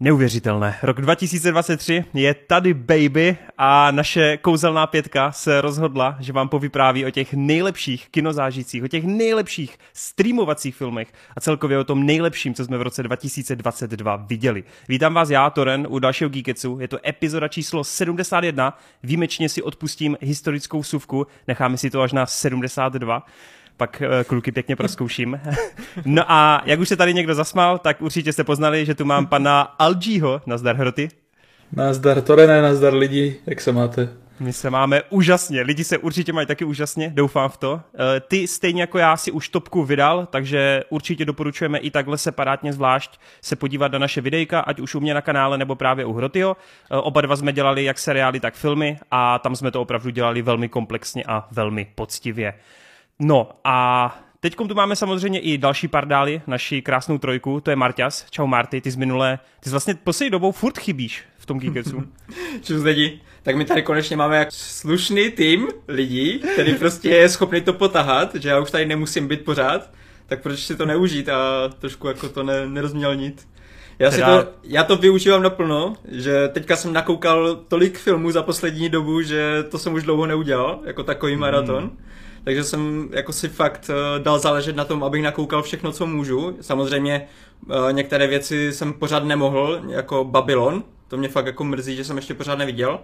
Neuvěřitelné. Rok 2023 je tady baby a naše kouzelná pětka se rozhodla, že vám povypráví o těch nejlepších kinozážitcích, o těch nejlepších streamovacích filmech a celkově o tom nejlepším, co jsme v roce 2022 viděli. Vítám vás já, Toren, u dalšího Geeketsu. Je to epizoda číslo 71. Výjimečně si odpustím historickou suvku, necháme si to až na 72 pak eh, kluky pěkně proskouším. No a jak už se tady někdo zasmál, tak určitě jste poznali, že tu mám pana Algího. Nazdar Hroty. Nazdar Torene, nazdar lidi, jak se máte? My se máme úžasně, lidi se určitě mají taky úžasně, doufám v to. Eh, ty stejně jako já si už topku vydal, takže určitě doporučujeme i takhle separátně zvlášť se podívat na naše videjka, ať už u mě na kanále nebo právě u Hrotyho. Eh, oba dva jsme dělali jak seriály, tak filmy a tam jsme to opravdu dělali velmi komplexně a velmi poctivě. No a Teď tu máme samozřejmě i další pardály, naši krásnou trojku, to je Marťas. Čau Marty, ty z minulé, ty jsi vlastně poslední dobou furt chybíš v tom Geeketsu. Čus lidi, tak my tady konečně máme jak slušný tým lidí, který prostě je schopný to potahat, že já už tady nemusím být pořád, tak proč si to neužít a trošku jako to ne, nerozmělnit. Já, teda... si to, já to využívám naplno, že teďka jsem nakoukal tolik filmů za poslední dobu, že to jsem už dlouho neudělal, jako takový maraton. Hmm takže jsem jako si fakt uh, dal záležet na tom, abych nakoukal všechno, co můžu. Samozřejmě uh, některé věci jsem pořád nemohl, jako Babylon, to mě fakt jako mrzí, že jsem ještě pořád neviděl.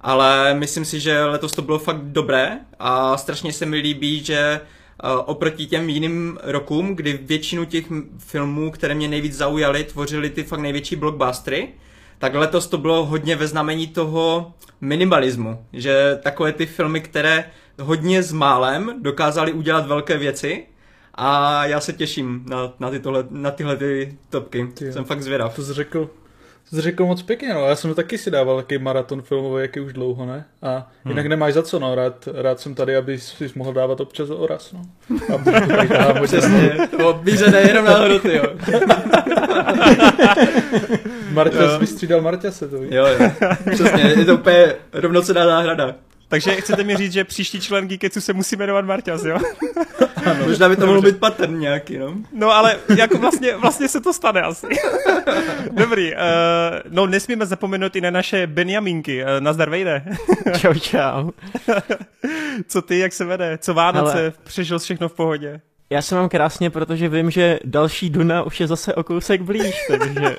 Ale myslím si, že letos to bylo fakt dobré a strašně se mi líbí, že uh, oproti těm jiným rokům, kdy většinu těch filmů, které mě nejvíc zaujaly, tvořily ty fakt největší blockbustery, tak letos to bylo hodně ve znamení toho minimalismu, že takové ty filmy, které hodně s málem dokázali udělat velké věci a já se těším na, na, tyhle, na tyhle ty topky. Ty Jsem fakt zvědav. To jsi řekl, jsi řekl moc pěkně, no. Já jsem taky si dával takový maraton filmový, jaký už dlouho, ne? A hmm. jinak nemáš za co, no. Rád, rád jsem tady, aby jsi mohl dávat občas oraz, no. A Přesně, to mířené jenom na hroty, jo. Marťas vystřídal Marťase, to víš. Jo, jo. Přesně, je to úplně rovnocená náhrada. Takže chcete mi říct, že příští člen Geeketsu se musí jmenovat Marťas, jo? Ano, možná by to mohlo být pattern nějaký, no. No ale jako vlastně, vlastně se to stane asi. Dobrý, uh, no nesmíme zapomenout i na naše Benjaminky. Uh, nazdar Vejde. čau, čau. Co ty, jak se vede? Co Vánoce? Ale... Přežil všechno v pohodě? Já se mám krásně, protože vím, že další Duna už je zase o kousek blíž, takže...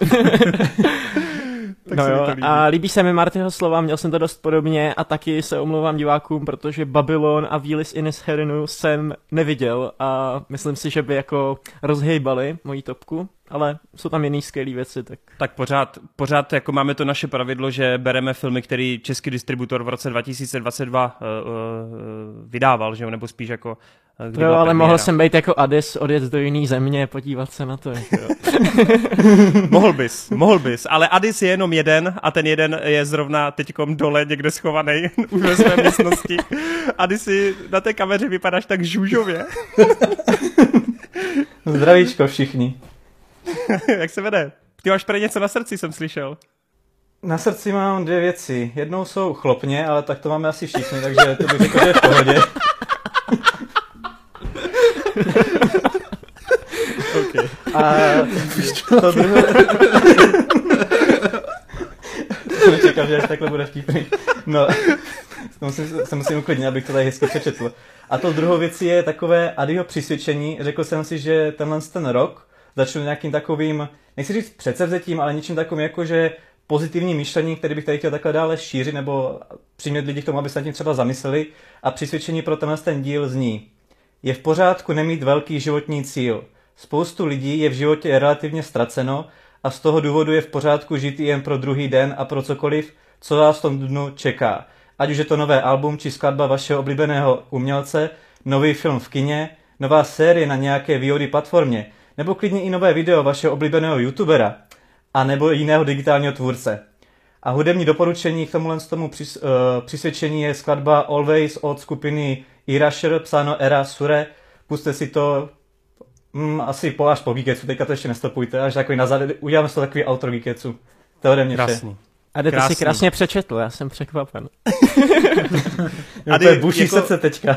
Tak no jo, líbí. a líbí se mi Martyho slova, měl jsem to dost podobně a taky se omlouvám divákům, protože Babylon a Willis Ines Herinu jsem neviděl a myslím si, že by jako rozhejbali moji topku, ale jsou tam jiný skvělé věci. Tak, tak pořád, pořád jako máme to naše pravidlo, že bereme filmy, který český distributor v roce 2022 uh, uh, vydával, že jo, nebo spíš jako Kdy jo, ale premiéra. mohl jsem být jako Adis, odjet do jiné země, podívat se na to. Jako mohl bys, mohl bys, ale Adis je jenom jeden a ten jeden je zrovna teďkom dole někde schovaný už ve své místnosti. Adisi, na té kameře vypadáš tak žůžově. Zdravíčko všichni. Jak se vede? Ty máš pro něco na srdci, jsem slyšel. Na srdci mám dvě věci. Jednou jsou chlopně, ale tak to máme asi všichni, takže to bych řekl, že je v pohodě. okay. A to druhé... Nečekal, že až takhle bude vtipný. No, musím, se musím uklidnit, abych to tady hezky přečetl. A to druhou věcí je takové Adio přisvědčení. Řekl jsem si, že tenhle ten rok začnu nějakým takovým, nechci říct předsevzetím, ale něčím takovým jako, že pozitivní myšlení, který bych tady chtěl takhle dále šířit nebo přimět lidi k tomu, aby se nad tím třeba zamysleli. A přisvědčení pro tenhle ten díl zní. Je v pořádku nemít velký životní cíl. Spoustu lidí je v životě relativně ztraceno a z toho důvodu je v pořádku žít jen pro druhý den a pro cokoliv, co vás v tom dnu čeká. Ať už je to nové album či skladba vašeho oblíbeného umělce, nový film v kině, nová série na nějaké VOD platformě, nebo klidně i nové video vašeho oblíbeného youtubera, a nebo jiného digitálního tvůrce. A hudební doporučení k tomuhle tomu přis, uh, přisvědčení je skladba Always od skupiny Irasher, psáno Era Sure. Puste si to mm, asi po až po Geeketsu, teďka to ještě nestopujte, až takový na uděláme to takový outro Geeketsu. To ode mě Krásný. Vše. A ty si krásně přečetl, já jsem překvapen. a to je buší jako... srdce teďka.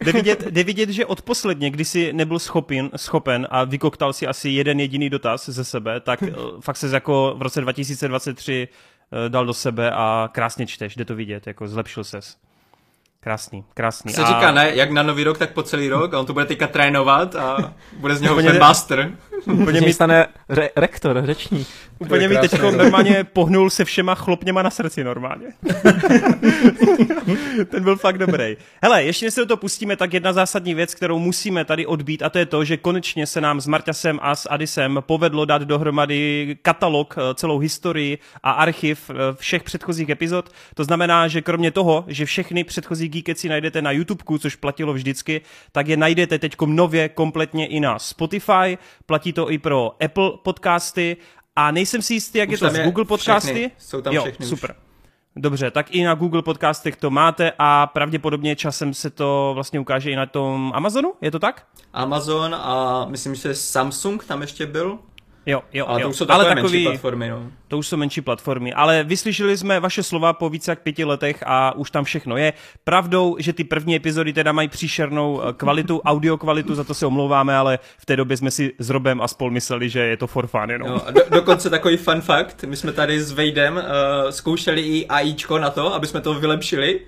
Jde vidět, jde vidět, že odposledně, kdy jsi nebyl schopen, schopen a vykoktal si asi jeden jediný dotaz ze sebe, tak eh, fakt se jako v roce 2023 eh, dal do sebe a krásně čteš, jde to vidět, jako zlepšil ses. Krásný, krásný. Se a... říká, ne, jak na nový rok, tak po celý rok a on to bude teďka trénovat a bude z něho úplně master. Úplně mi stane re- rektor, řečník. Úplně mi teď normálně pohnul se všema chlopněma na srdci normálně. Ten byl fakt dobrý. Hele, ještě než se do toho pustíme, tak jedna zásadní věc, kterou musíme tady odbít a to je to, že konečně se nám s Marťasem a s Adisem povedlo dát dohromady katalog, eh, celou historii a archiv eh, všech předchozích epizod. To znamená, že kromě toho, že všechny předchozí Geekeci najdete na YouTube, což platilo vždycky, tak je najdete teď nově kompletně i na Spotify, platí to i pro Apple podcasty a nejsem si jistý, jak už je to s Google podcasty. Všechny. Jsou tam jo, všechny super. Už. Dobře, tak i na Google podcastech to máte a pravděpodobně časem se to vlastně ukáže i na tom Amazonu, je to tak? Amazon a myslím, že Samsung tam ještě byl. Jo, jo, ale jo. to už jsou ale takový, menší platformy, no. To už jsou menší platformy, ale vyslyšeli jsme vaše slova po více jak pěti letech a už tam všechno je. Pravdou, že ty první epizody teda mají příšernou eh, kvalitu, audio kvalitu, za to se omlouváme, ale v té době jsme si s Robem a spol mysleli, že je to for fun jenom. No, do, dokonce takový fun fact, my jsme tady s Vejdem uh, zkoušeli i AIčko na to, aby jsme to vylepšili,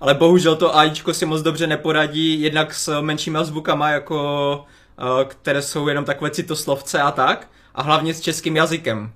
ale bohužel to AIčko si moc dobře neporadí, jednak s menšíma zvukama, jako uh, které jsou jenom takové citoslovce a tak, a hlavně s českým jazykem.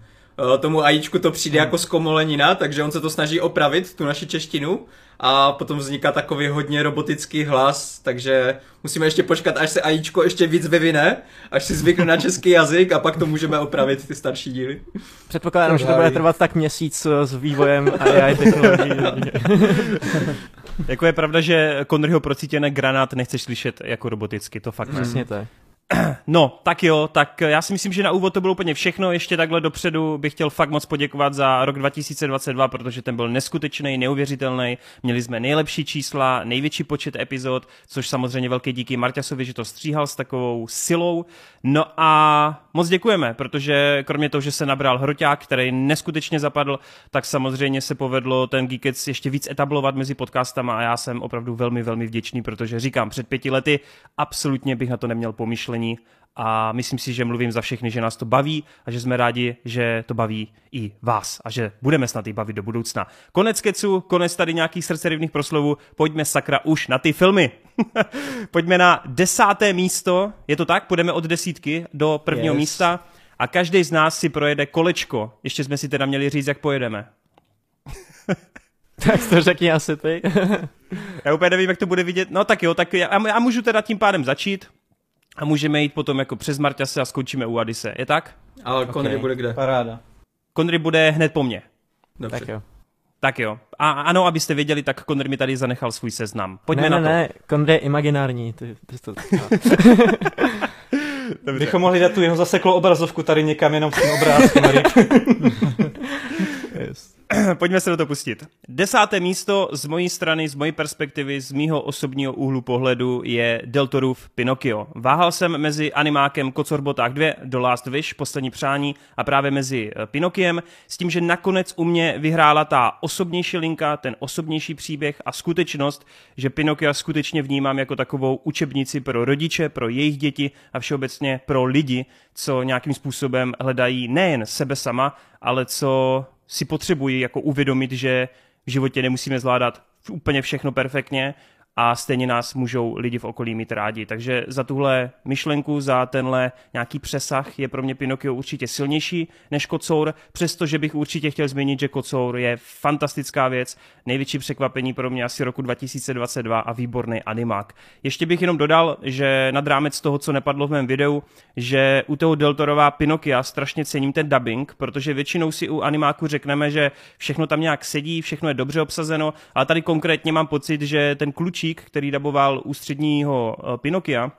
Eh, tomu ajíčku to přijde jako zkomolenina, takže on se to snaží opravit, tu naši češtinu, a potom vzniká takový hodně robotický hlas, takže musíme ještě počkat, až se ajíčko ještě víc vyvine, až si zvykne na český jazyk a pak to můžeme opravit ty starší díly. Předpokládám, že to bude trvat tak měsíc s vývojem AI technologií. jako je pravda, že Conryho procítěné granát nechceš slyšet jako roboticky, to fakt Přesně to je. No, tak jo, tak já si myslím, že na úvod to bylo úplně všechno. Ještě takhle dopředu bych chtěl fakt moc poděkovat za rok 2022, protože ten byl neskutečný, neuvěřitelný. Měli jsme nejlepší čísla, největší počet epizod, což samozřejmě velký díky Marťasovi, že to stříhal s takovou silou. No a moc děkujeme, protože kromě toho, že se nabral hroťák, který neskutečně zapadl, tak samozřejmě se povedlo ten Geekets ještě víc etablovat mezi podcastama a já jsem opravdu velmi, velmi vděčný, protože říkám, před pěti lety absolutně bych na to neměl pomyšlení a myslím si, že mluvím za všechny, že nás to baví a že jsme rádi, že to baví i vás a že budeme snad i bavit do budoucna. Konec kecu, konec tady nějakých srdcerivných proslovů, pojďme sakra už na ty filmy. pojďme na desáté místo, je to tak? Půjdeme od desítky do prvního yes. místa a každý z nás si projede kolečko. Ještě jsme si teda měli říct, jak pojedeme. tak to řekni asi ty. já úplně nevím, jak to bude vidět. No tak jo, tak já, já můžu teda tím pádem začít. A můžeme jít potom jako přes Marťase a skončíme u Adise. Je tak? Ale okay. Konry bude kde? Paráda. Konry bude hned po mně. Dobře. Tak jo. Tak jo. A ano, abyste věděli, tak Konry mi tady zanechal svůj seznam. Pojďme ne, na ne, to. Ne, Konry je imaginární. Ty, ty to... Dobře. Bychom mohli dát tu jeho zaseklou obrazovku tady někam jenom s tím obrázkem. yes. Pojďme se do toho pustit. Desáté místo z mojí strany, z mojí perspektivy, z mýho osobního úhlu pohledu je Deltorův Pinocchio. Váhal jsem mezi animákem Kocorboták 2, The Last Wish, Poslední přání a právě mezi eh, Pinokiem, s tím, že nakonec u mě vyhrála ta osobnější linka, ten osobnější příběh a skutečnost, že Pinokia skutečně vnímám jako takovou učebnici pro rodiče, pro jejich děti a všeobecně pro lidi, co nějakým způsobem hledají nejen sebe sama, ale co si potřebují jako uvědomit, že v životě nemusíme zvládat úplně všechno perfektně a stejně nás můžou lidi v okolí mít rádi. Takže za tuhle myšlenku, za tenhle nějaký přesah je pro mě Pinocchio určitě silnější než Kocour, přestože bych určitě chtěl zmínit, že Kocour je fantastická věc, největší překvapení pro mě asi roku 2022 a výborný animák. Ještě bych jenom dodal, že nad rámec toho, co nepadlo v mém videu, že u toho Deltorová Pinokia strašně cením ten dubbing, protože většinou si u animáku řekneme, že všechno tam nějak sedí, všechno je dobře obsazeno, ale tady konkrétně mám pocit, že ten klučí Šík, který daboval ústředního eh, Pinokia,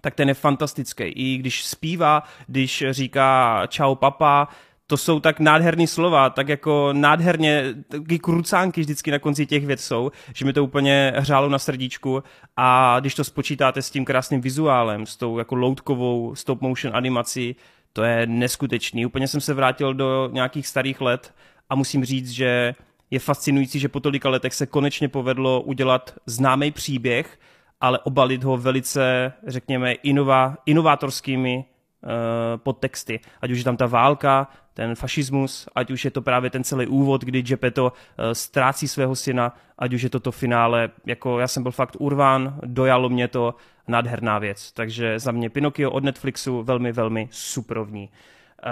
tak ten je fantastický. I když zpívá, když říká čau papa, to jsou tak nádherné slova, tak jako nádherně, taky krucánky vždycky na konci těch věc jsou, že mi to úplně hřálo na srdíčku a když to spočítáte s tím krásným vizuálem, s tou jako loutkovou stop motion animací, to je neskutečný. Úplně jsem se vrátil do nějakých starých let a musím říct, že je fascinující, že po tolika letech se konečně povedlo udělat známý příběh ale obalit ho velice, řekněme, inova, inovátorskými uh, podtexty. Ať už je tam ta válka, ten fašismus, ať už je to právě ten celý úvod, kdy Gepetto uh, ztrácí svého syna, ať už je to to finále, jako já jsem byl fakt urván, dojalo mě to, nádherná věc. Takže za mě Pinocchio od Netflixu velmi, velmi suprovní. Uh,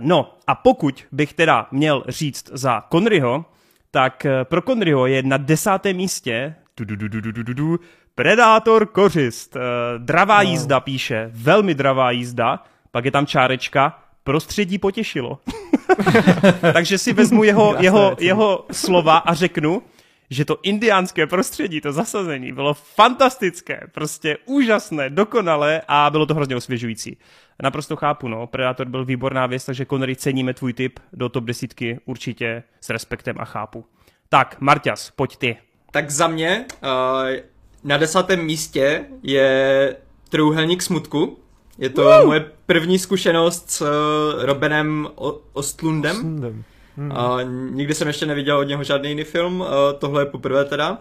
no a pokud bych teda měl říct za Conryho, tak pro Conryho je na desátém místě Predátor kořist. Uh, dravá no. jízda píše, velmi dravá jízda, pak je tam čárečka, prostředí potěšilo. Takže si vezmu jeho, jeho, jeho slova a řeknu, že to indiánské prostředí, to zasazení bylo fantastické, prostě úžasné, dokonalé a bylo to hrozně osvěžující. Naprosto chápu, no, Predator byl výborná věc, takže Connery ceníme tvůj tip do top desítky určitě s respektem a chápu. Tak, Marťas, pojď ty. Tak za mě uh, na desátém místě je Trůhelník smutku. Je to Woo! moje první zkušenost s uh, Robenem o- Ostlundem. Ostlundem. Hmm. Uh, nikdy jsem ještě neviděl od něho žádný jiný film, uh, tohle je poprvé teda.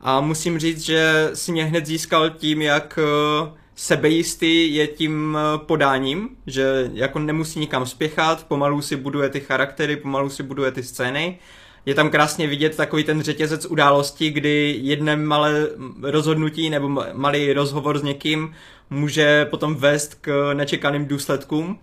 A musím říct, že si mě hned získal tím, jak uh, sebejistý je tím podáním, že jako nemusí nikam spěchat, pomalu si buduje ty charaktery, pomalu si buduje ty scény je tam krásně vidět takový ten řetězec událostí, kdy jedné malé rozhodnutí nebo malý rozhovor s někým může potom vést k nečekaným důsledkům,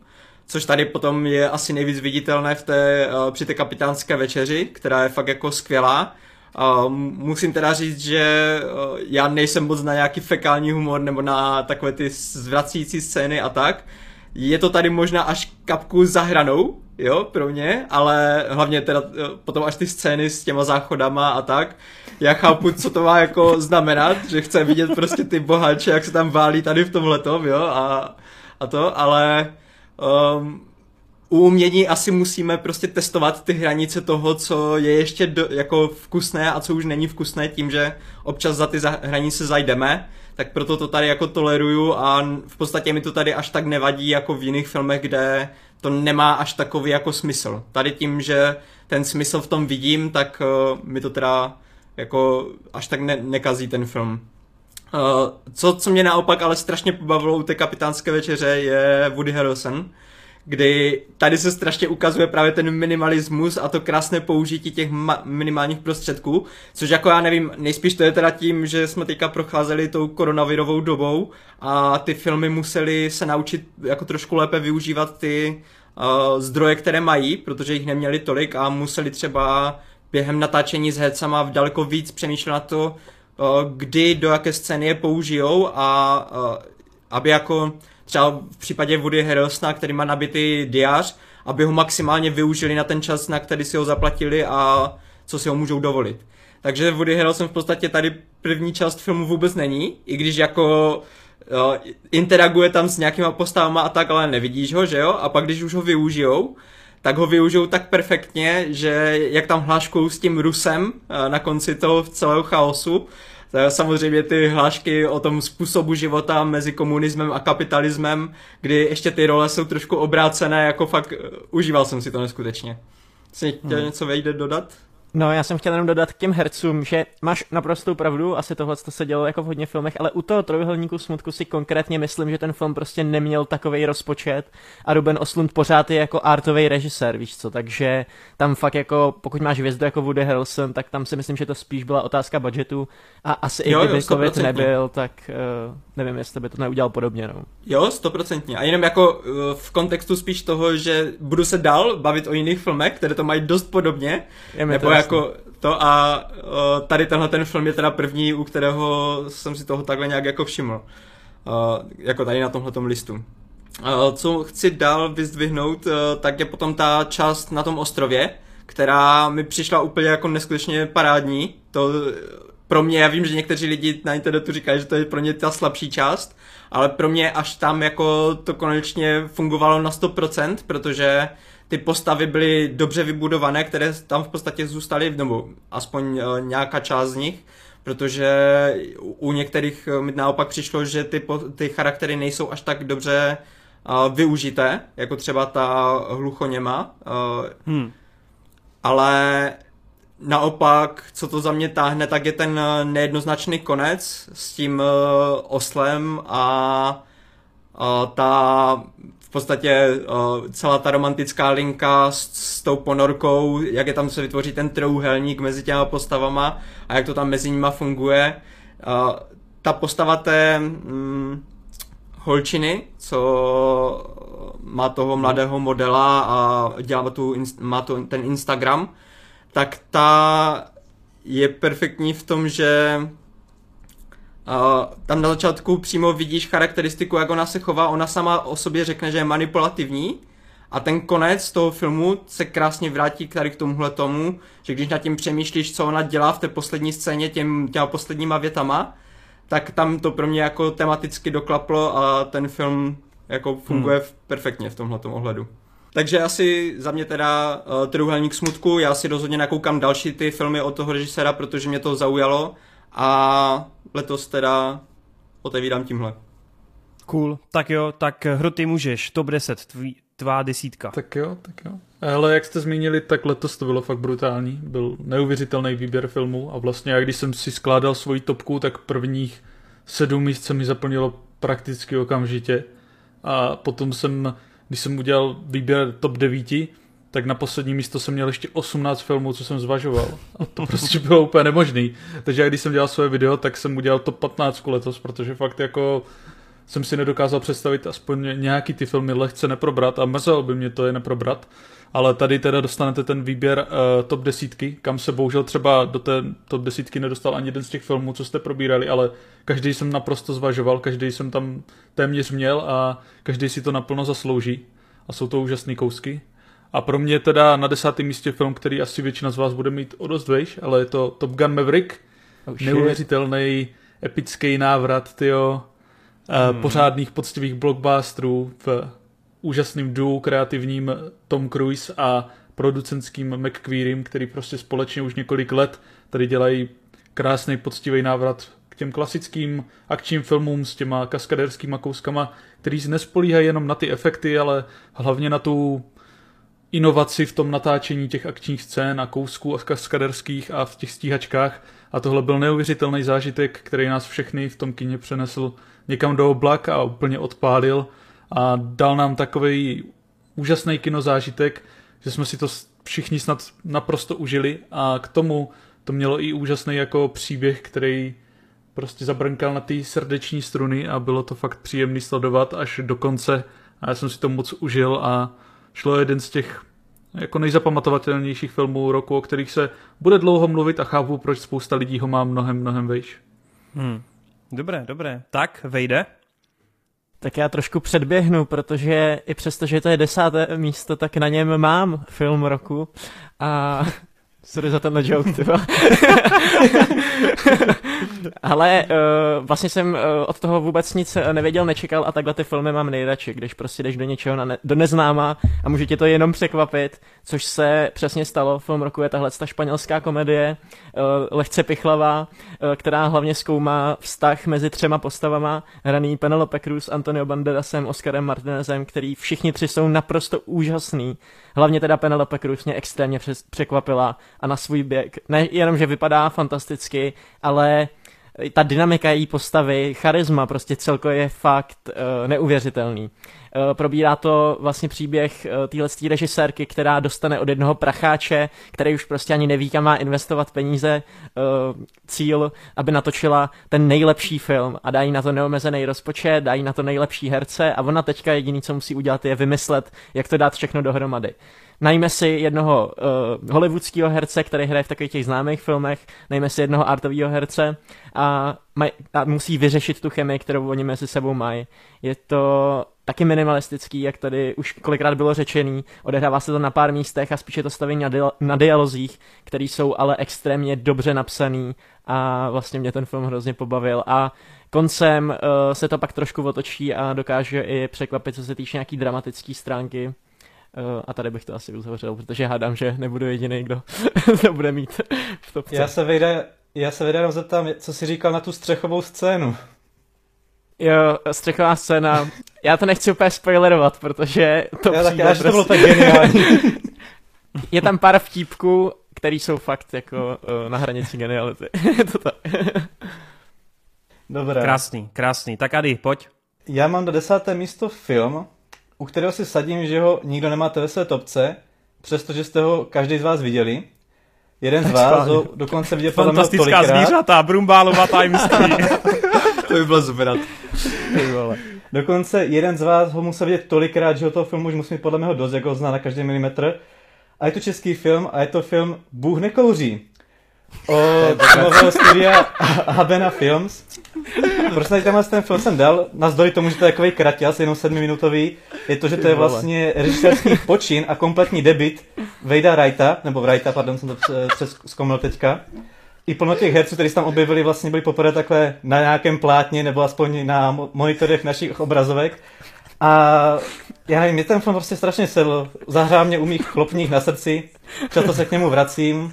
což tady potom je asi nejvíc viditelné v té, eh, při té kapitánské večeři, která je fakt jako skvělá. Uh, musím teda říct, že uh, já nejsem moc na nějaký fekální humor nebo na takové ty zvracící scény a tak. Je to tady možná až kapku za hranou, jo, pro mě, ale hlavně teda eh, potom až ty scény s těma záchodama a tak, já chápu, co to má jako znamenat, že chce vidět prostě ty boháče, jak se tam válí tady v tom letom, jo, a, a to, ale um, u umění asi musíme prostě testovat ty hranice toho, co je ještě do, jako vkusné a co už není vkusné tím, že občas za ty hranice zajdeme, tak proto to tady jako toleruju a v podstatě mi to tady až tak nevadí jako v jiných filmech, kde to nemá až takový jako smysl. Tady tím, že ten smysl v tom vidím, tak uh, mi to teda jako až tak ne- nekazí ten film. Uh, co, co mě naopak ale strašně pobavilo u té kapitánské večeře je Woody Harrelson, kdy tady se strašně ukazuje právě ten minimalismus a to krásné použití těch ma- minimálních prostředků, což jako já nevím, nejspíš to je teda tím, že jsme teďka procházeli tou koronavirovou dobou a ty filmy museli se naučit jako trošku lépe využívat ty uh, zdroje, které mají, protože jich neměli tolik a museli třeba během natáčení s v daleko víc přemýšlet na to, kdy, do jaké scény je použijou a uh, aby jako třeba v případě Woody Harrelsona, který má nabitý diář, aby ho maximálně využili na ten čas, na který si ho zaplatili a co si ho můžou dovolit. Takže Woody Harrelson v podstatě tady první část filmu vůbec není, i když jako jo, interaguje tam s nějakýma postavama a tak, ale nevidíš ho, že jo? A pak když už ho využijou, tak ho využijou tak perfektně, že jak tam hláškou s tím Rusem na konci toho celého chaosu, samozřejmě ty hlášky o tom způsobu života mezi komunismem a kapitalismem, kdy ještě ty role jsou trošku obrácené, jako fakt uh, užíval jsem si to neskutečně. Jsi chtěl hmm. něco vejde dodat? No, já jsem chtěl jenom dodat k těm hercům, že máš naprostou pravdu, asi tohle to se dělo jako v hodně filmech, ale u toho trojuhelníku smutku si konkrétně myslím, že ten film prostě neměl takový rozpočet a Ruben Oslund pořád je jako artový režisér, víš co, takže tam fakt jako, pokud máš hvězdu jako Woody Harrelson, tak tam si myslím, že to spíš byla otázka budgetu a asi jo, i kdyby jo, COVID nebyl, tak uh, nevím, jestli by to neudělal podobně, no. Jo, stoprocentně. A jenom jako uh, v kontextu spíš toho, že budu se dál bavit o jiných filmech, které to mají dost podobně, je nebo jako to a uh, tady tenhle ten film je teda první, u kterého jsem si toho takhle nějak jako všiml. Uh, jako tady na tomhle listu. Uh, co chci dál vyzdvihnout, uh, tak je potom ta část na tom ostrově, která mi přišla úplně jako neskutečně parádní. To pro mě, já vím, že někteří lidi na internetu říkají, že to je pro ně ta slabší část, ale pro mě až tam jako to konečně fungovalo na 100%, protože ty postavy byly dobře vybudované, které tam v podstatě zůstaly, nebo aspoň uh, nějaká část z nich, protože u některých mi naopak přišlo, že ty, ty charaktery nejsou až tak dobře uh, využité, jako třeba ta hluchoněma. Hmm. Ale naopak, co to za mě táhne, tak je ten nejednoznačný konec s tím oslem a ta podstatě uh, celá ta romantická linka s, s tou ponorkou, jak je tam se vytvoří ten trouhelník mezi těma postavama a jak to tam mezi nima funguje. Uh, ta postava té mm, holčiny, co má toho mladého modela a dělá tu, má to, ten Instagram, tak ta je perfektní v tom, že uh, tam na začátku přímo vidíš charakteristiku, jak ona se chová, ona sama o sobě řekne, že je manipulativní a ten konec toho filmu se krásně vrátí tady k tomuhle tomu, že když nad tím přemýšlíš, co ona dělá v té poslední scéně těm, těma posledníma větama, tak tam to pro mě jako tematicky doklaplo a ten film jako funguje hmm. perfektně v tomhle ohledu. Takže asi za mě teda uh, Trojuhelník smutku, já si rozhodně nakoukám další ty filmy od toho režiséra, protože mě to zaujalo a letos teda otevírám tímhle. Cool, tak jo, tak hru ty můžeš, top 10, tvý, tvá desítka. Tak jo, tak jo. Ale jak jste zmínili, tak letos to bylo fakt brutální. Byl neuvěřitelný výběr filmů a vlastně já když jsem si skládal svoji topku, tak prvních sedm míst se mi zaplnilo prakticky okamžitě. A potom jsem, když jsem udělal výběr top 9, tak na poslední místo jsem měl ještě 18 filmů, co jsem zvažoval. A to prostě bylo úplně nemožný. Takže když jsem dělal své video, tak jsem udělal top 15 letos, protože fakt jako jsem si nedokázal představit aspoň nějaký ty filmy lehce neprobrat a mrzelo by mě to je neprobrat. Ale tady teda dostanete ten výběr uh, top desítky, kam se bohužel třeba do té top desítky nedostal ani jeden z těch filmů, co jste probírali, ale každý jsem naprosto zvažoval, každý jsem tam téměř měl a každý si to naplno zaslouží. A jsou to úžasné kousky. A pro mě teda na desátém místě film, který asi většina z vás bude mít o dost vejš, ale je to Top Gun Maverick. Oh, Neuvěřitelný, epický návrat, tyjo, hmm. pořádných poctivých blockbusterů v úžasným duo kreativním Tom Cruise a producentským McQueerym, který prostě společně už několik let tady dělají krásný poctivý návrat k těm klasickým akčním filmům s těma kaskaderskýma kouskama, který se nespolíhají jenom na ty efekty, ale hlavně na tu inovaci v tom natáčení těch akčních scén a kousků a kaskaderských a v těch stíhačkách. A tohle byl neuvěřitelný zážitek, který nás všechny v tom kině přenesl někam do oblak a úplně odpálil. A dal nám takový úžasný kinozážitek, že jsme si to všichni snad naprosto užili. A k tomu to mělo i úžasný jako příběh, který prostě zabrnkal na ty srdeční struny a bylo to fakt příjemný sledovat až do konce. A já jsem si to moc užil a šlo jeden z těch jako nejzapamatovatelnějších filmů roku, o kterých se bude dlouho mluvit a chápu, proč spousta lidí ho má mnohem, mnohem vejš. Hmm. Dobré, dobré. Tak, vejde. Tak já trošku předběhnu, protože i přesto, že to je desáté místo, tak na něm mám film roku a Sorry za tenhle joke, tyba. Ale uh, vlastně jsem uh, od toho vůbec nic nevěděl, nečekal a takhle ty filmy mám nejradši, když prostě jdeš do něčeho na ne- do neznáma a může tě to jenom překvapit, což se přesně stalo. Film roku je tahle ta španělská komedie, uh, lehce pichlavá, uh, která hlavně zkoumá vztah mezi třema postavama, hraný Penelope Cruz, Antonio Banderasem, Oscarem Martinezem, který všichni tři jsou naprosto úžasný. Hlavně teda Penelope Cruz mě extrémně překvapila a na svůj běh. Ne jenom, že vypadá fantasticky, ale ta dynamika její postavy, charisma, prostě celkově je fakt uh, neuvěřitelný. Uh, probírá to vlastně příběh uh, téhle režisérky, která dostane od jednoho pracháče, který už prostě ani neví, kam má investovat peníze, uh, cíl, aby natočila ten nejlepší film a dají na to neomezený rozpočet, dají na to nejlepší herce a ona teďka jediný, co musí udělat, je vymyslet, jak to dát všechno dohromady najme si jednoho uh, hollywoodského herce, který hraje v takových těch známých filmech, najme si jednoho artového herce a, maj, a musí vyřešit tu chemii, kterou oni mezi sebou mají. Je to taky minimalistický, jak tady už kolikrát bylo řečený, odehrává se to na pár místech a spíše to staví na, dia- na dialozích, které jsou ale extrémně dobře napsaný a vlastně mě ten film hrozně pobavil a koncem uh, se to pak trošku otočí a dokáže i překvapit, co se týče nějaký dramatické stránky Uh, a tady bych to asi uzavřel, protože hádám, že nebudu jediný, kdo to bude mít v topce. Já se vyjde, já se vyjde zeptám, co jsi říkal na tu střechovou scénu. Jo, střechová scéna. Já to nechci úplně spoilerovat, protože to já tak, prostě... to bylo tak geniální. je tam pár vtípků, který jsou fakt jako uh, na hranici geniality. to tak. Dobré. Krásný, krásný. Tak Ady, pojď. Já mám do desáté místo film, u kterého si sadím, že ho nikdo nemáte ve své topce, přestože jste ho každý z vás viděli. Jeden z vás ho dokonce viděl podle mě tolikrát. zvířata, brumbálová tajemství. to by bylo zvedat. Dokonce jeden z vás ho musel vidět tolikrát, že ho toho filmu už musí mít podle mého dost, jako ho zná na každý milimetr. A je to český film a je to film Bůh nekouří. O filmového studia Habena Films. Proč tady tenhle ten film jsem dal? Nazdory tomu, že to je takový kratěz, jenom sedmiminutový, je to, že to je vlastně režisérský počin a kompletní debit Vejda Wrighta, nebo Wrighta, pardon, jsem to přes zkomil teďka. I plno těch herců, kteří se tam objevili, vlastně byli poprvé takhle na nějakém plátně, nebo aspoň na monitorech našich obrazovek. A já nevím, mě ten film prostě strašně sedl. Zahrál mě u mých chlopních na srdci. Často se k němu vracím.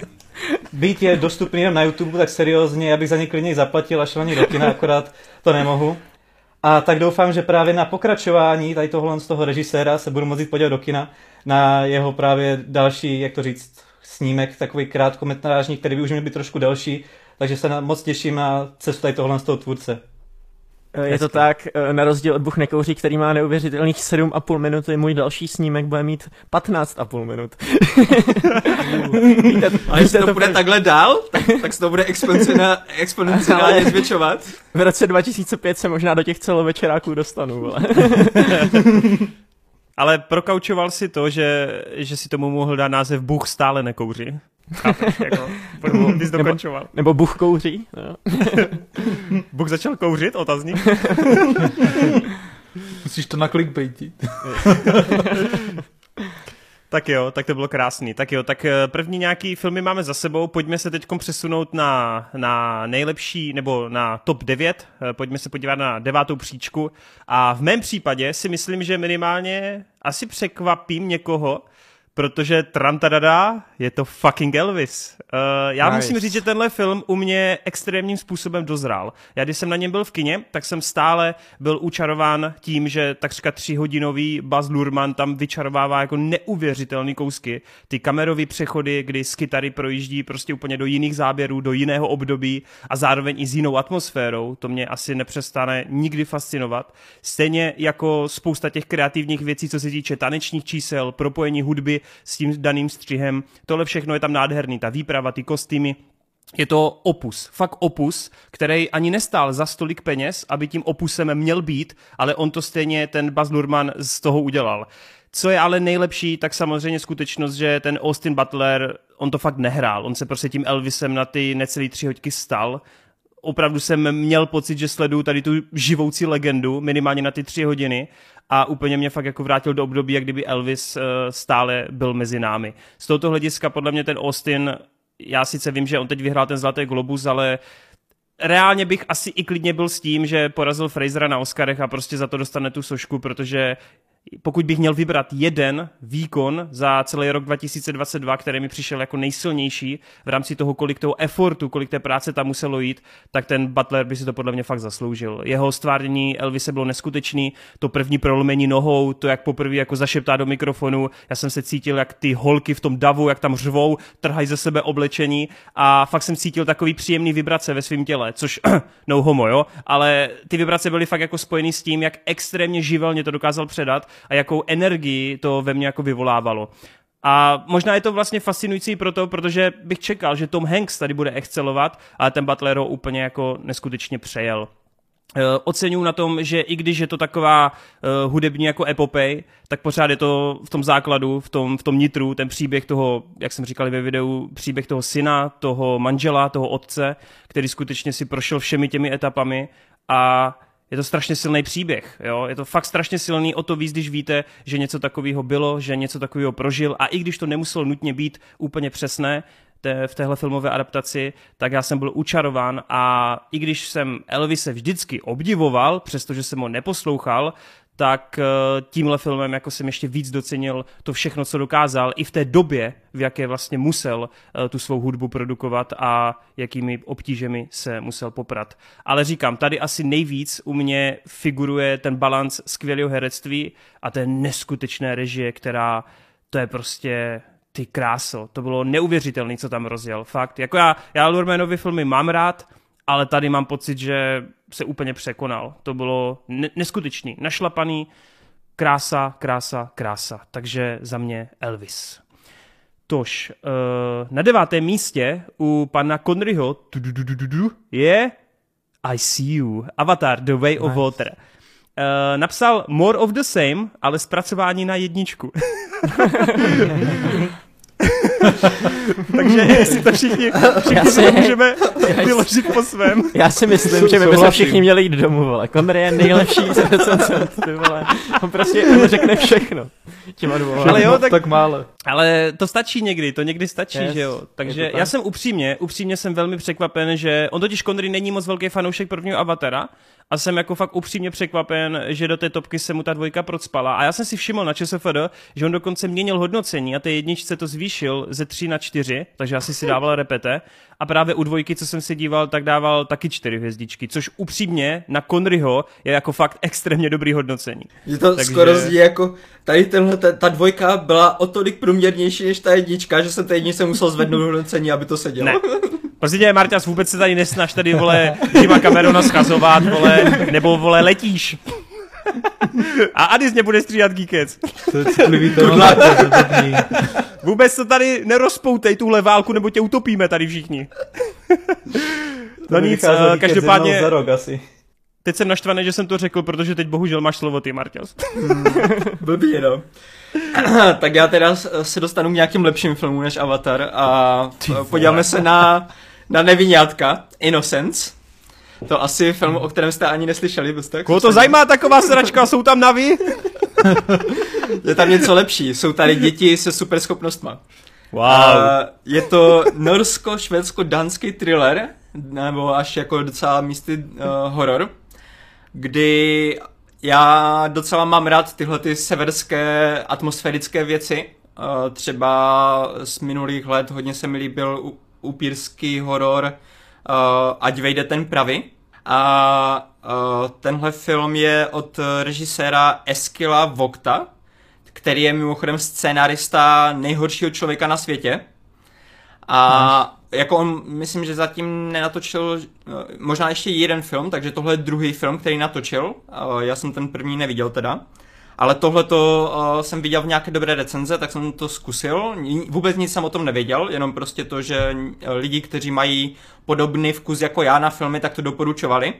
Být je dostupný na YouTube, tak seriózně, já bych za ně klidně zaplatil a šel ani do kina, akorát to nemohu. A tak doufám, že právě na pokračování tady tohle z toho režiséra se budu moct podívat do kina na jeho právě další, jak to říct, snímek, takový krátkometrážní, který by už měl být trošku delší, takže se na, moc těším na cestu tady tohle z toho tvůrce. Eh, je to tak, eh, na rozdíl od Buch nekouří, který má neuvěřitelných 7,5 minuty, můj další snímek bude mít 15,5 minut. víte, A jestli to, to bude takhle dál, tak, tak se to bude exponenciálně zvětšovat. V roce 2005 se možná do těch celovečeráků dostanu. Ale, ale prokaučoval si to, že, že si tomu mohl dát název Bůh stále nekouří. Chápeš, jako, bys dokončoval. Nebo, nebo Bůh kouří. No. Bůh začal kouřit, otazník. Musíš to na clickbaitit. Tak jo, tak to bylo krásný. Tak jo, tak eh, první nějaký filmy máme za sebou. Pojďme se teď přesunout na, na nejlepší, nebo na top 9. Eh, pojďme se podívat na devátou příčku. A v mém případě si myslím, že minimálně asi překvapím někoho, protože Trantadada je to fucking Elvis. Uh, já nice. musím říct, že tenhle film u mě extrémním způsobem dozrál. Já když jsem na něm byl v kině, tak jsem stále byl učarován tím, že takřka tříhodinový Baz Luhrmann tam vyčarovává jako neuvěřitelný kousky. Ty kamerové přechody, kdy z kytary projíždí prostě úplně do jiných záběrů, do jiného období a zároveň i s jinou atmosférou, to mě asi nepřestane nikdy fascinovat. Stejně jako spousta těch kreativních věcí, co se týče tanečních čísel, propojení hudby s tím daným střihem. Tohle všechno je tam nádherný, ta výprava, ty kostýmy, je to opus, fakt opus, který ani nestál za stolik peněz, aby tím opusem měl být, ale on to stejně, ten Baz Luhrmann z toho udělal. Co je ale nejlepší, tak samozřejmě skutečnost, že ten Austin Butler, on to fakt nehrál, on se prostě tím Elvisem na ty necelý tři hoďky stal. Opravdu jsem měl pocit, že sleduju tady tu živoucí legendu, minimálně na ty tři hodiny a úplně mě fakt jako vrátil do období, jak kdyby Elvis uh, stále byl mezi námi. Z tohoto hlediska podle mě ten Austin, já sice vím, že on teď vyhrál ten Zlatý globus, ale reálně bych asi i klidně byl s tím, že porazil Frasera na Oscarech a prostě za to dostane tu sošku, protože pokud bych měl vybrat jeden výkon za celý rok 2022, který mi přišel jako nejsilnější v rámci toho, kolik toho effortu, kolik té práce tam muselo jít, tak ten Butler by si to podle mě fakt zasloužil. Jeho stvárnění Elvise bylo neskutečný, to první prolomení nohou, to jak poprvé jako zašeptá do mikrofonu, já jsem se cítil, jak ty holky v tom davu, jak tam řvou, trhají ze sebe oblečení a fakt jsem cítil takový příjemný vibrace ve svém těle, což no homo, jo, ale ty vibrace byly fakt jako spojený s tím, jak extrémně živelně to dokázal předat a jakou energii to ve mně jako vyvolávalo. A možná je to vlastně fascinující proto, protože bych čekal, že Tom Hanks tady bude excelovat, ale ten Butler ho úplně jako neskutečně přejel. Uh, oceňuji na tom, že i když je to taková uh, hudební jako epopej, tak pořád je to v tom základu, v tom, v tom nitru, ten příběh toho, jak jsem říkal ve videu, příběh toho syna, toho manžela, toho otce, který skutečně si prošel všemi těmi etapami a je to strašně silný příběh. Jo? Je to fakt strašně silný, o to víc, když víte, že něco takového bylo, že něco takového prožil a i když to nemuselo nutně být úplně přesné, te, v téhle filmové adaptaci, tak já jsem byl učarován a i když jsem Elvise vždycky obdivoval, přestože jsem ho neposlouchal, tak eh, tímhle filmem jako jsem ještě víc docenil to všechno, co dokázal i v té době, v jaké vlastně musel eh, tu svou hudbu produkovat a jakými obtížemi se musel poprat. Ale říkám, tady asi nejvíc u mě figuruje ten balans skvělého herectví a té neskutečné režie, která to je prostě ty kráso, to bylo neuvěřitelné, co tam rozjel, fakt. Jako já, já Lurmanovi filmy mám rád, ale tady mám pocit, že se úplně překonal. To bylo ne- neskutečný, našlapaný, krása, krása, krása. Takže za mě Elvis. Tož, uh, na devátém místě u pana Conryho je I See You, Avatar, The Way nice. of Water. Uh, napsal More of the Same, ale zpracování na jedničku. Takže jestli to všichni, všichni si, můžeme vyložit po svém. Já si myslím, že my bychom všichni měli jít domů, vole. Connery je nejlepší recenzent, ty vole. On prostě on řekne všechno. Těma dvou. Ale jo, tak, tak málo. Ale to stačí někdy, to někdy stačí, yes, že jo. Takže já jsem upřímně, upřímně jsem velmi překvapen, že on totiž Connery není moc velký fanoušek prvního Avatara, a jsem jako fakt upřímně překvapen, že do té topky se mu ta dvojka procpala. A já jsem si všiml na ČSFD, že on dokonce měnil hodnocení a té jedničce to zvýšil ze 3 na 4, takže asi si dával repete. A právě u dvojky, co jsem si díval, tak dával taky 4 hvězdičky, což upřímně na Conryho je jako fakt extrémně dobrý hodnocení. Je to takže... skoro zdí jako, tady tenhle, ta, ta, dvojka byla o tolik průměrnější než ta jednička, že jsem té jedničce musel zvednout hodnocení, aby to sedělo. Ne. Prostě tě, Marťas, vůbec se tady nesnaž tady, vole, Jima Camerona schazovat, vole, nebo, vole, letíš. A Adis mě bude stříhat Geekec. To je citlivý to Vůbec to tady nerozpoutej, tuhle válku, nebo tě utopíme tady všichni. no nic, uh, každopádně... Za rok asi. Teď jsem naštvaný, že jsem to řekl, protože teď bohužel máš slovo ty, Marťas. Hmm, blbý, no. tak já teda se dostanu k nějakým lepším filmům než Avatar a podíváme se na na nevinátka, Innocence. To asi film, o kterém jste ani neslyšeli, byste? Koho to zajímá taková sračka, jsou tam navy? je tam něco lepší, jsou tady děti se superschopnostma. Wow. A je to norsko-švédsko-dánský thriller, nebo až jako docela místy uh, horor, kdy já docela mám rád tyhle ty severské atmosférické věci. Uh, třeba z minulých let hodně se mi líbil upírský horor uh, Ať vejde ten pravý. A uh, tenhle film je od režiséra Eskila Vokta, který je mimochodem scénarista nejhoršího člověka na světě. A jako on, myslím, že zatím nenatočil uh, možná ještě jeden film, takže tohle je druhý film, který natočil. Uh, já jsem ten první neviděl teda. Ale tohle to uh, jsem viděl v nějaké dobré recenze, tak jsem to zkusil. Vůbec nic jsem o tom nevěděl, jenom prostě to, že lidi, kteří mají podobný vkus jako já na filmy, tak to doporučovali.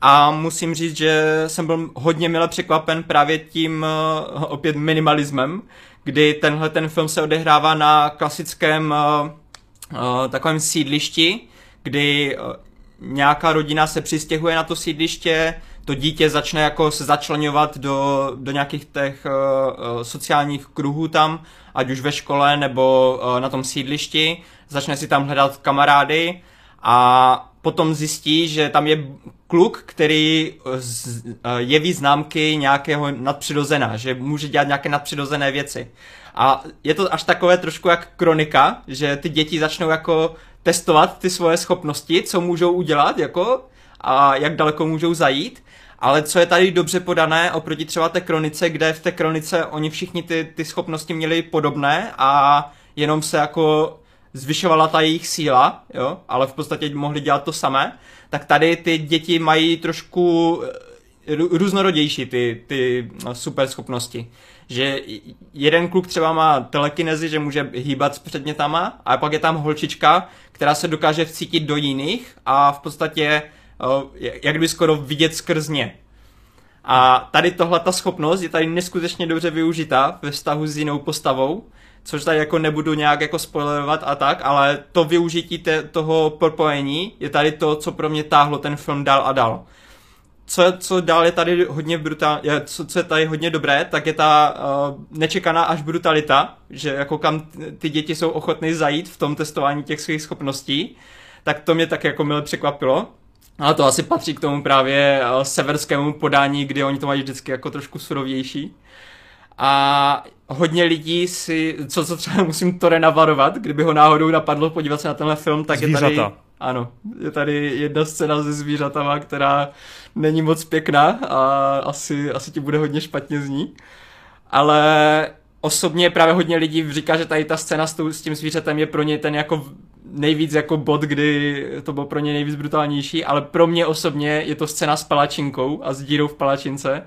A musím říct, že jsem byl hodně mile překvapen právě tím uh, opět minimalismem, kdy tenhle ten film se odehrává na klasickém uh, uh, takovém sídlišti, kdy nějaká rodina se přistěhuje na to sídliště, to dítě začne jako se začlenovat do, do nějakých těch uh, sociálních kruhů tam, ať už ve škole nebo uh, na tom sídlišti, začne si tam hledat kamarády a potom zjistí, že tam je kluk, který z, uh, jeví známky nějakého nadpřirozená, že může dělat nějaké nadpřirozené věci. A je to až takové trošku jak kronika, že ty děti začnou jako testovat ty svoje schopnosti, co můžou udělat, jako a jak daleko můžou zajít. Ale co je tady dobře podané oproti třeba té kronice, kde v té kronice oni všichni ty, ty schopnosti měli podobné a jenom se jako zvyšovala ta jejich síla, jo, ale v podstatě mohli dělat to samé, tak tady ty děti mají trošku eh, různorodější ty, ty no, super schopnosti. Že jeden kluk třeba má telekinezi, že může hýbat s předmětama, a pak je tam holčička, která se dokáže vcítit do jiných a v podstatě jak by skoro vidět skrz ně. A tady tohle ta schopnost je tady neskutečně dobře využitá ve vztahu s jinou postavou, což tady jako nebudu nějak jako spoilerovat a tak, ale to využití te, toho propojení je tady to, co pro mě táhlo ten film dál a dál. Co, co dál je tady hodně brutál, co, co je tady hodně dobré, tak je ta uh, nečekaná až brutalita, že jako kam ty děti jsou ochotny zajít v tom testování těch svých schopností, tak to mě tak jako mile překvapilo. Ale to asi patří k tomu právě eh, severskému podání, kdy oni to mají vždycky jako trošku surovější. A hodně lidí si, co, co třeba musím Tore navarovat, kdyby ho náhodou napadlo podívat se na tenhle film, tak Zvířata. je tady... Ano, je tady jedna scéna se zvířatama, která není moc pěkná a asi, asi ti bude hodně špatně z ní. Ale osobně právě hodně lidí říká, že tady ta scéna s, s tím zvířetem je pro ně ten jako nejvíc jako bod, kdy to bylo pro ně nejvíc brutálnější, ale pro mě osobně je to scéna s palačinkou a s dírou v palačince,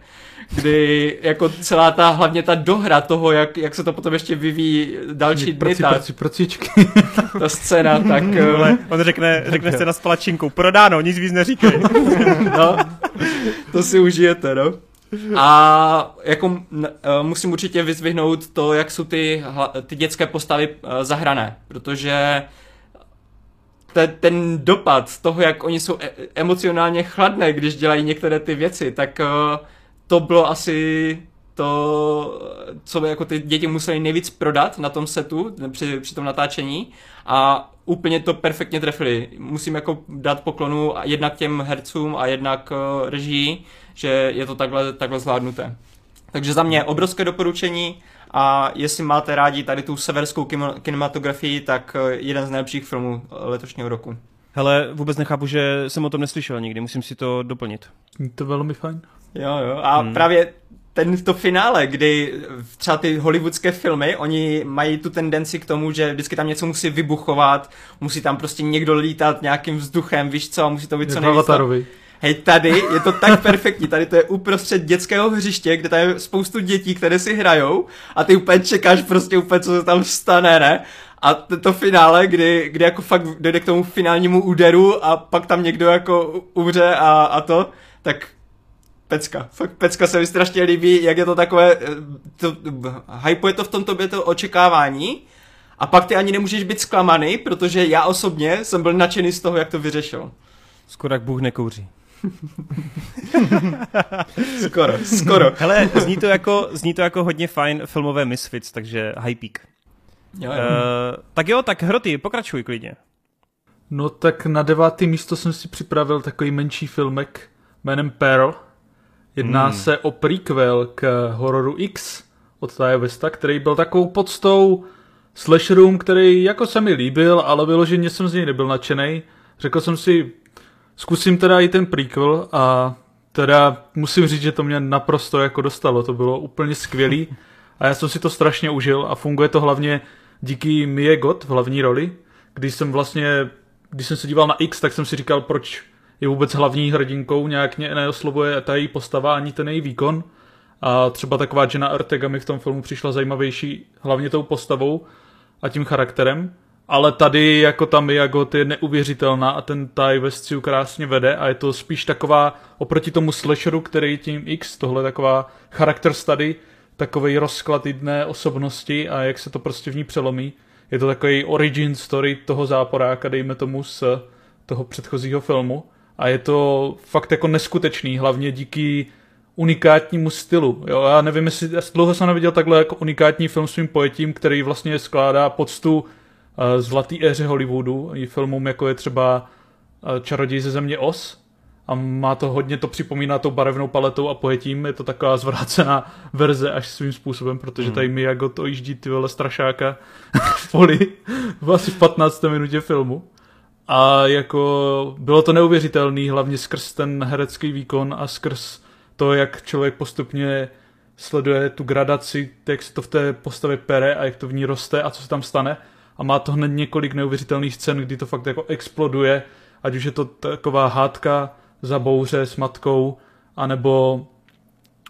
kdy jako celá ta, hlavně ta dohra toho, jak, jak se to potom ještě vyvíjí další dny, ta, procičky. ta scéna, tak... Ale on řekne, řekne scéna s palačinkou, prodáno, nic víc neříkej. no, to si užijete, no. A jako e, musím určitě vyzvihnout to, jak jsou ty, ty dětské postavy e, zahrané, protože ten, ten dopad toho, jak oni jsou e- emocionálně chladné, když dělají některé ty věci, tak to bylo asi to, co jako ty děti museli nejvíc prodat na tom setu při, při tom natáčení a úplně to perfektně trefili. Musím jako dát poklonu jednak těm hercům a jednak režii, že je to takhle, takhle zvládnuté. Takže za mě obrovské doporučení a jestli máte rádi tady tu severskou kinematografii, tak eh, jeden z nejlepších filmů letošního roku. Hele, vůbec nechápu, že jsem o tom neslyšel nikdy, musím si to doplnit. To velmi fajn. Jo, jo, a hmm. právě ten to finále, kdy třeba ty hollywoodské filmy, oni mají tu tendenci k tomu, že vždycky tam něco musí vybuchovat, musí tam prostě někdo lítat nějakým vzduchem, víš co, musí to být co nejvíc. Hej, tady je to tak perfektní, tady to je uprostřed dětského hřiště, kde tady je spoustu dětí, které si hrajou a ty úplně čekáš prostě úplně, co se tam stane, ne? A to, to finále, kdy, kdy jako fakt dojde k tomu finálnímu úderu a pak tam někdo jako umře a, a to, tak pecka. Fakt pecka se mi strašně líbí, jak je to takové, eh, to, hypuje to v tom tobě to očekávání a pak ty ani nemůžeš být zklamaný, protože já osobně jsem byl nadšený z toho, jak to vyřešil. Skoro jak Bůh nekouří. skoro, skoro. Hele, zní to, jako, zní to jako hodně fajn filmové Misfits, takže high peak. Jo, jo. Uh, tak jo, tak Hroty, pokračuj klidně. No tak na devátý místo jsem si připravil takový menší filmek jménem Pearl. Jedná hmm. se o prequel k hororu X od Taja Vesta, který byl takovou podstou slasherům, který jako se mi líbil, ale vyloženě jsem z něj nebyl nadšený. Řekl jsem si, Zkusím teda i ten prequel a teda musím říct, že to mě naprosto jako dostalo, to bylo úplně skvělý a já jsem si to strašně užil a funguje to hlavně díky Mie God v hlavní roli, když jsem vlastně, když jsem se díval na X, tak jsem si říkal, proč je vůbec hlavní hrdinkou, nějak mě neoslovuje ta její postava ani ten její výkon. A třeba taková Jenna Ortega mi v tom filmu přišla zajímavější hlavně tou postavou a tím charakterem ale tady jako ta Miyagot je neuvěřitelná a ten Ty West krásně vede a je to spíš taková oproti tomu slasheru, který tím X, tohle taková charakter study, takový rozklad jedné osobnosti a jak se to prostě v ní přelomí. Je to takový origin story toho záporáka, dejme tomu z toho předchozího filmu. A je to fakt jako neskutečný, hlavně díky unikátnímu stylu. Jo, já nevím, jestli dlouho jsem neviděl takhle jako unikátní film svým pojetím, který vlastně skládá poctu zlatý éře Hollywoodu, i filmům jako je třeba Čaroděj ze země Os, a má to hodně, to připomíná tou barevnou paletou a pojetím, je to taková zvrácená verze až svým způsobem, protože tady hmm. Miyago to jíždí ty vole strašáka v poli v asi v 15. minutě filmu. A jako bylo to neuvěřitelný, hlavně skrz ten herecký výkon a skrz to, jak člověk postupně sleduje tu gradaci, jak se to v té postavě pere a jak to v ní roste a co se tam stane a má to hned několik neuvěřitelných scén, kdy to fakt jako exploduje, ať už je to taková hádka za bouře s matkou, anebo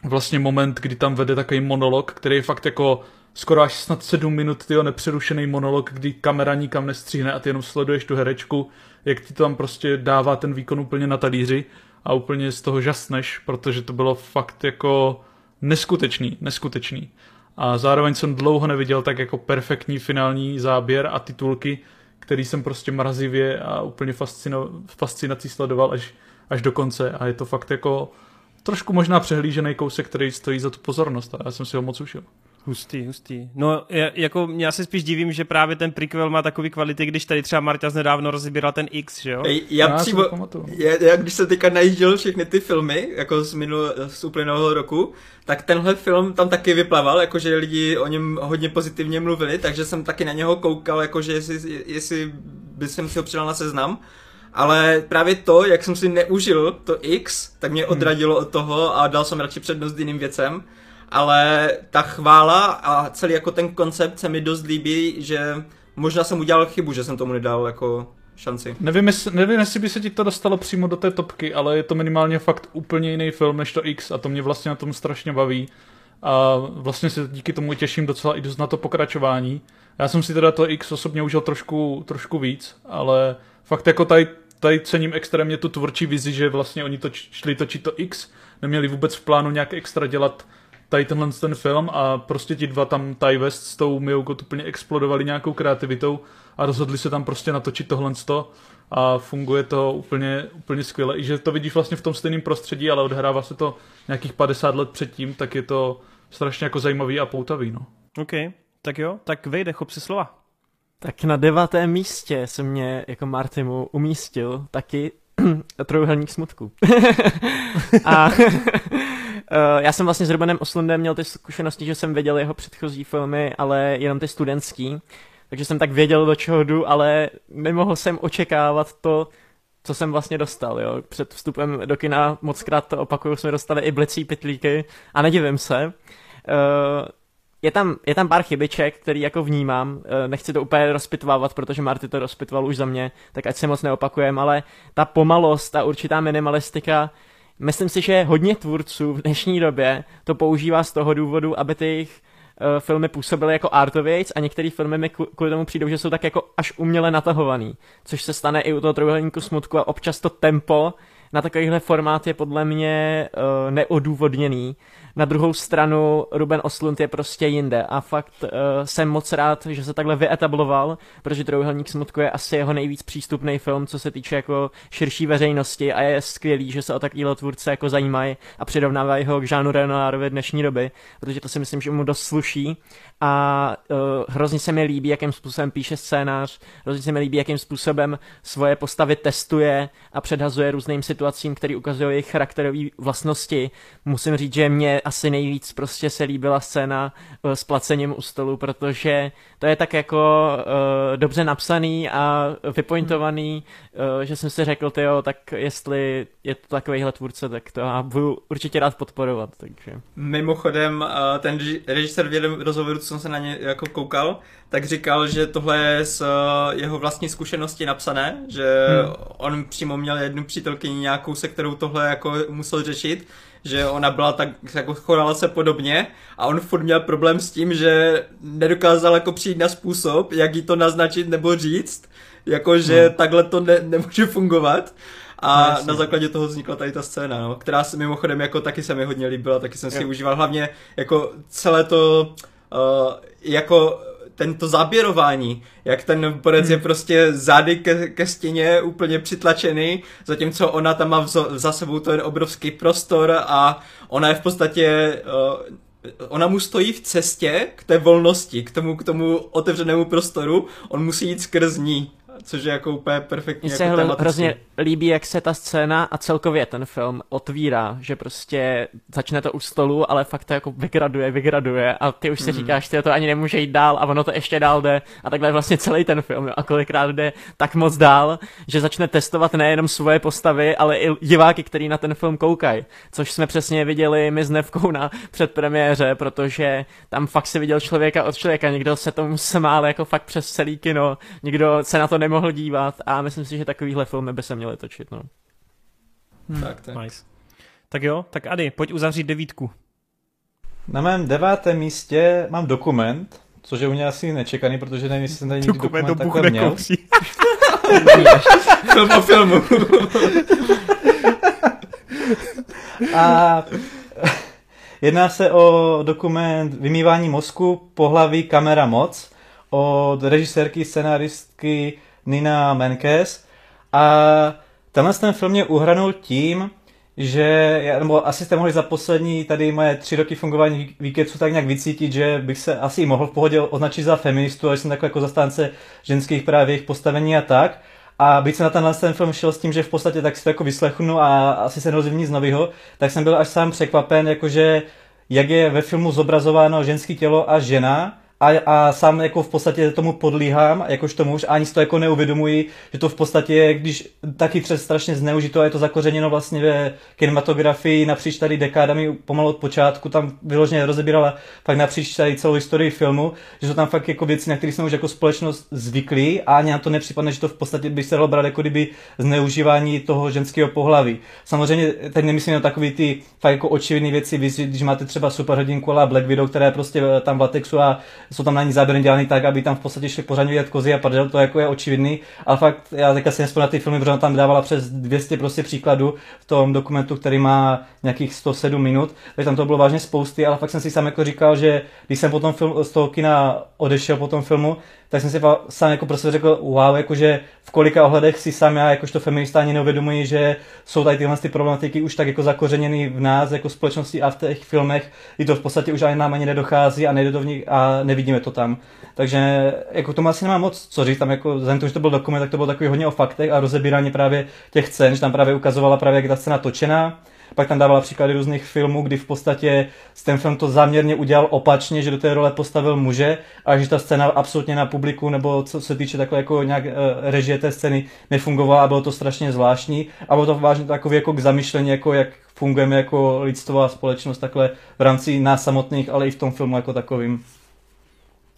vlastně moment, kdy tam vede takový monolog, který je fakt jako skoro až snad sedm minut tyho nepřerušený monolog, kdy kamera nikam nestříhne a ty jenom sleduješ tu herečku, jak ti to tam prostě dává ten výkon úplně na talíři a úplně z toho žasneš, protože to bylo fakt jako neskutečný, neskutečný a zároveň jsem dlouho neviděl tak jako perfektní finální záběr a titulky, který jsem prostě mrazivě a úplně fascino, fascinací sledoval až, až do konce a je to fakt jako trošku možná přehlížený kousek, který stojí za tu pozornost a já jsem si ho moc užil. Hustý, hustý. No, jako já se spíš divím, že právě ten prequel má takový kvality, když tady třeba Marta nedávno rozbíral ten X, že jo? Ej, já, já přímo, já, já, když jsem teďka najížděl všechny ty filmy, jako z, minul, z uplynulého roku, tak tenhle film tam taky vyplaval, jakože lidi o něm hodně pozitivně mluvili, takže jsem taky na něho koukal, jakože jestli, jestli by jsem si ho přidal na seznam. Ale právě to, jak jsem si neužil to X, tak mě hmm. odradilo od toho a dal jsem radši přednost jiným věcem. Ale ta chvála a celý jako ten koncept se mi dost líbí, že možná jsem udělal chybu, že jsem tomu nedal jako šanci. Nevím, jestli, nevím, jestli by se ti to dostalo přímo do té topky, ale je to minimálně fakt úplně jiný film než to X a to mě vlastně na tom strašně baví. A vlastně se díky tomu těším docela i dost na to pokračování. Já jsem si teda to X osobně užil trošku, trošku víc, ale fakt jako tady, tady cením extrémně tu tvůrčí vizi, že vlastně oni to šli točit to X, neměli vůbec v plánu nějak extra dělat tady tenhle ten film a prostě ti dva tam Ty West s tou Miyoko úplně explodovali nějakou kreativitou a rozhodli se tam prostě natočit tohle a funguje to úplně, úplně skvěle. I že to vidíš vlastně v tom stejném prostředí, ale odhrává se to nějakých 50 let předtím, tak je to strašně jako zajímavý a poutavý. No. OK, tak jo, tak vejde, chop si slova. Tak na devátém místě se mě jako Martimu umístil taky trojuhelník smutku. a já jsem vlastně s Rubenem Oslundem měl ty zkušenosti, že jsem věděl jeho předchozí filmy, ale jenom ty studentský. Takže jsem tak věděl, do čeho jdu, ale nemohl jsem očekávat to, co jsem vlastně dostal, jo. Před vstupem do kina moc krát to opakuju, jsme dostali i blicí pitlíky a nedivím se. Uh, je tam, je tam pár chybiček, který jako vnímám, nechci to úplně rozpitvávat, protože Marty to rozpitval už za mě, tak ať se moc neopakujem, ale ta pomalost, ta určitá minimalistika Myslím si, že hodně tvůrců v dnešní době to používá z toho důvodu, aby ty jejich uh, filmy působily jako artovějc a některé filmy mi kvůli tomu přijdou, že jsou tak jako až uměle natahovaný, což se stane i u toho trojuhelníku smutku a občas to tempo na takovýhle formát je podle mě uh, neodůvodněný. Na druhou stranu Ruben Oslund je prostě jinde. A fakt uh, jsem moc rád, že se takhle vyetabloval, protože Trojuhelník smutku je asi jeho nejvíc přístupný film, co se týče jako širší veřejnosti. A je skvělý, že se o takovýhle tvůrce jako zajímají a přirovnávají ho k Jeanu Renoirovi dnešní doby, protože to si myslím, že mu dost sluší. A uh, hrozně se mi líbí, jakým způsobem píše scénář, hrozně se mi líbí, jakým způsobem svoje postavy testuje a předhazuje různým situacím, které ukazují jejich charakterové vlastnosti. Musím říct, že mě asi nejvíc prostě se líbila scéna uh, s placením u stolu, protože to je tak jako uh, dobře napsaný a vypointovaný, uh, že jsem si řekl, tyjo, tak jestli je to takovýhle tvůrce, tak to já budu určitě rád podporovat. Takže. Mimochodem, uh, ten režisér v jednom rozhovoru, co jsem se na ně jako koukal, tak říkal, že tohle je z jeho vlastní zkušenosti napsané, že hmm. on přímo měl jednu přítelkyni nějakou, se kterou tohle jako musel řešit, že ona byla tak, jako chovala se podobně a on furt měl problém s tím, že nedokázal jako přijít na způsob, jak jí to naznačit nebo říct, jako že no. takhle to ne, nemůže fungovat. A no, na základě toho vznikla tady ta scéna, no, která se mimochodem jako taky se mi hodně líbila, taky jsem si jo. užíval hlavně jako celé to uh, jako tento záběrování, jak ten borec hmm. je prostě zády ke, ke stěně úplně přitlačený, zatímco ona tam má vzo, za sebou ten obrovský prostor a ona je v podstatě uh, ona mu stojí v cestě k té volnosti, k tomu, k tomu otevřenému prostoru, on musí jít skrz ní což je jako úplně perfektní. Mně jako se hrozně líbí, jak se ta scéna a celkově ten film otvírá, že prostě začne to u stolu, ale fakt to jako vygraduje, vygraduje a ty už si mm. říkáš, že to ani nemůže jít dál a ono to ještě dál jde a takhle vlastně celý ten film a kolikrát jde tak moc dál, že začne testovat nejenom svoje postavy, ale i diváky, který na ten film koukají, což jsme přesně viděli my s Nevkou na předpremiéře, protože tam fakt si viděl člověka od člověka, někdo se tomu smál jako fakt přes celý kino, někdo se na to nemohl dívat a myslím si, že takovýhle filmy by se měly točit. No. Hmm. Tak, tak. Nice. Tak jo, tak Ady, pojď uzavřít devítku. Na mém devátém místě mám dokument, což je u mě asi nečekaný, protože nevím, jestli jsem tady nikdy dokument, dokument takhle měl. Film o filmu. A jedná se o dokument Vymývání mozku, pohlaví, kamera, moc od režisérky, scenáristky Nina Menkes a tenhle ten film mě uhranul tím, že, nebo asi jste mohli za poslední tady moje tři roky fungování výkecu tak nějak vycítit, že bych se asi mohl v pohodě označit za feministu, ale jsem takový jako zastánce ženských práv, jejich postavení a tak. A byť jsem na tenhle ten film šel s tím, že v podstatě tak si to jako vyslechnu a asi se nerozumí nic nového, tak jsem byl až sám překvapen, jakože jak je ve filmu zobrazováno ženské tělo a žena a, a sám jako v podstatě tomu podlíhám, jakož tomu už ani si to jako neuvědomuji, že to v podstatě je, když taky třeba strašně zneužito a je to zakořeněno vlastně ve kinematografii napříč tady dekádami pomalu od počátku, tam vyloženě rozebírala fakt napříč tady celou historii filmu, že jsou tam fakt jako věci, na které jsme už jako společnost zvyklí a ani nám to nepřipadne, že to v podstatě by se dalo brát jako kdyby zneužívání toho ženského pohlaví. Samozřejmě teď nemyslím na takový ty fakt jako očividné věci, když máte třeba superhrdinku ale Black Widow, která je prostě tam v latexu a jsou tam na ní záběry dělaný tak, aby tam v podstatě šli pořádně vidět kozy a prdel, to jako je očividný, ale fakt já teďka si na ty filmy, protože tam dávala přes 200 prostě příkladů v tom dokumentu, který má nějakých 107 minut, takže tam to bylo vážně spousty, ale fakt jsem si sám jako říkal, že když jsem potom film, z toho kina odešel po tom filmu, tak jsem si sám jako prostě řekl, wow, jakože v kolika ohledech si sám já jakožto feminista ani neuvědomuji, že jsou tady tyhle ty problematiky už tak jako zakořeněny v nás, jako společnosti a v těch filmech, kdy to v podstatě už ani nám ani nedochází a nejde to v nich a nevidíme to tam. Takže jako tomu asi nemám moc co říct, tam jako vzhledem to, že to byl dokument, tak to bylo takový hodně o faktech a rozebírání právě těch scén, že tam právě ukazovala právě, jak ta scéna točená, pak tam dávala příklady různých filmů, kdy v podstatě ten film to záměrně udělal opačně, že do té role postavil muže a že ta scéna absolutně na publiku nebo co se týče takhle jako nějak uh, režie té scény nefungovala a bylo to strašně zvláštní a bylo to vážně takové jako k zamyšlení, jako jak fungujeme jako lidstvo a společnost takhle v rámci nás samotných, ale i v tom filmu jako takovým.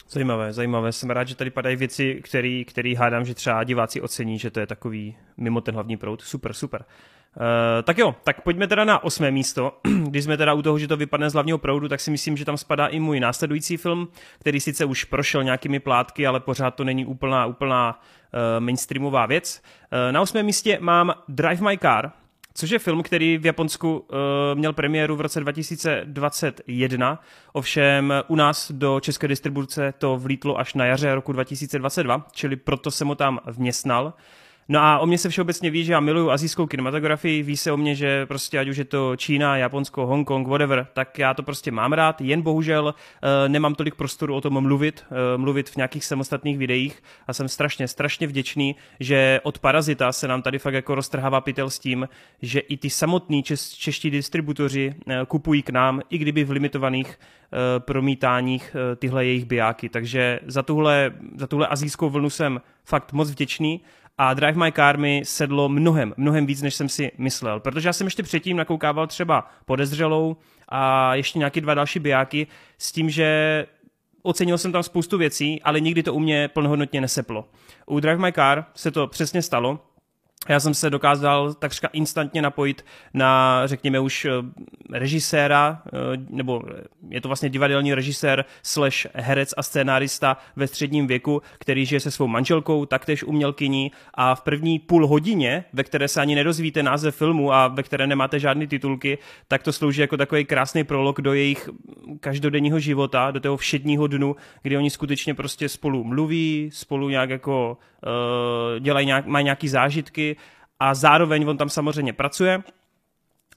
Zajímavé, zajímavé. Jsem rád, že tady padají věci, které hádám, že třeba diváci ocení, že to je takový mimo ten hlavní proud. Super, super. Uh, tak jo, tak pojďme teda na osmé místo. Když jsme teda u toho, že to vypadne z hlavního proudu, tak si myslím, že tam spadá i můj následující film, který sice už prošel nějakými plátky, ale pořád to není úplná, úplná uh, mainstreamová věc. Uh, na osmém místě mám Drive My Car, což je film, který v Japonsku uh, měl premiéru v roce 2021, ovšem u nás do české distribuce to vlítlo až na jaře roku 2022, čili proto jsem ho tam vměstnal. No a o mě se všeobecně ví, že já miluju azijskou kinematografii, ví se o mě, že prostě ať už je to Čína, Japonsko, Hongkong, whatever, tak já to prostě mám rád, jen bohužel uh, nemám tolik prostoru o tom mluvit, uh, mluvit v nějakých samostatných videích a jsem strašně, strašně vděčný, že od Parazita se nám tady fakt jako roztrhává pytel s tím, že i ty samotní čes, čeští distributoři uh, kupují k nám, i kdyby v limitovaných promítáních tyhle jejich bijáky. Takže za tuhle, za tuhle azijskou vlnu jsem fakt moc vděčný a Drive My Car mi sedlo mnohem, mnohem víc, než jsem si myslel, protože já jsem ještě předtím nakoukával třeba podezřelou a ještě nějaký dva další bijáky s tím, že ocenil jsem tam spoustu věcí, ale nikdy to u mě plnohodnotně neseplo. U Drive My Car se to přesně stalo, já jsem se dokázal takřka instantně napojit na, řekněme už, eh, režiséra, eh, nebo je to vlastně divadelní režisér slash herec a scénárista ve středním věku, který žije se svou manželkou, taktéž umělkyní. A v první půl hodině, ve které se ani nedozvíte název filmu a ve které nemáte žádné titulky, tak to slouží jako takový krásný prolog do jejich každodenního života, do toho všedního dnu, kdy oni skutečně prostě spolu mluví, spolu nějak jako dělají nějak, mají nějaký zážitky a zároveň on tam samozřejmě pracuje.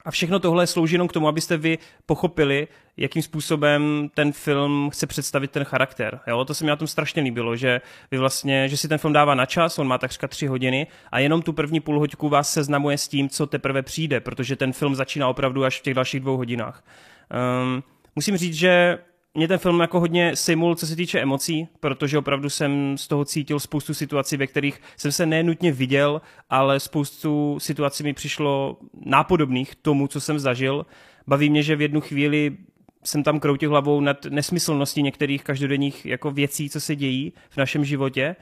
A všechno tohle slouží jenom k tomu, abyste vy pochopili, jakým způsobem ten film chce představit ten charakter. Jo? To se mi na tom strašně líbilo, že, vy vlastně, že si ten film dává na čas, on má takřka tři hodiny a jenom tu první půl hoďku vás seznamuje s tím, co teprve přijde, protože ten film začíná opravdu až v těch dalších dvou hodinách. Um, musím říct, že mě ten film jako hodně simul, co se týče emocí, protože opravdu jsem z toho cítil spoustu situací, ve kterých jsem se nenutně viděl, ale spoustu situací mi přišlo nápodobných tomu, co jsem zažil. Baví mě, že v jednu chvíli jsem tam kroutil hlavou nad nesmyslností některých každodenních jako věcí, co se dějí v našem životě,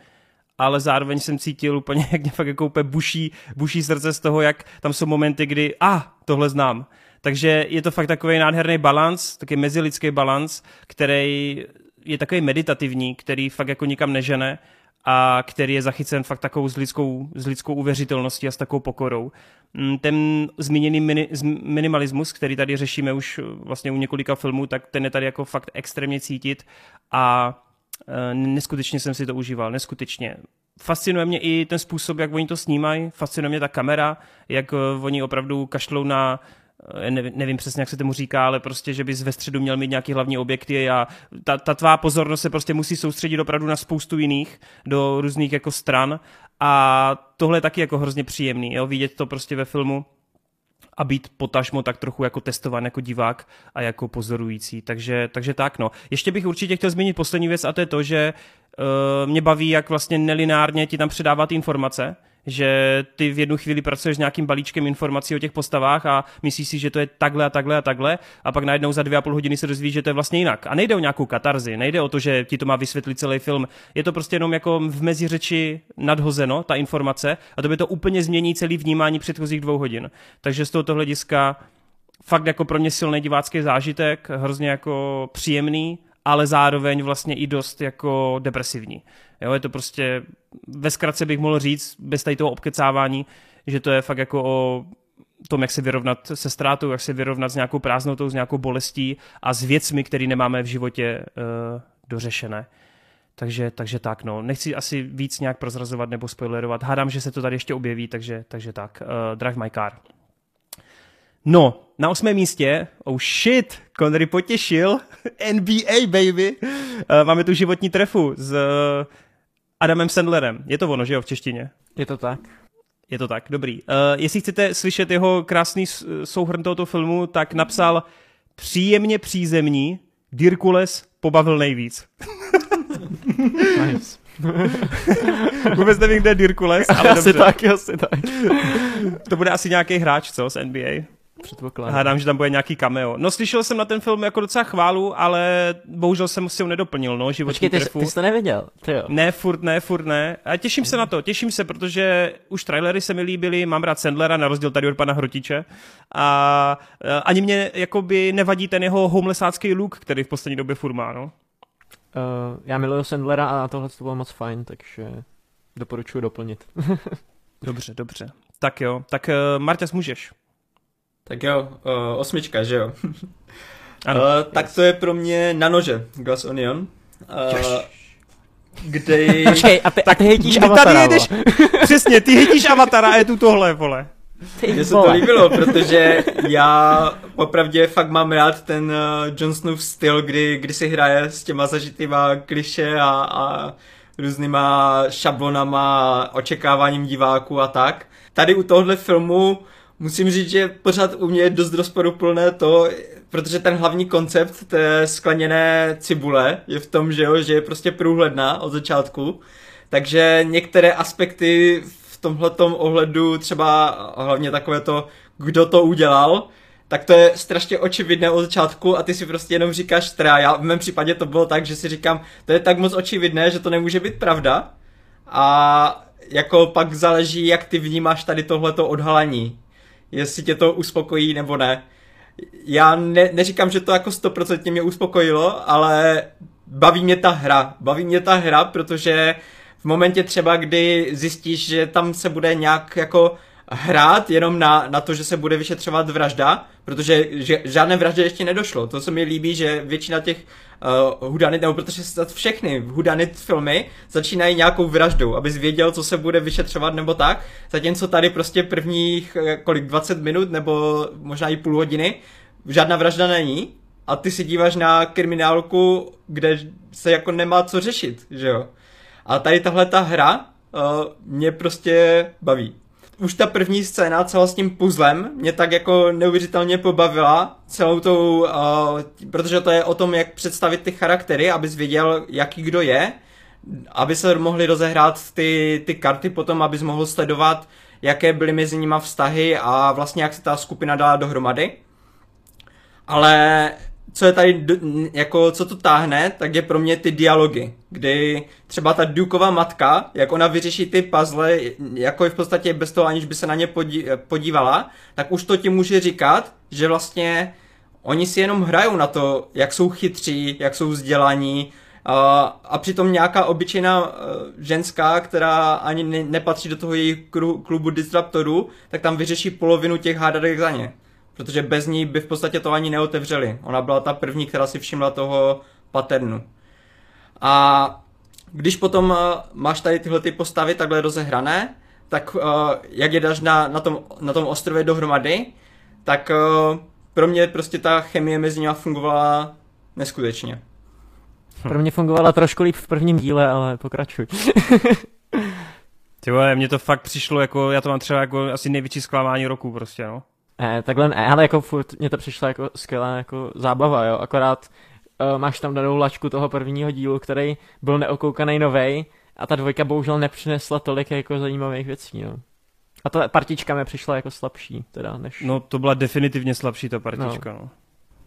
ale zároveň jsem cítil úplně, jak mě fakt jako úplně buší, buší srdce z toho, jak tam jsou momenty, kdy, a, ah, tohle znám takže je to fakt takový nádherný balans, taky mezilidský balans, který je takový meditativní, který fakt jako nikam nežene a který je zachycen fakt takovou s lidskou, s lidskou uvěřitelností a s takovou pokorou. Mm, ten zmíněný mini, minimalismus, který tady řešíme už vlastně u několika filmů, tak ten je tady jako fakt extrémně cítit a e, neskutečně jsem si to užíval, neskutečně. Fascinuje mě i ten způsob, jak oni to snímají, fascinuje mě ta kamera, jak e, oni opravdu kašlou na Eh, nevím, nevím přesně, jak se tomu říká, ale prostě, že bys ve středu měl mít nějaký hlavní objekty a ta, ta tvá pozornost se prostě musí soustředit opravdu na spoustu jiných, do různých jako stran a tohle je taky jako hrozně příjemný, jo, vidět to prostě ve filmu a být potažmo tak trochu jako testovan jako divák a jako pozorující. Takže, takže tak no. Ještě bych určitě chtěl zmínit poslední věc a to je to, že uh, mě baví, jak vlastně nelinárně ti tam předávat informace, že ty v jednu chvíli pracuješ s nějakým balíčkem informací o těch postavách a myslíš si, že to je takhle a takhle a takhle a pak najednou za dvě a půl hodiny se dozvíš, že to je vlastně jinak. A nejde o nějakou katarzi, nejde o to, že ti to má vysvětlit celý film. Je to prostě jenom jako v meziřeči nadhozeno, ta informace, a to by to úplně změní celý vnímání předchozích dvou hodin. Takže z tohoto hlediska fakt jako pro mě silný divácký zážitek, hrozně jako příjemný, ale zároveň vlastně i dost jako depresivní. Jo, je to prostě, ve zkratce bych mohl říct, bez tady toho obkecávání, že to je fakt jako o tom, jak se vyrovnat se ztrátou, jak se vyrovnat s nějakou prázdnotou, s nějakou bolestí a s věcmi, které nemáme v životě uh, dořešené. Takže, takže tak, no. Nechci asi víc nějak prozrazovat nebo spoilerovat. Hádám, že se to tady ještě objeví, takže, takže tak. Uh, Drive My Car. No, na osmém místě, oh shit, Connery potěšil, NBA baby, uh, máme tu životní trefu s uh, Adamem Sandlerem. Je to ono, že jo, v češtině? Je to tak. Je to tak, dobrý. Uh, jestli chcete slyšet jeho krásný souhrn tohoto filmu, tak napsal příjemně přízemní, Dirkules pobavil nejvíc. nice. Vůbec nevím, kde je Dirkules, ale asi dobře. tak, asi tak. to bude asi nějaký hráč, co, z NBA? Předpokládám. Hádám, že tam bude nějaký cameo. No slyšel jsem na ten film jako docela chválu, ale bohužel jsem si ho nedoplnil, no, životní Počkej, ty, trefu. ty jsi to neviděl, ty jo. Ne, furt ne, furt ne. A těším se na to, těším se, protože už trailery se mi líbily, mám rád Sandlera, na rozdíl tady od pana Hrotiče. A ani mě jakoby nevadí ten jeho homelessácký look, který v poslední době furt má, no. Uh, já miluju Sandlera a tohle to bylo moc fajn, takže doporučuji doplnit. dobře, dobře. Tak jo, tak uh, Marťas můžeš. Tak jo, uh, osmička, že jo? ano, uh, tak yes. to je pro mě na nože, Glass Onion. Uh, kde... Počkej, a ty, tak, a ty hejtíš Avatara, tady jedeš, Přesně, ty hejtíš Avatara a je tu tohle, vole. Mně se to líbilo, protože já opravdu fakt mám rád ten uh, Jon styl, kdy, kdy si hraje s těma zažitýma kliše a, a různýma šablonama, očekáváním diváků a tak. Tady u tohohle filmu musím říct, že pořád u mě je dost rozporuplné to, protože ten hlavní koncept té skleněné cibule je v tom, že, jo, že je prostě průhledná od začátku, takže některé aspekty v tomhletom ohledu, třeba hlavně takové to, kdo to udělal, tak to je strašně očividné od začátku a ty si prostě jenom říkáš teda, já v mém případě to bylo tak, že si říkám, to je tak moc očividné, že to nemůže být pravda. A jako pak záleží, jak ty vnímáš tady tohleto odhalení jestli tě to uspokojí nebo ne. Já ne, neříkám, že to jako 100% mě uspokojilo, ale baví mě ta hra. Baví mě ta hra, protože v momentě třeba, kdy zjistíš, že tam se bude nějak jako hrát jenom na, na to, že se bude vyšetřovat vražda, protože že, žádné vraždě ještě nedošlo. To se mi líbí, že většina těch uh, hudanit, nebo protože všechny hudanit filmy začínají nějakou vraždou, abys věděl, co se bude vyšetřovat nebo tak, zatímco tady prostě prvních eh, kolik 20 minut nebo možná i půl hodiny žádná vražda není a ty si díváš na kriminálku, kde se jako nemá co řešit, že jo. A tady tahle ta hra uh, mě prostě baví už ta první scéna celá s tím puzzlem mě tak jako neuvěřitelně pobavila celou tou, uh, protože to je o tom, jak představit ty charaktery, abys věděl, jaký kdo je, aby se mohly rozehrát ty, ty karty potom, abys mohl sledovat, jaké byly mezi nimi vztahy a vlastně jak se ta skupina dala dohromady. Ale co je tady, jako co to táhne, tak je pro mě ty dialogy, kdy třeba ta Dukeova matka, jak ona vyřeší ty puzzle, jako je v podstatě bez toho, aniž by se na ně podívala, tak už to ti může říkat, že vlastně oni si jenom hrajou na to, jak jsou chytří, jak jsou vzdělaní, a, a přitom nějaká obyčejná uh, ženská, která ani ne, nepatří do toho jejich klubu disruptorů, tak tam vyřeší polovinu těch hádadek za ně protože bez ní by v podstatě to ani neotevřeli. Ona byla ta první, která si všimla toho paternu. A když potom uh, máš tady tyhle ty postavy takhle rozehrané, tak uh, jak je dáš na, na, tom, na tom ostrově dohromady, tak uh, pro mě prostě ta chemie mezi nimi fungovala neskutečně. Pro mě fungovala trošku líp v prvním díle, ale pokračuj. Ty vole, mně to fakt přišlo jako, já to mám třeba jako asi největší zklamání roku prostě, no. Ne, takhle ne, ale jako furt mě to přišlo jako skvělá jako zábava, jo, akorát uh, máš tam danou lačku toho prvního dílu, který byl neokoukaný novej a ta dvojka bohužel nepřinesla tolik jako zajímavých věcí, no. A ta partička mi přišla jako slabší, teda, než... No, to byla definitivně slabší ta partička, no. no.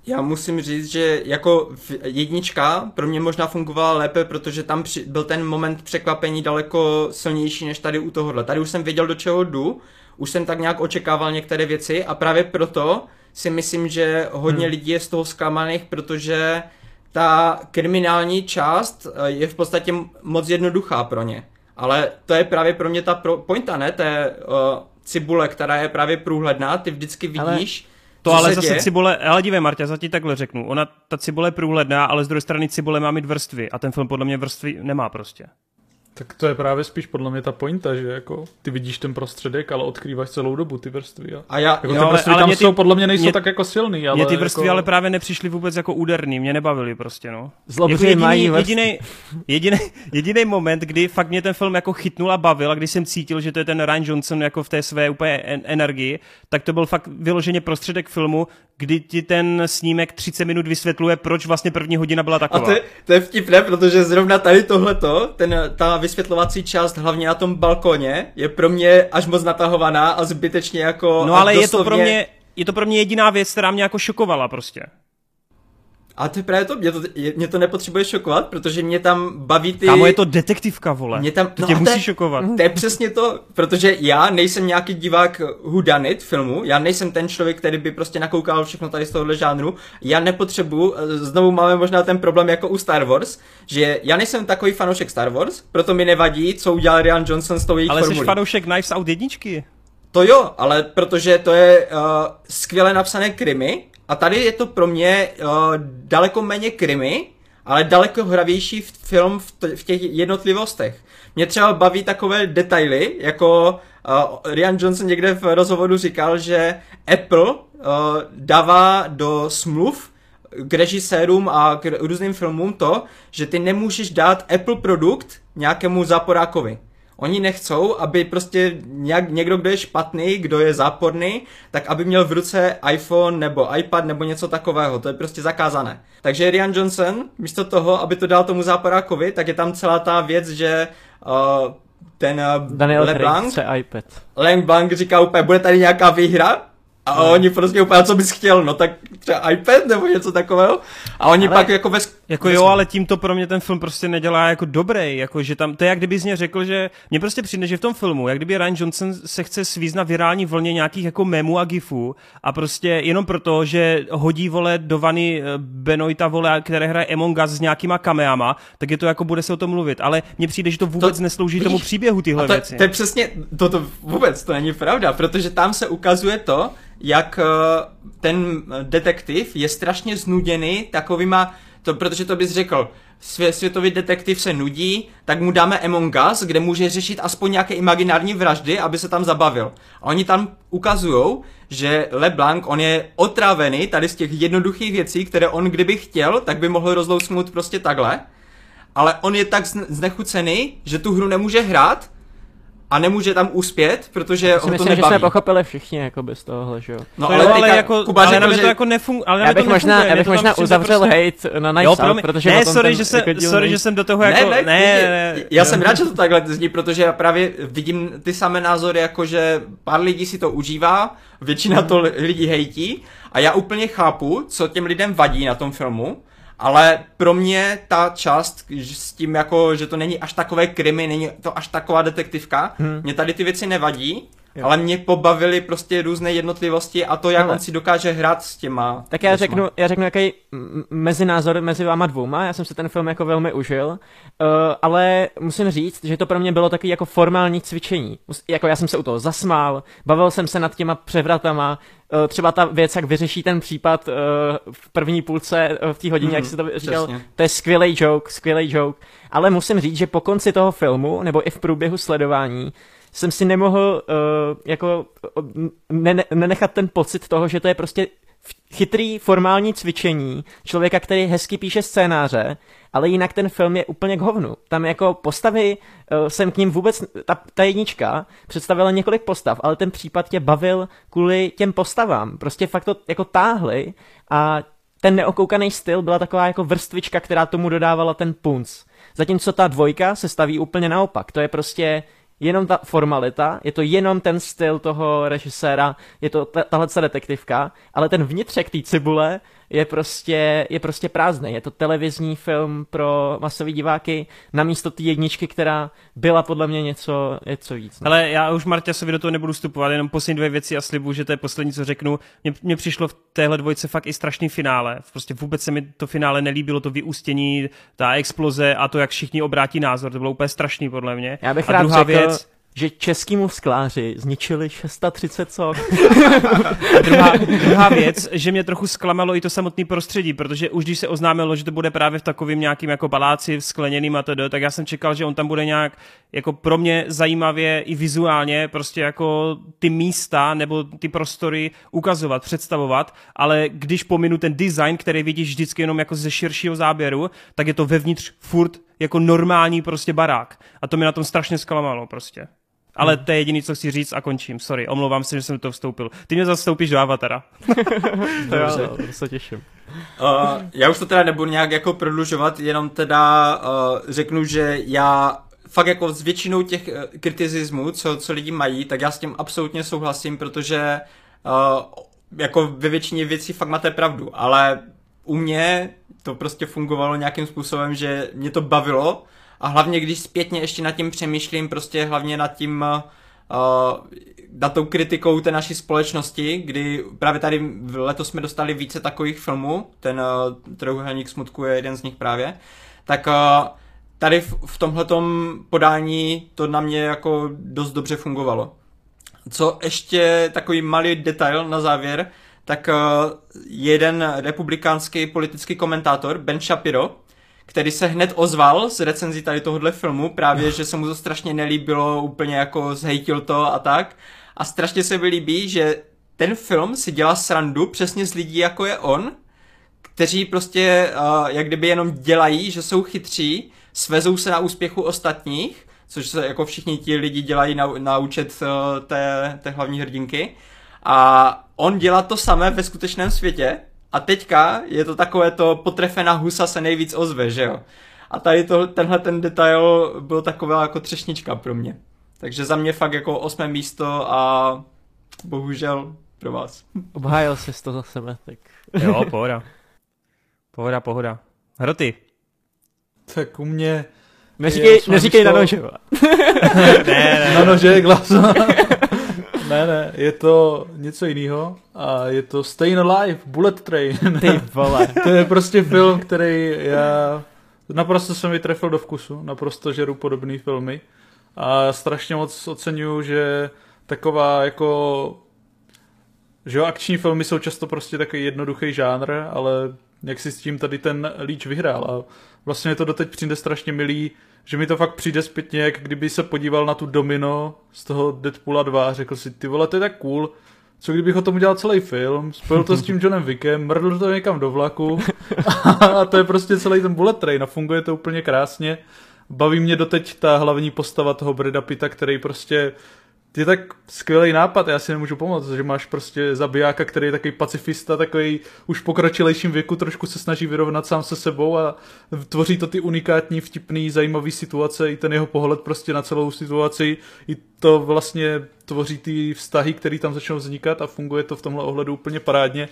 Já musím říct, že jako jednička pro mě možná fungovala lépe, protože tam při, byl ten moment překvapení daleko silnější než tady u tohohle. Tady už jsem věděl, do čeho jdu, už jsem tak nějak očekával některé věci a právě proto si myslím, že hodně hmm. lidí je z toho zklamaných, protože ta kriminální část eh, je v podstatě moc jednoduchá pro ně. Ale to je právě pro mě ta pro, pointa, ne? Té uh, cibule, která je právě průhledná, ty vždycky vidíš, ale... To ale zase děje? cibule, ale dívej Marta, za ti takhle řeknu, ona, ta cibule je průhledná, ale z druhé strany cibule má mít vrstvy a ten film podle mě vrstvy nemá prostě. Tak to je právě spíš podle mě ta pointa, že jako ty vidíš ten prostředek, ale odkrýváš celou dobu ty vrstvy. A, a já, jako jo, ty vrstvy ale, ale tam ty, jsou, podle mě nejsou mě, tak jako silný. Ale mě ty vrstvy jako... ale právě nepřišly vůbec jako úderný, mě nebavili prostě, no. Zlobři jako jediný, mají jediný, jediný, jediný, moment, kdy fakt mě ten film jako chytnul a bavil a když jsem cítil, že to je ten Ryan Johnson jako v té své úplně energii, tak to byl fakt vyloženě prostředek filmu, kdy ti ten snímek 30 minut vysvětluje, proč vlastně první hodina byla taková. A to je, to je vtipné, protože zrovna tady tohleto, ten, ta vysvětlovací část hlavně na tom balkoně je pro mě až moc natahovaná a zbytečně jako... No ale doslovně... je to pro mě, je to pro mě jediná věc, která mě jako šokovala prostě. A to je právě to, mě to, mě to nepotřebuje šokovat, protože mě tam baví ty... Kámo, je to detektivka, vole. Mě tam, to no tě musí to je, šokovat. To je přesně to, protože já nejsem nějaký divák hudanit filmu, já nejsem ten člověk, který by prostě nakoukal všechno tady z tohohle žánru. Já nepotřebuji, znovu máme možná ten problém jako u Star Wars, že já nejsem takový fanoušek Star Wars, proto mi nevadí, co udělal Ryan Johnson s tou jejich Ale formulí. jsi fanoušek Knives Out jedničky. To jo, ale protože to je uh, skvěle napsané krimi, a tady je to pro mě uh, daleko méně krimi, ale daleko hravější film v, t- v těch jednotlivostech. Mě třeba baví takové detaily, jako uh, Ryan Johnson někde v rozhovoru říkal, že Apple uh, dává do smluv k režisérům a k různým filmům to, že ty nemůžeš dát Apple produkt nějakému záporákovi. Oni nechcou, aby prostě nějak, někdo, kdo je špatný, kdo je záporný, tak aby měl v ruce iPhone nebo iPad nebo něco takového. To je prostě zakázané. Takže Ryan Johnson, místo toho, aby to dal tomu záporákovi, tak je tam celá ta věc, že uh, ten uh, Daniel LeBlanc, iPad. LeBlanc říká úplně, bude tady nějaká výhra? A no. oni prostě úplně, co bys chtěl, no tak třeba iPad nebo něco takového. A oni ale, pak jako ve... Jako jo, ale tím to pro mě ten film prostě nedělá jako dobrý, jako že tam, to je jak kdyby z řekl, že mě prostě přijde, že v tom filmu, jak kdyby Ryan Johnson se chce svízt na virální vlně nějakých jako memů a gifů a prostě jenom proto, že hodí vole do vany eh, Benoita vole, které hraje Among Us s nějakýma kameama, tak je to jako bude se o tom mluvit, ale mně přijde, že to vůbec to, neslouží vidíš, tomu příběhu tyhle to, věci. To je přesně, to, to vůbec to není pravda, protože tam se ukazuje to, jak eh, ten detektiv je strašně znuděný takovýma, to, protože to bys řekl, svě, světový detektiv se nudí, tak mu dáme Among Us, kde může řešit aspoň nějaké imaginární vraždy, aby se tam zabavil. A oni tam ukazují, že LeBlanc, on je otravený tady z těch jednoduchých věcí, které on kdyby chtěl, tak by mohl rozlousknout prostě takhle. Ale on je tak znechucený, že tu hru nemůže hrát, a nemůže tam uspět, protože ho to myslím, nebaví. že jsme pochopili všichni jako bez tohohle, že jo. No, ale, ale, jako, Kuba ale řekl, že... to jako nefunguje. Ale já bych to možná, já bych možná uzavřel prostě... hate na Night jo, Out, protože ne, sorry, že, se, jako sorry, že jsem do toho jako... Ne, ne, ne, ne já jsem rád, že to takhle zní, protože já právě vidím ty samé názory, jako že pár lidí si to užívá, většina to lidí hejtí a já úplně chápu, co těm lidem vadí na tom filmu, ale pro mě ta část s tím jako, že to není až takové krimi, není to až taková detektivka, hmm. mě tady ty věci nevadí, Jo. Ale mě pobavily prostě různé jednotlivosti a to, jak Ale. on si dokáže hrát s těma. Tak já řeknu, já řeknu jaký mezinázor mezi váma dvouma, já jsem se ten film jako velmi užil, uh, ale musím říct, že to pro mě bylo takový jako formální cvičení. Jako já jsem se u toho zasmál, bavil jsem se nad těma převratama, uh, třeba ta věc, jak vyřeší ten případ uh, v první půlce uh, v té hodině, mm, jak si to říkal, přesně. to je skvělý joke, skvělý joke, ale musím říct, že po konci toho filmu, nebo i v průběhu sledování, jsem si nemohl uh, jako ne, nenechat ten pocit toho, že to je prostě chytrý formální cvičení člověka, který hezky píše scénáře, ale jinak ten film je úplně k hovnu. Tam jako postavy, uh, jsem k ním vůbec, ta, ta jednička představila několik postav, ale ten případ tě bavil kvůli těm postavám. Prostě fakt to jako táhli a ten neokoukaný styl byla taková jako vrstvička, která tomu dodávala ten punc. Zatímco ta dvojka se staví úplně naopak. To je prostě jenom ta formalita, je to jenom ten styl toho režiséra, je to tahle detektivka, ale ten vnitřek té cibule je prostě, je prostě prázdný. Je to televizní film pro masový diváky namísto té jedničky, která byla podle mě něco, něco víc. No. Ale já už Marťasovi do toho nebudu vstupovat, jenom poslední dvě věci a slibu, že to je poslední, co řeknu. Mně, mně přišlo v téhle dvojce fakt i strašný finále. Prostě vůbec se mi to finále nelíbilo, to vyústění, ta exploze a to, jak všichni obrátí názor. To bylo úplně strašný podle mě. Já bych a rád druhá řekl, věc, že českýmu skláři zničili 630 sok. Druhá, druhá věc, že mě trochu zklamalo i to samotné prostředí, protože už když se oznámilo, že to bude právě v takovým nějakým jako paláci skleněným a tedy, tak já jsem čekal, že on tam bude nějak jako pro mě zajímavě i vizuálně prostě jako ty místa nebo ty prostory ukazovat, představovat, ale když pominu ten design, který vidíš vždycky jenom jako ze širšího záběru, tak je to vevnitř furt jako normální prostě barák. A to mi na tom strašně zklamalo prostě. Ale to je jediný, co chci říct a končím. Sorry, omlouvám se, že jsem to vstoupil. Ty mě zastoupíš do Avatara. to já, to se těším. Uh, já už to teda nebudu nějak jako prodlužovat, jenom teda uh, řeknu, že já fakt jako s většinou těch uh, kritizismů, co, co lidi mají, tak já s tím absolutně souhlasím, protože uh, jako ve většině věcí fakt máte pravdu, ale u mě to prostě fungovalo nějakým způsobem, že mě to bavilo a hlavně když zpětně ještě nad tím přemýšlím, prostě hlavně nad tím uh, nad tou kritikou té naší společnosti, kdy právě tady letos jsme dostali více takových filmů, ten uh, Trojuhelník smutku je jeden z nich právě, tak uh, tady v, v tomhletom podání to na mě jako dost dobře fungovalo. Co ještě takový malý detail na závěr, tak uh, jeden republikánský politický komentátor, Ben Shapiro, který se hned ozval z recenzí tady tohohle filmu, právě, že se mu to strašně nelíbilo, úplně jako zhejtil to a tak. A strašně se mi líbí, že ten film si dělá srandu přesně z lidí, jako je on, kteří prostě uh, jak kdyby jenom dělají, že jsou chytří, svezou se na úspěchu ostatních, což se jako všichni ti lidi dělají na, na účet uh, té, té hlavní hrdinky. A on dělá to samé ve skutečném světě, a teďka je to takové to potrefená husa se nejvíc ozve, že jo. A tady to, tenhle ten detail byl taková jako třešnička pro mě. Takže za mě fakt jako osmé místo a bohužel pro vás. Obhájil jsi to za sebe, tak. Jo, pohoda. Pohoda, pohoda. Hroty. Tak u mě... Neříkej, neříkej na nože. ne, ne. Na nože, glas. Ne, ne, je to něco jiného a je to Staying Alive, Bullet Train. Ty vole. to je prostě film, který já naprosto se mi trefil do vkusu, naprosto žeru podobné filmy a strašně moc oceňuju, že taková jako že jo, akční filmy jsou často prostě takový jednoduchý žánr, ale jak si s tím tady ten líč vyhrál a vlastně to doteď přijde strašně milý, že mi to fakt přijde zpětně, jak kdyby se podíval na tu domino z toho Deadpoola 2 a řekl si, ty vole, to je tak cool, co kdybych o tom udělal celý film, spojil to s tím Johnem Wickem, mrdl to někam do vlaku a to je prostě celý ten bullet train a funguje to úplně krásně. Baví mě doteď ta hlavní postava toho Breda Pitta, který prostě je tak skvělý nápad, já si nemůžu pomoct, že máš prostě zabijáka, který je takový pacifista, takový už v pokročilejším věku, trošku se snaží vyrovnat sám se sebou a tvoří to ty unikátní, vtipný, zajímavý situace, i ten jeho pohled prostě na celou situaci, i to vlastně tvoří ty vztahy, které tam začnou vznikat a funguje to v tomhle ohledu úplně parádně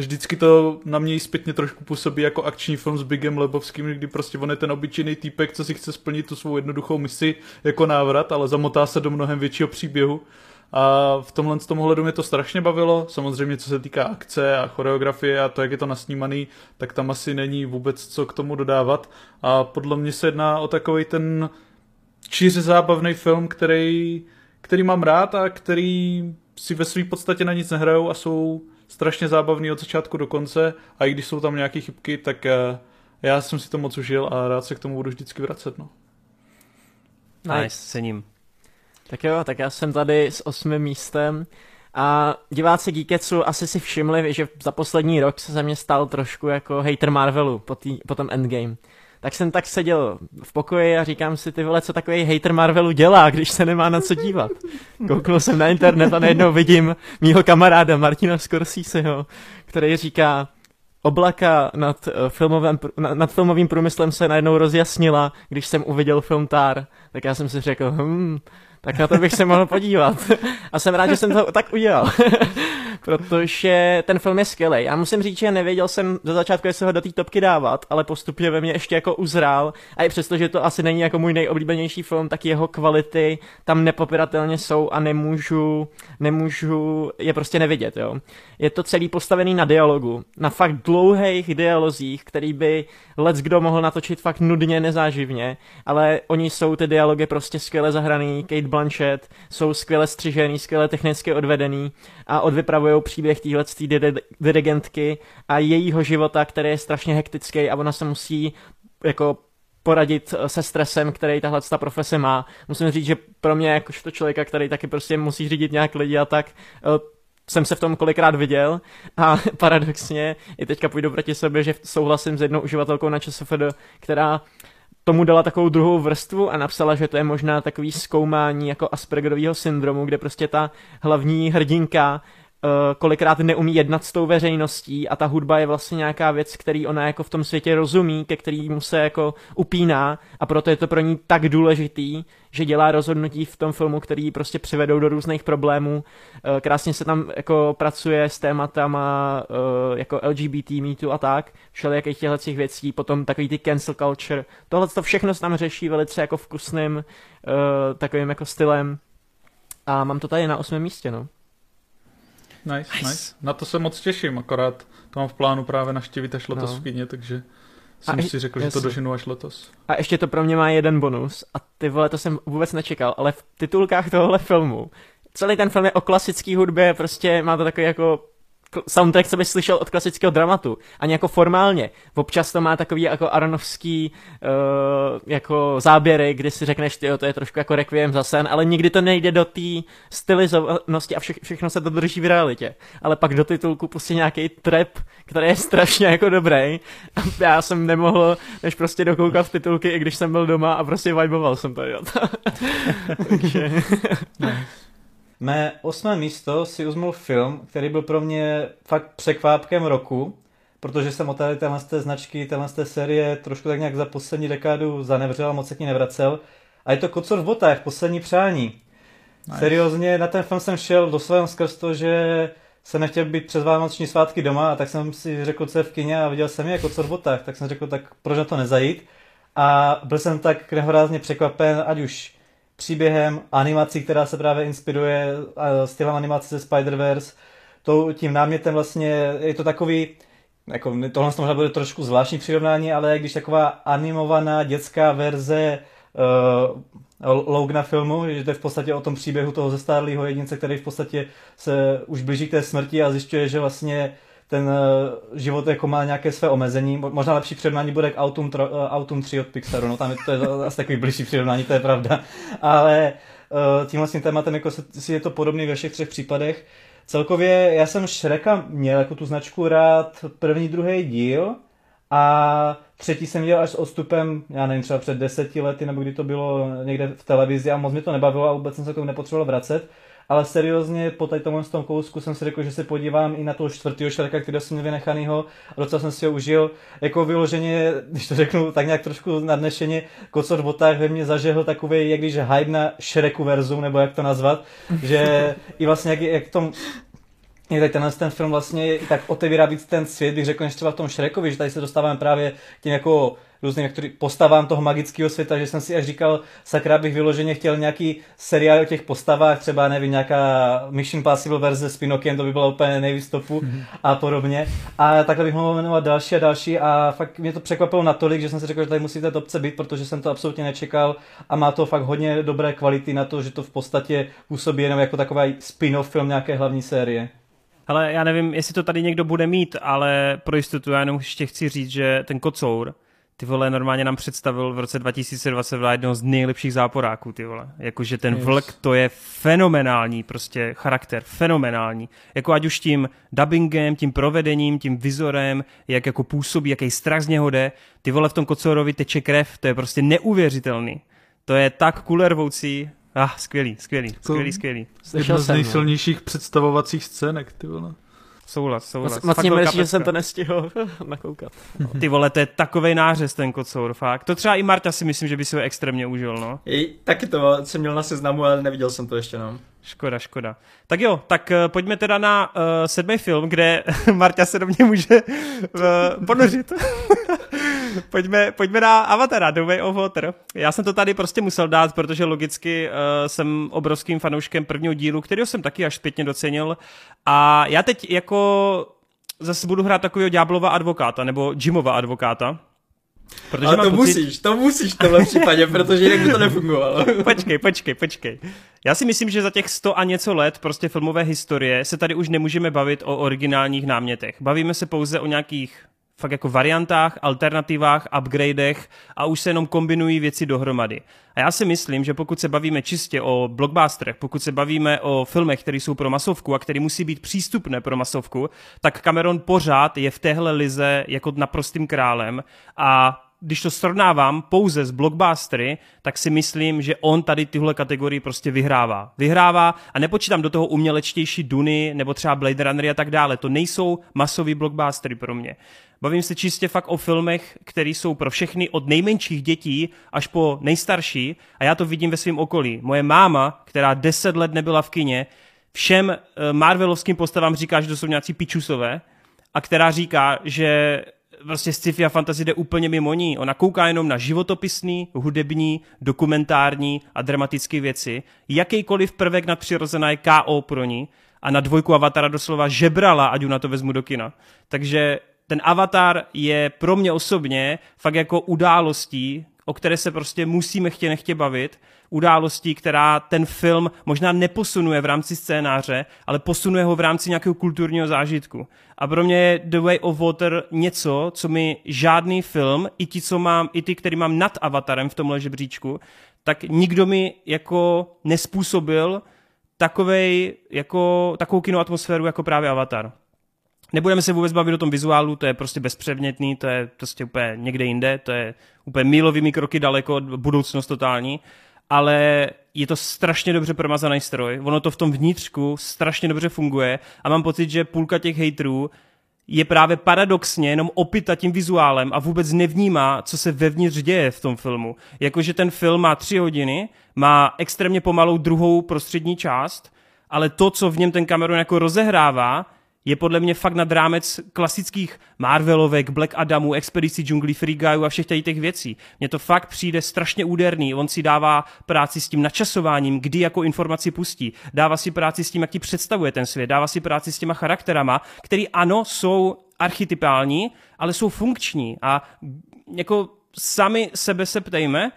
vždycky to na mě zpětně trošku působí jako akční film s Bigem Lebovským, kdy prostě on je ten obyčejný týpek, co si chce splnit tu svou jednoduchou misi jako návrat, ale zamotá se do mnohem většího příběhu. A v tomhle z tom ohledu mě to strašně bavilo. Samozřejmě, co se týká akce a choreografie a to, jak je to nasnímaný, tak tam asi není vůbec co k tomu dodávat. A podle mě se jedná o takový ten číře zábavný film, který, který mám rád a který si ve své podstatě na nic nehrajou a jsou strašně zábavný od začátku do konce a i když jsou tam nějaké chybky, tak uh, já jsem si to moc užil a rád se k tomu budu vždycky vracet. No. Nice, cením. Tak jo, tak já jsem tady s osmým místem A diváci Geeketsu asi si všimli, že za poslední rok se ze mě stal trošku jako hater Marvelu po, tý, po tom Endgame. Tak jsem tak seděl v pokoji a říkám si, ty vole, co takový hater Marvelu dělá, když se nemá na co dívat. Kouknul jsem na internet a najednou vidím mýho kamaráda Martina Scorseseho, který říká, oblaka nad, uh, filmovém, nad filmovým průmyslem se najednou rozjasnila, když jsem uviděl film Tar. Tak já jsem si řekl, hm, tak na to bych se mohl podívat. A jsem rád, že jsem to tak udělal. Protože ten film je skvělý. Já musím říct, že nevěděl jsem do začátku, jestli ho do té topky dávat, ale postupně ve mně ještě jako uzrál. A i přesto, že to asi není jako můj nejoblíbenější film, tak jeho kvality tam nepopiratelně jsou a nemůžu, nemůžu je prostě nevidět, jo. Je to celý postavený na dialogu, na fakt dlouhých dialozích, který by let's kdo mohl natočit fakt nudně, nezáživně, ale oni jsou ty dialogy prostě skvěle zahraný, Kate Blanchett, jsou skvěle střižený, skvěle technicky odvedený a odvypravují příběh téhle dirigentky a jejího života, který je strašně hektický a ona se musí jako poradit se stresem, který tahle ta profese má. Musím říct, že pro mě, jakožto člověka, který taky prostě musí řídit nějak lidi a tak, eh, jsem se v tom kolikrát viděl a paradoxně i teďka půjdu proti sobě, že souhlasím s jednou uživatelkou na ČSFD, která tomu dala takovou druhou vrstvu a napsala, že to je možná takový zkoumání jako Aspergerového syndromu, kde prostě ta hlavní hrdinka kolikrát neumí jednat s tou veřejností a ta hudba je vlastně nějaká věc, který ona jako v tom světě rozumí, ke kterýmu se jako upíná a proto je to pro ní tak důležitý, že dělá rozhodnutí v tom filmu, který prostě přivedou do různých problémů. Uh, krásně se tam jako pracuje s tématama uh, jako LGBT, MeToo a tak, všelijakých těchto těch věcí, potom takový ty cancel culture. Tohle to všechno se tam řeší velice jako vkusným takovým jako stylem a mám to tady na osmém místě, no. Nice, nice, nice. Na to se moc těším, akorát to mám v plánu právě naštívit až letos no. v kyně, takže jsem a si řekl, jasný. že to doženu až letos. A ještě to pro mě má jeden bonus a ty vole, to jsem vůbec nečekal, ale v titulkách tohohle filmu celý ten film je o klasické hudbě, prostě má to takový jako soundtrack, co bys slyšel od klasického dramatu. Ani jako formálně. Občas to má takový jako aronovský uh, jako záběry, kdy si řekneš, ty to je trošku jako requiem za sen, ale nikdy to nejde do té stylizovanosti a vše, všechno se to drží v realitě. Ale pak do titulku pustí nějaký trap, který je strašně jako dobrý. Já jsem nemohl než prostě dokoukat v titulky, i když jsem byl doma a prostě viboval jsem to, jo. Takže... Mé osmé místo si uzmul film, který byl pro mě fakt překvápkem roku, protože jsem o tady téhle značky, téhle série trošku tak nějak za poslední dekádu zanevřel a moc se k ní nevracel. A je to Kocor v botách, poslední přání. Nice. Seriózně, na ten film jsem šel doslova skrz to, že jsem nechtěl být přes vánoční svátky doma a tak jsem si řekl, co je v kině a viděl jsem je jako v botách, tak jsem řekl, tak proč na to nezajít. A byl jsem tak nehorázně překvapen, ať už příběhem, animací, která se právě inspiruje stylem animace ze Spider-Verse, to, tím námětem vlastně je to takový, jako tohle možná bude trošku zvláštní přirovnání, ale když taková animovaná dětská verze uh, Logna filmu, že to je v podstatě o tom příběhu toho zestárlého jedince, který v podstatě se už blíží k té smrti a zjišťuje, že vlastně ten eh, život jako má nějaké své omezení. Možná lepší přirovnání bude k Autumn, tro, eh, Autumn 3 od Pixaru, no tam je to je asi takový blížší přirovnání, to je pravda. Ale s tím tématem jako se, si je to podobný ve všech třech případech. Celkově já jsem Shreka měl jako tu značku rád první, druhý díl a třetí jsem viděl až s odstupem, já nevím, třeba před deseti lety, nebo kdy to bylo někde v televizi a moc mě to nebavilo a vůbec jsem se k tomu nepotřeboval vracet ale seriózně po tady tomhle tom kousku jsem si řekl, že se podívám i na toho čtvrtého šreka, který jsem měl vynechanýho a docela jsem si ho užil. Jako vyloženě, když to řeknu tak nějak trošku nadnešeně, kocor v botách ve mně zažehl takový, jak když hype na Shreku verzum, nebo jak to nazvat, že i vlastně jak, jak tom je tady tenhle ten film vlastně tak otevírá víc ten svět, bych řekl, než třeba v tom Šrekovi, že tady se dostáváme právě tím jako různým některý postavám toho magického světa, že jsem si až říkal, sakra bych vyloženě chtěl nějaký seriál o těch postavách, třeba nevím, nějaká Mission Possible verze s Pinokiem, to by bylo úplně nejvystopu mm-hmm. a podobně. A takhle bych mohl jmenovat další a další a fakt mě to překvapilo natolik, že jsem si řekl, že tady musí té topce být, protože jsem to absolutně nečekal a má to fakt hodně dobré kvality na to, že to v podstatě působí jenom jako takový spin-off film nějaké hlavní série. Ale já nevím, jestli to tady někdo bude mít, ale pro jistotu já jenom ještě chci říct, že ten kocour, ty vole, normálně nám představil v roce 2022 jednoho z nejlepších záporáků, ty vole. Jakože ten yes. vlk, to je fenomenální, prostě charakter, fenomenální. Jako ať už tím dubbingem, tím provedením, tím vizorem, jak jako působí, jaký strach z něho jde. Ty vole, v tom kocorovi teče krev, to je prostě neuvěřitelný. To je tak kulervoucí, Ah, skvělý, skvělý, skvělý, skvělý. Jedna z no. nejsilnějších představovacích scének, ty vole. Souhlas, souhlas. Moc mě mrzí, že jsem to nestihl nakoukat. No. Ty vole, to je takovej nářez ten kocour, fakt. To třeba i Marta si myslím, že by si ho extrémně užil, no. I, taky to jsem měl na seznamu, ale neviděl jsem to ještě, no. Škoda, škoda. Tak jo, tak uh, pojďme teda na uh, sedmý film, kde Marta se do mě může uh, ponořit. pojďme, pojďme na Avatara, The Way of Water. Já jsem to tady prostě musel dát, protože logicky uh, jsem obrovským fanouškem prvního dílu, kterého jsem taky až zpětně docenil. A já teď jako zase budu hrát takového ďáblova advokáta, nebo Jimova advokáta, Protože Ale to pocit... musíš, to musíš v tomhle případě, protože jinak by to nefungovalo. počkej, počkej, počkej. Já si myslím, že za těch sto a něco let prostě filmové historie se tady už nemůžeme bavit o originálních námětech. Bavíme se pouze o nějakých fakt jako variantách, alternativách, upgradech a už se jenom kombinují věci dohromady. A já si myslím, že pokud se bavíme čistě o blockbusterech, pokud se bavíme o filmech, které jsou pro masovku a které musí být přístupné pro masovku, tak Cameron pořád je v téhle lize jako naprostým králem a když to srovnávám pouze s blockbustery, tak si myslím, že on tady tyhle kategorii prostě vyhrává. Vyhrává a nepočítám do toho umělečtější Duny nebo třeba Blade Runner a tak dále. To nejsou masový blockbustery pro mě. Bavím se čistě fakt o filmech, které jsou pro všechny od nejmenších dětí až po nejstarší a já to vidím ve svém okolí. Moje máma, která deset let nebyla v kině, všem eh, Marvelovským postavám říká, že to jsou nějací pičusové a která říká, že prostě sci-fi a fantasy jde úplně mimo ní. Ona kouká jenom na životopisný, hudební, dokumentární a dramatické věci. Jakýkoliv prvek nadpřirozená je KO pro ní a na dvojku Avatara doslova žebrala, ať na to vezmu do kina. Takže ten Avatar je pro mě osobně fakt jako událostí, o které se prostě musíme chtě nechtě bavit, událostí, která ten film možná neposunuje v rámci scénáře, ale posunuje ho v rámci nějakého kulturního zážitku. A pro mě je The Way of Water něco, co mi žádný film, i ti, co mám, i ty, který mám nad Avatarem v tomhle žebříčku, tak nikdo mi jako nespůsobil takovej, jako, takovou kinoatmosféru jako právě Avatar. Nebudeme se vůbec bavit o tom vizuálu, to je prostě bezpředmětný, to je prostě úplně někde jinde, to je úplně mílovými kroky daleko, budoucnost totální, ale je to strašně dobře promazaný stroj, ono to v tom vnitřku strašně dobře funguje a mám pocit, že půlka těch haterů je právě paradoxně jenom opita tím vizuálem a vůbec nevnímá, co se vevnitř děje v tom filmu. Jakože ten film má tři hodiny, má extrémně pomalou druhou prostřední část, ale to, co v něm ten Cameron jako rozehrává, je podle mě fakt nad rámec klasických Marvelovek, Black Adamů, Expedici džunglí, Free Guyů a všech tady těch věcí. Mně to fakt přijde strašně úderný. On si dává práci s tím načasováním, kdy jako informaci pustí. Dává si práci s tím, jak ti představuje ten svět. Dává si práci s těma charakterama, který ano, jsou archetypální, ale jsou funkční. A jako sami sebe se ptejme,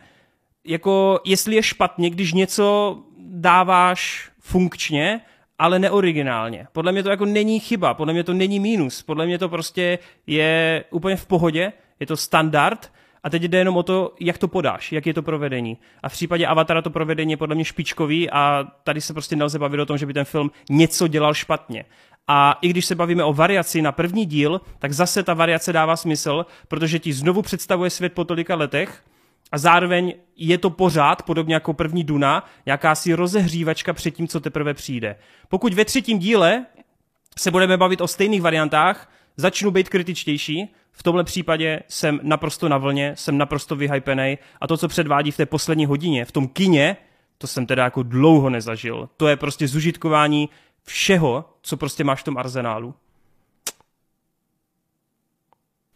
jako jestli je špatně, když něco dáváš funkčně, ale neoriginálně. Podle mě to jako není chyba, podle mě to není mínus, podle mě to prostě je úplně v pohodě, je to standard a teď jde jenom o to, jak to podáš, jak je to provedení. A v případě Avatara to provedení je podle mě špičkový a tady se prostě nelze bavit o tom, že by ten film něco dělal špatně. A i když se bavíme o variaci na první díl, tak zase ta variace dává smysl, protože ti znovu představuje svět po tolika letech a zároveň je to pořád, podobně jako první Duna, jakási rozehřívačka před tím, co teprve přijde. Pokud ve třetím díle se budeme bavit o stejných variantách, začnu být kritičtější, v tomhle případě jsem naprosto na vlně, jsem naprosto vyhypený a to, co předvádí v té poslední hodině, v tom kině, to jsem teda jako dlouho nezažil. To je prostě zužitkování všeho, co prostě máš v tom arzenálu.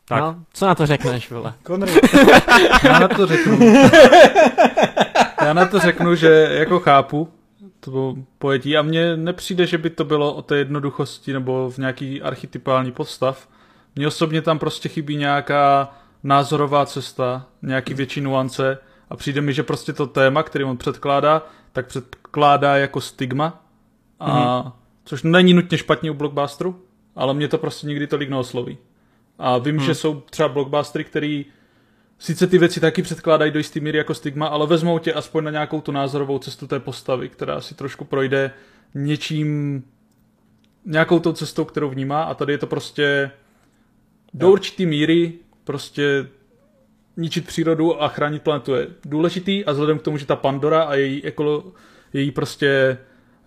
Tak. No, co na to řekneš, vole? Konry. Já na to řeknu. Já na to řeknu, že jako chápu to pojetí a mně nepřijde, že by to bylo o té jednoduchosti nebo v nějaký archetypální postav. Mně osobně tam prostě chybí nějaká názorová cesta, nějaký větší nuance a přijde mi, že prostě to téma, který on předkládá, tak předkládá jako stigma, a, mm-hmm. což není nutně špatně u blockbusteru, ale mě to prostě nikdy tolik neosloví. A vím, hmm. že jsou třeba blockbustery, který sice ty věci taky předkládají do jistý míry jako stigma, ale vezmou tě aspoň na nějakou tu názorovou cestu té postavy, která si trošku projde něčím, nějakou tou cestou, kterou vnímá a tady je to prostě do určitý míry prostě ničit přírodu a chránit planetu je důležitý a vzhledem k tomu, že ta Pandora a její, ekolo, její prostě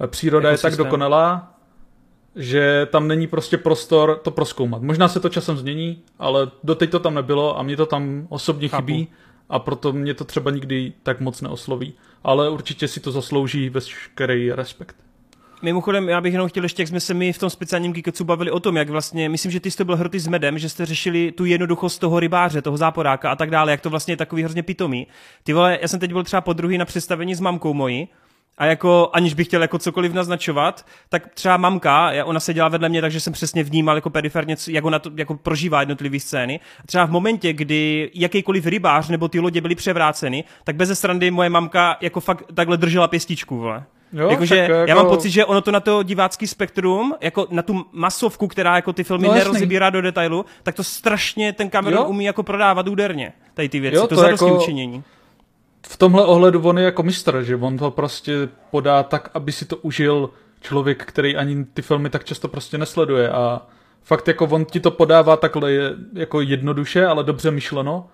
příroda Ekosystém. je tak dokonalá, že tam není prostě prostor to proskoumat. Možná se to časem změní, ale doteď to tam nebylo a mě to tam osobně Chápu. chybí a proto mě to třeba nikdy tak moc neosloví. Ale určitě si to zaslouží veškerý respekt. Mimochodem, já bych jenom chtěl ještě, jak jsme se mi v tom speciálním Kikocu bavili o tom, jak vlastně, myslím, že ty jste byl hroty s medem, že jste řešili tu jednoduchost toho rybáře, toho záporáka a tak dále, jak to vlastně je takový hrozně pitomý. Ty vole, já jsem teď byl třeba po druhý na představení s mamkou mojí a jako aniž bych chtěl jako cokoliv naznačovat, tak třeba mamka, ona se dělá vedle mě, takže jsem přesně vnímal jako periferně, jak ona to jako prožívá jednotlivé scény. Třeba v momentě, kdy jakýkoliv rybář nebo ty lodě byly převráceny, tak bez srandy moje mamka jako fakt takhle držela pěstičku, vole. Jo, Jakože jako... já mám pocit, že ono to na to divácký spektrum, jako na tu masovku, která jako ty filmy no, nerozbírá do detailu, tak to strašně ten Cameron jo? umí jako prodávat úderně, tady ty věci, jo, to, to zadosti jako... učinění v tomhle ohledu on je jako mistr, že on to prostě podá tak, aby si to užil člověk, který ani ty filmy tak často prostě nesleduje a fakt jako on ti to podává takhle je, jako jednoduše, ale dobře myšleno,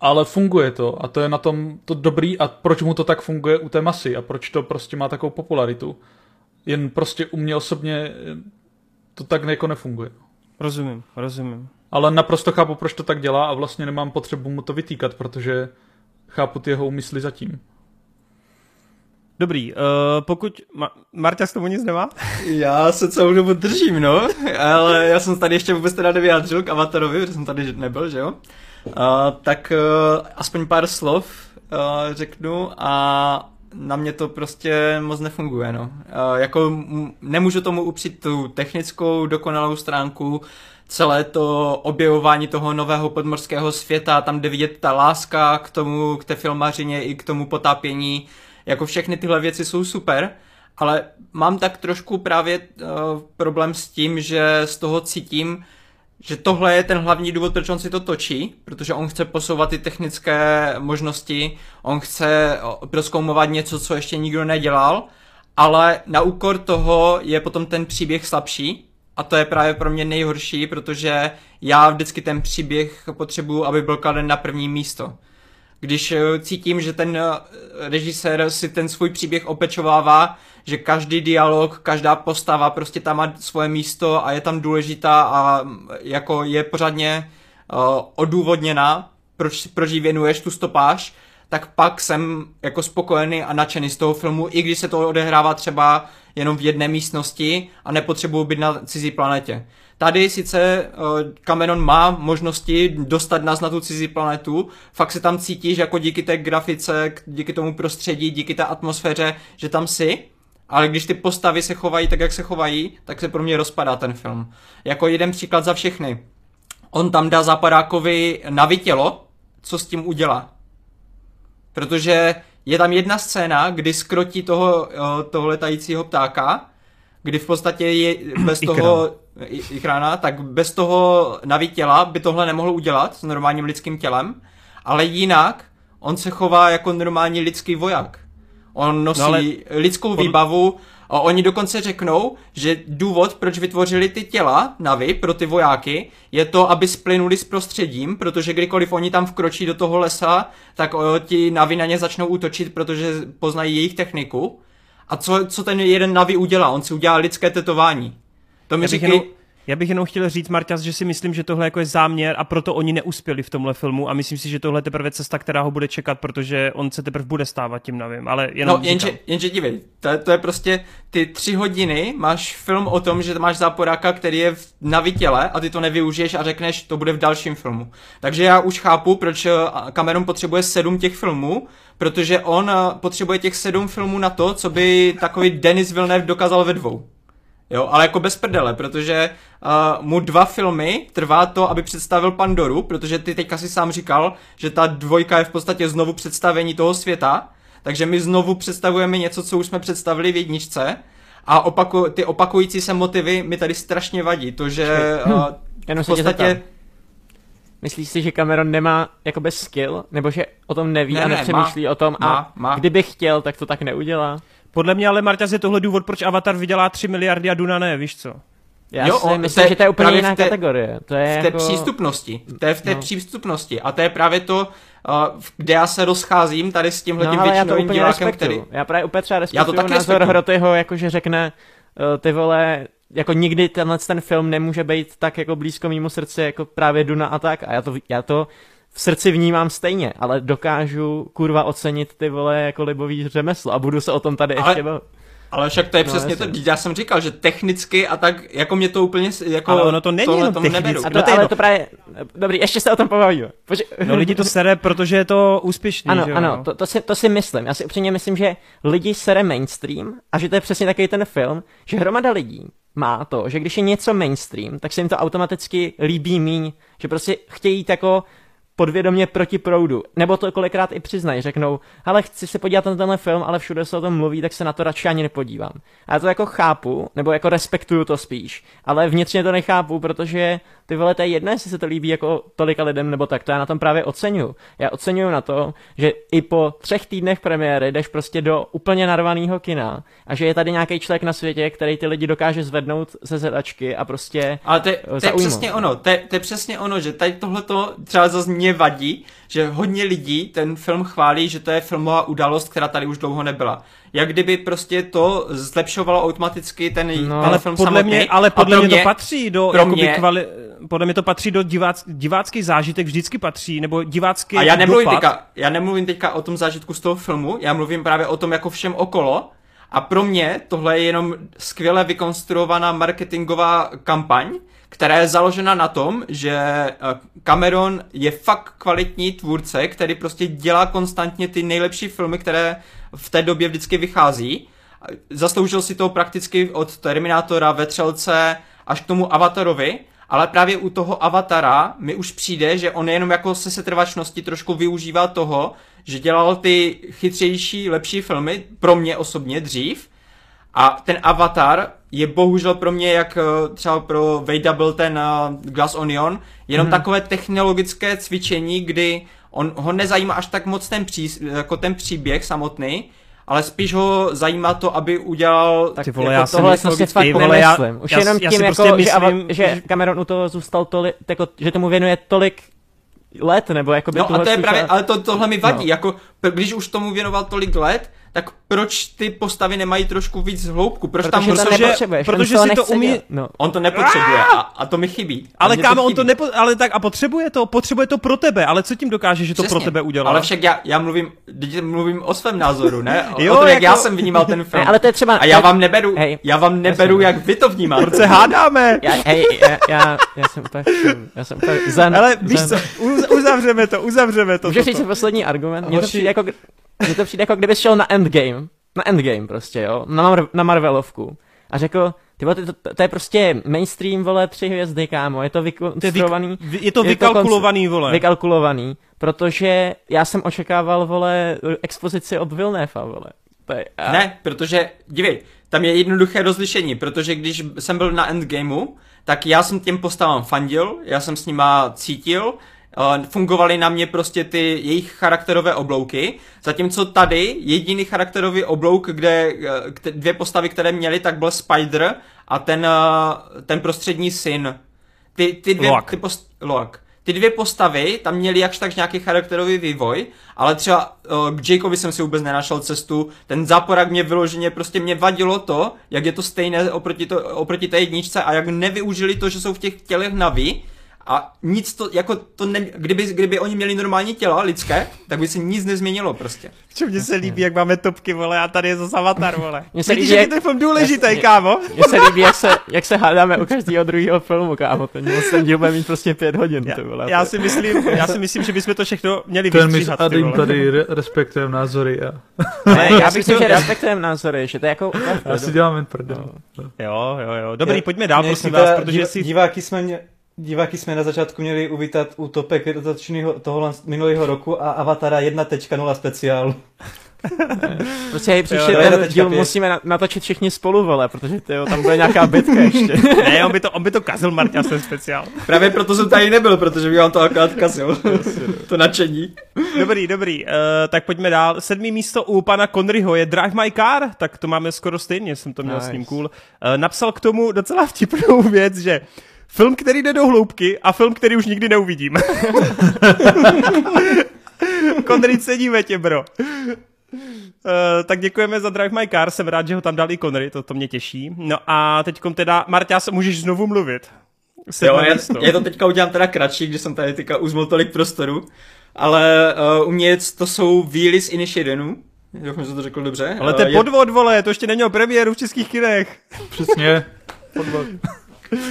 ale funguje to a to je na tom to dobrý a proč mu to tak funguje u té masy a proč to prostě má takovou popularitu. Jen prostě u mě osobně to tak jako nefunguje. Rozumím, rozumím. Ale naprosto chápu, proč to tak dělá a vlastně nemám potřebu mu to vytýkat, protože chápu ty jeho úmysly zatím. Dobrý, uh, pokud... Ma- Marta s tomu nic nemá? Já se celou dobu držím, no, ale já jsem tady ještě vůbec teda nevyjádřil k Avatarovi, protože jsem tady nebyl, že jo? Uh, tak uh, aspoň pár slov uh, řeknu a na mě to prostě moc nefunguje, no. Uh, jako m- nemůžu tomu upřít tu technickou dokonalou stránku, celé to objevování toho nového podmorského světa, tam jde vidět ta láska k tomu, k té filmařině i k tomu potápění, jako všechny tyhle věci jsou super, ale mám tak trošku právě uh, problém s tím, že z toho cítím, že tohle je ten hlavní důvod, proč on si to točí, protože on chce posouvat ty technické možnosti, on chce proskoumovat něco, co ještě nikdo nedělal, ale na úkor toho je potom ten příběh slabší a to je právě pro mě nejhorší, protože já vždycky ten příběh potřebuju, aby byl kladen na první místo. Když eh, cítím, že ten eh, režisér si ten svůj příběh opečovává, že každý dialog, každá postava prostě tam má svoje místo a je tam důležitá a mm, jako je pořádně uh, odůvodněná, proč, proč jí věnuješ tu stopáž, tak pak jsem jako spokojený a nadšený z toho filmu, i když se to odehrává třeba jenom v jedné místnosti a nepotřebuju být na cizí planetě. Tady sice uh, Cameron má možnosti dostat nás na tu cizí planetu, fakt se tam cítíš jako díky té grafice, díky tomu prostředí, díky té atmosféře, že tam si, ale když ty postavy se chovají tak, jak se chovají, tak se pro mě rozpadá ten film. Jako jeden příklad za všechny. On tam dá Zapadákovi na vytělo, co s tím udělá. Protože je tam jedna scéna, kdy skrotí toho, eh, toho letajícího ptáka, kdy v podstatě je bez toho Ichrána, tak bez toho naví těla by tohle nemohl udělat s normálním lidským tělem, ale jinak on se chová jako normální lidský voják. On nosí no ale... lidskou výbavu, a oni dokonce řeknou, že důvod, proč vytvořili ty těla navy pro ty vojáky, je to, aby splynuli s prostředím, protože kdykoliv oni tam vkročí do toho lesa, tak o, ti navy na ně začnou útočit, protože poznají jejich techniku. A co, co ten jeden navi udělá? On si udělá lidské tetování. To mi říkají... Já bych jenom chtěl říct, Marťas, že si myslím, že tohle jako je záměr a proto oni neuspěli v tomhle filmu a myslím si, že tohle je teprve cesta, která ho bude čekat, protože on se teprve bude stávat tím navím, ale jenom No, jenže, jenže dívej, to, to je prostě ty tři hodiny, máš film o tom, že máš záporáka, který je v navitěle a ty to nevyužiješ a řekneš, to bude v dalším filmu. Takže já už chápu, proč eh, Cameron potřebuje sedm těch filmů, protože on eh, potřebuje těch sedm filmů na to, co by takový Denis Villeneuve dokázal ve dvou. Jo, ale jako bez prdele, protože uh, mu dva filmy trvá to, aby představil Pandoru, protože ty teďka si sám říkal, že ta dvojka je v podstatě znovu představení toho světa, takže my znovu představujeme něco, co už jsme představili v jedničce a opaku, ty opakující se motivy mi tady strašně vadí, to, že uh, v podstatě... Myslíš si, že Cameron nemá jakoby skill, nebo že o tom neví ne, a nepřemýšlí ne, má, o tom? A má, má. kdyby chtěl, tak to tak neudělá? Podle mě ale Marťas je tohle důvod, proč Avatar vydělá 3 miliardy a Duna ne, víš co? Já jo, si myslím, že to je úplně jiná té, kategorie. To je v té jako... přístupnosti. To je v té no. přístupnosti. A to je právě to, uh, kde já se rozcházím tady s tímhle no, tím většinovým divákem, který... Já právě úplně třeba respektuju názor respektuju. Hrotyho, jako že řekne, uh, ty vole, jako nikdy tenhle ten film nemůže být tak jako blízko mýmu srdci, jako právě Duna a tak. A já to, já to v srdci vnímám stejně, ale dokážu kurva ocenit ty vole jako libový řemeslo a budu se o tom tady ale, ještě bavit. Ale však to je no, přesně to, já jsem říkal, že technicky a tak, jako mě to úplně, jako ale ono to není jenom tomu neberu. A to, no to ale to právě, dobrý, ještě se o tom pobavíme. Poži- no lidi to sere, protože je to úspěšný, Ano, že ano, no? to, to, si, to si myslím. Já si upřímně myslím, že lidi sere mainstream a že to je přesně takový ten film, že hromada lidí má to, že když je něco mainstream, tak se jim to automaticky líbí míň, že prostě chtějí jít jako podvědomě proti proudu. Nebo to kolikrát i přiznají, řeknou, ale chci se podívat na tenhle film, ale všude se o tom mluví, tak se na to radši ani nepodívám. A já to jako chápu, nebo jako respektuju to spíš, ale vnitřně to nechápu, protože ty vole, to je jedno, jestli se to líbí jako tolika lidem nebo tak, to já na tom právě oceňuju. Já oceňuju na to, že i po třech týdnech premiéry jdeš prostě do úplně narvaného kina a že je tady nějaký člověk na světě, který ty lidi dokáže zvednout ze zedačky a prostě Ale to je, to je přesně ono, to je, to je přesně ono, že tady tohleto třeba zase mě vadí, že hodně lidí ten film chválí, že to je filmová událost, která tady už dlouho nebyla jak kdyby prostě to zlepšovalo automaticky ten no, ale film podle samotný. Mě, ale podle mě, mě to patří do, jakoby mě, kvali, podle mě to patří do divác, divácký zážitek, vždycky patří, nebo divácký A já nemluvím, teďka, já nemluvím teďka o tom zážitku z toho filmu, já mluvím právě o tom jako všem okolo, a pro mě tohle je jenom skvěle vykonstruovaná marketingová kampaň, která je založena na tom, že eh, Cameron je fakt kvalitní tvůrce, který prostě dělá konstantně ty nejlepší filmy, které v té době vždycky vychází. Zasloužil si to prakticky od Terminátora, Vetřelce až k tomu Avatarovi, ale právě u toho Avatara mi už přijde, že on jenom jako se setrvačnosti trošku využívá toho, že dělal ty chytřejší, lepší filmy, pro mě osobně dřív, a ten Avatar je bohužel pro mě, jak eh, třeba pro Vejda byl ten Glass Onion, jenom hmm. takové technologické cvičení, kdy on ho nezajímá až tak moc ten, pří, jako ten příběh samotný, ale spíš ho zajímá to, aby udělal... Tak vole, jako já tohle jsem si fakt nemyslím. Už já, jenom já tím, jako, prostě myslím, že, že Cameron u toho zůstal tolik, jako, že tomu věnuje tolik let, nebo jako by No a to je právě, ale to, tohle mi vadí, no. jako když už tomu věnoval tolik let, tak proč ty postavy nemají trošku víc hloubku? Proč protože tam to protože, protože si to umí... No. On to nepotřebuje a, a to mi chybí. Ale kámo, on to nepo... ale tak a potřebuje to, potřebuje to pro tebe, ale co tím dokáže, že to Přesně. pro tebe udělá? Ale však já, já mluvím, mluvím o svém názoru, ne? O, jo, o tom, jak jako... já jsem vnímal ten film. Ne, ale to je třeba... A já vám neberu, hej, já vám neberu, jak vy to vnímáte. Proč se hádáme? Já, hej, já, já, já jsem úplně, já jsem úplně zen, Ale víš zen. co, uzavřeme to, uzavřeme to. Můžeš říct poslední argument? Mně to přijde jako, mně to přijde jako kdybys šel na Endgame na Endgame prostě, jo, na, Mar- na Marvelovku. A řekl, ty vole, to, to, to, je prostě mainstream, vole, tři hvězdy, kámo, je to vykonstruovaný. Je, je to vykalkulovaný, je to vole. Vykalkulovaný, protože já jsem očekával, vole, expozici od Vilnéfa, vole. To je, a... Ne, protože, dívej, tam je jednoduché rozlišení, protože když jsem byl na Endgameu, tak já jsem těm postavám fandil, já jsem s nima cítil, fungovaly na mě prostě ty jejich charakterové oblouky, zatímco tady jediný charakterový oblouk, kde eh, dvě postavy, které měly, tak byl Spider a ten, eh, ten prostřední syn. Ty, ty dvě, Loak. Ty post, Loak. Ty dvě postavy tam měly jakž tak nějaký charakterový vývoj, ale třeba uh, k Jakeovi jsem si vůbec nenašel cestu. Ten záporak mě vyloženě prostě mě vadilo to, jak je to stejné oproti, to, oproti té jedničce a jak nevyužili to, že jsou v těch tělech naví, a nic to, jako to ne, kdyby, kdyby oni měli normální těla lidské, tak by se nic nezměnilo prostě. Čo mně se líbí, jak máme topky, vole, a tady je zase avatar, vole. Mně se líbí, jak... je ten film důležitý, mě, kámo. Mně se líbí, jak se, jak se hádáme u každého druhého filmu, kámo. Ten, ten díl bude mít prostě pět hodin, já, vole. Já si myslím, já si myslím, že bychom to všechno měli ten vystříhat, Ten my tady re- respektujeme názory a... Ne, já bych si, že respektujeme názory, že to je jako... Já si dělám jen prdel. Jo, jo, jo. Dobrý, pojďme dál, prosím vás, protože si... Diváky jsme mě diváky jsme na začátku měli uvítat u topek toho minulého roku a Avatara 1.0 speciál. prostě příště jo, ten díl pět. musíme natočit všichni spolu, vole, protože tyjo, tam bude nějaká bitka ještě. ne, on by to, on by to kazil Marťa, jsem speciál. Právě proto jsem tady nebyl, protože by vám to akorát kazil. to nadšení. Dobrý, dobrý. Uh, tak pojďme dál. Sedmý místo u pana Conryho je Drive My Car, tak to máme skoro stejně, jsem to měl nice. s ním cool. Uh, napsal k tomu docela vtipnou věc, že film, který jde do hloubky a film, který už nikdy neuvidím. Conry, ceníme tě, bro. Uh, tak děkujeme za Drive My Car, jsem rád, že ho tam dal i Conry, to, to mě těší. No a teď teda, Marta, můžeš znovu mluvit. Jo, je, je to teďka udělám teda kratší, když jsem tady teďka uzmul tolik prostoru, ale uh, u mě to jsou Wheely z Initiatinu, Doufám, že to řekl dobře. Ale to je podvod, vole, to ještě není o premiéru v českých kinech. Přesně, podvod.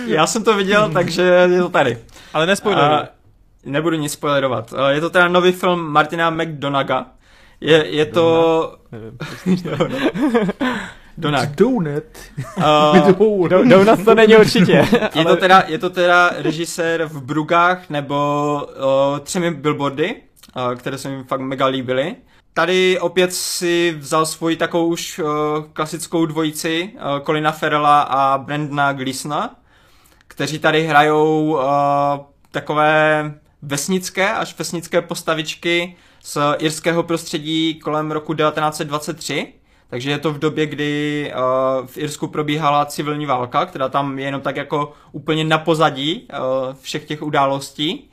Já jsem to viděl, takže je to tady. Ale nespoileruj. Nebudu nic spoilerovat. Je to teda nový film Martina McDonaga. Je, je to... Donut. Donut. Uh, donut to není určitě. je, to teda, je to teda režisér v Brugách nebo uh, třemi billboardy, uh, které se mi fakt mega líbily. Tady opět si vzal svoji takovou už uh, klasickou dvojici uh, Colina Ferrella a Brandona Gleesona, kteří tady hrajou uh, takové vesnické až vesnické postavičky z irského prostředí kolem roku 1923. Takže je to v době, kdy uh, v Irsku probíhala civilní válka, která tam je jenom tak jako úplně na pozadí uh, všech těch událostí.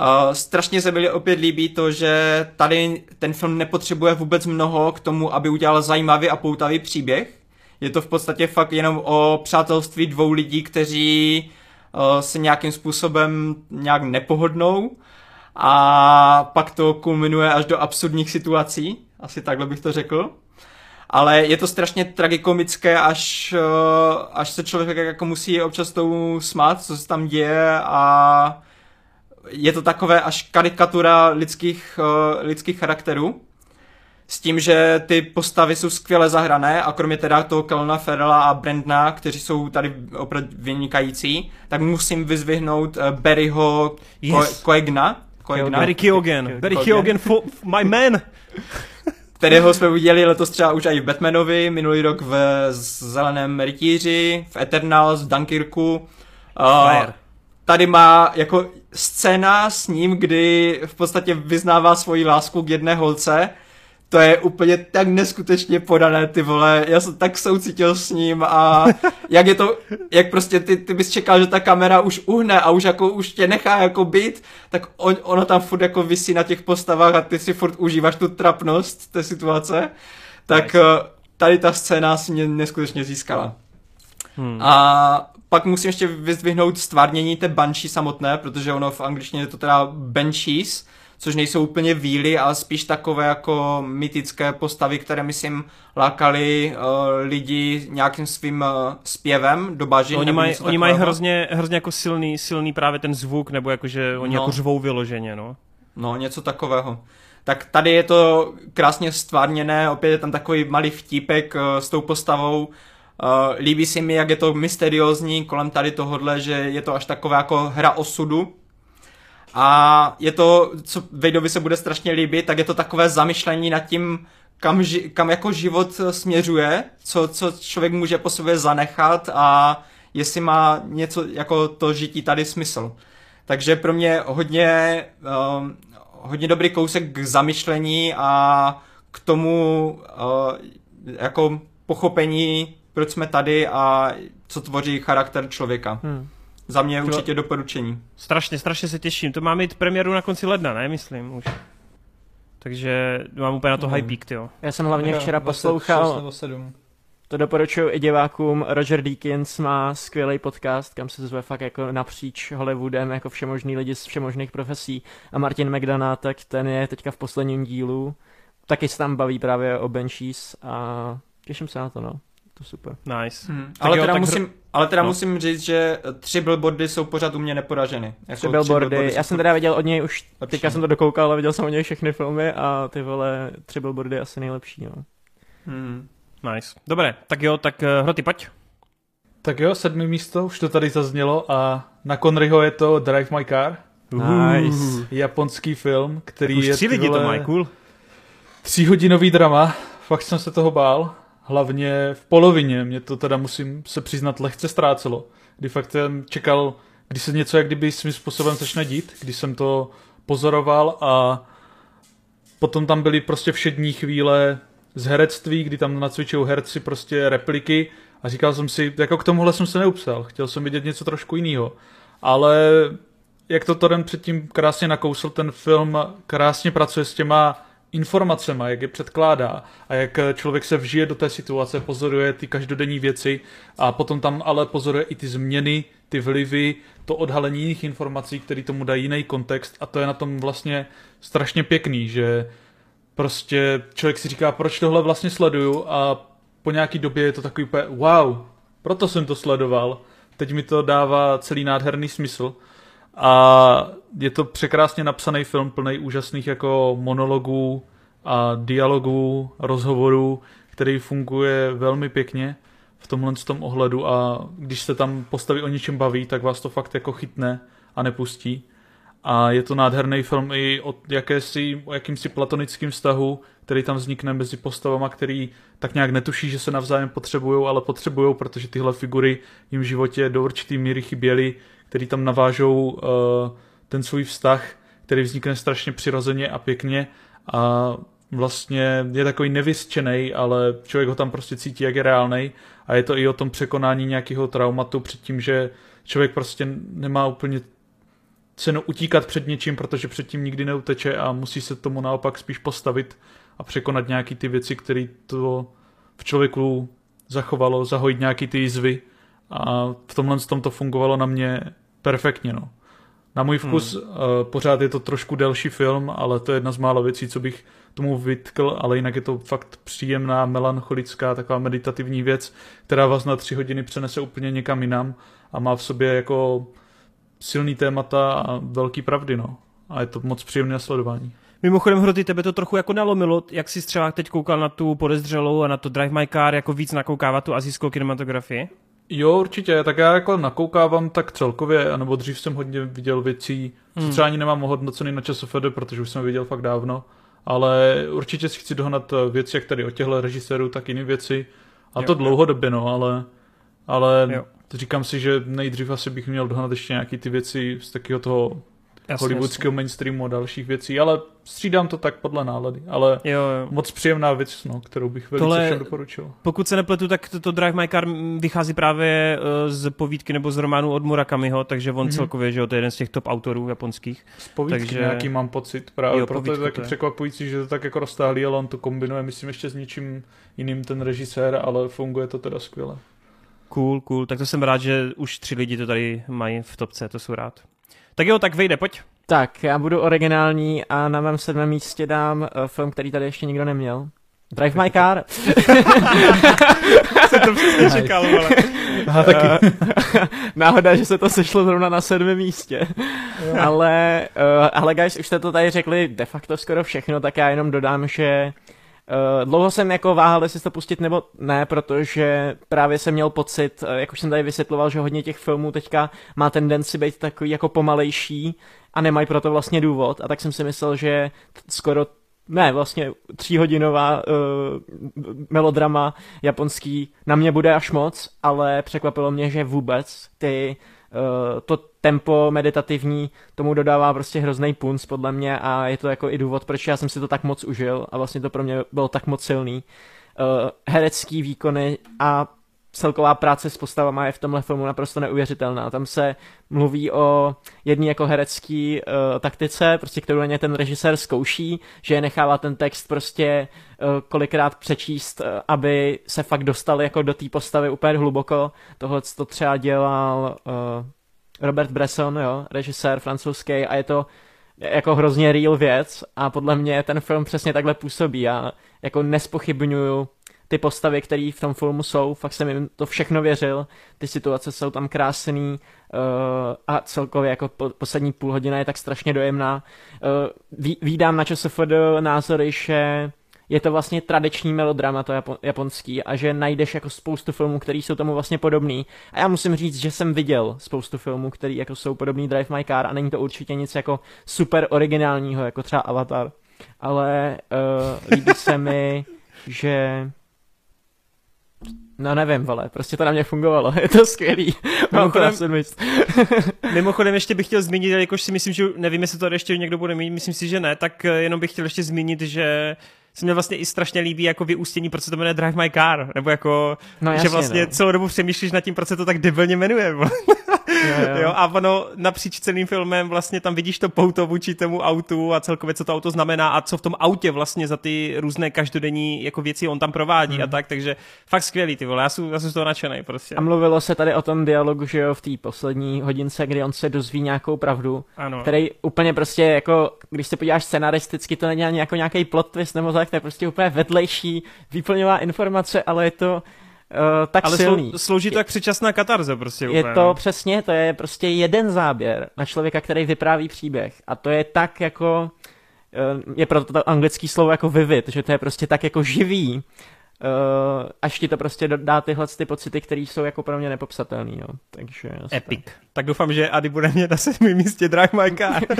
Uh, strašně se mi opět líbí to, že tady ten film nepotřebuje vůbec mnoho k tomu, aby udělal zajímavý a poutavý příběh. Je to v podstatě fakt jenom o přátelství dvou lidí, kteří uh, se nějakým způsobem nějak nepohodnou a pak to kulminuje až do absurdních situací, asi takhle bych to řekl. Ale je to strašně tragikomické, až, uh, až se člověk jako musí občas tomu smát, co se tam děje a je to takové až karikatura lidských, uh, lidských charakterů. S tím, že ty postavy jsou skvěle zahrané a kromě teda toho Kelna Ferrella a Brandna, kteří jsou tady opravdu vynikající, tak musím vyzvihnout uh, Barryho yes. Koegna. Koegna. Barry Keoghan. Barry Keoghan, my man. kterého jsme viděli letos třeba už i v Batmanovi, minulý rok v Zeleném rytíři, v Eternals, v Dunkirku. Uh, tady má jako scéna s ním, kdy v podstatě vyznává svoji lásku k jedné holce. To je úplně tak neskutečně podané, ty vole. Já jsem tak soucítil s ním a jak je to, jak prostě ty, ty bys čekal, že ta kamera už uhne a už jako už tě nechá jako být, tak on, ono tam furt jako vysí na těch postavách a ty si furt užíváš tu trapnost té situace. Tak. Eh, tady ta scéna si mě neskutečně získala. Hmm. A pak musím ještě vyzdvihnout stvárnění té Banshee samotné, protože ono v angličtině je to teda Banshees, což nejsou úplně víly, ale spíš takové jako mytické postavy, které myslím lákali uh, lidi nějakým svým uh, zpěvem do bažin. No, oni mají, oni mají hrozně, hrozně jako silný, silný právě ten zvuk, nebo jako, že oni no. jako řvou vyloženě, no. No, něco takového. Tak tady je to krásně stvárněné, opět je tam takový malý vtípek uh, s tou postavou, Uh, líbí se mi, jak je to mysteriózní kolem tady tohohle, že je to až taková jako hra osudu. A je to, co Vejdovi se bude strašně líbit, tak je to takové zamyšlení nad tím, kam, ži, kam jako život směřuje, co, co člověk může po sobě zanechat a jestli má něco jako to žití tady smysl. Takže pro mě hodně, uh, hodně dobrý kousek k zamyšlení a k tomu uh, jako pochopení proč jsme tady a co tvoří charakter člověka. Hmm. Za mě určitě doporučení. Strašně, strašně se těším. To má mít premiéru na konci ledna, ne? Myslím už. Takže mám úplně na to hmm. high peak, jo. Já jsem hlavně včera poslouchal, to doporučuji i divákům, Roger Deakins má skvělý podcast, kam se zve fakt jako napříč Hollywoodem, jako všemožný lidi z všemožných profesí. A Martin McDonough, tak ten je teďka v posledním dílu. Taky se tam baví právě o Banshees a těším se na to, no to super. Nice. Hmm. Ale, jo, teda musím, hr... ale teda no. musím říct, že tři billboardy jsou pořád u mě neporaženy. Jako tři billboardy, tři billboardy já jsem teda viděl od něj už, lepší. teďka jsem to dokoukal, ale viděl jsem od něj všechny filmy a ty vole, tři billboardy asi nejlepší, no. Hmm. Nice. Dobré, tak jo, tak uh, hroty, pojď. Tak jo, sedmý místo, už to tady zaznělo a na Conryho je to Drive My Car. Nice. Japonský film, který už je... tři lidi to mají, cool. Tříhodinový drama, fakt jsem se toho bál. Hlavně v polovině, mě to teda musím se přiznat lehce ztrácelo. Kdy fakt jsem čekal, kdy se něco jak kdyby svým způsobem začne dít, když jsem to pozoroval a potom tam byly prostě všední chvíle z herectví, kdy tam nacvičují herci prostě repliky a říkal jsem si, jako k tomuhle jsem se neupsal, chtěl jsem vidět něco trošku jiného. Ale jak to Toren předtím krásně nakousl, ten film krásně pracuje s těma informacema, jak je předkládá a jak člověk se vžije do té situace, pozoruje ty každodenní věci a potom tam ale pozoruje i ty změny, ty vlivy, to odhalení jiných informací, které tomu dají jiný kontext a to je na tom vlastně strašně pěkný, že prostě člověk si říká, proč tohle vlastně sleduju a po nějaký době je to takový úplně wow, proto jsem to sledoval, teď mi to dává celý nádherný smysl a je to překrásně napsaný film plný úžasných jako monologů a dialogů, rozhovorů, který funguje velmi pěkně v tomhle tom ohledu a když se tam postavy o něčem baví, tak vás to fakt jako chytne a nepustí. A je to nádherný film i o, jakési, o jakýmsi platonickým vztahu, který tam vznikne mezi postavama, který tak nějak netuší, že se navzájem potřebují, ale potřebují, protože tyhle figury jim v životě do určitý míry chyběly, který tam navážou uh, ten svůj vztah, který vznikne strašně přirozeně a pěkně a vlastně je takový nevyřčený, ale člověk ho tam prostě cítí, jak je reálný a je to i o tom překonání nějakého traumatu před tím, že člověk prostě nemá úplně cenu utíkat před něčím, protože předtím nikdy neuteče a musí se tomu naopak spíš postavit a překonat nějaký ty věci, které to v člověku zachovalo, zahojit nějaký ty jizvy a v tomhle tom to fungovalo na mě perfektně, no. Na můj vkus hmm. uh, pořád je to trošku delší film, ale to je jedna z mála věcí, co bych tomu vytkl, ale jinak je to fakt příjemná, melancholická, taková meditativní věc, která vás na tři hodiny přenese úplně někam jinam a má v sobě jako silný témata a velký pravdy, no. A je to moc příjemné sledování. Mimochodem, Hroty, tebe to trochu jako nalomilo, jak jsi třeba teď koukal na tu podezřelou a na to Drive My Car, jako víc nakoukávat tu azijskou kinematografii? Jo, určitě, tak já jako nakoukávám tak celkově, anebo dřív jsem hodně viděl věcí, co hmm. třeba ani nemám hodnocený na časofed, protože už jsem viděl fakt dávno, ale určitě si chci dohnat věci, jak tady od těchto režisérů, tak jiné věci. A jo, to dlouhodobě, no, ale, ale jo. říkám si, že nejdřív asi bych měl dohnat ještě nějaký ty věci z takového toho jasně, hollywoodského jasně. mainstreamu a dalších věcí, ale střídám to tak podle nálady, ale jo, jo. moc příjemná věc, no, kterou bych velice Tohle, všem doporučil. Pokud se nepletu, tak to, to Drive My Car vychází právě uh, z povídky nebo z románu od Murakamiho, takže on mm-hmm. celkově, že jo, to je jeden z těch top autorů japonských. Z povídky takže... nějaký mám pocit, právě jo, proto je to taky to je. překvapující, že to tak jako roztáhlý, ale on to kombinuje, myslím, ještě s něčím jiným ten režisér, ale funguje to teda skvěle. Cool, cool. Tak to jsem rád, že už tři lidi to tady mají v topce, to jsou rád. Tak jo, tak vejde, pojď. Tak, já budu originální a na mém sedmém místě dám uh, film, který tady ještě nikdo neměl. Drive My Car. Se to přesně čekal, ale... Aha, taky. Eh, náhoda, že se to sešlo zrovna na sedmém místě. ale, uh, ale guys, už jste to tady řekli de facto skoro všechno, tak já jenom dodám, že Uh, dlouho jsem jako váhal, jestli to pustit nebo ne, protože právě jsem měl pocit, uh, jak už jsem tady vysvětloval, že hodně těch filmů teďka má tendenci být takový jako pomalejší a nemají proto vlastně důvod. A tak jsem si myslel, že skoro ne, vlastně tříhodinová uh, melodrama japonský na mě bude až moc, ale překvapilo mě, že vůbec ty uh, to tempo meditativní tomu dodává prostě hrozný punc podle mě a je to jako i důvod, proč já jsem si to tak moc užil a vlastně to pro mě bylo tak moc silný. Uh, herecký výkony a celková práce s postavama je v tomhle filmu naprosto neuvěřitelná. Tam se mluví o jedné jako herecký uh, taktice, prostě kterou na ně ten režisér zkouší, že je nechává ten text prostě uh, kolikrát přečíst, uh, aby se fakt dostali jako do té postavy úplně hluboko. Tohle to třeba dělal uh, Robert Bresson, jo, režisér francouzský a je to jako hrozně real věc a podle mě ten film přesně takhle působí. Já jako nespochybnuju ty postavy, které v tom filmu jsou, fakt jsem jim to všechno věřil, ty situace jsou tam krásný uh, a celkově jako po, poslední půl hodina je tak strašně dojemná. Uh, vídám na ČSFD názory, že je to vlastně tradiční melodrama to japonský a že najdeš jako spoustu filmů, které jsou tomu vlastně podobný. A já musím říct, že jsem viděl spoustu filmů, které jako jsou podobný Drive My Car a není to určitě nic jako super originálního, jako třeba Avatar. ale uh, líbí se mi, že No nevím, vole, prostě to na mě fungovalo, je to skvělý. Mimochodem, mimochodem ještě bych chtěl zmínit, jakož si myslím, že nevím, jestli to ještě někdo bude mít, myslím si, že ne, tak eh, jenom bych chtěl ještě zmínit, že se mě vlastně i strašně líbí jako vyústění, proč se to jmenuje Drive My Car, nebo jako, no, jasně, že vlastně no. celou dobu přemýšlíš nad tím, proč se to tak debilně jmenuje. Jo, jo. jo, a ono napříč celým filmem vlastně tam vidíš to pouto vůči tomu autu a celkově co to auto znamená a co v tom autě vlastně za ty různé každodenní jako věci on tam provádí hmm. a tak, takže fakt skvělý ty vole, já jsem, já jsem z toho nadšený prostě. A mluvilo se tady o tom dialogu, že jo, v té poslední hodince, kdy on se dozví nějakou pravdu, ano. který úplně prostě jako, když se podíváš scenaristicky, to není ani jako nějaký plot twist nebo tak, to je prostě úplně vedlejší výplňová informace, ale je to uh, tak ale silný. Ale slouží to jak předčasná katarze prostě. Je úplně, to no. přesně, to je prostě jeden záběr na člověka, který vypráví příběh a to je tak jako, uh, je proto to anglické slovo jako vivid, že to je prostě tak jako živý, uh, až ti to prostě dá tyhle ty pocity, které jsou jako pro mě nepopsatelný, no. Takže Epic. Tak. tak doufám, že Ady bude mě na sedmém místě Drive My Car.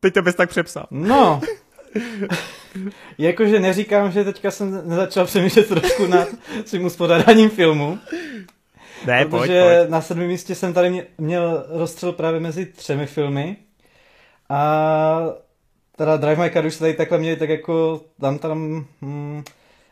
Teď to bys tak přepsal. No, Jakože neříkám, že teďka jsem nezačal přemýšlet trošku nad svým uspořádáním filmu. Ne, protože pojď, pojď. na sedmém místě jsem tady měl rozstřel právě mezi třemi filmy. A teda Drive My Car už se tady takhle měli tak jako, dám tam, hm,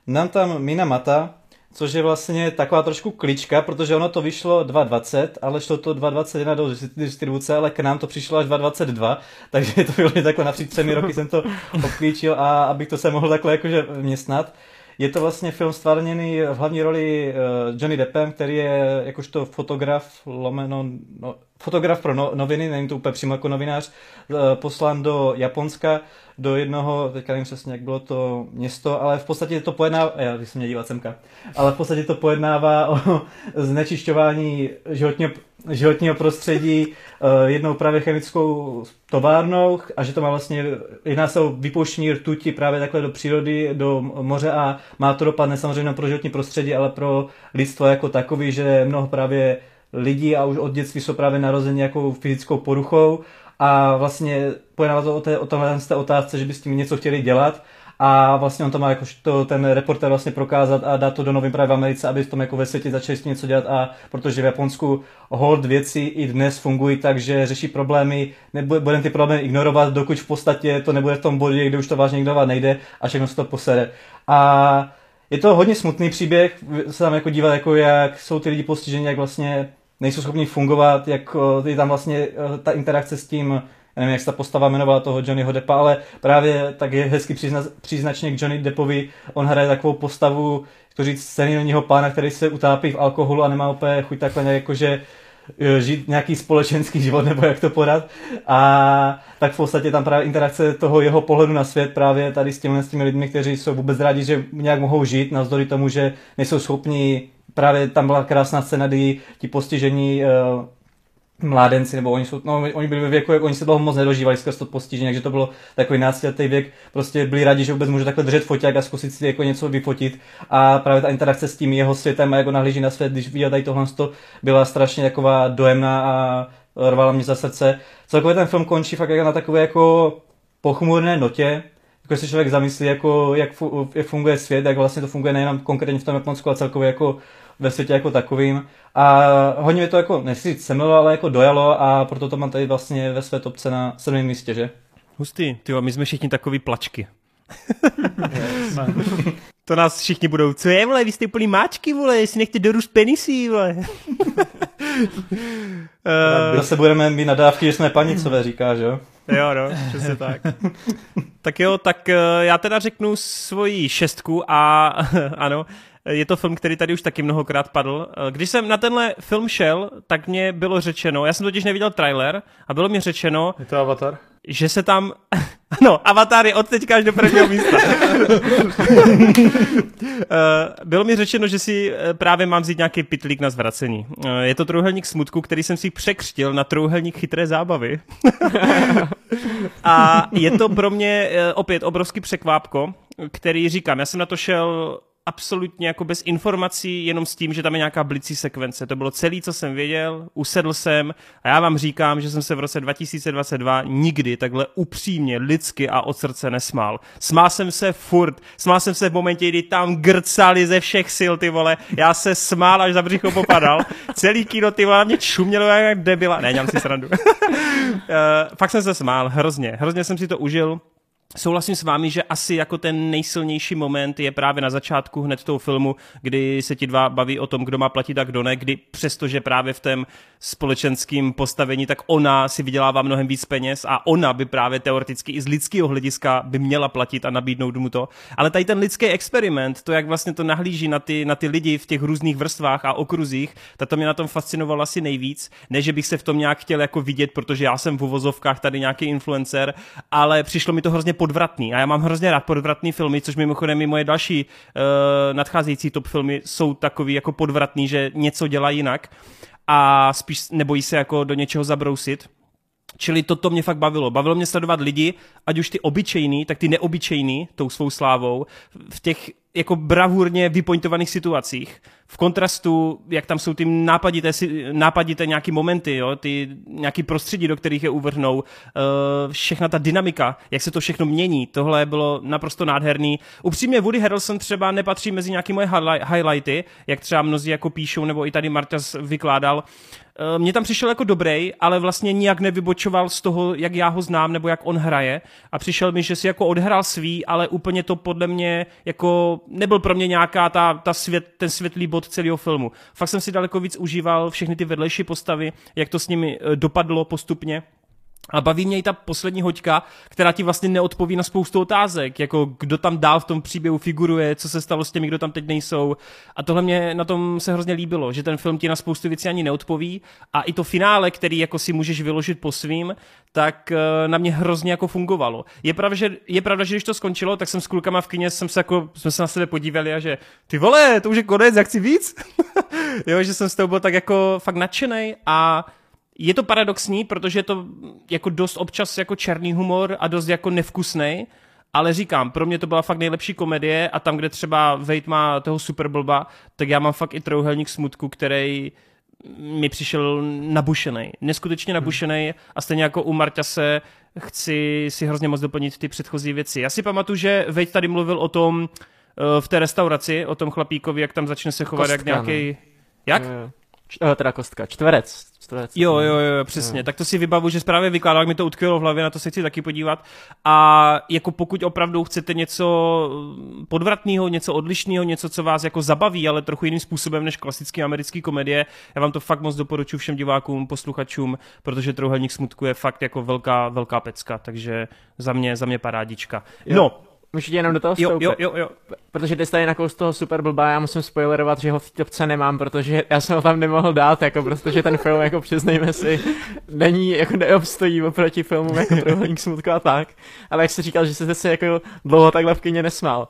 dám tam Mina Mata, což je vlastně taková trošku klička, protože ono to vyšlo 2.20, ale šlo to 2.21 do distribuce, ale k nám to přišlo až 2.22, takže to bylo takhle napříč třemi roky jsem to obklíčil a abych to se mohl takhle jakože vměstnat. Je to vlastně film stvárněný v hlavní roli uh, Johnny Deppem, který je jakožto fotograf, lomeno, no, fotograf pro no, noviny, není to úplně přímo jako novinář, uh, poslán do Japonska, do jednoho, teďka nevím přesně, jak bylo to město, ale v podstatě to pojednává, já bych se měl dívat semka, ale v podstatě to pojednává o znečišťování životního, životního prostředí uh, jednou právě chemickou továrnou a že to má vlastně, jedná se o vypouštění rtuti právě takhle do přírody, do moře a má to dopad ne samozřejmě pro životní prostředí, ale pro lidstvo jako takový, že mnoho právě lidí a už od dětství jsou právě narozeni jako fyzickou poruchou a vlastně pojednává to o, té, o tomhle té otázce, že by s tím něco chtěli dělat a vlastně on to má jako to, ten reporter vlastně prokázat a dát to do novin právě v Americe, aby v tom jako ve světě začali s tím něco dělat a protože v Japonsku hold věci i dnes fungují tak, že řeší problémy, nebudeme ty problémy ignorovat, dokud v podstatě to nebude v tom bodě, kde už to vážně ignorovat nejde a všechno se to posere. A je to hodně smutný příběh, se tam jako dívat, jako jak jsou ty lidi postiženi, jak vlastně nejsou schopni fungovat, jak je tam vlastně ta interakce s tím, nevím, jak se ta postava jmenovala toho Johnnyho Deppa, ale právě tak je hezky přízna, příznačně k Johnny Deppovi. On hraje takovou postavu, to říct, senilního pána, který se utápí v alkoholu a nemá úplně chuť takhle nějak jakože žít nějaký společenský život, nebo jak to podat. A tak v podstatě tam právě interakce toho jeho pohledu na svět právě tady s těmi, s těmi lidmi, kteří jsou vůbec rádi, že nějak mohou žít, navzdory tomu, že nejsou schopni právě tam byla krásná scéna, kdy ti postižení uh, mládenci, nebo oni jsou, no, oni byli ve věku, jak oni se toho moc nedožívali skrz to postižení, takže to bylo takový náctiletý věk, prostě byli rádi, že vůbec může takhle držet foťák a zkusit si jako něco vyfotit. A právě ta interakce s tím jeho světem a jak on nahlíží na svět, když viděl tady tohle, to byla strašně taková dojemná a rvala mě za srdce. Celkově ten film končí fakt na takové jako pochmurné notě, jako se člověk zamyslí, jako, jak, fu, jak funguje svět, jak vlastně to funguje nejenom konkrétně v tom Japonsku, ale celkově jako ve světě jako takovým. A hodně mi to jako, nechci semilo, ale jako dojalo a proto to mám tady vlastně ve své topce na sedmém místě, že? Hustý, ty my jsme všichni takový plačky. to nás všichni budou, co je, vole, vy jste úplný máčky, vole, jestli nechte dorůst penisí, vole. uh, Zase budeme mít nadávky, že jsme panicové, říká, že jo? Jo, no, přesně tak. tak jo, tak uh, já teda řeknu svoji šestku a ano, je to film, který tady už taky mnohokrát padl. Eh, když jsem na tenhle film šel, tak mě bylo řečeno, já jsem totiž neviděl trailer a bylo mi řečeno... Je to Avatar? Že se tam... Ano, Avatar je od teďka až do prvního místa. Eh, bylo mi řečeno, že si eh, právě mám vzít nějaký pitlík na zvracení. Je to trouhelník smutku, který jsem si překřtil na trouhelník chytré zábavy. a je to pro mě opět obrovský překvápko, který říkám, já jsem na to šel absolutně jako bez informací, jenom s tím, že tam je nějaká blicí sekvence. To bylo celé, co jsem věděl, usedl jsem a já vám říkám, že jsem se v roce 2022 nikdy takhle upřímně, lidsky a od srdce nesmál. Smál jsem se furt, smál jsem se v momentě, kdy tam grcali ze všech sil, ty vole, já se smál, až za břicho popadal. Celý kino, ty vole, mě čumělo jak debila. Ne, dělám si srandu. uh, fakt jsem se smál, hrozně, hrozně jsem si to užil. Souhlasím s vámi, že asi jako ten nejsilnější moment je právě na začátku hned toho filmu, kdy se ti dva baví o tom, kdo má platit a kdo ne, kdy přestože právě v tom společenském postavení, tak ona si vydělává mnohem víc peněz a ona by právě teoreticky i z lidského hlediska by měla platit a nabídnout mu to. Ale tady ten lidský experiment, to jak vlastně to nahlíží na ty, na ty lidi v těch různých vrstvách a okruzích, tak to mě na tom fascinovalo asi nejvíc. Ne, že bych se v tom nějak chtěl jako vidět, protože já jsem v uvozovkách tady nějaký influencer, ale přišlo mi to hrozně podvratný. A já mám hrozně rád podvratný filmy, což mimochodem i moje další uh, nadcházející top filmy jsou takový jako podvratný, že něco dělá jinak a spíš nebojí se jako do něčeho zabrousit. Čili toto mě fakt bavilo. Bavilo mě sledovat lidi, ať už ty obyčejný, tak ty neobyčejný, tou svou slávou, v těch jako bravurně vypointovaných situacích. V kontrastu, jak tam jsou ty nápadité, nápadité nějaký momenty, jo, ty nějaký prostředí, do kterých je uvrhnou, uh, všechna ta dynamika, jak se to všechno mění, tohle bylo naprosto nádherný. Upřímně Woody Harrelson třeba nepatří mezi nějaké moje highlighty, jak třeba mnozí jako píšou, nebo i tady Martas vykládal. Uh, mně tam přišel jako dobrý, ale vlastně nijak nevybočoval z toho, jak já ho znám, nebo jak on hraje. A přišel mi, že si jako odhrál svý, ale úplně to podle mě jako nebyl pro mě nějaká ta, ta svět, ten světlý bod celého filmu. Fakt jsem si daleko víc užíval všechny ty vedlejší postavy, jak to s nimi eh, dopadlo postupně. A baví mě i ta poslední hoďka, která ti vlastně neodpoví na spoustu otázek, jako kdo tam dál v tom příběhu figuruje, co se stalo s těmi, kdo tam teď nejsou. A tohle mě na tom se hrozně líbilo, že ten film ti na spoustu věcí ani neodpoví. A i to finále, který jako si můžeš vyložit po svým, tak eh, na mě hrozně jako fungovalo. Je pravda, že, je pravda, že když to skončilo, tak jsem s klukama v kině, jsem se jako, jsme se na sebe podívali a že ty vole, to už je konec, jak chci víc? jo, že jsem z toho byl tak jako fakt nadšený a je to paradoxní, protože je to jako dost občas jako černý humor a dost jako nevkusný, ale říkám, pro mě to byla fakt nejlepší komedie a tam, kde třeba Wade má toho super blba, tak já mám fakt i trouhelník smutku, který mi přišel nabušený, neskutečně hmm. nabušený a stejně jako u se chci si hrozně moc doplnit ty předchozí věci. Já si pamatuju, že Wade tady mluvil o tom eh, v té restauraci, o tom chlapíkovi, jak tam začne se chovat Kostka, jak nějaký... Jak? Č- eh, teda kostka, čtverec. čtverec jo, jo, jo, přesně. Jo. Tak to si vybavu, že právě vykládal, jak mi to utkvělo v hlavě, na to se chci taky podívat. A jako pokud opravdu chcete něco podvratného, něco odlišného, něco, co vás jako zabaví, ale trochu jiným způsobem než klasický americký komedie, já vám to fakt moc doporučuji všem divákům, posluchačům, protože Trouhelník smutku je fakt jako velká, velká pecka, takže za mě, za mě parádička. Jo. No, Můžu jenom do toho vstoupit? Jo, jo, jo. Protože ty jsi tady nakous toho super blbá, já musím spoilerovat, že ho v topce nemám, protože já jsem ho tam nemohl dát, jako protože ten film, jako přiznejme si, není, jako neobstojí oproti filmům jako Trojuhelník smutku a tak. Ale jak jsi říkal, že jsi se jako dlouho takhle v kyně nesmál.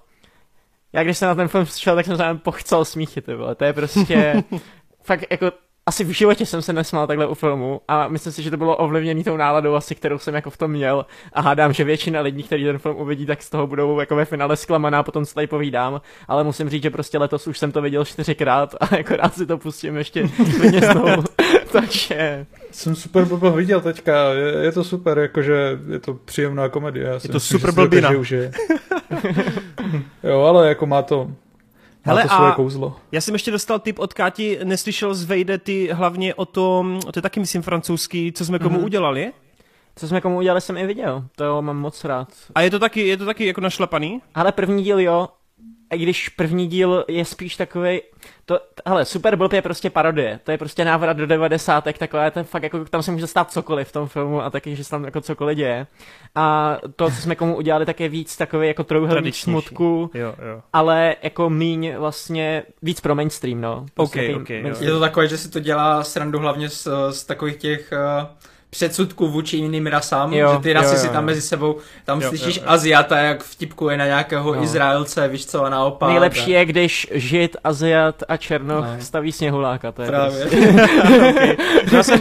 Já když jsem na ten film přišel, tak jsem se pochcel smíchy, ty vole. To je prostě fakt jako asi v životě jsem se nesmál takhle u filmu a myslím si, že to bylo ovlivněné tou náladou asi, kterou jsem jako v tom měl. A hádám, že většina lidí, kteří ten film uvidí, tak z toho budou jako ve finále zklamaná, potom se tady povídám, ale musím říct, že prostě letos už jsem to viděl čtyřikrát a jako rád si to pustím ještě klidně znovu, takže... Jsem super blbo viděl teďka, je, je, to super, jakože je to příjemná komedie. Já je to myslím, super blbina. jo, ale jako má to, Hele, to svoje a kouzlo. Já jsem ještě dostal tip od Káti, neslyšel z Vejde ty hlavně o tom, to je taky myslím francouzský, co jsme komu mm-hmm. udělali? Co jsme komu udělali, jsem i viděl. To mám moc rád. A je to taky, je to taky jako našlapaný? Ale první díl jo, i když první díl je spíš takový, to, hele, Super Bowl je prostě parodie, to je prostě návrat do devadesátek, takové, to fakt jako, tam se může stát cokoliv v tom filmu a taky, že se tam jako cokoliv děje. A to, co jsme komu udělali, tak je víc takový jako trojuhelník smutku, jo, jo. ale jako míň vlastně, víc pro mainstream, no. Prostě okay, okay, mainstream. Je to takové, že si to dělá srandu hlavně z, z takových těch uh předsudků vůči jiným rasám, jo, že ty rasy jo, jo, si tam mezi sebou, tam jo, slyšíš jo, jo. Aziata, jak vtipkuje na nějakého jo. Izraelce, víš co, a naopak. Nejlepší je, když žid, Aziat a Černoch no. staví sněhuláka, to je Právě. okay. Já jsem,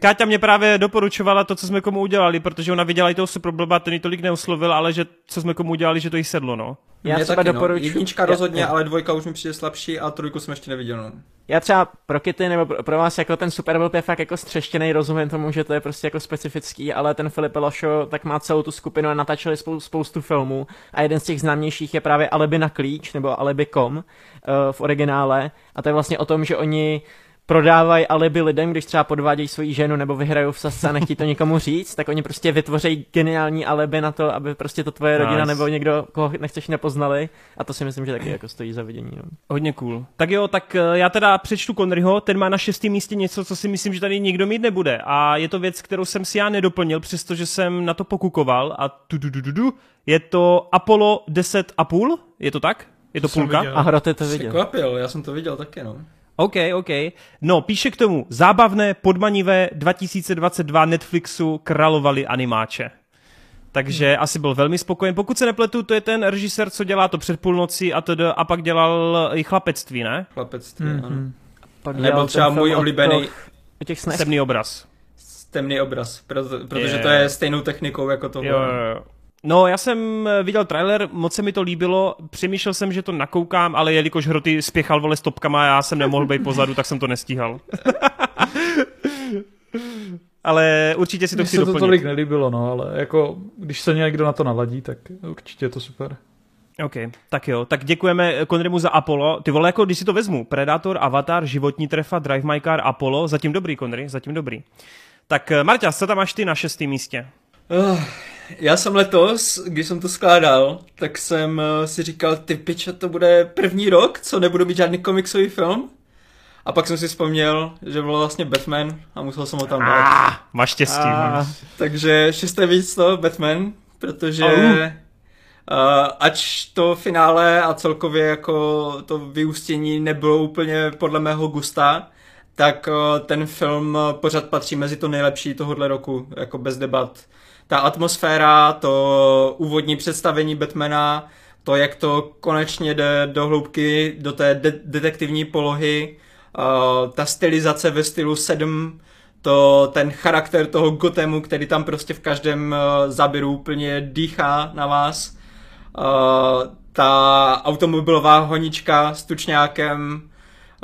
Káťa mě právě doporučovala to, co jsme komu udělali, protože ona viděla i toho Superblba, ten ji tolik neoslovil, ale že co jsme komu udělali, že to jí sedlo, no. Já Mě třeba doporučuji. No. Jednička rozhodně, já, ale dvojka už mi přijde slabší a trojku jsem ještě neviděl. No. Já třeba pro Kitty nebo pro, pro vás jako ten Super Bowl je fakt jako střeštěný, rozumím tomu, že to je prostě jako specifický, ale ten Filip Lošo tak má celou tu skupinu a natáčeli spou- spoustu filmů. A jeden z těch známějších je právě Alibi na klíč nebo Alibi.com uh, v originále. A to je vlastně o tom, že oni prodávají alibi lidem, když třeba podvádějí svoji ženu nebo vyhrajou v sasce a nechtí to nikomu říct, tak oni prostě vytvoří geniální alibi na to, aby prostě to tvoje rodina nice. nebo někdo, koho nechceš nepoznali a to si myslím, že taky jako stojí za vidění. No. Hodně cool. Tak jo, tak eh, já teda přečtu Conryho, ten má na šestém místě něco, co si myslím, že tady nikdo mít nebude a je to věc, kterou jsem si já nedoplnil, přestože jsem na to pokukoval a tu, tu, tu, tu, tu. je to Apollo 10 a půl, je to tak? Je to půlka? A Hroty to viděl. Překvapil, já jsem to viděl taky, no. OK, OK. No, píše k tomu, zábavné, podmanivé 2022 Netflixu královali animáče. Takže hmm. asi byl velmi spokojen. Pokud se nepletu, to je ten režisér, co dělá to před půlnocí a, td, a pak dělal i chlapectví, ne? Chlapectví, mm-hmm. ano. Pak Nebo třeba můj oblíbený... těch Temný obraz. Temný obraz, proto, protože je. to je stejnou technikou jako to. Jo, jo, jo. No, já jsem eh, viděl trailer, moc se mi to líbilo, přemýšlel jsem, že to nakoukám, ale jelikož Hroty spěchal vole stopkama a já jsem nemohl být pozadu, tak jsem to nestíhal. ale určitě si to Mně chci se doplnit. to tolik nelíbilo, no, ale jako, když se někdo na to naladí, tak určitě je to super. OK, tak jo, tak děkujeme Konrymu za Apollo. Ty vole, jako když si to vezmu, Predator, Avatar, Životní trefa, Drive My Car, Apollo, zatím dobrý, Konry, zatím dobrý. Tak eh, Marta, co tam máš ty na šestém místě? Uh, já jsem letos, když jsem to skládal, tak jsem uh, si říkal, ty piče, to bude první rok, co nebudu mít žádný komiksový film. A pak jsem si vzpomněl, že byl vlastně Batman a musel jsem ho tam dát. Ah, máš štěstí. Ah. Takže šesté místo Batman, protože. Uh, ač to finále a celkově jako to vyústění nebylo úplně podle mého gusta, tak uh, ten film pořád patří mezi to nejlepší tohohle roku, jako bez debat ta atmosféra, to úvodní představení Batmana, to, jak to konečně jde do hloubky, do té de- detektivní polohy, uh, ta stylizace ve stylu 7, to, ten charakter toho Gothemu, který tam prostě v každém uh, záběru úplně dýchá na vás. Uh, ta automobilová honička s tučňákem,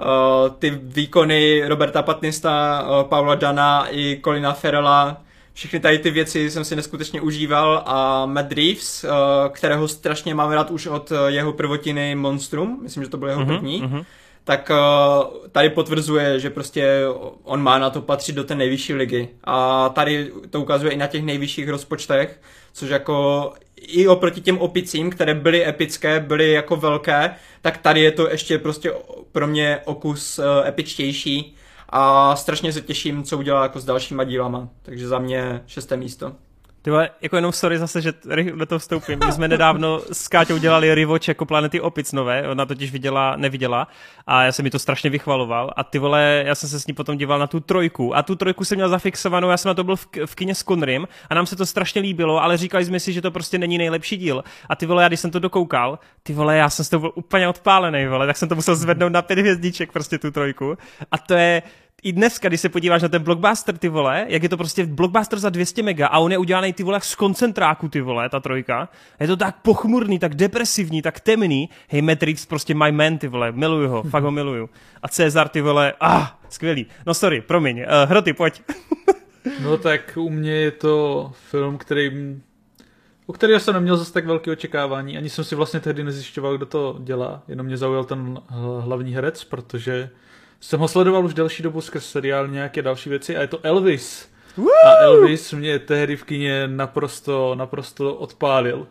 uh, ty výkony Roberta Patnista, uh, Paula Dana i Colina Ferrella, všechny tady ty věci jsem si neskutečně užíval a Matt Reeves, uh, kterého strašně mám rád už od uh, jeho prvotiny Monstrum, myslím, že to byl jeho mm-hmm, první, mm-hmm. tak uh, tady potvrzuje, že prostě on má na to patřit do té nejvyšší ligy. A tady to ukazuje i na těch nejvyšších rozpočtech, což jako i oproti těm opicím, které byly epické, byly jako velké, tak tady je to ještě prostě pro mě okus epičtější a strašně se těším, co udělá jako s dalšíma dílama, takže za mě šesté místo. Ty vole, jako jenom sorry zase, že do toho vstoupím. My jsme nedávno s Káťou dělali Rivoč jako Planety Opic nové, ona totiž viděla, neviděla a já jsem mi to strašně vychvaloval. A ty vole, já jsem se s ní potom díval na tu trojku. A tu trojku jsem měl zafixovanou, já jsem na to byl v, v kině s Conrym a nám se to strašně líbilo, ale říkali jsme si, že to prostě není nejlepší díl. A ty vole, já když jsem to dokoukal, ty vole, já jsem z toho byl úplně odpálený, vole, tak jsem to musel zvednout na pět hvězdíček prostě tu trojku. A to je, i dneska, když se podíváš na ten blockbuster, ty vole, jak je to prostě blockbuster za 200 mega a on je udělaný ty vole z koncentráku, ty vole, ta trojka. Je to tak pochmurný, tak depresivní, tak temný. Hej, Matrix, prostě my man, ty vole, miluju ho, fakt ho miluju. A Cezar, ty vole, ah, skvělý. No sorry, promiň, uh, hroty, pojď. no tak u mě je to film, který u kterého jsem neměl zase tak velké očekávání. Ani jsem si vlastně tehdy nezjišťoval, kdo to dělá. Jenom mě zaujal ten hlavní herec, protože jsem ho sledoval už delší dobu skrz seriál nějaké další věci a je to Elvis. Woo! A Elvis mě tehdy v kině naprosto, naprosto odpálil.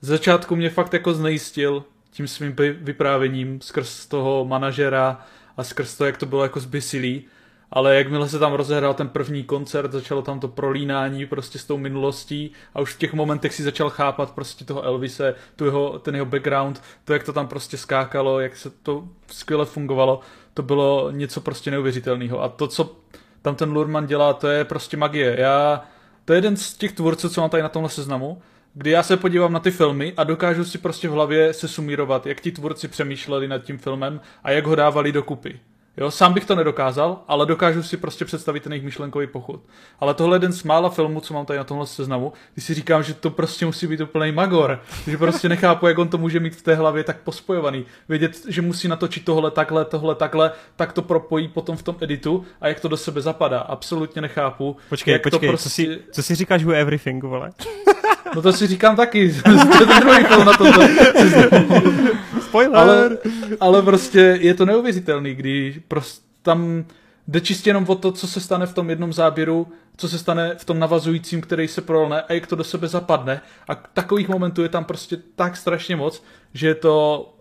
Z začátku mě fakt jako znejistil tím svým vyprávěním skrz toho manažera a skrz to, jak to bylo jako zbysilý. Ale jakmile se tam rozehrál ten první koncert, začalo tam to prolínání prostě s tou minulostí a už v těch momentech si začal chápat prostě toho Elvise, tu jeho, ten jeho background, to, jak to tam prostě skákalo, jak se to skvěle fungovalo, to bylo něco prostě neuvěřitelného. A to, co tam ten Lurman dělá, to je prostě magie. Já, to je jeden z těch tvůrců, co mám tady na tomhle seznamu, kdy já se podívám na ty filmy a dokážu si prostě v hlavě se sumírovat, jak ti tvůrci přemýšleli nad tím filmem a jak ho dávali dokupy. Jo, sám bych to nedokázal, ale dokážu si prostě představit ten jejich myšlenkový pochod. Ale tohle je jeden z mála filmů, co mám tady na tomhle seznamu, když si říkám, že to prostě musí být úplný magor. Že prostě nechápu, jak on to může mít v té hlavě tak pospojovaný. Vědět, že musí natočit tohle takhle, tohle takhle, tak to propojí potom v tom editu a jak to do sebe zapadá. Absolutně nechápu. Počkej, jak počkej, to prostě... co, si, co si říkáš o Everything, vole? No to si říkám taky. to je druhý film na to. Spoiler! Ale, ale prostě je to neuvěřitelný, když prostě tam jde čistě jenom o to, co se stane v tom jednom záběru, co se stane v tom navazujícím, který se prolne a jak to do sebe zapadne. A takových momentů je tam prostě tak strašně moc, že je to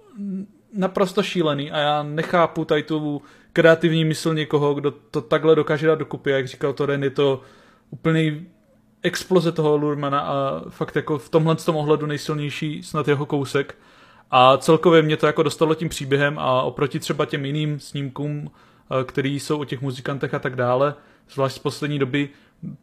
naprosto šílený a já nechápu tady tu kreativní mysl někoho, kdo to takhle dokáže dát dokupy. Jak říkal Toren, je to úplný exploze toho Lurmana a fakt jako v tomhle tom ohledu nejsilnější snad jeho kousek. A celkově mě to jako dostalo tím příběhem a oproti třeba těm jiným snímkům, eh, který jsou o těch muzikantech a tak dále, zvlášť z poslední doby,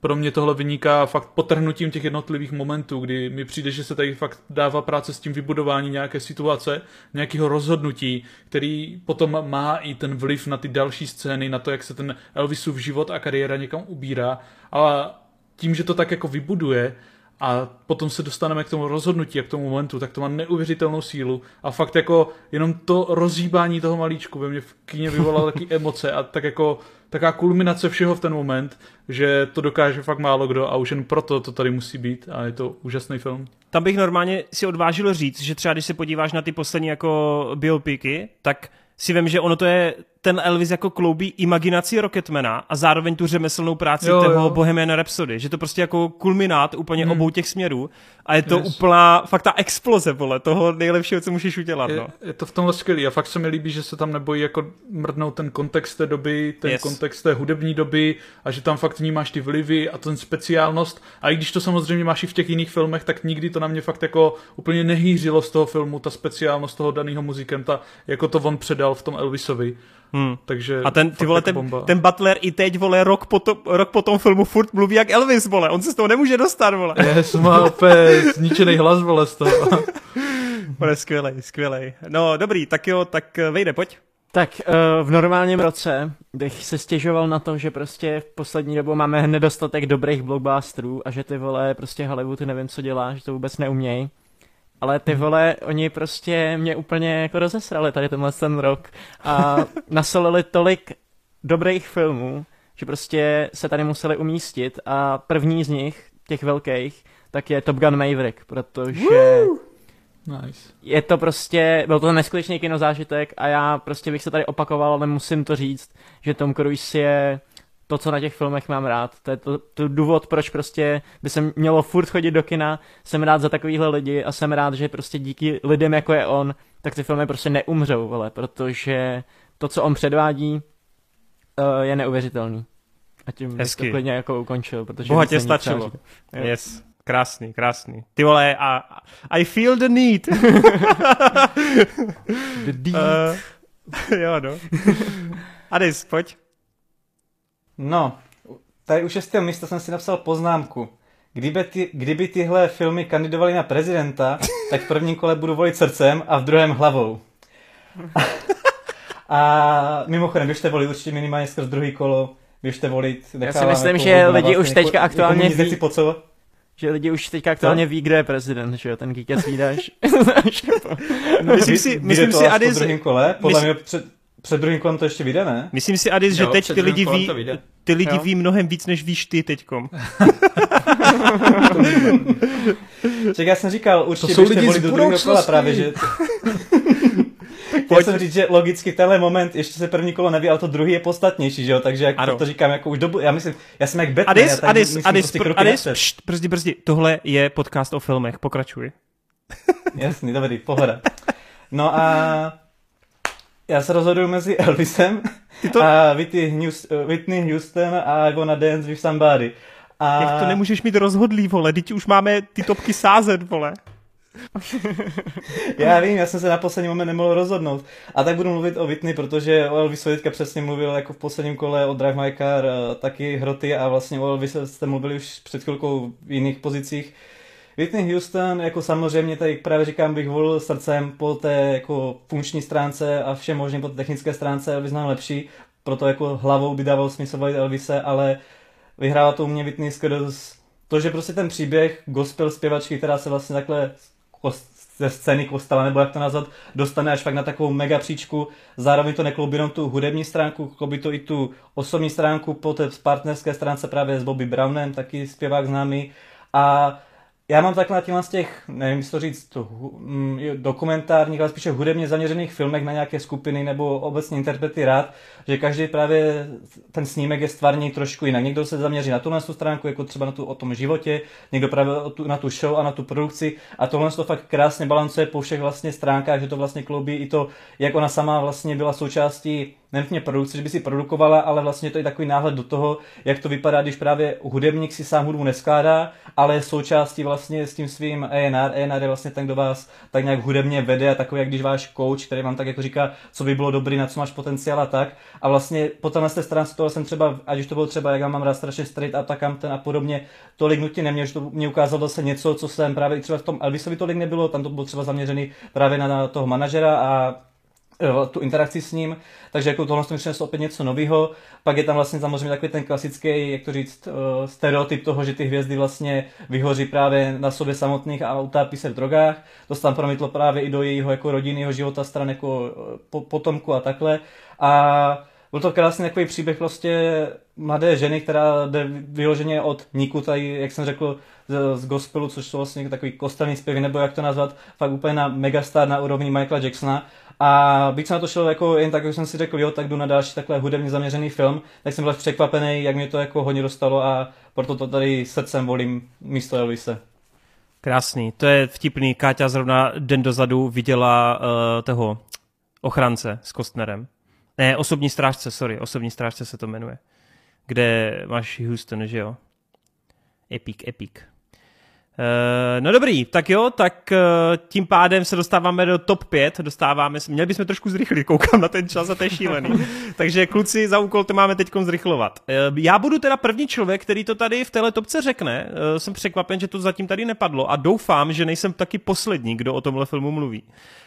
pro mě tohle vyniká fakt potrhnutím těch jednotlivých momentů, kdy mi přijde, že se tady fakt dává práce s tím vybudování nějaké situace, nějakého rozhodnutí, který potom má i ten vliv na ty další scény, na to, jak se ten Elvisův život a kariéra někam ubírá. A tím, že to tak jako vybuduje a potom se dostaneme k tomu rozhodnutí a k tomu momentu, tak to má neuvěřitelnou sílu a fakt jako jenom to rozhýbání toho malíčku ve mě v kyně vyvolalo taky emoce a tak jako taková kulminace všeho v ten moment, že to dokáže fakt málo kdo a už jen proto to tady musí být a je to úžasný film. Tam bych normálně si odvážil říct, že třeba když se podíváš na ty poslední jako biopiky, tak si vím, že ono to je ten Elvis jako kloubí imaginaci Rocketmana a zároveň tu řemeslnou práci jo, toho jo. Bohemian Rhapsody, že to prostě jako kulminát úplně hmm. obou těch směrů a je to yes. úplná, fakt ta exploze, vole, toho nejlepšího, co můžeš udělat, je, no. Je to v tomhle skvělý a fakt se mi líbí, že se tam nebojí jako mrdnout ten kontext té doby, ten yes. kontext té hudební doby a že tam fakt vnímáš ty vlivy a ten speciálnost a i když to samozřejmě máš i v těch jiných filmech, tak nikdy to na mě fakt jako úplně nehýřilo z toho filmu, ta speciálnost toho daného muzikanta, jako to on předal v tom Elvisovi. Hmm. Takže a ten, ty vole, ten, ten Butler i teď, vole, rok po, to, rok po tom filmu furt mluví jak Elvis, vole. On se z toho nemůže dostat, vole. Yes, má opět zničený hlas, vole, z toho. Vole, skvělej, skvělej. No, dobrý, tak jo, tak eh, vejde, pojď. Tak uh, v normálním roce bych se stěžoval na to, že prostě v poslední dobou máme nedostatek dobrých blockbusterů a že ty vole prostě Hollywood nevím, co dělá, že to vůbec neumějí. Ale ty vole, oni prostě mě úplně jako rozesrali tady tenhle ten rok a nasolili tolik dobrých filmů, že prostě se tady museli umístit a první z nich, těch velkých, tak je Top Gun Maverick, protože Woo! Nice. je to prostě, byl to neskutečný kinozážitek a já prostě bych se tady opakoval, ale musím to říct, že Tom Cruise je to, co na těch filmech mám rád. To je to, to důvod, proč prostě by se mělo furt chodit do kina. Jsem rád za takovýhle lidi a jsem rád, že prostě díky lidem, jako je on, tak ty filmy prostě neumřou, vole, protože to, co on předvádí, uh, je neuvěřitelný. A tím Hezky. bych to klidně jako ukončil, protože... Bohatě stačilo. Yes. Krásný, krásný. Ty vole, a, I feel the need. the need. Uh, jo, no. Adis, pojď. No, tady u šestého místa jsem si napsal poznámku. Kdyby, ty, kdyby tyhle filmy kandidovaly na prezidenta, tak v prvním kole budu volit srdcem a v druhém hlavou. A mimochodem, běžte volit určitě minimálně skrz druhý kolo, běžte volit. Já si myslím, že lidi už teďka jako, aktuálně ví, po co? že lidi už teďka aktuálně ví, kdo je prezident, že jo, ten Geekets výdáš. no, myslím si, myslím si, Adis... druhém kole, podle mě před, před druhým kolem to ještě vyjde, ne? Myslím si, Adis, že teď ty lidi ví, ty lidi ví mnohem víc, než víš ty teďkom. Ček, já jsem říkal, určitě to jsou lidi do druhého kola právě, že... Chtěl jsem říct, že logicky tenhle moment, ještě se první kolo neví, ale to druhý je podstatnější, že jo, takže jak to, to říkám jako už dobu, já myslím, já jsem jak Batman, Adis, já Adis, Adis, prostě pr- Adis, pšt, brzdi, brzdi, tohle je podcast o filmech, pokračuj. Jasný, dobrý, pohoda. No a já se rozhoduju mezi Elvisem to... a Whitney, Houston, a I Wanna Dance with Somebody. A... Jak to nemůžeš mít rozhodlý, vole, teď už máme ty topky sázet, vole. já vím, já jsem se na poslední moment nemohl rozhodnout. A tak budu mluvit o Whitney, protože o Elvisu teďka přesně mluvil jako v posledním kole o Drive My Car, eh, taky hroty a vlastně o Elvisu jste mluvili už před chvilkou v jiných pozicích. Whitney Houston, jako samozřejmě tady právě říkám, bych volil srdcem po té jako funkční stránce a všem možným po té technické stránce Elvis nám lepší, proto jako hlavou by dával smysl volit Elvise, ale vyhrává to u mě Whitney skrz to, že prostě ten příběh gospel zpěvačky, která se vlastně takhle ze scény kostela, nebo jak to nazvat, dostane až fakt na takovou mega příčku. Zároveň to nekloubí jenom tu hudební stránku, kloubí to i tu osobní stránku po té partnerské stránce právě s Bobby Brownem, taky zpěvák známý. A já mám takhle na těchto z těch, nevím, jestli to říct, to, mm, dokumentárních, ale spíše hudebně zaměřených filmech na nějaké skupiny nebo obecně interprety rád, že každý právě ten snímek je stvárněný trošku jinak. Někdo se zaměří na tu na tu stránku, jako třeba na tu o tom životě, někdo právě na tu show a na tu produkci a tohle to fakt krásně balancuje po všech vlastně stránkách, že to vlastně kloubí i to, jak ona sama vlastně byla součástí nenutně produkce, že by si produkovala, ale vlastně to je takový náhled do toho, jak to vypadá, když právě hudebník si sám hudbu neskládá, ale součástí vlastně s tím svým A&R. A&R je vlastně ten, kdo vás tak nějak hudebně vede a takový, jak když váš coach, který vám tak jako říká, co by bylo dobrý, na co máš potenciál a tak. A vlastně potom na té stránce toho jsem třeba, ať už to bylo třeba, jak já mám rád strašně straight a tak ten a podobně, tolik nutně neměl, že to mě ukázalo zase něco, co jsem právě třeba v tom Elvisovi tolik nebylo, tam to bylo třeba zaměřený právě na, toho manažera a tu interakci s ním, takže jako tohle mi přineslo opět něco nového. Pak je tam vlastně samozřejmě takový ten klasický, jak to říct, uh, stereotyp toho, že ty hvězdy vlastně vyhoří právě na sobě samotných a utápí se v drogách. To se tam promítlo právě i do jejího jako rodinného života stran jako eh, po, potomku a takhle. A byl to krásný takový příběh prostě mladé ženy, která jde vyloženě od Niku, tady, jak jsem řekl, z, z gospelu, což jsou vlastně takový kostelný zpěvy, nebo jak to nazvat, fakt úplně na megastar na úrovni Michaela Jacksona. A bych se na to šel jako jen tak, jak jsem si řekl, jo, tak jdu na další takhle hudebně zaměřený film, tak jsem byl překvapený, jak mě to jako hodně dostalo a proto to tady srdcem volím místo Elvise. Krásný, to je vtipný. Káťa zrovna den dozadu viděla uh, toho ochránce s Kostnerem. Ne, osobní strážce, sorry, osobní strážce se to jmenuje. Kde máš Houston, že jo? Epic, epic. Uh, no dobrý, tak jo, tak uh, tím pádem se dostáváme do top 5, dostáváme měli bychom trošku zrychlit, koukám na ten čas a to je šílený. Takže kluci, za úkol to máme teď zrychlovat. Uh, já budu teda první člověk, který to tady v téhle topce řekne, jsem překvapen, že to zatím tady nepadlo a doufám, že nejsem taky poslední, kdo o tomhle filmu mluví.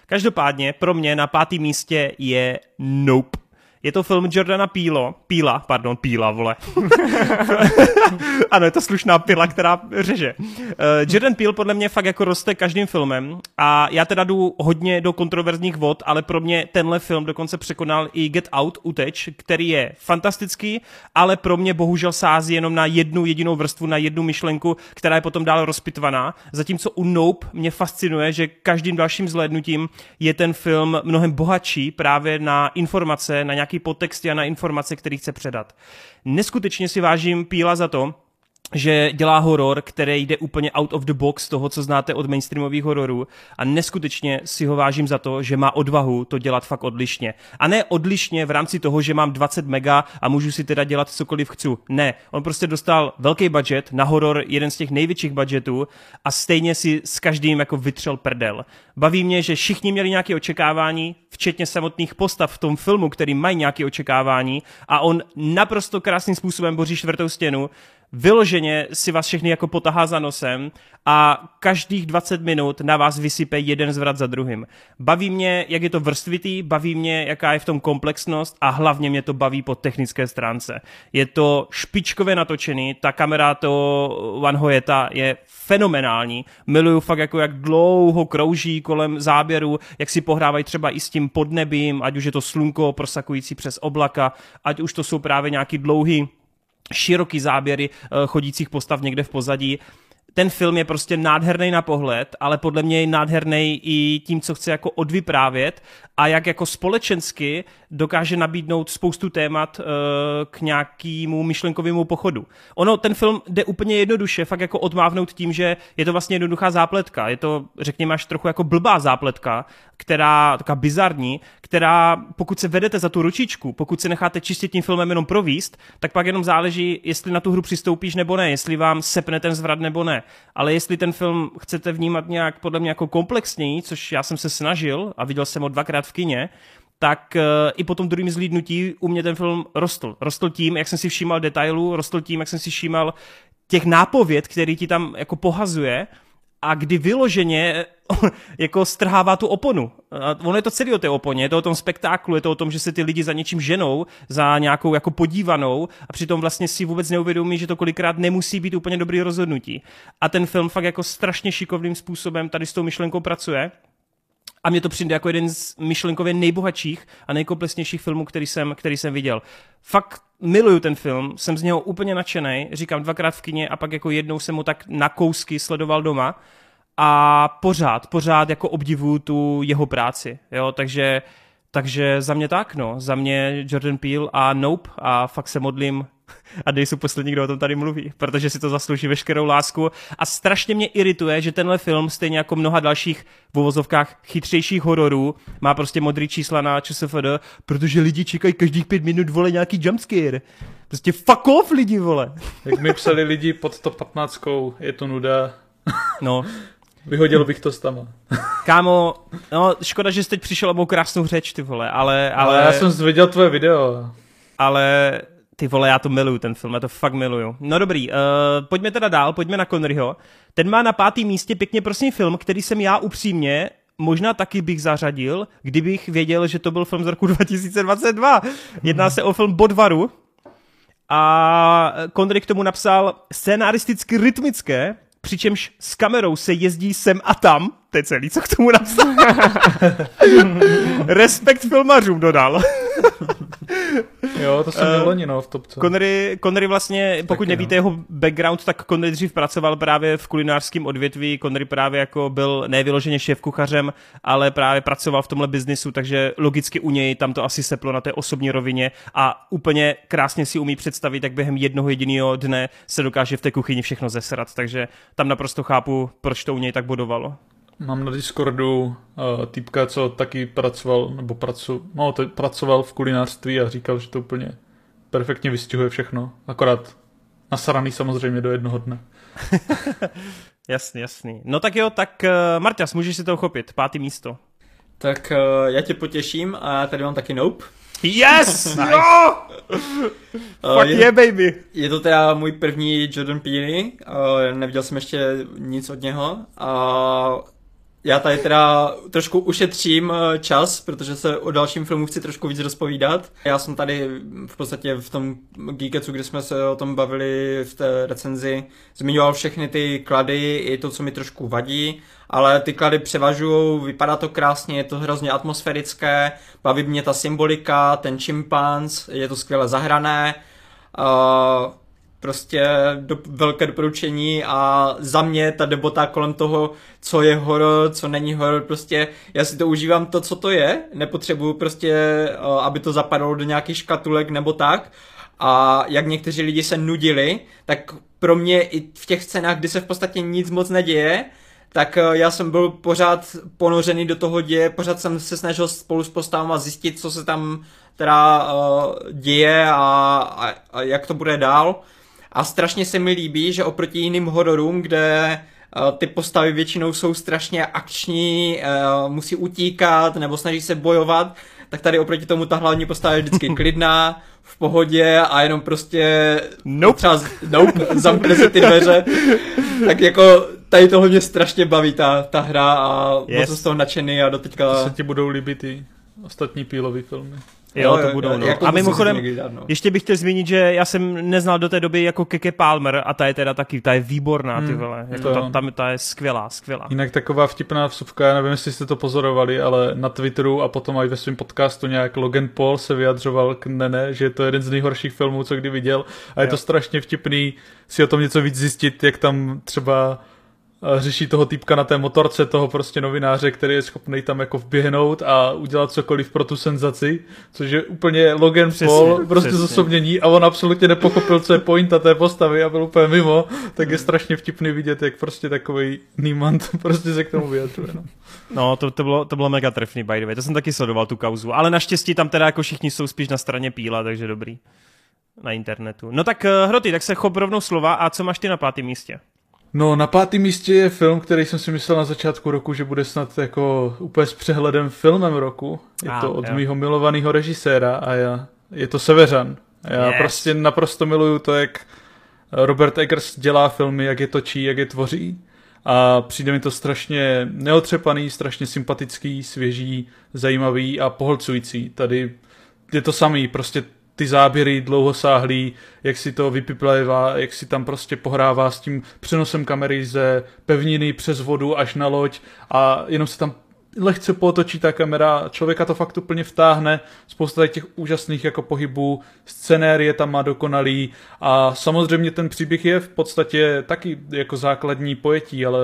Každopádně pro mě na pátém místě je Nope. Je to film Jordana Pílo, Píla, pardon, Píla, vole. ano, je to slušná pila, která řeže. Uh, Jordan Peele podle mě fakt jako roste každým filmem a já teda jdu hodně do kontroverzních vod, ale pro mě tenhle film dokonce překonal i Get Out, Uteč, který je fantastický, ale pro mě bohužel sází jenom na jednu jedinou vrstvu, na jednu myšlenku, která je potom dál rozpitvaná. Zatímco u Nope mě fascinuje, že každým dalším zhlédnutím je ten film mnohem bohatší právě na informace, na nějaký nějaký podtexty a na informace, který chce předat. Neskutečně si vážím Píla za to, že dělá horor, který jde úplně out of the box toho, co znáte od mainstreamových hororů a neskutečně si ho vážím za to, že má odvahu to dělat fakt odlišně. A ne odlišně v rámci toho, že mám 20 mega a můžu si teda dělat cokoliv chci. Ne, on prostě dostal velký budget na horor, jeden z těch největších budgetů a stejně si s každým jako vytřel prdel. Baví mě, že všichni měli nějaké očekávání, včetně samotných postav v tom filmu, který mají nějaké očekávání a on naprosto krásným způsobem boří čtvrtou stěnu, vyloženě si vás všechny jako potahá za nosem a každých 20 minut na vás vysype jeden zvrat za druhým. Baví mě, jak je to vrstvitý, baví mě, jaká je v tom komplexnost a hlavně mě to baví po technické stránce. Je to špičkově natočený, ta kamera to Van Hoyeta je fenomenální. Miluju fakt jako jak dlouho krouží kolem záběru, jak si pohrávají třeba i s tím podnebím, ať už je to slunko prosakující přes oblaka, ať už to jsou právě nějaký dlouhý široký záběry eh, chodících postav někde v pozadí ten film je prostě nádherný na pohled, ale podle mě je nádherný i tím, co chce jako odvyprávět a jak jako společensky dokáže nabídnout spoustu témat uh, k nějakému myšlenkovému pochodu. Ono, ten film jde úplně jednoduše, fakt jako odmávnout tím, že je to vlastně jednoduchá zápletka. Je to, řekněme, až trochu jako blbá zápletka, která, taková bizarní, která, pokud se vedete za tu ručičku, pokud se necháte čistit tím filmem jenom províst, tak pak jenom záleží, jestli na tu hru přistoupíš nebo ne, jestli vám sepne ten zvrat nebo ne. Ale jestli ten film chcete vnímat nějak podle mě jako komplexněji, což já jsem se snažil a viděl jsem ho dvakrát v kině, tak uh, i po tom druhém zlídnutí u mě ten film rostl. Rostl tím, jak jsem si všímal detailů, rostl tím, jak jsem si všímal těch nápověd, který ti tam jako pohazuje a kdy vyloženě jako strhává tu oponu. A ono je to celý o té oponě, je to o tom spektáklu, je to o tom, že se ty lidi za něčím ženou, za nějakou jako podívanou a přitom vlastně si vůbec neuvědomí, že to kolikrát nemusí být úplně dobrý rozhodnutí. A ten film fakt jako strašně šikovným způsobem tady s tou myšlenkou pracuje a mě to přijde jako jeden z myšlenkově nejbohatších a nejkomplexnějších filmů, který jsem, který jsem viděl. Fakt miluju ten film, jsem z něho úplně nadšený, říkám dvakrát v kině a pak jako jednou jsem ho tak na kousky sledoval doma a pořád, pořád jako obdivuju tu jeho práci, jo, takže takže za mě tak, no. Za mě Jordan Peele a Nope a fakt se modlím a nejsou poslední, kdo o tom tady mluví, protože si to zaslouží veškerou lásku a strašně mě irituje, že tenhle film, stejně jako mnoha dalších v uvozovkách chytřejších hororů, má prostě modrý čísla na ČSFD, protože lidi čekají každých pět minut, vole, nějaký jumpscare. Prostě fuck off lidi, vole. Jak mi psali lidi pod to 15, je to nuda. No, Vyhodil bych to s tama. Kámo, no škoda, že jsi teď přišel o mou krásnou řeč, ty vole, ale... ale... ale já jsem viděl tvoje video. Ale ty vole, já to miluju, ten film, já to fakt miluju. No dobrý, uh, pojďme teda dál, pojďme na Conneryho. Ten má na pátém místě pěkně prosím film, který jsem já upřímně možná taky bych zařadil, kdybych věděl, že to byl film z roku 2022. Jedná se o film Bodvaru, a Connery k tomu napsal scénaristicky rytmické, přičemž s kamerou se jezdí sem a tam, to je celý, co k tomu napsal. Respekt filmařům dodal. Jo, to jsem měl uh, loni, no, v topce. Connery, Connery vlastně, pokud Taky, nevíte no. jeho background, tak Connery dřív pracoval právě v kulinářském odvětví, Connery právě jako byl nevyloženě šéf kuchařem, ale právě pracoval v tomhle biznisu, takže logicky u něj tam to asi seplo na té osobní rovině a úplně krásně si umí představit, jak během jednoho jediného dne se dokáže v té kuchyni všechno zesrat, takže tam naprosto chápu, proč to u něj tak bodovalo. Mám na Discordu uh, týpka, co taky pracoval, nebo pracu, no, to, pracoval v kulinářství a říkal, že to úplně perfektně vystihuje všechno. Akorát nasraný samozřejmě do jednoho dne. jasný, jasný. No tak jo, tak uh, Marťas, můžeš si to uchopit. Pátý místo. Tak uh, já tě potěším a já tady mám taky Nope. Yes! nice. no! uh, Fuck je, yeah, baby! Je to teda můj první Jordan Peele, uh, neviděl jsem ještě nic od něho. Uh, já tady teda trošku ušetřím eh, čas, protože se o dalším filmu chci trošku víc rozpovídat. Já jsem tady v podstatě v tom Geeketsu, kde jsme se o tom bavili v té recenzi, zmiňoval všechny ty klady, i to, co mi trošku vadí, ale ty klady převažují, vypadá to krásně, je to hrozně atmosférické, baví mě ta symbolika, ten čimpanz, je to skvěle zahrané. Uh, prostě do, velké doporučení a za mě ta debota kolem toho, co je horor, co není horor, prostě já si to užívám to, co to je, nepotřebuju prostě, eh, aby to zapadalo do nějakých škatulek nebo tak a jak někteří lidi se nudili, tak pro mě i v těch scénách, kdy se v podstatě nic moc neděje, tak eh, já jsem byl pořád ponořený do toho děje, pořád jsem se snažil spolu s postavama zjistit, co se tam teda uh, děje a, a, a jak to bude dál. A strašně se mi líbí, že oproti jiným hororům, kde uh, ty postavy většinou jsou strašně akční, uh, musí utíkat nebo snaží se bojovat, tak tady oproti tomu ta hlavní postava je vždycky klidná, v pohodě a jenom prostě nope. třeba nope, zamkne se ty dveře. tak jako tady tohle mě strašně baví ta, ta hra a yes. moc jsem z toho nadšený a doteďka... To se ti budou líbit i ostatní pílové filmy. Jo, to budou, no. Jako a mimochodem, dát, no. ještě bych chtěl zmínit, že já jsem neznal do té doby jako Keke Palmer a ta je teda taky, ta je výborná, ty hmm, vole. Jako ta, ta, ta, je skvělá, skvělá. Jinak taková vtipná vsuvka, já nevím, jestli jste to pozorovali, ale na Twitteru a potom i ve svém podcastu nějak Logan Paul se vyjadřoval k Nene, že je to jeden z nejhorších filmů, co kdy viděl a je jo. to strašně vtipný si o tom něco víc zjistit, jak tam třeba řeší toho týpka na té motorce, toho prostě novináře, který je schopný tam jako vběhnout a udělat cokoliv pro tu senzaci, což je úplně Logan přesně, Paul, prostě přesně. zosobnění a on absolutně nepochopil, co je pointa té postavy a byl úplně mimo, tak je strašně vtipný vidět, jak prostě takový Niemand prostě se k tomu vyjadřuje. No, no to, to, bylo, to bylo mega trefný, by the way, to jsem taky sledoval tu kauzu, ale naštěstí tam teda jako všichni jsou spíš na straně píla, takže dobrý na internetu. No tak uh, Hroty, tak se chop rovnou slova a co máš ty na pátém místě? No, na pátém místě je film, který jsem si myslel na začátku roku, že bude snad jako úplně s přehledem filmem roku. Je ah, to od jo. mýho milovaného režiséra a já, je to Severan. Já yes. prostě naprosto miluju to, jak Robert Eggers dělá filmy, jak je točí, jak je tvoří. A přijde mi to strašně neotřepaný, strašně sympatický, svěží, zajímavý a pohlcující. Tady je to samý, prostě ty záběry dlouhosáhlý, jak si to vypiplevá, jak si tam prostě pohrává s tím přenosem kamery ze pevniny přes vodu až na loď a jenom se tam lehce potočí ta kamera, člověka to fakt úplně vtáhne, spousta těch úžasných jako pohybů, scenérie tam má dokonalý a samozřejmě ten příběh je v podstatě taky jako základní pojetí, ale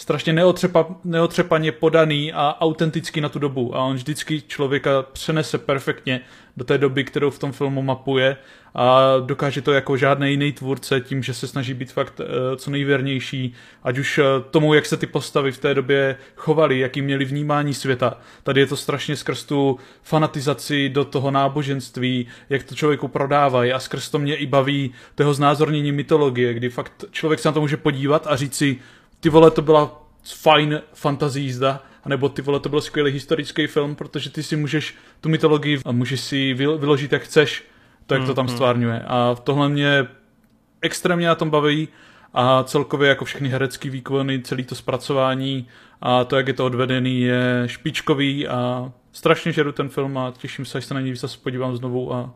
strašně neotřepa, neotřepaně podaný a autentický na tu dobu. A on vždycky člověka přenese perfektně do té doby, kterou v tom filmu mapuje a dokáže to jako žádný jiný tvůrce tím, že se snaží být fakt uh, co nejvěrnější, ať už uh, tomu, jak se ty postavy v té době chovaly, jaký měli vnímání světa. Tady je to strašně skrz tu fanatizaci do toho náboženství, jak to člověku prodávají a skrz to mě i baví toho znázornění mytologie, kdy fakt člověk se na to může podívat a říct si, ty vole, to byla fajn fantazí jízda, anebo ty vole, to byl skvělý historický film, protože ty si můžeš tu mytologii a můžeš si vyložit, jak chceš, to, jak to tam mhm. stvárňuje. A tohle mě extrémně na tom baví a celkově jako všechny herecké výkony, celý to zpracování a to, jak je to odvedený, je špičkový a strašně žeru ten film a těším se, až se na něj zase podívám znovu a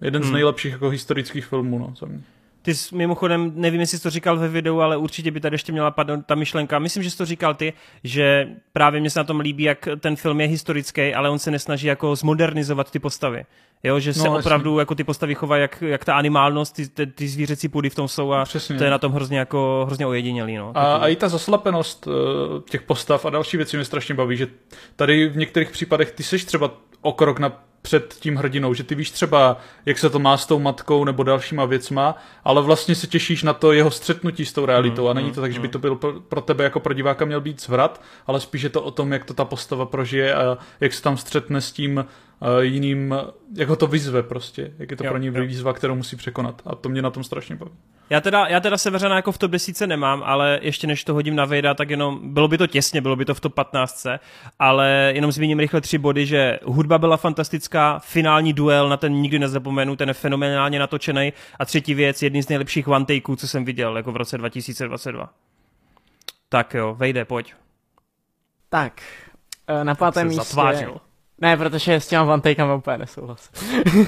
jeden hmm. z nejlepších jako historických filmů, no, za mě. Ty jsi mimochodem, nevím, jestli jsi to říkal ve videu, ale určitě by tady ještě měla padnout ta myšlenka. Myslím, že jsi to říkal ty, že právě mě se na tom líbí, jak ten film je historický, ale on se nesnaží jako zmodernizovat ty postavy. Jo, že se no, opravdu jasný. jako ty postavy chovají, jak, jak ta animálnost, ty, ty, ty zvířecí půdy v tom jsou a Přesně. to je na tom hrozně jako hrozně ojedinělý. No. A, a i ta zaslapenost uh, těch postav a další věci mě strašně baví, že tady v některých případech ty seš třeba o krok na před tím hrdinou, že ty víš třeba, jak se to má s tou matkou nebo dalšíma věcma, ale vlastně se těšíš na to jeho střetnutí s tou realitou mm, a není to tak, že by mm. to byl pro, tebe jako pro diváka měl být zvrat, ale spíš je to o tom, jak to ta postava prožije a jak se tam střetne s tím jiným, jak ho to vyzve prostě, jak je to jo, pro ní výzva, kterou musí překonat a to mě na tom strašně baví. Já teda, já teda Severana jako v top 10 nemám, ale ještě než to hodím na Vejda, tak jenom, bylo by to těsně, bylo by to v top 15, ale jenom zmíním rychle tři body, že hudba byla fantastická, finální duel, na ten nikdy nezapomenu, ten je fenomenálně natočený a třetí věc, jedný z nejlepších one takeů, co jsem viděl, jako v roce 2022. Tak jo, Vejde, pojď. Tak, eh, na pátém místě... Zatvářil. Ne, protože s těma one úplně nesouhlasím.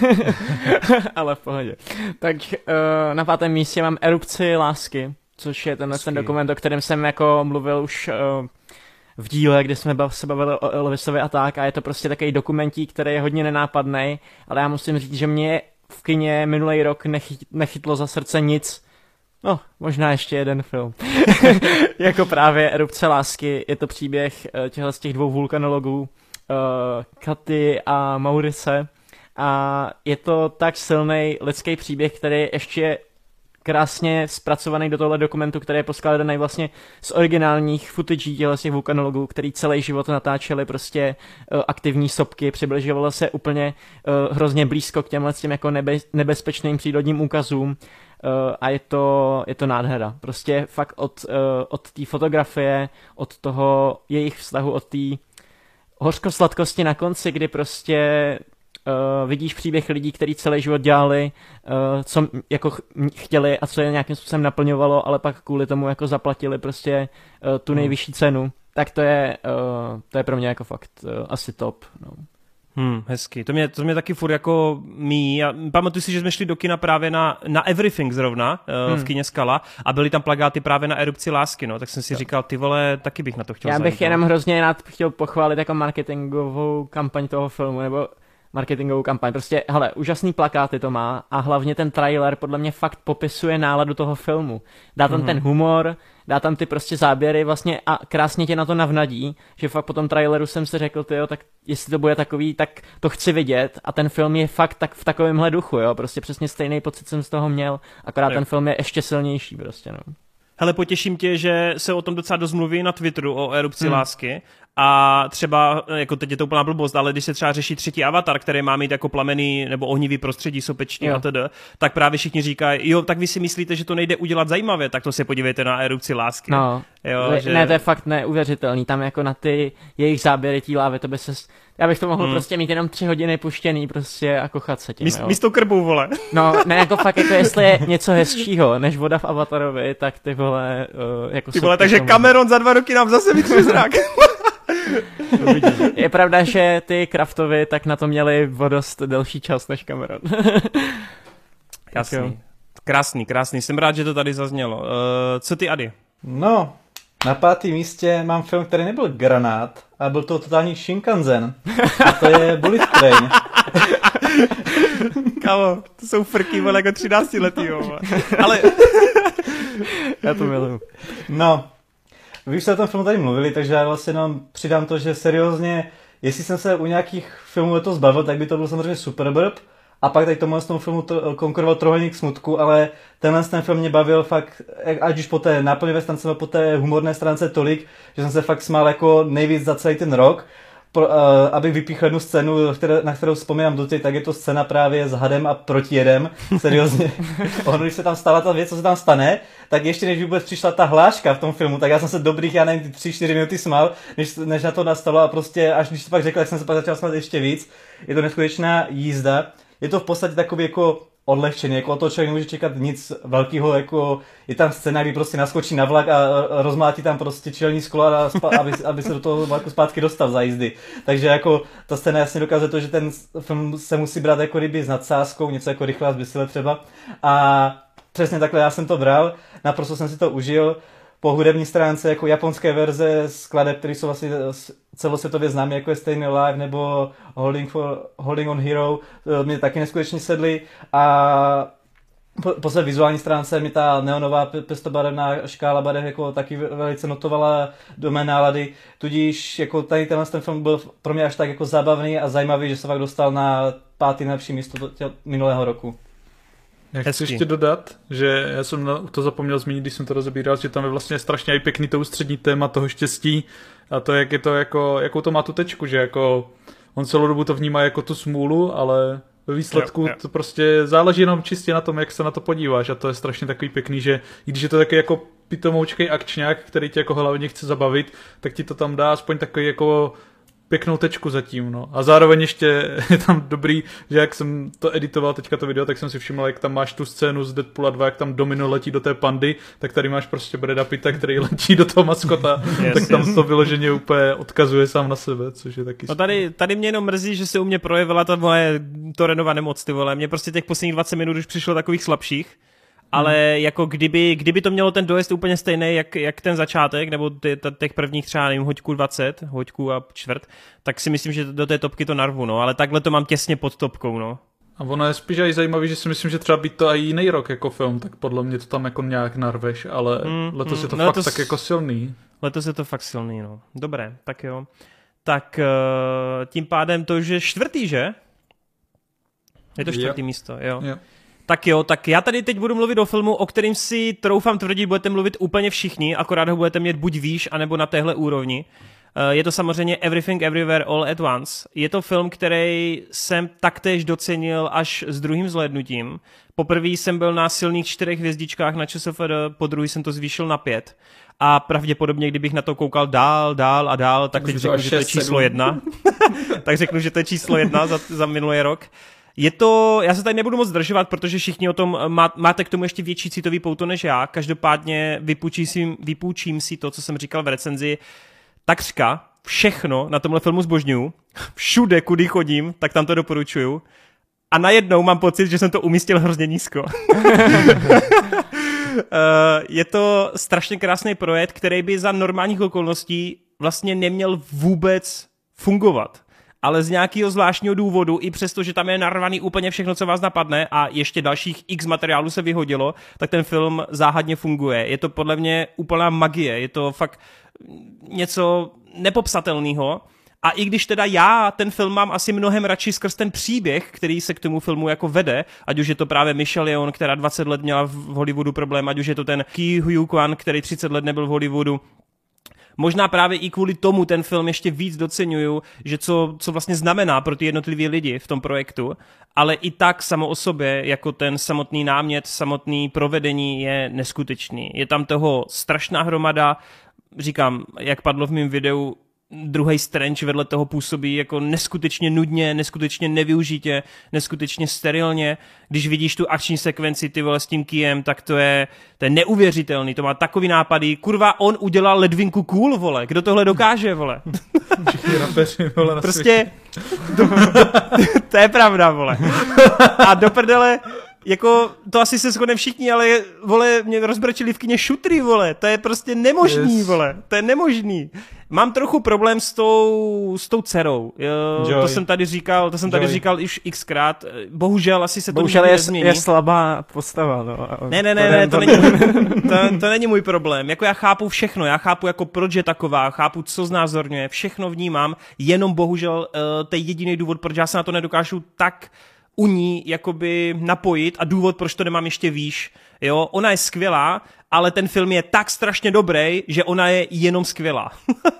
Ale v pohodě. Tak uh, na pátém místě mám Erupci lásky, což je tenhle ten dokument, o kterém jsem jako mluvil už uh, v díle, kdy jsme se bavili o Elvisovi a tak a je to prostě takový dokumentík, který je hodně nenápadný, ale já musím říct, že mě v kině minulý rok nechyt, nechytlo za srdce nic, No, možná ještě jeden film. jako právě Erupce lásky, je to příběh eh, těchto z těch dvou vulkanologů, uh, Katy a Maurice a je to tak silný lidský příběh, který ještě krásně zpracovaný do tohle dokumentu, který je poskladaný vlastně z originálních footage těchto těch vulkanologů, který celý život natáčeli prostě uh, aktivní sopky, přibližovalo se úplně uh, hrozně blízko k těmhle těm jako nebe, nebezpečným přírodním úkazům. Uh, a je to, je to nádhera. Prostě fakt od, od té fotografie, od toho jejich vztahu, od té hořko-sladkosti na konci, kdy prostě uh, vidíš příběh lidí, kteří celý život dělali, uh, co jako chtěli a co je nějakým způsobem naplňovalo, ale pak kvůli tomu jako zaplatili prostě uh, tu hmm. nejvyšší cenu, tak to je, uh, to je pro mě jako fakt uh, asi top. No. Hmm, hezky. To mě, to mě taky furt jako mí. Já pamatuju si, že jsme šli do kina právě na, na Everything zrovna, uh, hmm. v kině Skala a byly tam plagáty právě na erupci lásky, no. Tak jsem si jo. říkal, ty vole, taky bych na to chtěl Já bych zajít, jenom no. hrozně rád chtěl pochválit jako marketingovou kampaň toho filmu, nebo marketingovou kampaň. Prostě, hele, úžasný plakáty to má a hlavně ten trailer podle mě fakt popisuje náladu toho filmu. Dá tam mm-hmm. ten humor, dá tam ty prostě záběry vlastně a krásně tě na to navnadí, že fakt po tom traileru jsem si řekl, tyjo, tak jestli to bude takový, tak to chci vidět a ten film je fakt tak v takovémhle duchu, jo, prostě přesně stejný pocit jsem z toho měl, akorát jo. ten film je ještě silnější prostě, no. Hele, potěším tě, že se o tom docela dost mluví na Twitteru o erupci hmm. lásky a třeba, jako teď je to úplná blbost, ale když se třeba řeší třetí avatar, který má mít jako plamený nebo ohnivý prostředí sopeční a td., tak právě všichni říkají, jo, tak vy si myslíte, že to nejde udělat zajímavě, tak to se podívejte na erupci lásky. No, jo, ne, že... ne, to je fakt neuvěřitelný, tam jako na ty jejich záběry tí lávy, to by se já bych to mohl hmm. prostě mít jenom tři hodiny puštěný prostě a kochat se tím, Míst, Místo krbu, vole. No, ne, jako fakt, jako jestli je něco hezčího, než voda v Avatarovi, tak ty vole, uh, jako Ty vole, takže tomu. Cameron za dva roky nám zase vytře zrak. je pravda, že ty Kraftovi tak na to měli vodost delší čas než Cameron. Jasný. Krásný, krásný. Jsem rád, že to tady zaznělo. Uh, co ty, Ady? No, na pátém místě mám film, který nebyl granát, a byl to totální Shinkansen. A to je Bullet Train. Kámo, to jsou frky, vole, jako 13 letý, jo. Ale... já to miluju. No, vy už jste o tom filmu tady mluvili, takže já vlastně jenom přidám to, že seriózně, jestli jsem se u nějakých filmů letos zbavil, tak by to byl samozřejmě Superburb, a pak tady tomu tomu filmu to, konkuroval Trojuhelník smutku, ale tenhle ten film mě bavil fakt, ať už po té náplňové stránce, nebo po té humorné stránce tolik, že jsem se fakt smál jako nejvíc za celý ten rok. Pro, uh, abych vypíchl jednu scénu, které, na kterou vzpomínám doty, tak je to scéna právě s hadem a protijedem. Seriózně. ono, když se tam stala ta věc, co se tam stane, tak ještě než vůbec přišla ta hláška v tom filmu, tak já jsem se dobrých, já nevím, tři, čtyři minuty smál, než, než na to nastalo a prostě až když to pak řekl, tak jsem se pak začal smát ještě víc. Je to neskutečná jízda je to v podstatě takový jako odlehčený, jako to člověk nemůže čekat nic velkého, jako je tam scéna, kdy prostě naskočí na vlak a rozmlátí tam prostě čelní sklo, a spa, aby, aby, se do toho vlaku zpátky dostal za jízdy. Takže jako ta scéna jasně dokazuje to, že ten film se musí brát jako ryby s nadsázkou, něco jako rychle a zbysile třeba. A přesně takhle já jsem to bral, naprosto jsem si to užil po hudební stránce jako japonské verze skladeb, které jsou vlastně celosvětově známé, jako je Staying Alive nebo Holding, for, Holding on Hero, eh, mě taky neskutečně sedly a po, po své vizuální stránce mi ta neonová pestobarevná škála barev jako taky velice notovala do mé nálady, tudíž jako tady tenhle ten film byl pro mě až tak jako zábavný a zajímavý, že se fakt dostal na pátý nejlepší místo minulého roku. Já chci ještě dodat, že já jsem to zapomněl zmínit, když jsem to rozebíral, že tam je vlastně strašně i pěkný to ústřední téma toho štěstí a to, jak je to jako, jakou to má tu tečku, že jako on celou dobu to vnímá jako tu smůlu, ale ve výsledku jo, jo. to prostě záleží jenom čistě na tom, jak se na to podíváš a to je strašně takový pěkný, že i když je to taky jako pitomoučkej akčňák, který tě jako hlavně chce zabavit, tak ti to tam dá aspoň takový jako pěknou tečku zatím, no. A zároveň ještě je tam dobrý, že jak jsem to editoval teďka to video, tak jsem si všiml, jak tam máš tu scénu z Deadpoola 2, jak tam Domino letí do té pandy, tak tady máš prostě Breda Pitta, který letí do toho maskota, yes, tak tam yes. to vyloženě úplně odkazuje sám na sebe, což je taky... No tady, tady mě jenom mrzí, že se u mě projevila ta moje Torenova nemoc, ty vole. Mě prostě těch posledních 20 minut už přišlo takových slabších, ale hmm. jako kdyby, kdyby to mělo ten dojezd úplně stejný, jak, jak ten začátek, nebo ty, těch prvních třeba, nevím, hoďku 20, hoďku a čtvrt, tak si myslím, že do té topky to narvu, no, ale takhle to mám těsně pod topkou, no. A ono je spíš i zajímavý, že si myslím, že třeba být to i jiný rok jako film, tak podle mě to tam jako nějak narveš, ale mm, letos mm, je to no fakt letos, tak jako silný. Letos je to fakt silný, no. Dobré, tak jo. Tak uh, tím pádem to už je čtvrtý, že? Je to čtvrtý jo. místo, jo. jo. Tak jo, tak já tady teď budu mluvit o filmu, o kterým si troufám tvrdit, budete mluvit úplně všichni, akorát ho budete mít buď výš, anebo na téhle úrovni. Eh, je to samozřejmě Everything Everywhere All at Once. Je to film, který jsem taktéž docenil až s druhým zhlédnutím. Poprvé jsem byl na silných čtyřech hvězdičkách na ČSFD, po druhý jsem to zvýšil na pět. A pravděpodobně, kdybych na to koukal dál, dál a dál, tak teď řeknu, že to je číslo jedna. tak řeknu, že to je číslo jedna za, za minulý rok. Je to, já se tady nebudu moc zdržovat, protože všichni o tom má, máte k tomu ještě větší citový pouto než já. Každopádně vypůjčím si, vypůjčím si to, co jsem říkal v recenzi. Takřka všechno na tomhle filmu zbožňuju. Všude, kudy chodím, tak tam to doporučuju. A najednou mám pocit, že jsem to umístil hrozně nízko. Eh, je to strašně krásný projekt, který by za normálních okolností vlastně neměl vůbec fungovat ale z nějakého zvláštního důvodu, i přesto, že tam je narvaný úplně všechno, co vás napadne a ještě dalších x materiálů se vyhodilo, tak ten film záhadně funguje. Je to podle mě úplná magie, je to fakt něco nepopsatelného. A i když teda já ten film mám asi mnohem radši skrz ten příběh, který se k tomu filmu jako vede, ať už je to právě Michelle Yeoh, která 20 let měla v Hollywoodu problém, ať už je to ten Ki Hu Kwan, který 30 let nebyl v Hollywoodu, Možná právě i kvůli tomu ten film ještě víc docenuju, že co, co vlastně znamená pro ty jednotlivé lidi v tom projektu, ale i tak samo o sobě, jako ten samotný námět, samotný provedení je neskutečný. Je tam toho strašná hromada, říkám, jak padlo v mém videu, druhý Strange vedle toho působí jako neskutečně nudně, neskutečně nevyužitě, neskutečně sterilně. Když vidíš tu akční sekvenci ty vole s tím Kiem, tak to je, to je neuvěřitelný, to má takový nápady. Kurva, on udělal ledvinku cool, vole. Kdo tohle dokáže, vole? rapeři, vole, na prostě, do, to je pravda, vole. A do prdele, jako, to asi se shodne všichni, ale vole, mě rozbrčili v kině šutry, vole, to je prostě nemožný, yes. vole, to je nemožný. Mám trochu problém s tou, s tou dcerou. Jo, to jsem tady říkal, to jsem Joy. tady říkal už xkrát. Bohužel asi se to Bohužel je, nezmění. je slabá postava. No. Ne, ne, ne, ne to, není, to, to není můj problém. Jako já chápu všechno, já chápu jako proč je taková, chápu, co znázorňuje, všechno vnímám, jenom bohužel uh, to je jediný důvod, proč já se na to nedokážu tak u ní jakoby napojit a důvod, proč to nemám ještě výš. Jo, ona je skvělá, ale ten film je tak strašně dobrý, že ona je jenom skvělá.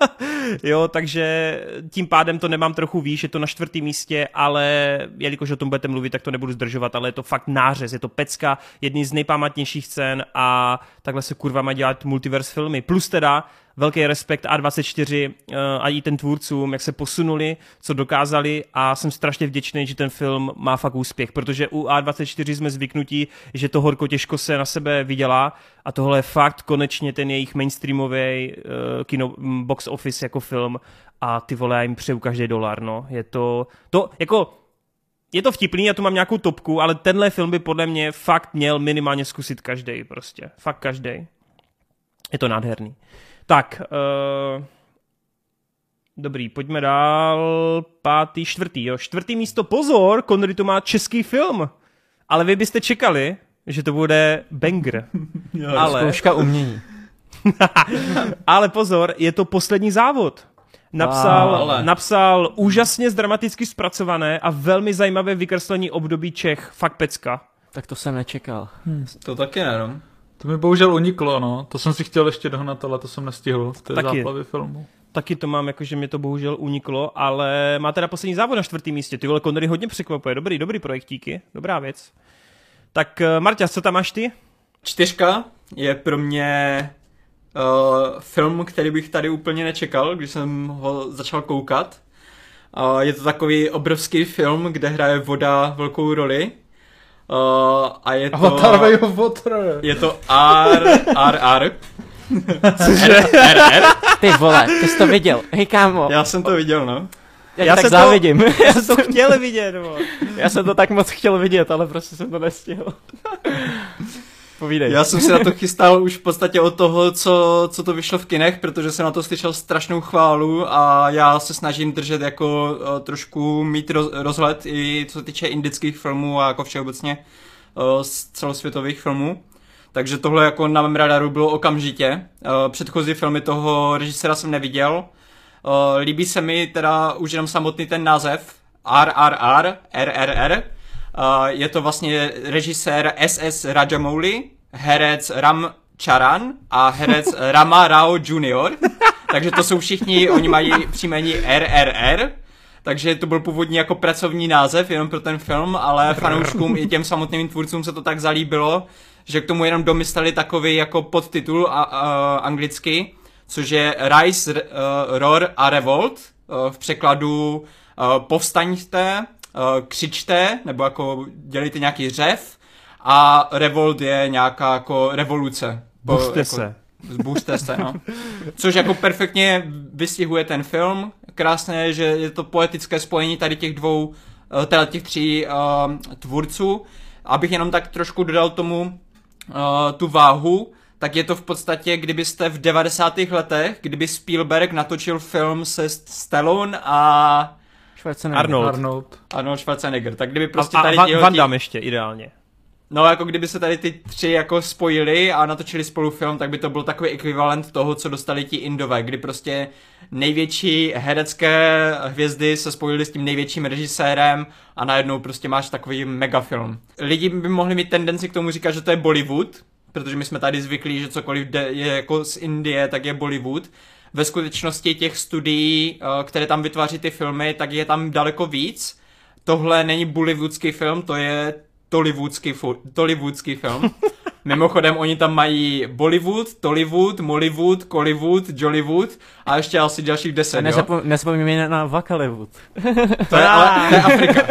jo, takže tím pádem to nemám trochu výš, je to na čtvrtém místě, ale jelikož o tom budete mluvit, tak to nebudu zdržovat, ale je to fakt nářez, je to pecka, jedný z nejpamatnějších scén a takhle se kurva má dělat multiverse filmy. Plus teda velký respekt A24 uh, a i ten tvůrcům, jak se posunuli, co dokázali a jsem strašně vděčný, že ten film má fakt úspěch, protože u A24 jsme zvyknutí, že to horko těžko se na sebe vydělá a tohle je fakt konečně ten jejich mainstreamový uh, kino box office jako film a ty vole, já jim přeju každý dolar, no. Je to, to jako je to vtipný, já tu mám nějakou topku, ale tenhle film by podle mě fakt měl minimálně zkusit každý prostě. Fakt každý. Je to nádherný. Tak, uh, dobrý, pojďme dál. Pátý, čtvrtý, jo. Čtvrtý místo, pozor, Connery to má český film. Ale vy byste čekali, že to bude banger. jo, ale... Zkouška umění. ale pozor, je to poslední závod. Napsal, wow, napsal úžasně dramaticky zpracované a velmi zajímavé vykreslení období Čech. Fakt pecka. Tak to jsem nečekal. Hmm. To taky ne, no. To mi bohužel uniklo, no. To jsem si chtěl ještě dohnat, ale to jsem nestihl v té Taky. záplavě filmu. Taky to mám, jakože mě to bohužel uniklo, ale má teda poslední závod na čtvrtém místě. Ty vole, Connery hodně překvapuje. Dobrý, dobrý projektíky, dobrá věc. Tak eh, Marta, co tam máš ty? Čtyřka je pro mě uh, film, který bych tady úplně nečekal, když jsem ho začal koukat. Uh, je to takový obrovský film, kde hraje voda velkou roli. Uh, a je to... Avatar Way of Water. Je to R, R, R. Cože? R, R, Ty vole, ty jsi to viděl. Hej kámo. Já jsem to viděl, no. Já, já tak jsem závidím. To, já jsem to chtěl vidět, bo. Já jsem to tak moc chtěl vidět, ale prostě jsem to nestihl. Povídej. Já jsem se na to chystal už v podstatě od toho, co, co to vyšlo v kinech, protože jsem na to slyšel strašnou chválu a já se snažím držet jako uh, trošku mít roz, rozhled i co se týče indických filmů a jako všeobecně uh, celosvětových filmů. Takže tohle jako na mém radaru bylo okamžitě. Uh, předchozí filmy toho režiséra jsem neviděl. Uh, líbí se mi teda už jenom samotný ten název RRR, RRR, je to vlastně režisér SS Rajamouli, herec Ram Charan a herec Rama Rao Jr. Takže to jsou všichni, oni mají příjmení RRR, takže to byl původní jako pracovní název jenom pro ten film, ale fanouškům i těm samotným tvůrcům se to tak zalíbilo, že k tomu jenom domysleli takový jako podtitul a, a, anglicky, což je Rise, uh, Roar a Revolt, uh, v překladu uh, povstaňte, křičte, nebo jako dělejte nějaký řev a revolt je nějaká jako revoluce. Buste jako, se. Zbuste se, no. Což jako perfektně vystihuje ten film. Krásné je, že je to poetické spojení tady těch dvou, eh, teda těch tří uh, tvůrců. Abych jenom tak trošku dodal tomu uh, tu váhu, tak je to v podstatě, kdybyste v 90. letech, kdyby Spielberg natočil film se Stallone a Schwarzenegger. Arnold. Arnold. Arnold Schwarzenegger. Tak kdyby prostě a, tady a tihleti- Van Damme ještě, ideálně. No jako kdyby se tady ty tři jako spojili a natočili spolu film, tak by to byl takový ekvivalent toho, co dostali ti Indové, kdy prostě největší herecké hvězdy se spojili s tím největším režisérem a najednou prostě máš takový megafilm. Lidi by mohli mít tendenci k tomu říkat, že to je Bollywood, protože my jsme tady zvyklí, že cokoliv je jako z Indie, tak je Bollywood. Ve skutečnosti těch studií, eh, které tam vytváří ty filmy, tak je tam daleko víc. Tohle není bollywoodský film, to je tollywoodský, fu- tollywoodský film. Mimochodem, oni tam mají Bollywood, Tollywood, Mollywood, Collywood, Jollywood a ještě asi dalších deset, jo? Nezapo- Nezapomínáme na Vakaliwood. To je, ale, to je Afrika.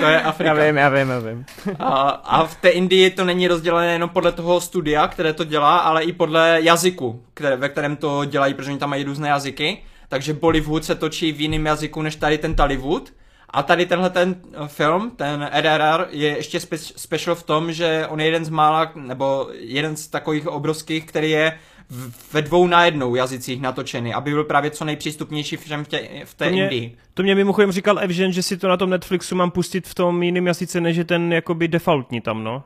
To je Já Afrika. vím, já vím, já vím. A, a v té Indii to není rozdělené jenom podle toho studia, které to dělá, ale i podle jazyku, které, ve kterém to dělají, protože oni tam mají různé jazyky. Takže Bollywood se točí v jiném jazyku než tady ten Tollywood. A tady tenhle ten film, ten RRR, je ještě spe- special v tom, že on je jeden z mála, nebo jeden z takových obrovských, který je ve dvou najednou jazycích natočený, aby byl právě co nejpřístupnější všem v, tě, v té To mě- Indii. To mě mimochodem říkal Evžen, že si to na tom Netflixu mám pustit v tom jiném jazyce, než je ten jakoby defaultní tam, no.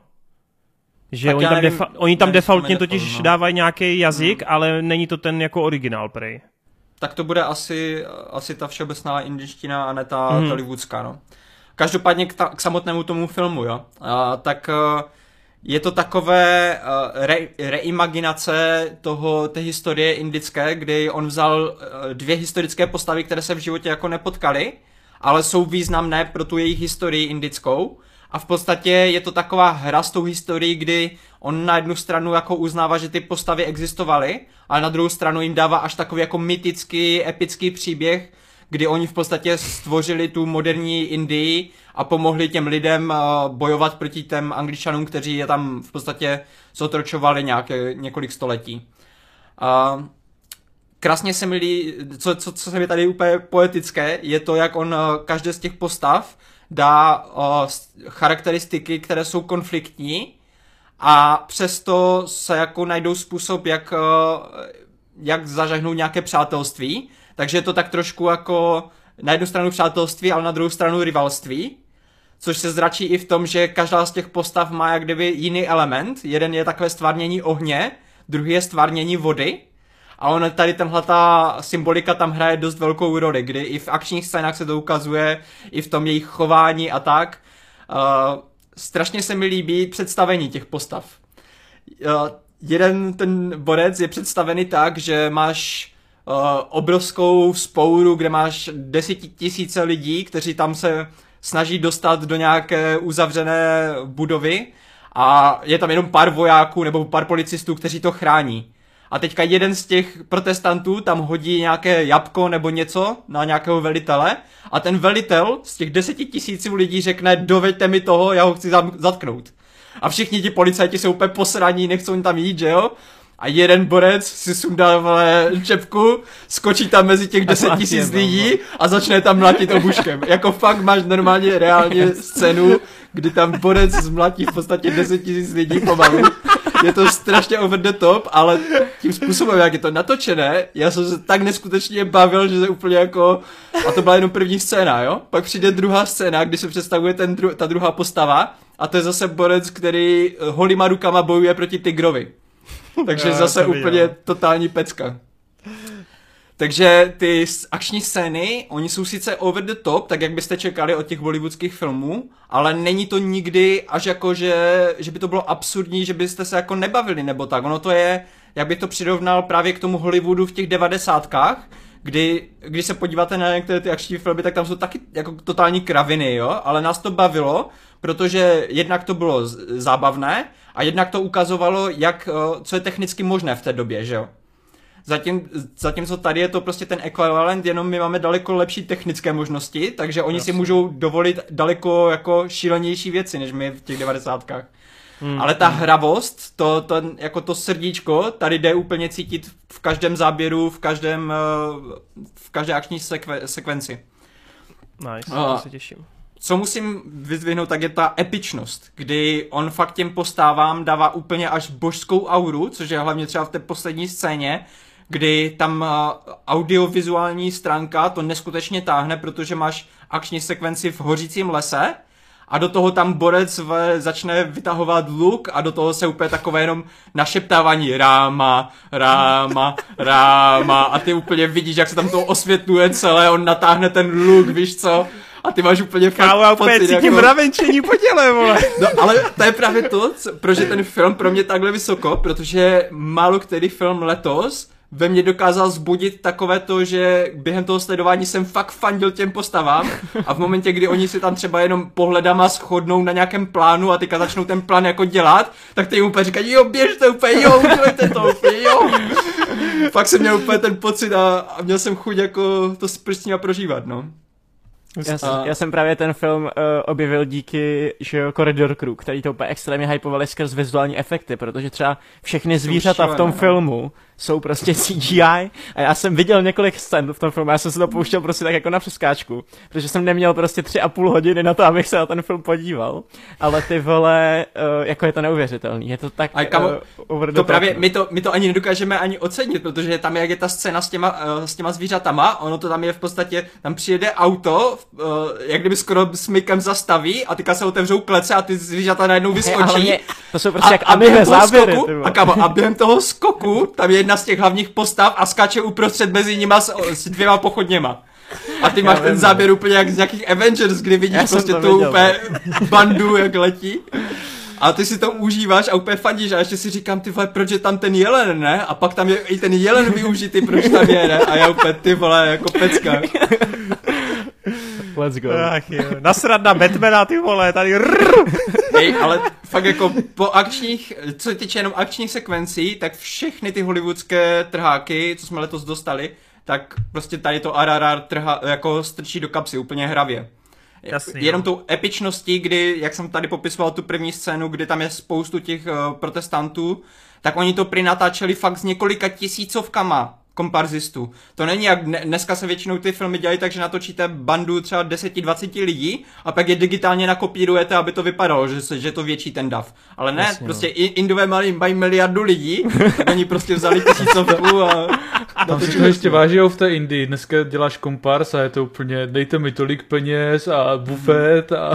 Že Tak oni tam, nevím- defa- oni tam nevím, defaultně je totiž default, no. dávají nějaký jazyk, ale není to ten jako originál prej. Tak to bude asi, asi ta všeobecná indiština a ne ta hmm. hollywoodská, no. Každopádně k, ta, k samotnému tomu filmu, jo. A, tak eh, je to takové eh, re, reimaginace toho, té historie indické, kdy on vzal eh, dvě historické postavy, které se v životě jako nepotkaly, ale jsou významné pro tu jejich historii indickou. A v podstatě je to taková hra s tou historií, kdy on na jednu stranu jako uznává, že ty postavy existovaly, ale na druhou stranu jim dává až takový jako mytický, epický příběh, kdy oni v podstatě stvořili tu moderní Indii a pomohli těm lidem eh, bojovat proti těm angličanům, kteří je tam v podstatě zotročovali nějaké, několik století. A krásně se mi líbí, co, co, co se mi tady úplně poetické, je to, jak on eh, každé z těch postav dá uh, charakteristiky, které jsou konfliktní a přesto se jako najdou způsob, jak, uh, jak zažehnout nějaké přátelství. Takže je to tak trošku jako na jednu stranu přátelství, ale na druhou stranu rivalství. Což se zračí i v tom, že každá z těch postav má jak kdyby jiný element. Jeden je takové stvárnění ohně, druhý je stvárnění vody. A on tady tenhle ta symbolika tam hraje dost velkou roli, kdy i v akčních scénách se to ukazuje, i v tom jejich chování a tak. Uh, strašně se mi líbí představení těch postav. Uh, jeden ten borec je představený tak, že máš uh, obrovskou spouru, kde máš desetitisíce lidí, kteří tam se snaží dostat do nějaké uzavřené budovy a je tam jenom pár vojáků nebo pár policistů, kteří to chrání. A teďka jeden z těch protestantů tam hodí nějaké jabko nebo něco na nějakého velitele a ten velitel z těch deseti tisíců lidí řekne doveďte mi toho, já ho chci zatknout. A všichni ti policajti jsou úplně posraní, nechcou tam jít, že jo? A jeden borec si sundá vole, čepku, skočí tam mezi těch deset mlátí tisíc lidí a začne tam mlátit obuškem. Jako fakt máš normálně reálně scénu, kdy tam borec zmlatí v podstatě 10 tisíc lidí pomalu. Je to strašně over the top, ale tím způsobem, jak je to natočené, já jsem se tak neskutečně bavil, že se úplně jako... A to byla jenom první scéna, jo? Pak přijde druhá scéna, kdy se představuje ten dru... ta druhá postava a to je zase borec, který holýma rukama bojuje proti tigrovi. Takže Jo, zase to úplně totální pecka. Takže ty akční scény, oni jsou sice over the top, tak jak byste čekali od těch bollywoodských filmů, ale není to nikdy až jako, že, že by to bylo absurdní, že byste se jako nebavili nebo tak. Ono to je, jak bych to přirovnal právě k tomu Hollywoodu v těch devadesátkách, kdy, když se podíváte na některé ty akční filmy, tak tam jsou taky jako totální kraviny, jo, ale nás to bavilo, protože jednak to bylo zábavné a jednak to ukazovalo, jak, eh, co je technicky možné v té době, že jo. Zatím, zatímco tady je to prostě ten ekvivalent, jenom my máme daleko lepší technické možnosti, takže oni si Jasně. můžou dovolit daleko jako šílenější věci, než my v těch devadesátkách. Hmm. Ale ta hravost, to, to, jako to srdíčko, tady jde úplně cítit v každém záběru, v každém, eh, v každé akční sekve, sekvenci. Nice, A- to se těším. Co musím vyzvihnout, tak je ta epičnost, kdy on fakt těm postávám dává úplně až božskou auru, což je hlavně třeba v té poslední scéně, kdy tam audiovizuální stránka to neskutečně táhne, protože máš akční sekvenci v hořícím lese, a do toho tam borec v, začne vytahovat luk a do toho se úplně takové jenom našeptávání ráma, ráma, ráma a ty úplně vidíš, jak se tam to osvětluje celé, on natáhne ten luk, víš co? A ty máš úplně Kámo, já úplně cítím jako... mravenčení po těle, vole. No, ale to je právě to, co, proč je ten film pro mě takhle vysoko, protože málo který film letos ve mně dokázal zbudit takové to, že během toho sledování jsem fakt fandil těm postavám a v momentě, kdy oni si tam třeba jenom pohledama shodnou na nějakém plánu a teďka začnou ten plán jako dělat, tak ty jim úplně říkají, jo, běžte úplně, jo, udělejte to úplně, jo. fakt jsem měl úplně ten pocit a, a měl jsem chuť jako to s prstníma prožívat, no. Já, jsem, já jsem právě ten film uh, objevil díky že jo, Corridor Crew, který to úplně extrémně hypovali skrz vizuální efekty, protože třeba všechny zvířata v tom filmu jsou prostě CGI a já jsem viděl několik scén v tom filmu, já jsem se to pouštěl prostě tak jako na přeskáčku, protože jsem neměl prostě tři a půl hodiny na to, abych se na ten film podíval, ale ty vole, uh, jako je to neuvěřitelný, je to tak a kamo, uh, to právě, my to, my to ani nedokážeme ani ocenit, protože tam jak je ta scéna s těma, uh, s těma zvířatama, ono to tam je v podstatě, tam přijede auto, uh, jak kdyby skoro smykem zastaví a teďka se otevřou klece a ty zvířata najednou vyskočí. Hey, mě, to jsou prostě a, jak a během záběry, skoku, a, kamo, a během toho skoku tam je jedna z těch hlavních postav a skáče uprostřed mezi nima s, s dvěma pochodněma. A ty máš ten záběr úplně jak z nějakých Avengers, kdy vidíš Já prostě tu úplně bandu, jak letí. A ty si to užíváš a úplně fandíš a ještě si říkám, ty vole, proč je tam ten jelen, ne? A pak tam je i ten jelen využitý, proč tam je, ne? A já úplně, ty vole, jako pecka. Let's go. Ach jo, nasrad na Batmana, ty vole, tady Hej, ale fakt jako po akčních, co se týče jenom akčních sekvencí, tak všechny ty hollywoodské trháky, co jsme letos dostali, tak prostě tady to RRR trha, jako strčí do kapsy úplně hravě. Jasný, Jenom tou epičností, kdy, jak jsem tady popisoval tu první scénu, kdy tam je spoustu těch uh, protestantů, tak oni to natáčeli fakt s několika tisícovkama komparzistů. To není jak dneska se většinou ty filmy dělají takže natočíte bandu třeba 10-20 lidí a pak je digitálně nakopírujete, aby to vypadalo, že, že to větší ten dav. Ale ne, Jasně, prostě no. Indové mají, mají miliardu lidí, oni prostě vzali tisícovku a... Tam si to ještě váží v té Indii. Dneska děláš kompars a je to úplně, dejte mi tolik peněz a bufet a...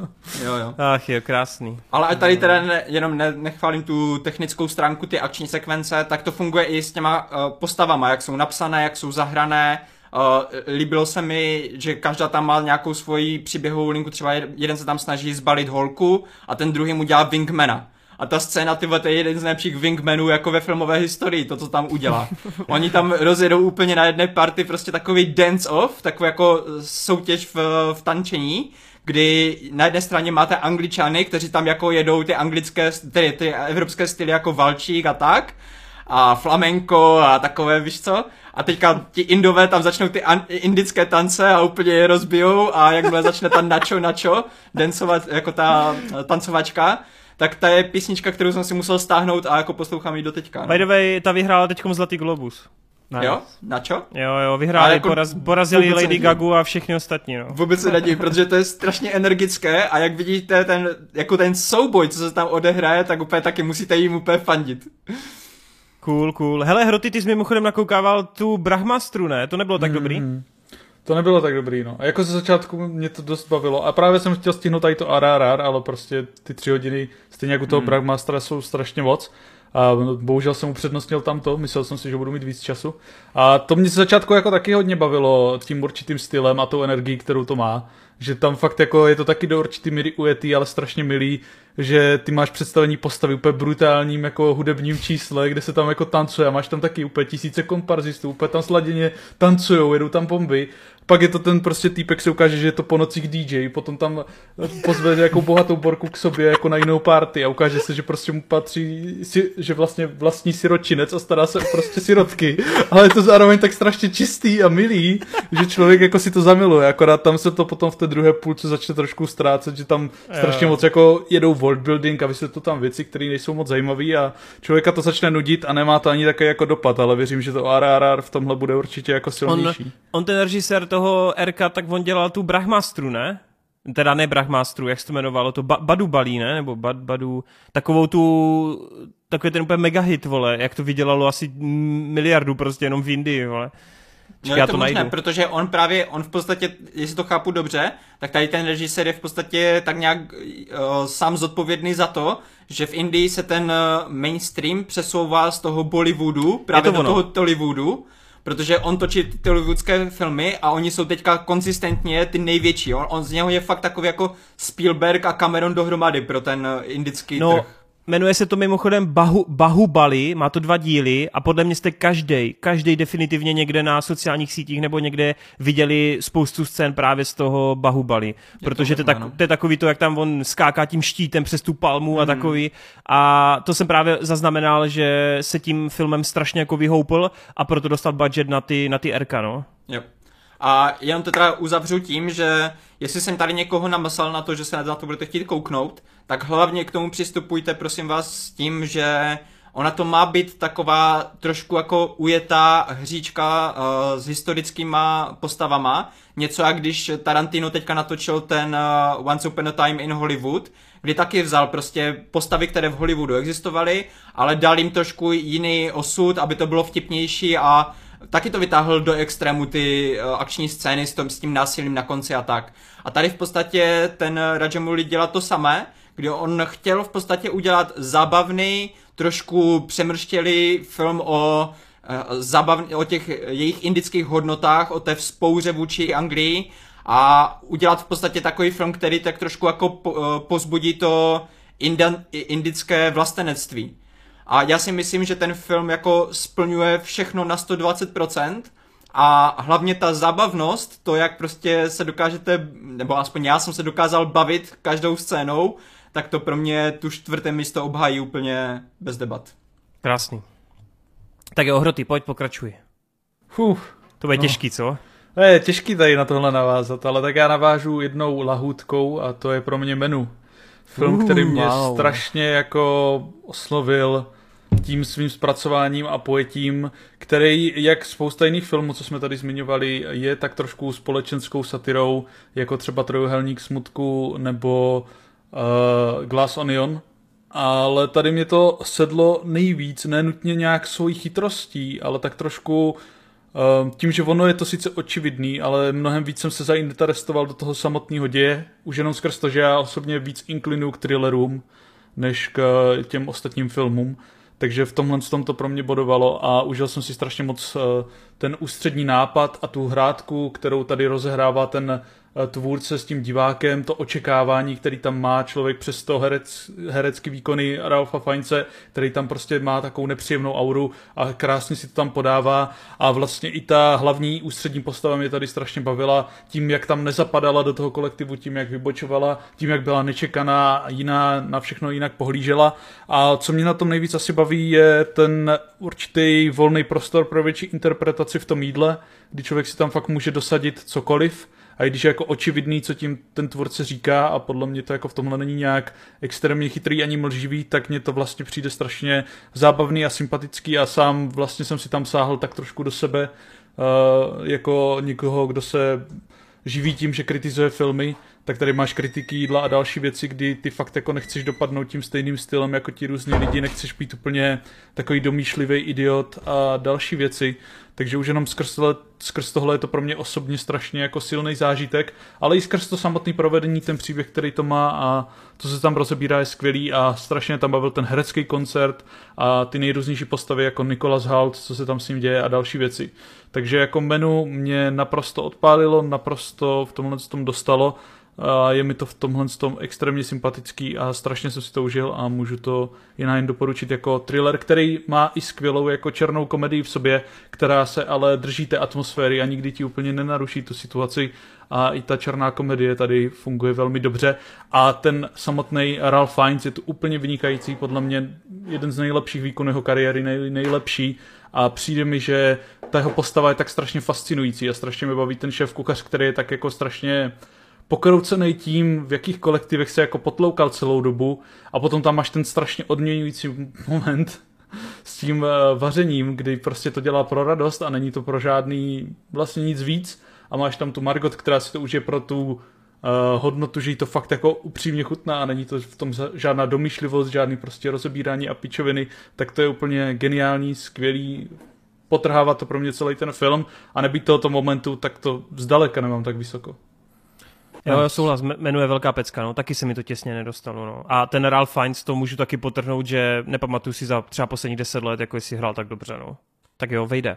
jo, jo. Ach jo, krásný. Ale tady teda ne, jenom ne, nechválím tu technickou stránku, ty akční sekvence, tak to funguje i s těma uh, postavama, jak jsou napsané, jak jsou zahrané. Uh, líbilo se mi, že každá tam má nějakou svoji příběhovou linku, třeba jeden se tam snaží zbalit holku a ten druhý mu dělá wingmana. A ta scéna, ty to je jeden z nejlepších wingmanů jako ve filmové historii, to, co tam udělá. Oni tam rozjedou úplně na jedné party prostě takový dance-off, takový jako soutěž v, v tančení, kdy na jedné straně máte angličany, kteří tam jako jedou ty anglické, ty, ty evropské styly jako valčík a tak, a flamenko a takové, víš co? A teďka ti indové tam začnou ty an- indické tance a úplně je rozbijou a jakmile začne ta načo načo, dancovat jako ta tancovačka, tak ta je písnička, kterou jsem si musel stáhnout a jako poslouchám ji do teďka. No. By the way, ta vyhrála teďkom Zlatý Globus. Nice. Jo? Na čo? Jo, jo, vyhráli, jako poraz, porazili Lady Gagu a všechny ostatní, no. Vůbec se nedím, protože to je strašně energické a jak vidíte ten, jako ten souboj, co se tam odehraje, tak úplně taky musíte jim úplně fandit. Cool, cool. Hele, Hroty, ty jsi mimochodem nakoukával tu Brahmastru, ne? To nebylo tak mm, dobrý? Mm. To nebylo tak dobrý, no. A jako ze začátku mě to dost bavilo. A právě jsem chtěl stihnout tady to RRR, ale prostě ty tři hodiny, stejně jako toho mm. Brahmastra, jsou strašně moc. A bohužel jsem upřednostnil tamto, myslel jsem si, že budu mít víc času. A to mě ze začátku jako taky hodně bavilo tím určitým stylem a tou energií, kterou to má. Že tam fakt jako je to taky do určitý míry ujetý, ale strašně milý že ty máš představení postavy úplně brutálním jako hudebním čísle, kde se tam jako tancuje a máš tam taky úplně tisíce komparzistů, úplně tam sladěně tancujou, jedou tam bomby. Pak je to ten prostě týpek se ukáže, že je to po nocích DJ, potom tam pozve nějakou bohatou borku k sobě jako na jinou party a ukáže se, že prostě mu patří, že vlastně vlastní siročinec a stará se o prostě sirotky, ale je to zároveň tak strašně čistý a milý, že člověk jako si to zamiluje, akorát tam se to potom v té druhé půlce začne trošku ztrácet, že tam strašně moc jako jedou world building a vysvětlují tam věci, které nejsou moc zajímavé a člověka to začne nudit a nemá to ani také jako dopad, ale věřím, že to RRR v tomhle bude určitě jako silnější. On, on ten režisér to toho Erka, tak on dělal tu Brahmastru, ne? teda ne Brachmasteru, jak se to jmenovalo, to ba- Badu Balí, ne? Nebo Bad, Badu, takovou tu, takový ten úplně mega hit, vole, jak to vydělalo asi miliardu prostě jenom v Indii, vole. No je to, to možné, najdu. protože on právě, on v podstatě, jestli to chápu dobře, tak tady ten režisér je v podstatě tak nějak uh, sám zodpovědný za to, že v Indii se ten uh, mainstream přesouvá z toho Bollywoodu právě to do toho Tollywoodu, protože on točí ty hollywoodské filmy a oni jsou teďka konzistentně ty největší. On, on z něho je fakt takový jako Spielberg a Cameron dohromady pro ten uh, indický no, trh. Jmenuje se to mimochodem Bahu, Bahubali, má to dva díly a podle mě jste každý, každý definitivně někde na sociálních sítích nebo někde viděli spoustu scén právě z toho Bahubali. Protože to, tak, to je takový to, jak tam on skáká tím štítem přes tu palmu mm. a takový. A to jsem právě zaznamenal, že se tím filmem strašně jako vyhoupil a proto dostal budget na ty, na ty RK, no. Yep. A jenom to teda uzavřu tím, že jestli jsem tady někoho namyslel na to, že se na to budete chtít kouknout, tak hlavně k tomu přistupujte, prosím vás, s tím, že ona to má být taková trošku jako ujetá hříčka uh, s historickýma postavama. Něco jak když Tarantino teďka natočil ten uh, Once Upon a Time in Hollywood, kdy taky vzal prostě postavy, které v Hollywoodu existovaly, ale dal jim trošku jiný osud, aby to bylo vtipnější a taky to vytáhl do extrému ty uh, akční scény s, tom, s tím násilím na konci a tak. A tady v podstatě ten Rajamouli dělá to samé, kdy on chtěl v podstatě udělat zábavný, trošku přemrštělý film o uh, zabav, o těch jejich indických hodnotách, o té vzpouře vůči Anglii a udělat v podstatě takový film, který tak trošku jako uh, pozbudí to indan, indické vlastenectví. A já si myslím, že ten film jako splňuje všechno na 120%, a hlavně ta zábavnost, to jak prostě se dokážete, nebo aspoň já jsem se dokázal bavit každou scénou, tak to pro mě tu čtvrté místo obhájí úplně bez debat. Krásný. Tak jo, Hroty, pojď pokračuj. Fuh. To bude no. těžký, co? Je těžký tady na tohle navázat, ale tak já navážu jednou lahůdkou a to je pro mě menu. Film, uh, který mě wow. strašně jako oslovil tím svým zpracováním a pojetím, který, jak spousta jiných filmů, co jsme tady zmiňovali, je tak trošku společenskou satirou, jako třeba Trojuhelník smutku nebo uh, Glass Onion, ale tady mě to sedlo nejvíc, nenutně nějak svojí chytrostí, ale tak trošku uh, tím, že ono je to sice očividný, ale mnohem víc jsem se zainteresoval do toho samotného děje, už jenom skrz to, že já osobně víc inklinu k thrillerům, než k těm ostatním filmům. Takže v tomhle tom to pro mě bodovalo a užil jsem si strašně moc eh, ten ústřední nápad a tu hrátku, kterou tady rozehrává ten tvůrce s tím divákem, to očekávání, který tam má člověk přes to herec, herecký výkony Ralfa Feince, který tam prostě má takovou nepříjemnou auru a krásně si to tam podává. A vlastně i ta hlavní ústřední postava mě tady strašně bavila tím, jak tam nezapadala do toho kolektivu, tím, jak vybočovala, tím, jak byla nečekaná jiná, na všechno jinak pohlížela. A co mě na tom nejvíc asi baví je ten určitý volný prostor pro větší interpretaci v tom jídle, kdy člověk si tam fakt může dosadit cokoliv a i když je jako očividný, co tím ten tvůrce říká a podle mě to jako v tomhle není nějak extrémně chytrý ani mlživý, tak mně to vlastně přijde strašně zábavný a sympatický a sám vlastně jsem si tam sáhl tak trošku do sebe uh, jako někoho, kdo se živí tím, že kritizuje filmy, tak tady máš kritiky jídla a další věci, kdy ty fakt jako nechceš dopadnout tím stejným stylem jako ti různí lidi, nechceš být úplně takový domýšlivý idiot a další věci. Takže už jenom skrz tohle, skrz tohle je to pro mě osobně strašně jako silný zážitek, ale i skrz to samotný provedení, ten příběh, který to má a to se tam rozebírá je skvělý a strašně tam bavil ten herecký koncert a ty nejrůznější postavy jako Nicholas Hoult, co se tam s ním děje a další věci. Takže jako menu mě naprosto odpálilo, naprosto v tomhle tom dostalo a je mi to v tomhle tom extrémně sympatický a strašně jsem si to užil a můžu to jen jen doporučit jako thriller, který má i skvělou jako černou komedii v sobě, která se ale drží té atmosféry a nikdy ti úplně nenaruší tu situaci. A i ta černá komedie tady funguje velmi dobře. A ten samotný Ralph Fiennes je tu úplně vynikající, podle mě jeden z nejlepších výkonů jeho kariéry, nej, nejlepší. A přijde mi, že ta jeho postava je tak strašně fascinující a strašně mi baví ten šéf kuchař, který je tak jako strašně pokroucený tím, v jakých kolektivech se jako potloukal celou dobu a potom tam máš ten strašně odměňující moment s tím uh, vařením, kdy prostě to dělá pro radost a není to pro žádný vlastně nic víc a máš tam tu Margot, která si to užije pro tu uh, hodnotu, že jí to fakt jako upřímně chutná a není to v tom žádná domýšlivost, žádný prostě rozebírání a pičoviny, tak to je úplně geniální, skvělý, potrhává to pro mě celý ten film a nebýt tohoto momentu, tak to zdaleka nemám tak vysoko. Jo, já souhlas, jmenuje Velká pecka, no, taky se mi to těsně nedostalo, no. A ten Ralph Fiennes, to můžu taky potrhnout, že nepamatuju si za třeba poslední deset let, jako jestli hrál tak dobře, no. Tak jo, vejde.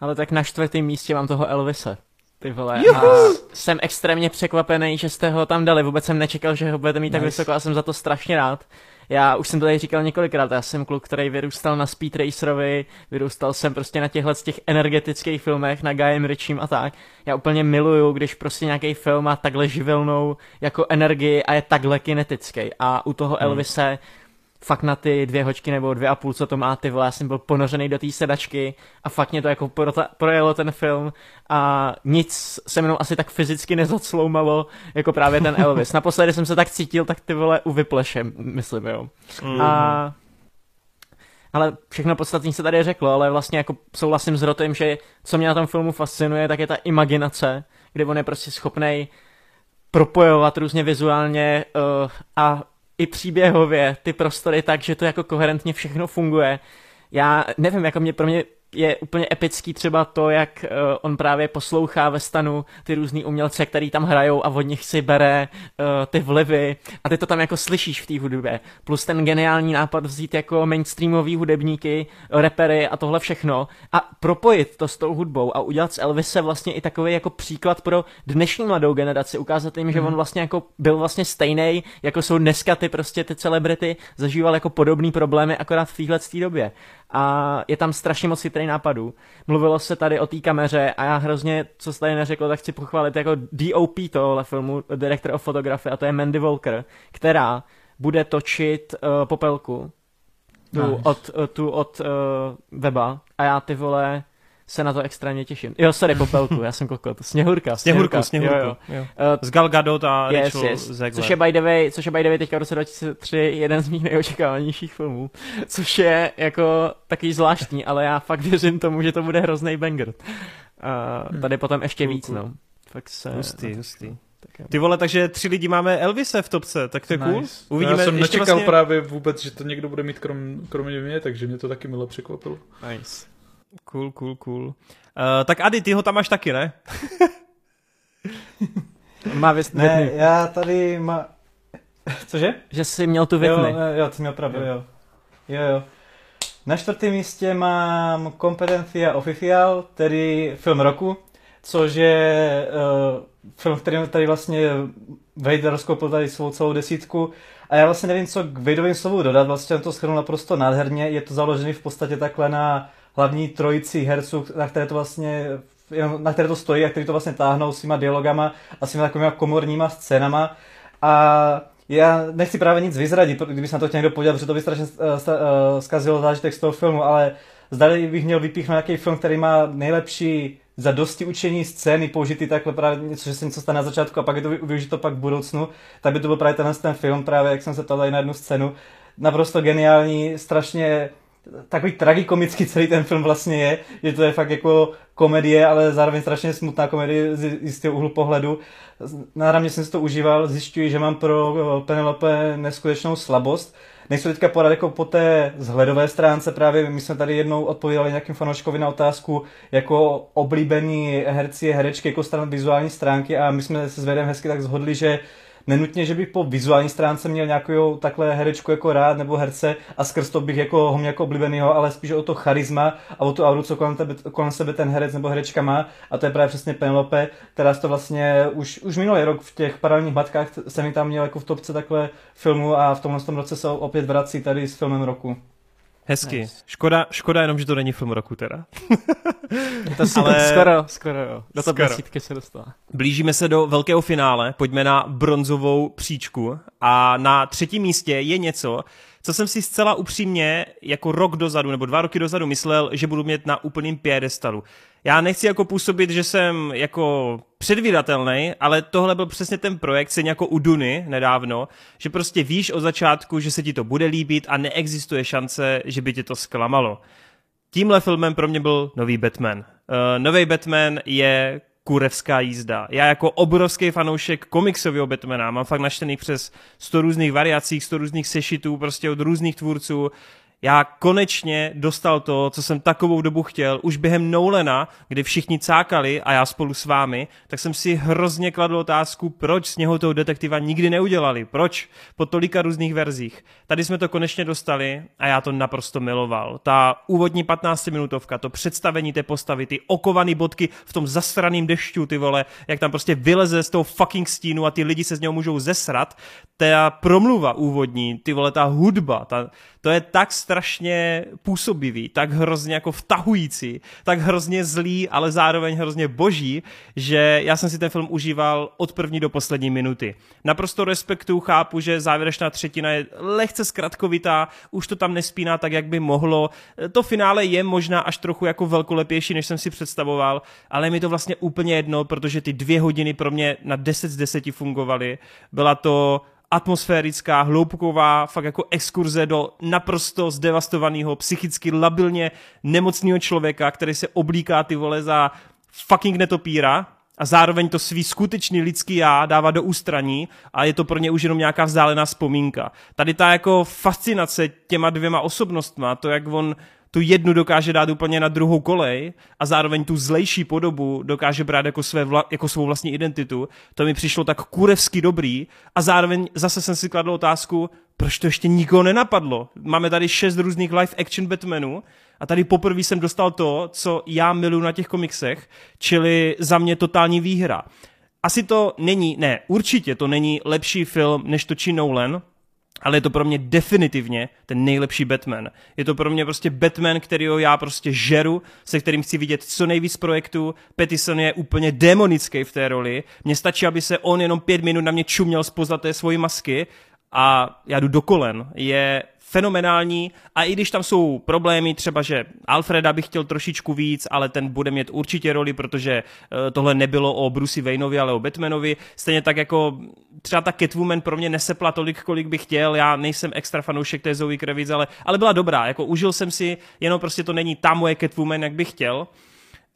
Ale tak na čtvrtém místě mám toho Elvise. Ty vole. Juhu! A jsem extrémně překvapený, že jste ho tam dali. Vůbec jsem nečekal, že ho budete mít nice. tak vysoko a jsem za to strašně rád. Já už jsem to tady říkal několikrát, já jsem kluk, který vyrůstal na Speed Racerovi, vyrůstal jsem prostě na těchhle těch energetických filmech, na Guyem Richiem a tak. Já úplně miluju, když prostě nějaký film má takhle živelnou jako energii a je takhle kinetický. A u toho hmm. Elvise fakt na ty dvě hočky nebo dvě a půl, co to má, ty vole, já jsem byl ponořený do té sedačky a fakt mě to jako projelo ten film a nic se mnou asi tak fyzicky nezacloumalo, jako právě ten Elvis. Naposledy jsem se tak cítil, tak ty vole u Vypleše, myslím, jo. Mm. A ale všechno podstatné se tady řeklo, ale vlastně jako souhlasím s Rotem, že co mě na tom filmu fascinuje, tak je ta imaginace, kde on je prostě schopný propojovat různě vizuálně uh, a i příběhově ty prostory tak, že to jako koherentně všechno funguje. Já nevím, jako mě pro mě je úplně epický třeba to, jak uh, on právě poslouchá ve stanu ty různý umělce, který tam hrajou a od nich si bere uh, ty vlivy a ty to tam jako slyšíš v té hudbě. Plus ten geniální nápad vzít jako mainstreamový hudebníky, repery a tohle všechno a propojit to s tou hudbou a udělat z Elvise vlastně i takový jako příklad pro dnešní mladou generaci, ukázat jim, mm. že mhm. on vlastně jako byl vlastně stejný, jako jsou dneska ty prostě ty celebrity, zažíval jako podobný problémy akorát v téhle době a je tam strašně moc chytrý nápadů. Mluvilo se tady o té kameře a já hrozně, co jste tady neřekl, tak chci pochválit jako DOP tohle filmu, Director of Photography, a to je Mandy Walker, která bude točit uh, Popelku, tu nice. od, uh, tu od uh, weba a já ty vole se na to extrémně těším. Jo, sorry, Popelku, já jsem kokot. Sněhurka. Sněhurka, Sněhurku. Jo, jo. jo. Uh, Z Gal Gadot a yes, Rachel yes. Zegler. Což je by the way, což je by the way teďka v roce 2003 jeden z mých nejočekávanějších filmů. Což je jako takový zvláštní, ale já fakt věřím tomu, že to bude hrozný banger. Uh, tady potom ještě víc, no. Fakt se... Hustý, hustý. Ty vole, takže tři lidi máme Elvise v topce, tak to je nice. cool. Uvidíme. Já jsem nečekal vlastně... právě vůbec, že to někdo bude mít krom, kromě mě, takže mě to taky milo překvapilo. Nice. Cool, cool, cool. Uh, tak Ady, ty ho tam máš taky, ne? má věc, Ne, já tady má... Cože? Že jsi měl tu větny. Jo, jo, ty měl pravdu, jo. Jo, jo. Na čtvrtém místě mám Competencia Oficial, tedy film roku, což je uh, film, který tady vlastně Vader rozkoupil tady svou celou desítku a já vlastně nevím, co k Vaderovým slovu dodat, vlastně to schrnul naprosto nádherně, je to založený v podstatě takhle na hlavní trojici herců, na které to vlastně na které to stojí a který to vlastně táhnou svýma dialogama a svýma takovými komorníma scénama. A já nechci právě nic vyzradit, kdyby se na to chtěl někdo podívat, protože to by strašně eh, eh, zkazilo zážitek z toho filmu, ale zdali bych měl vypíchnout nějaký film, který má nejlepší za dosti učení scény použitý takhle právě něco, že se něco stane na začátku a pak je to využito pak v budoucnu, tak by to byl právě ten, ten film, právě jak jsem se ptal na jednu scénu. Naprosto geniální, strašně takový tragikomický celý ten film vlastně je, že to je fakt jako komedie, ale zároveň strašně smutná komedie z jistého úhlu pohledu. Náramně jsem si to užíval, zjišťuji, že mám pro eh, Penelope neskutečnou slabost. Nechci teďka podat jako po té zhledové stránce právě, my jsme tady jednou odpovídali nějakým fanouškovi na otázku jako oblíbený herci, herečky jako stran vizuální stránky a my jsme se s Vedem hezky tak zhodli, že nenutně, že bych po vizuální stránce měl nějakou takhle herečku jako rád nebo herce a skrz to bych jako ho měl jako oblíbenýho, ale spíš o to charisma a o tu auru, co kolem, tebe, kolem sebe ten herec nebo herečka má a to je právě přesně Penelope, která to vlastně už, už minulý rok v těch paralelních matkách se mi tam měl jako v topce takhle filmu a v tomhle tom roce se opět vrací tady s filmem roku. Hezky. Nice. Škoda, škoda jenom, že to není film roku teda. to Ale... skoro, skoro jo. Do top desítky se dostala. Blížíme se do velkého finále, pojďme na bronzovou příčku a na třetím místě je něco, co jsem si zcela upřímně jako rok dozadu nebo dva roky dozadu myslel, že budu mít na úplným piedestalu. Já nechci jako působit, že jsem jako předvídatelný, ale tohle byl přesně ten projekt, stejně jako u Duny nedávno, že prostě víš od začátku, že se ti to bude líbit a neexistuje šance, že by tě to zklamalo. Tímhle filmem pro mě byl nový Batman. Uh, nový Batman je kurevská jízda. Já jako obrovský fanoušek komiksového Batmana mám fakt naštených přes 100 různých variací, 100 různých sešitů, prostě od různých tvůrců já konečně dostal to, co jsem takovou dobu chtěl, už během Nolena, kdy všichni cákali a já spolu s vámi, tak jsem si hrozně kladl otázku, proč z něho toho detektiva nikdy neudělali, proč po tolika různých verzích. Tady jsme to konečně dostali a já to naprosto miloval. Ta úvodní 15 minutovka, to představení té postavy, ty okované bodky v tom zasraném dešťu, ty vole, jak tam prostě vyleze z toho fucking stínu a ty lidi se z něho můžou zesrat, ta promluva úvodní, ty vole, ta hudba, ta, to je tak strašně působivý, tak hrozně jako vtahující, tak hrozně zlý, ale zároveň hrozně boží, že já jsem si ten film užíval od první do poslední minuty. Naprosto respektuju, chápu, že závěrečná třetina je lehce zkratkovitá, už to tam nespíná tak, jak by mohlo. To finále je možná až trochu jako velkolepější, než jsem si představoval, ale mi to vlastně úplně jedno, protože ty dvě hodiny pro mě na 10 z 10 fungovaly. Byla to atmosférická, hloubková, fakt jako exkurze do naprosto zdevastovaného, psychicky labilně nemocného člověka, který se oblíká ty vole za fucking netopíra a zároveň to svý skutečný lidský já dává do ústraní a je to pro ně už jenom nějaká vzdálená vzpomínka. Tady ta jako fascinace těma dvěma osobnostma, to jak on tu jednu dokáže dát úplně na druhou kolej a zároveň tu zlejší podobu dokáže brát jako, své vla, jako svou vlastní identitu, to mi přišlo tak kurevsky dobrý a zároveň zase jsem si kladl otázku, proč to ještě nikoho nenapadlo. Máme tady šest různých live action Batmanů a tady poprvé jsem dostal to, co já miluji na těch komiksech, čili za mě totální výhra. Asi to není, ne, určitě to není lepší film, než točí Nolan, ale je to pro mě definitivně ten nejlepší Batman. Je to pro mě prostě Batman, kterýho já prostě žeru, se kterým chci vidět co nejvíc projektů. Pettison je úplně demonický v té roli. Mně stačí, aby se on jenom pět minut na mě čuměl spoza té svojí masky a já jdu do kolen. Je fenomenální. A i když tam jsou problémy, třeba že Alfreda bych chtěl trošičku víc, ale ten bude mít určitě roli, protože eh, tohle nebylo o Brucey Wayneovi, ale o Batmanovi. Stejně tak jako třeba ta Catwoman pro mě nesepla tolik, kolik bych chtěl, já nejsem extra fanoušek té Zoe Kravitz, ale, ale byla dobrá, jako užil jsem si, jenom prostě to není ta moje Catwoman, jak bych chtěl.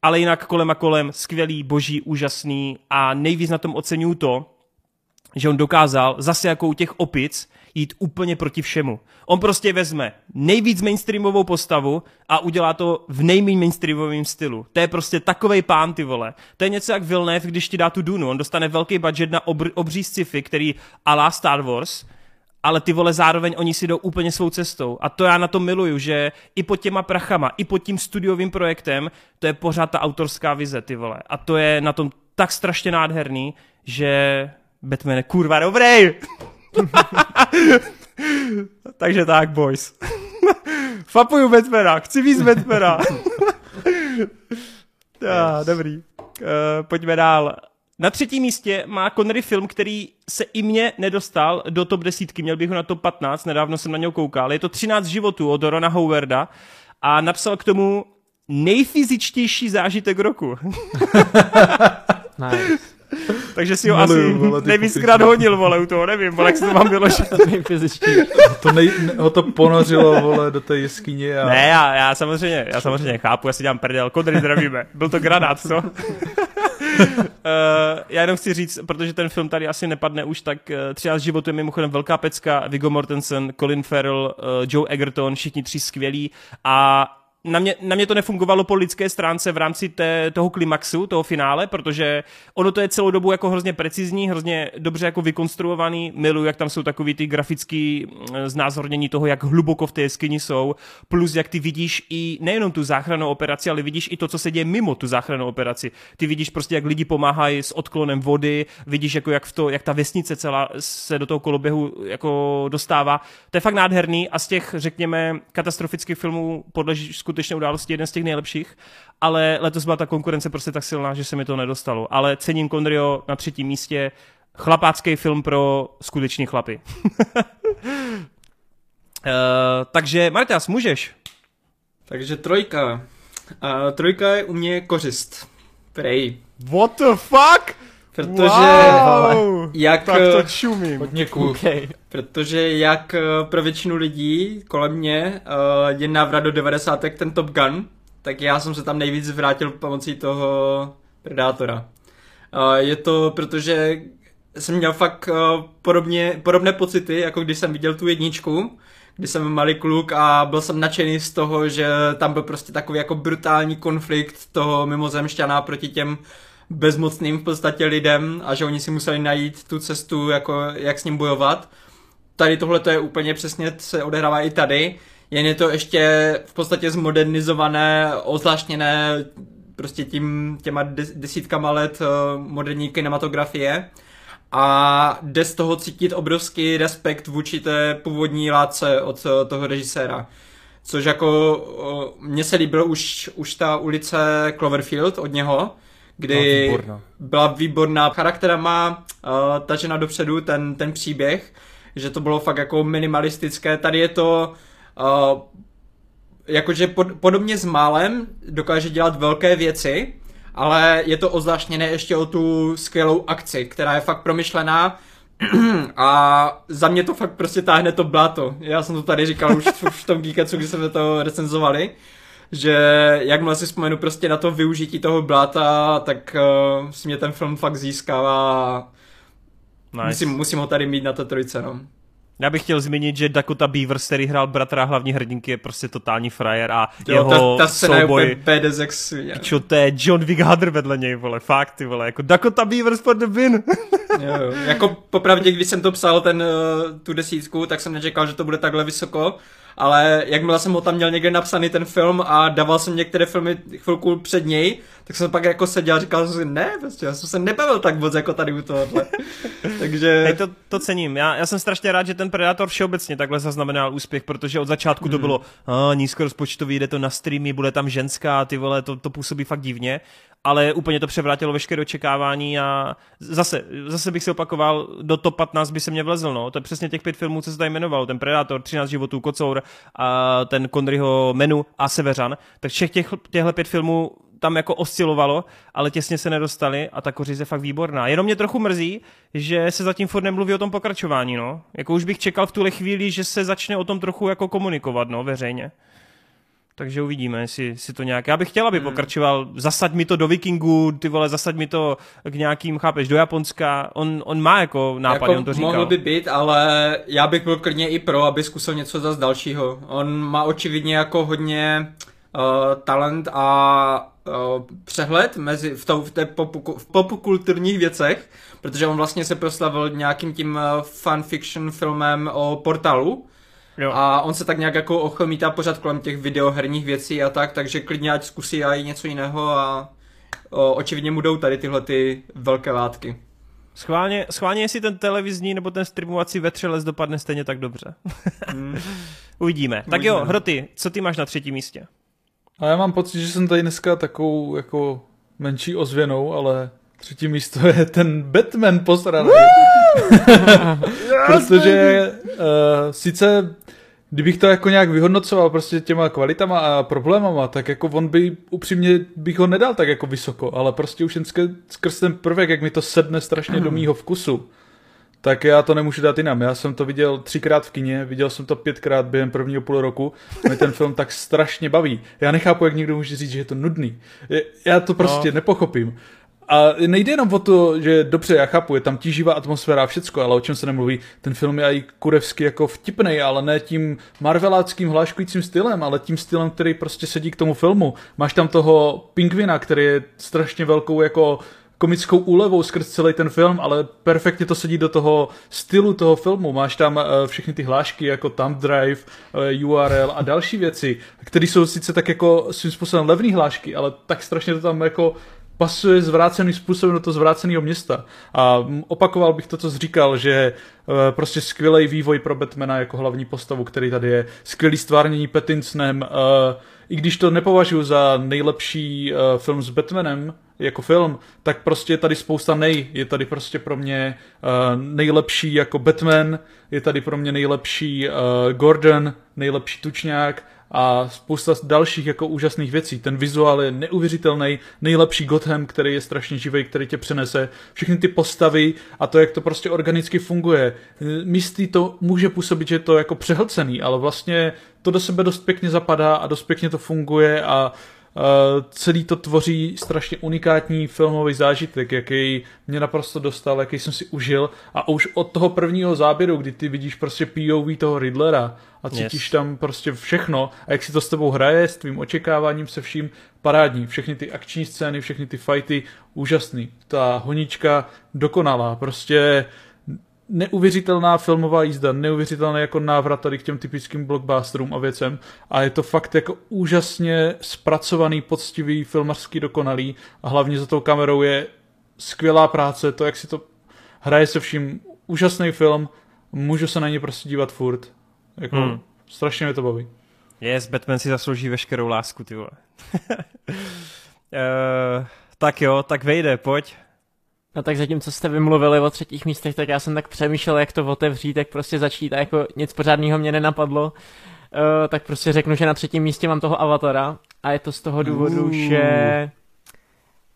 Ale jinak kolem a kolem skvělý, boží, úžasný a nejvíc na tom oceňuju to, že on dokázal zase jako u těch opic jít úplně proti všemu. On prostě vezme nejvíc mainstreamovou postavu a udělá to v nejméně mainstreamovém stylu. To je prostě takovej pán, ty vole. To je něco jak Villeneuve, když ti dá tu Dunu. On dostane velký budget na obr- obří sci-fi, který alá Star Wars, ale ty vole zároveň oni si jdou úplně svou cestou. A to já na to miluju, že i pod těma prachama, i pod tím studiovým projektem, to je pořád ta autorská vize, ty vole. A to je na tom tak strašně nádherný, že Batman je kurva dobrý. Takže tak, boys. Fapuju Batmana, chci víc Batmana. Já, yes. dobrý. Uh, pojďme dál. Na třetím místě má Connery film, který se i mě nedostal do top desítky, měl bych ho na top 15, nedávno jsem na něj koukal. Je to 13 životů od Rona Howarda a napsal k tomu nejfyzičtější zážitek roku. nice. Takže si ho Miluju, asi vole, nejvíckrát honil, vole, u toho, nevím, vole, jak se to mám vyložit. to nej, ne, ho to ponořilo, vole, do té jeskyně. A... Ne, já, já, samozřejmě, já samozřejmě chápu, já si dělám prdel, kodry zdravíme. Byl to granát, co? uh, já jenom chci říct, protože ten film tady asi nepadne už, tak uh, eh, 13 životů je mimochodem velká pecka, Viggo Mortensen, Colin Farrell, uh, Joe Egerton, všichni tři skvělí a na mě, na mě to nefungovalo po lidské stránce v rámci té, toho klimaxu, toho finále, protože ono to je celou dobu jako hrozně precizní, hrozně dobře jako vykonstruovaný. Miluji, jak tam jsou takový ty grafický mm, znázornění toho, jak hluboko v té jeskyni jsou, plus jak ty vidíš i nejenom tu záchrannou operaci, ale vidíš i to, co se děje mimo tu záchrannou operaci. Ty vidíš prostě, jak lidi pomáhají s odklonem vody, vidíš, jako jak, v to, jak ta vesnice celá se do toho koloběhu jako dostává. To je fakt nádherný a z těch, řekněme, katastrofických filmů podle skutečné události jeden z těch nejlepších, ale letos byla ta konkurence prostě tak silná, že se mi to nedostalo. Ale cením Condrio na třetím místě, chlapácký film pro skutečný chlapy. uh, takže Martas, můžeš. Takže trojka. Uh, trojka je u mě kořist. Prej. What the fuck? Protože wow, jak... Tak to čumím. Hodně cool. Okay. Protože jak eh, pro většinu lidí kolem mě uh, je návrat do 90. ten Top Gun, tak já jsem se tam nejvíc vrátil pomocí toho Predátora. Je to, protože jsem měl fakt podobně, podobné pocity, jako když jsem viděl tu jedničku, kdy jsem malý kluk a byl jsem nadšený z toho, že tam byl prostě takový jako brutální konflikt toho mimozemšťana proti těm bezmocným v podstatě lidem a že oni si museli najít tu cestu, jako jak s ním bojovat. Tady tohle to je úplně přesně, se odehrává i tady, jen je to ještě v podstatě zmodernizované, ozvláštněné prostě tím, těma desítkama let eh, moderní kinematografie a jde z toho cítit obrovský respekt vůči té původní látce od eh, toho režiséra. Což jako eh, mně se líbilo už, už ta ulice Cloverfield od něho, kdy byla výborná, byla výborná. Charaktera má uh, tažena dopředu ten, ten příběh, že to bylo fakt jako minimalistické. Tady je to uh, jakože pod, podobně s málem dokáže dělat velké věci, ale je to ozvláštněné ještě o tu skvělou akci, která je fakt promyšlená a za mě to fakt prostě táhne to bláto. Já jsem to tady říkal už, už v tom Geeketsu, kdy jsme to recenzovali, že jakmile si vzpomenu prostě na to využití toho bláta, tak uh, si mě ten film fakt získává nice. musím, musím ho tady mít na to trojce, no. Já bych chtěl zmínit, že Dakota Beavers, který hrál bratra hlavní hrdinky, je prostě totální frajer a jo, jeho ta, ta souboj... je Čo to je John Wick Hadr vedle něj, vole, fakt, ty vole, jako Dakota Beavers for the win. jo, jo. Jako popravdě, když jsem to psal, ten, uh, tu desítku, tak jsem nečekal, že to bude takhle vysoko ale jakmile jsem ho tam měl někde napsaný ten film a dával jsem některé filmy chvilku před něj, tak jsem pak jako seděl a říkal jsem si, ne, prostě, já jsem se nebavil tak moc jako tady u tohohle. Takže... Hej, to, to cením. Já, já, jsem strašně rád, že ten Predator všeobecně takhle zaznamenal úspěch, protože od začátku hmm. to bylo a, nízkorozpočtový, jde to na streamy, bude tam ženská, ty vole, to, to působí fakt divně ale úplně to převrátilo veškeré očekávání a zase, zase bych si opakoval, do top 15 by se mě vlezl, no. To je přesně těch pět filmů, co se tady jmenoval, ten Predator, 13 životů, Kocour, a ten Conryho Menu a Severan, tak všech těch, těchto pět filmů tam jako oscilovalo, ale těsně se nedostali a ta kořize je fakt výborná. Jenom mě trochu mrzí, že se zatím furt nemluví o tom pokračování, no. Jako už bych čekal v tuhle chvíli, že se začne o tom trochu jako komunikovat, no, veřejně. Takže uvidíme, jestli si to nějak... Já bych chtěl, aby hmm. pokračoval, zasaď mi to do Vikingu, ty vole, zasaď mi to k nějakým, chápeš, do Japonska. On, on má jako nápady, jako on to říkal. Mohl by být, ale já bych byl klidně i pro, aby zkusil něco zase dalšího. On má očividně jako hodně uh, talent a přehled mezi, v, to, v, té popu, v popkulturních věcech, protože on vlastně se proslavil nějakým tím uh, fanfiction filmem o portálu, Jo. A on se tak nějak jako ochlmítá pořád kolem těch videoherních věcí a tak, takže klidně ať zkusí i něco jiného a o, očividně mu jdou tady tyhle ty velké látky. Schválně, schválně jestli ten televizní nebo ten streamovací vetřelec dopadne stejně tak dobře. hmm. Uvidíme. Tak jo, Hroty, co ty máš na třetím místě? A já mám pocit, že jsem tady dneska takovou jako menší ozvěnou, ale třetí místo je ten Batman posraný. Protože uh, sice kdybych to jako nějak vyhodnocoval prostě těma kvalitama a problémama, tak jako on by upřímně bych ho nedal tak jako vysoko, ale prostě už jen skrz ten prvek, jak mi to sedne strašně do mýho vkusu, tak já to nemůžu dát jinam. Já jsem to viděl třikrát v kině, viděl jsem to pětkrát během prvního půl roku. Mě ten film tak strašně baví. Já nechápu, jak někdo může říct, že je to nudný. Já to prostě no. nepochopím. A nejde jenom o to, že dobře, já chápu, je tam tíživá atmosféra a všecko, ale o čem se nemluví, ten film je i kurevsky jako vtipný, ale ne tím marveláckým hláškujícím stylem, ale tím stylem, který prostě sedí k tomu filmu. Máš tam toho pingvina, který je strašně velkou jako komickou úlevou skrz celý ten film, ale perfektně to sedí do toho stylu toho filmu. Máš tam uh, všechny ty hlášky jako Thumb Drive, uh, eh, URL a další věci, které jsou sice tak jako svým způsobem levný hlášky, ale tak strašně to tam jako pasuje zvrácený způsobem do toho zvráceného města. A opakoval bych to, co jsi říkal, že e, prostě skvělý vývoj pro Batmana jako hlavní postavu, který tady je, skvělý stvárnění Pattinsonem, e, i když to nepovažuji za nejlepší e, film s Batmanem, jako film, tak prostě je tady spousta nej. Je tady prostě pro mě uh, nejlepší jako Batman, je tady pro mě nejlepší uh, Gordon, nejlepší Tučňák, a spousta dalších jako úžasných věcí. Ten vizuál je neuvěřitelný, nejlepší Gotham, který je strašně živý, který tě přenese, všechny ty postavy a to, jak to prostě organicky funguje. Místy to může působit, že je to jako přehlcený, ale vlastně to do sebe dost pěkně zapadá a dost pěkně to funguje a celý to tvoří strašně unikátní filmový zážitek, jaký mě naprosto dostal, jaký jsem si užil a už od toho prvního záběru, kdy ty vidíš prostě POV toho Riddlera a cítíš yes. tam prostě všechno a jak si to s tebou hraje, s tvým očekáváním se vším, parádní. Všechny ty akční scény, všechny ty fighty, úžasný. Ta honička dokonalá, prostě neuvěřitelná filmová jízda, neuvěřitelný jako návrat tady k těm typickým blockbusterům a věcem a je to fakt jako úžasně zpracovaný, poctivý, filmařský dokonalý a hlavně za tou kamerou je skvělá práce, to jak si to hraje se vším, úžasný film, můžu se na ně prostě dívat furt, jako hmm. strašně mě to baví. Yes, Batman si zaslouží veškerou lásku, ty vole. uh, tak jo, tak vejde, pojď. No tak zatím, co jste vymluvili o třetích místech, tak já jsem tak přemýšlel, jak to otevřít, tak prostě začít a jako nic pořádného mě nenapadlo. Uh, tak prostě řeknu, že na třetím místě mám toho Avatara a je to z toho důvodu, uh. že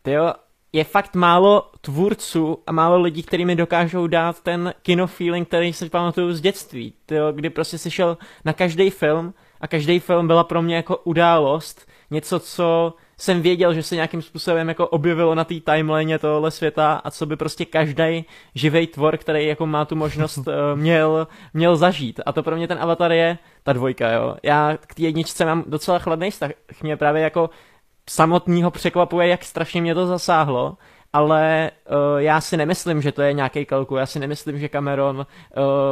tyjo, je fakt málo tvůrců a málo lidí, kteří mi dokážou dát ten kino feeling, který si pamatuju z dětství. Tyjo, kdy prostě si šel na každý film a každý film byla pro mě jako událost, něco, co jsem věděl, že se nějakým způsobem jako objevilo na té timeline tohle světa a co by prostě každý živý tvor, který jako má tu možnost uh, měl, měl zažít. A to pro mě ten avatar je ta dvojka, jo. Já k té jedničce mám docela chladný vztah. Mě právě jako samotného překvapuje, jak strašně mě to zasáhlo ale uh, já si nemyslím, že to je nějaký kalku, já si nemyslím, že Cameron uh,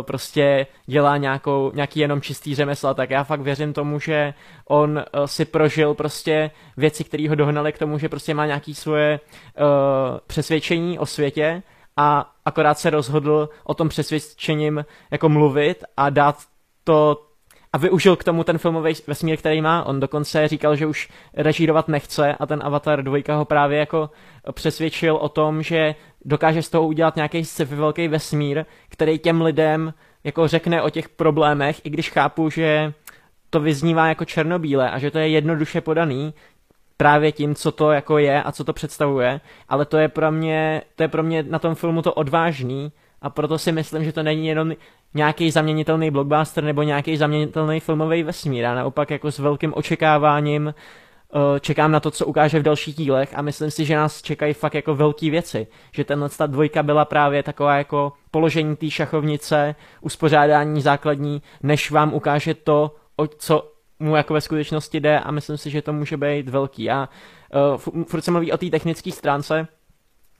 prostě dělá nějakou, nějaký jenom čistý řemesla, tak já fakt věřím tomu, že on uh, si prožil prostě věci, které ho dohnaly k tomu, že prostě má nějaký svoje uh, přesvědčení o světě a akorát se rozhodl o tom přesvědčením jako mluvit a dát to a využil k tomu ten filmový vesmír, který má. On dokonce říkal, že už režírovat nechce a ten Avatar 2 ho právě jako přesvědčil o tom, že dokáže z toho udělat nějaký sci velký vesmír, který těm lidem jako řekne o těch problémech, i když chápu, že to vyznívá jako černobíle a že to je jednoduše podaný, právě tím, co to jako je a co to představuje, ale to je pro mě, to je pro mě na tom filmu to odvážný a proto si myslím, že to není jenom nějaký zaměnitelný blockbuster nebo nějaký zaměnitelný filmový vesmír. A naopak jako s velkým očekáváním uh, čekám na to, co ukáže v dalších dílech a myslím si, že nás čekají fakt jako velké věci. Že tenhle ta dvojka byla právě taková jako položení té šachovnice, uspořádání základní, než vám ukáže to, o co mu jako ve skutečnosti jde a myslím si, že to může být velký. A uh, furt se mluví o té technické stránce,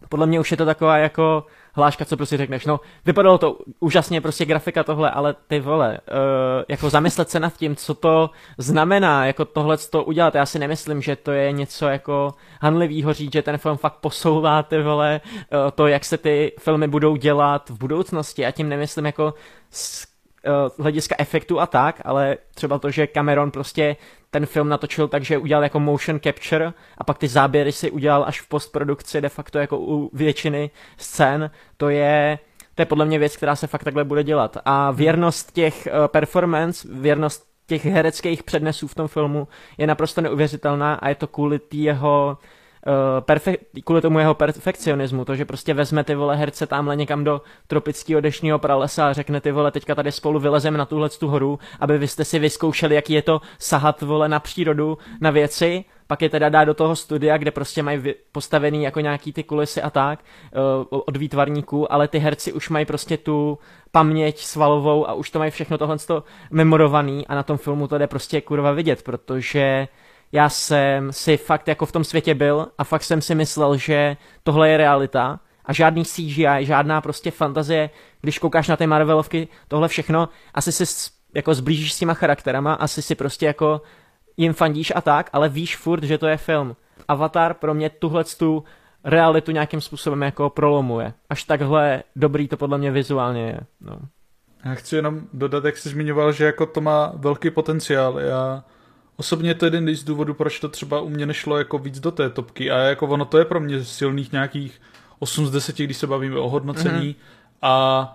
podle mě už je to taková jako hláška, co prostě řekneš, no vypadalo to úžasně, prostě grafika tohle, ale ty vole, uh, jako zamyslet se nad tím, co to znamená, jako tohle to udělat, já si nemyslím, že to je něco jako hanlivýho říct, že ten film fakt posouvá ty vole, uh, to, jak se ty filmy budou dělat v budoucnosti. A tím nemyslím jako z uh, hlediska efektu a tak, ale třeba to, že Cameron prostě ten film natočil tak, že udělal jako motion capture a pak ty záběry si udělal až v postprodukci de facto jako u většiny scén, to je to je podle mě věc, která se fakt takhle bude dělat. A věrnost těch uh, performance, věrnost těch hereckých přednesů v tom filmu je naprosto neuvěřitelná a je to kvůli jeho Uh, perfe- kvůli tomu jeho perfekcionismu, to, že prostě vezme ty vole herce tamhle někam do tropického dešního pralesa a řekne ty vole, teďka tady spolu vylezeme na tuhle tu horu, aby vy jste si vyzkoušeli, jaký je to sahat vole na přírodu, na věci, pak je teda dá do toho studia, kde prostě mají postavený jako nějaký ty kulisy a tak uh, od výtvarníků, ale ty herci už mají prostě tu paměť svalovou a už to mají všechno tohle memorovaný a na tom filmu to jde prostě kurva vidět, protože já jsem si fakt jako v tom světě byl a fakt jsem si myslel, že tohle je realita a žádný CGI, žádná prostě fantazie, když koukáš na ty Marvelovky, tohle všechno, asi si jako zblížíš s těma charakterama, asi si prostě jako jim fandíš a tak, ale víš furt, že to je film. Avatar pro mě tuhle tu realitu nějakým způsobem jako prolomuje. Až takhle dobrý to podle mě vizuálně je. No. Já chci jenom dodat, jak jsi zmiňoval, že jako to má velký potenciál. Já Osobně to je jeden z důvodů, proč to třeba u mě nešlo jako víc do té topky a jako ono to je pro mě silných nějakých 8 z 10, když se bavíme o hodnocení mm-hmm. a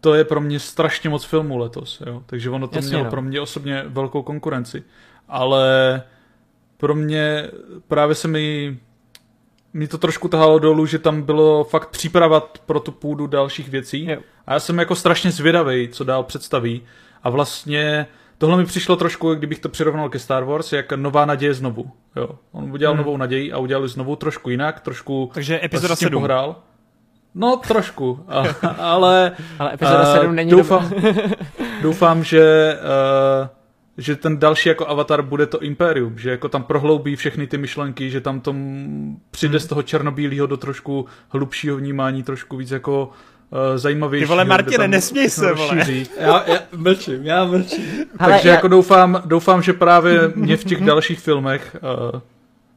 to je pro mě strašně moc filmů letos, jo. takže ono to Jasně, mělo no. pro mě osobně velkou konkurenci, ale pro mě právě se mi mi to trošku tahalo dolů, že tam bylo fakt přípravat pro tu půdu dalších věcí. Jo. A já jsem jako strašně zvědavý, co dál představí. A vlastně tohle mi přišlo trošku, kdybych to přirovnal ke Star Wars, jak nová naděje znovu. Jo. On udělal hmm. novou naději a udělali znovu trošku jinak, trošku Takže epizoda 7. pohrál. No, trošku, ale... ale epizoda 7 uh, není doufám, doufám, že, uh, že ten další jako avatar bude to Imperium, že jako tam prohloubí všechny ty myšlenky, že tam tom přijde hmm. z toho černobílého do trošku hlubšího vnímání, trošku víc jako zajímavější. Ty vole, Martine, nesměj se, vole. Já, já mlčím, já mlčím. Ale Takže já... jako doufám, doufám, že právě mě v těch dalších filmech uh,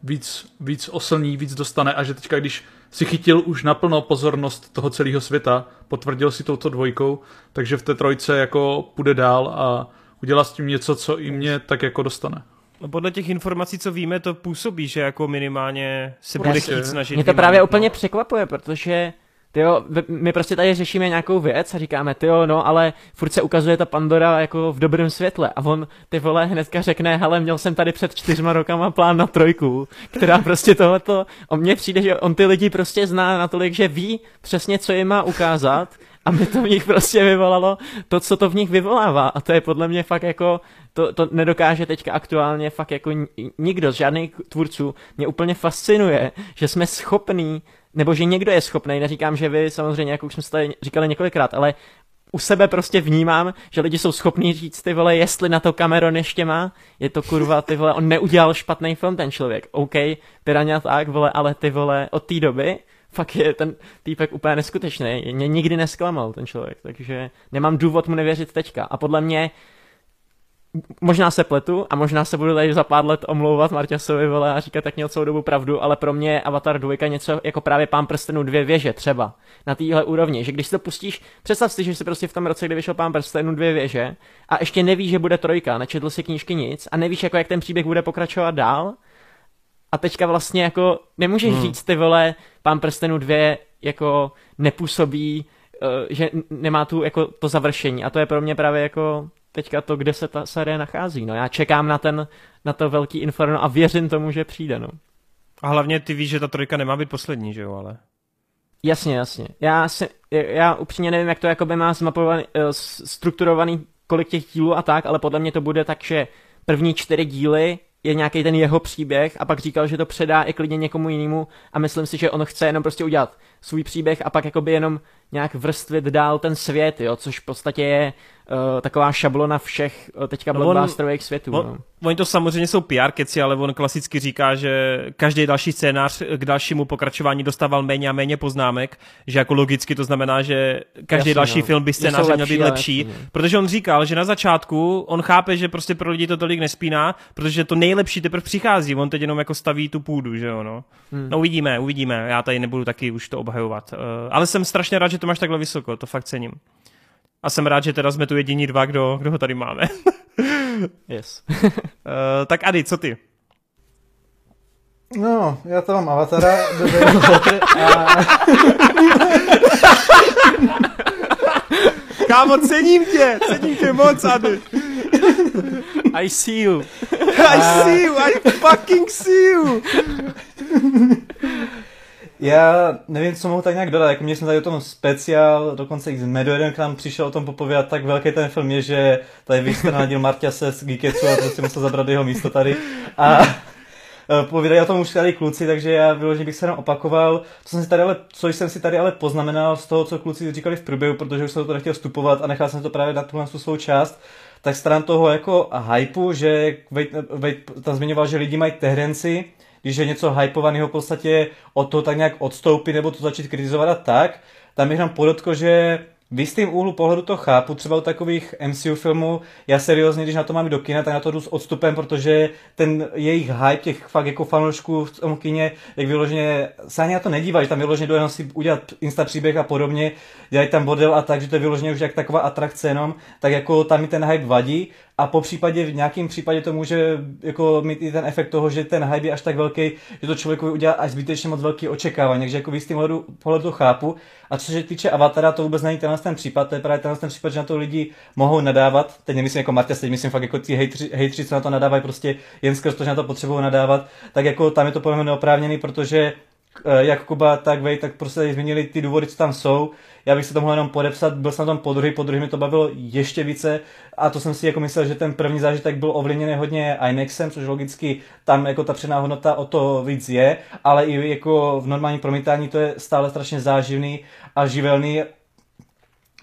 víc, víc oslní, víc dostane a že teďka, když si chytil už naplno pozornost toho celého světa, potvrdil si touto dvojkou, takže v té trojce jako půjde dál a udělá s tím něco, co i mě tak jako dostane. No podle těch informací, co víme, to působí, že jako minimálně se bude chtít snažit. Mě to právě úplně překvapuje, protože Tyjo, my prostě tady řešíme nějakou věc a říkáme, tyjo, no, ale furt se ukazuje ta Pandora jako v dobrém světle a on, ty vole, hnedka řekne, hele, měl jsem tady před čtyřma rokama plán na trojku, která prostě tohleto, o mně přijde, že on ty lidi prostě zná natolik, že ví přesně, co jim má ukázat a mi to v nich prostě vyvolalo to, co to v nich vyvolává a to je podle mě fakt jako, to, to nedokáže teďka aktuálně fakt jako nikdo z žádných tvůrců. Mě úplně fascinuje, že jsme schopní nebo že někdo je schopný, neříkám, že vy samozřejmě, jak už jsme tady říkali několikrát, ale u sebe prostě vnímám, že lidi jsou schopní říct ty vole, jestli na to Cameron ještě má, je to kurva, ty vole, on neudělal špatný film ten člověk, OK, Piranha tak, vole, ale ty vole, od té doby fakt je ten týpek úplně neskutečný, mě nikdy nesklamal ten člověk, takže nemám důvod mu nevěřit teďka. A podle mě možná se pletu a možná se budu tady za pár let omlouvat Marťasovi vole a říkat tak měl celou dobu pravdu, ale pro mě je Avatar 2 něco jako právě Pán prstenů dvě věže třeba na téhle úrovni, že když si to pustíš, představ si, že si prostě v tom roce, kdy vyšel Pán prstenů dvě věže a ještě nevíš, že bude trojka, nečetl si knížky nic a nevíš, jako jak ten příběh bude pokračovat dál. A teďka vlastně jako nemůžeš hmm. říct ty vole Pán prstenů dvě jako nepůsobí, uh, že nemá tu jako to završení. A to je pro mě právě jako teďka to, kde se ta série nachází. No já čekám na ten, na to velký inferno a věřím tomu, že přijde, no. A hlavně ty víš, že ta trojka nemá být poslední, že jo, ale... Jasně, jasně. Já, si, já upřímně nevím, jak to jakoby má zmapovaný, uh, strukturovaný, kolik těch dílů a tak, ale podle mě to bude tak, že první čtyři díly je nějaký ten jeho příběh a pak říkal, že to předá i klidně někomu jinému a myslím si, že on chce jenom prostě udělat svůj příběh a pak jakoby jenom nějak vrstvit dál ten svět, jo, což v podstatě je uh, taková šablona všech uh, teďka no blockbusterových světů. On, no. Oni to samozřejmě jsou PR keci, ale on klasicky říká, že každý další scénář k dalšímu pokračování dostával méně a méně poznámek, že jako logicky to znamená, že každý Jasně, další no. film by scénář měl být lepší, lepší, protože on říkal, že na začátku on chápe, že prostě pro lidi to tolik nespíná, protože to nejlepší teprve přichází, on teď jenom jako staví tu půdu, že jo, no. Hmm. No uvidíme, uvidíme, já tady nebudu taky už to obhajovat, uh, ale jsem strašně rád, že to máš takhle vysoko, to fakt cením. A jsem rád, že teda jsme tu jediní dva, kdo, kdo ho tady máme. yes. uh, tak Adi, co ty? No, já to mám Avatara, a... Kámo, cením tě, cením tě moc, Ady. I see you. I see you, I fucking see you. Já nevím, co mohu tak nějak dodat, jako měli jsme tady o tom speciál, dokonce i z Medo jeden k nám přišel o tom popovědat, tak velký ten film je, že tady vystranadil Marťase z Geeketsu a prostě musel zabrat jeho místo tady. A e, povídají o tom už tady kluci, takže já vyloženě bych se jenom opakoval. Co jsem si tady ale, co jsem si tady ale poznamenal z toho, co kluci říkali v průběhu, protože už jsem to nechtěl vstupovat a nechal jsem to právě na tuhle svou část, tak stran toho jako hypeu, že Vejt, Vejt tam zmiňoval, že lidi mají tehrenci, když je něco hypovaného v podstatě od toho tak nějak odstoupit nebo to začít kritizovat a tak, tam bych nám podotkl, že v jistým úhlu pohledu to chápu, třeba u takových MCU filmů, já seriózně, když na to mám do kina, tak na to jdu s odstupem, protože ten jejich hype těch fakt jako fanoušků v tom kině, jak vyloženě, se ani na to nedívají, že tam vyloženě jenom si udělat insta příběh a podobně, dělají tam model a tak, že to je vyloženě už jak taková atrakce jenom, tak jako tam mi ten hype vadí a po případě v nějakém případě to může jako mít i ten efekt toho, že ten hype je až tak velký, že to člověku udělá až zbytečně moc velký očekávání, takže jako v pohledu, pohledu to chápu. A co se týče Avatara, to vůbec není tenhle ten případ, to je právě tenhle ten případ, že na to lidi mohou nadávat. Teď nemyslím jako Marta, teď myslím fakt jako ty hejtři, hejtři, co na to nadávají prostě jen skrz to, že na to potřebují nadávat, tak jako tam je to podle mě neoprávněný, protože eh, jak Kuba, tak Vej, tak prostě změnili ty důvody, co tam jsou. Já bych se tomu jenom podepsat, byl jsem na tom po druhý, po druhý mi to bavilo ještě více a to jsem si jako myslel, že ten první zážitek byl ovlivněný hodně IMAXem, což logicky tam jako ta předná hodnota o to víc je, ale i jako v normálním promítání to je stále strašně záživný a živelný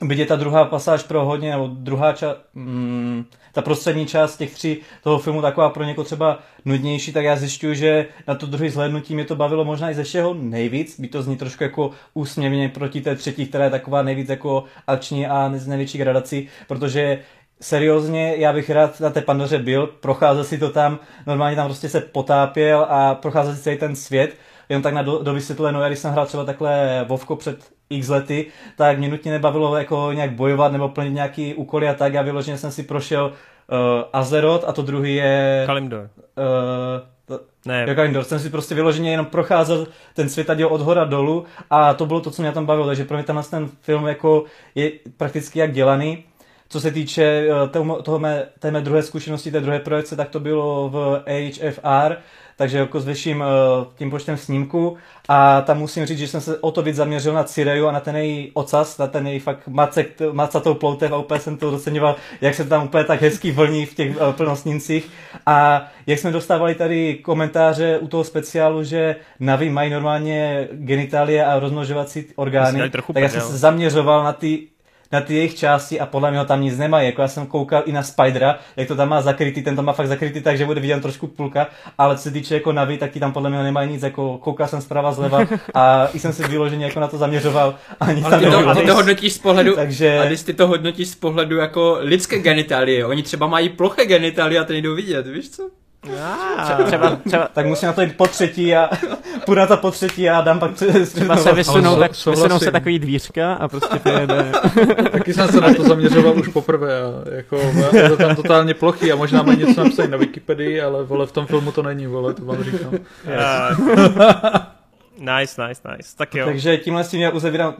Byť je ta druhá pasáž pro hodně, nebo druhá část, mm, ta prostřední část těch tří toho filmu taková pro někoho třeba nudnější, tak já zjišťuju, že na to druhý zhlédnutí mě to bavilo možná i ze všeho nejvíc, by to zní trošku jako úsměvně proti té třetí, která je taková nejvíc jako akční a z největší gradací, protože seriózně, já bych rád na té Pandoře byl, procházel si to tam, normálně tam prostě se potápěl a procházel si celý ten svět, jenom tak na do, do vysvětlenou, já když jsem hrál třeba takhle Vovko před x lety, tak mě nutně nebavilo jako nějak bojovat nebo plnit nějaký úkoly a tak. Já vyloženě jsem si prošel uh, Azeroth a to druhý je... Kalimdor. Uh, to, ne. Jo, Kalimdor. Jsem si prostě vyloženě jenom procházel ten svět a od hora dolů a to bylo to, co mě tam bavilo. Takže pro mě tenhle ten film jako je prakticky jak dělaný. Co se týče uh, toho mé, té mé druhé zkušenosti, té druhé projekce, tak to bylo v HFR, takže jako s vyšším uh, tím počtem snímku a tam musím říct, že jsem se o to víc zaměřil na Cireju a na ten její ocas, na ten její fakt macek, macatou ploutev a úplně jsem to doceňoval, jak se tam úplně tak hezký vlní v těch uh, plnosníncích a jak jsme dostávali tady komentáře u toho speciálu, že Navi mají normálně genitálie a rozmnožovací orgány, tak já jsem se zaměřoval na ty na ty jejich části a podle mě tam nic nemají. Jako já jsem koukal i na Spidera, jak to tam má zakrytý, ten to má fakt zakrytý, takže bude vidět trošku půlka, ale co se týče jako Navi, tak ti tam podle mě nemají nic, jako koukal jsem zprava zleva a i jsem si vyloženě jako na to zaměřoval a nic ale ty to, ty to hodnotíš z pohledu, takže... a když ty to hodnotíš z pohledu jako lidské genitálie, oni třeba mají ploché genitálie a to nejdou vidět, víš co? Třeba, třeba, třeba, tak musím na to jít po třetí a půjdu na to po třetí a dám pak třeba se vysunou, tak, vysunou se takový dvířka a prostě to jede. Taky jsem se na to zaměřoval už poprvé a jako je to tam totálně plochý a možná mají něco napsané na Wikipedii, ale vole v tom filmu to není, vole, to vám říkám. Nice, nice, nice. Tak jo. Takže tímhle s tím já uzavírám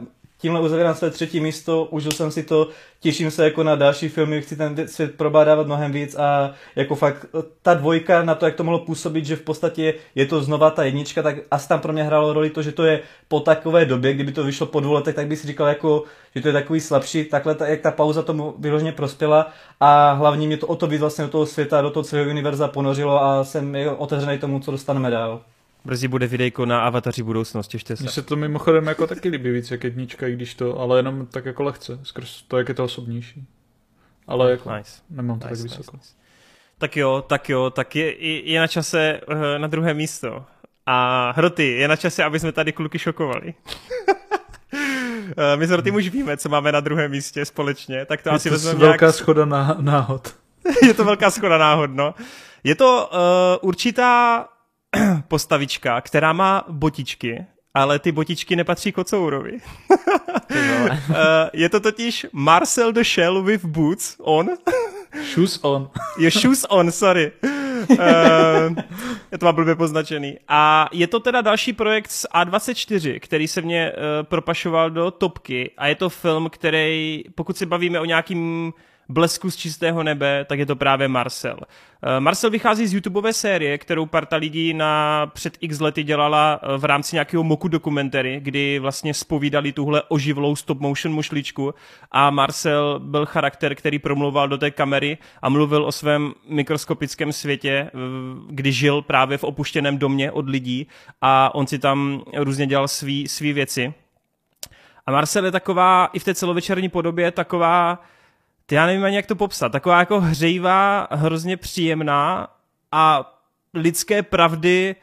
tímhle uzavírám své třetí místo, užil jsem si to, těším se jako na další filmy, chci ten svět probádávat mnohem víc a jako fakt ta dvojka na to, jak to mohlo působit, že v podstatě je to znova ta jednička, tak asi tam pro mě hrálo roli to, že to je po takové době, kdyby to vyšlo po dvou letech, tak bych si říkal jako, že to je takový slabší, takhle ta, jak ta pauza tomu vyloženě prospěla a hlavně mě to o to víc vlastně do toho světa, do toho celého univerza ponořilo a jsem otevřený tomu, co dostaneme dál. Brzy bude videjko na avataři budoucnost, těšte se. Mně se to mimochodem jako taky líbí víc jak jednička, i když to, ale jenom tak jako lehce, skrz to, jak je to osobnější. Ale jako nice. nemám to nice, tak vysoko. Nice, nice. Tak jo, tak jo, tak je, je, je na čase uh, na druhé místo. A Hroty, je na čase, aby jsme tady kluky šokovali. Eh, my s Hrotym už víme, co máme na druhém místě společně, tak to je asi to vezmeme velká nějak... schoda ná, náhod. je to velká schoda náhod, no. Je to uh, určitá postavička, která má botičky, ale ty botičky nepatří kocourovi. Eh, je to totiž Marcel the Shell with boots on. shoes on. je shoes on, sorry. Uh, je to má blbě poznačený. A je to teda další projekt z A24, který se mě uh, propašoval do topky a je to film, který, pokud se bavíme o nějakým blesku z čistého nebe, tak je to právě Marcel. Eh, Marcel vychází z YouTubeové série, kterou parta lidí na před x lety dělala eh, v rámci nějakého moku dokumentary, kdy vlastně spovídali tuhle oživlou stop motion mušličku a Marcel byl charakter, který promluval do té kamery a mluvil o svém mikroskopickém světě, kdy žil právě v opuštěném domě od lidí a on si tam různě dělal svý, svý věci. A Marcel je taková, i v té celovečerní podobě, taková já nevím ani jak to popsat, taková jako hřejivá, hrozně příjemná a lidské pravdy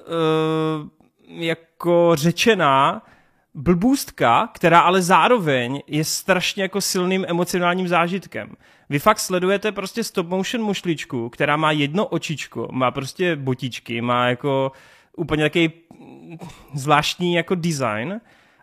uh, jako řečená blbůstka, která ale zároveň je strašně jako silným emocionálním zážitkem. Vy fakt sledujete prostě stop motion mušličku, která má jedno očičko, má prostě botičky, má jako úplně takový zvláštní jako design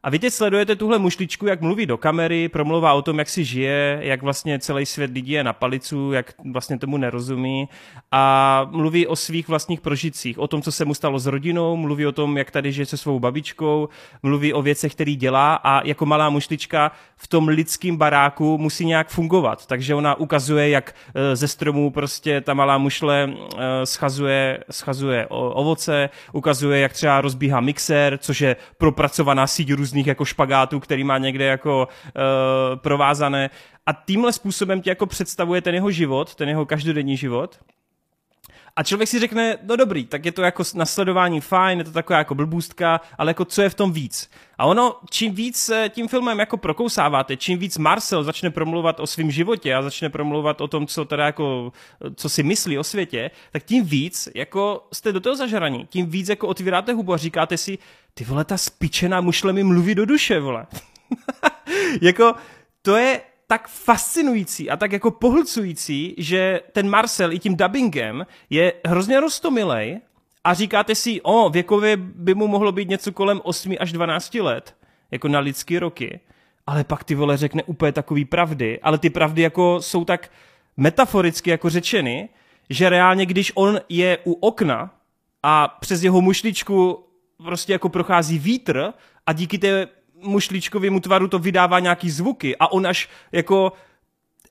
A vy teď sledujete tuhle mušličku, jak mluví do kamery, promluvá o tom, jak si žije, jak vlastně celý svět lidí je na palicu, jak vlastně tomu nerozumí a mluví o svých vlastních prožitcích, o tom, co se mu stalo s rodinou, mluví o tom, jak tady žije se svou babičkou, mluví o věcech, které dělá a jako malá mušlička v tom lidském baráku musí nějak fungovat. Takže ona ukazuje, jak eh, ze stromů prostě ta malá mušle eh, schazuje, schazuje ovoce, ukazuje, jak třeba rozbíhá mixer, což je propracovaná síť různých jako špagátů, který má někde jako uh, provázané. A tímhle způsobem ti jako představuje ten jeho život, ten jeho každodenní život. A člověk si řekne, no dobrý, tak je to jako nasledování fajn, je to taková jako blbůstka, ale jako co je v tom víc? A ono, čím víc tím filmem jako prokousáváte, čím víc Marcel začne promluvat o svém životě a začne promluvat o tom, co teda jako, co si myslí o světě, tak tím víc jako jste do toho zažraní, tím víc jako otvíráte hubu a říkáte si, ty vole, ta spičená mušle mi mluví do duše, vole. jako, to je tak fascinující a tak jako pohlcující, že ten Marcel i tím dubbingem je hrozně rostomilej a říkáte si, o, věkově by mu mohlo být něco kolem 8 až 12 let, jako na lidský roky, ale pak ty vole řekne úplně takový pravdy, ale ty pravdy jako jsou tak metaforicky jako řečeny, že reálně, když on je u okna a přes jeho mušličku prostě jako prochází vítr a díky té mušlíčkovému tvaru to vydává nějaký zvuky a on až jako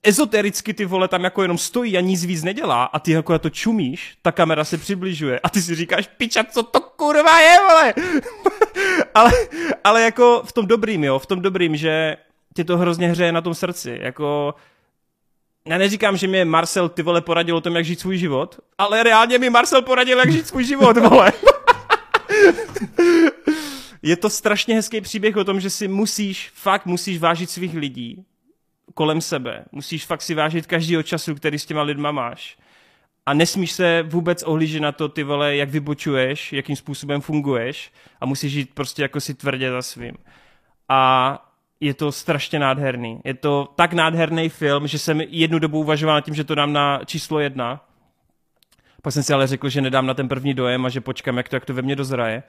ezotericky ty vole tam jako jenom stojí a nic víc nedělá a ty jako na to čumíš, ta kamera se přibližuje a ty si říkáš, piča, co to kurva je, vole? ale, ale jako v tom dobrým, jo, v tom dobrým, že ti to hrozně hřeje na tom srdci, jako já neříkám, že mě Marcel ty vole poradil o tom, jak žít svůj život, ale reálně mi Marcel poradil, jak žít svůj život, vole. je to strašně hezký příběh o tom, že si musíš, fakt musíš vážit svých lidí kolem sebe. Musíš fakt si vážit každýho času, který s těma lidma máš. A nesmíš se vůbec ohlížet na to, ty vole, jak vybočuješ, jakým způsobem funguješ a musíš žít prostě jako si tvrdě za svým. A je to strašně nádherný. Je to tak nádherný film, že jsem jednu dobu uvažoval nad tím, že to dám na číslo jedna. Pak jsem si ale řekl, že nedám na ten první dojem a že počkám, jak to, jak to ve mně dozraje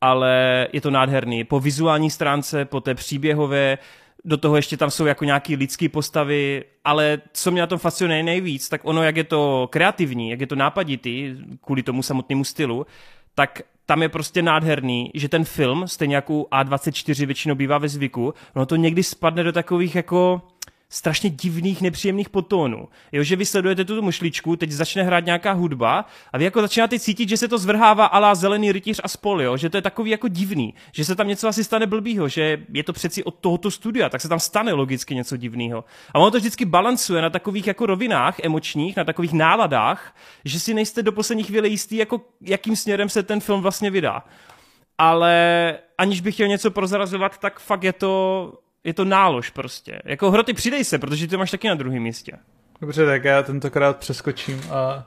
ale je to nádherný. Po vizuální stránce, po té příběhové, do toho ještě tam jsou jako nějaký lidský postavy, ale co mě na tom fascinuje nejvíc, tak ono, jak je to kreativní, jak je to nápaditý, kvůli tomu samotnému stylu, tak tam je prostě nádherný, že ten film, stejně jako A24 většinou bývá ve zvyku, ono to někdy spadne do takových jako strašně divných, nepříjemných potónů. Jo, že vy sledujete tu mušličku, teď začne hrát nějaká hudba a vy jako začínáte cítit, že se to zvrhává alá zelený rytíř a spol, jo? že to je takový jako divný, že se tam něco asi stane blbýho, že je to přeci od tohoto studia, tak se tam stane logicky něco divného. A ono to vždycky balancuje na takových jako rovinách emočních, na takových náladách, že si nejste do poslední chvíle jistý, jako jakým směrem se ten film vlastně vydá. Ale aniž bych chtěl něco prozrazovat, tak fakt je to je to nálož prostě. Jako hroty přidej se, protože ty máš taky na druhém místě. Dobře, tak já tentokrát přeskočím a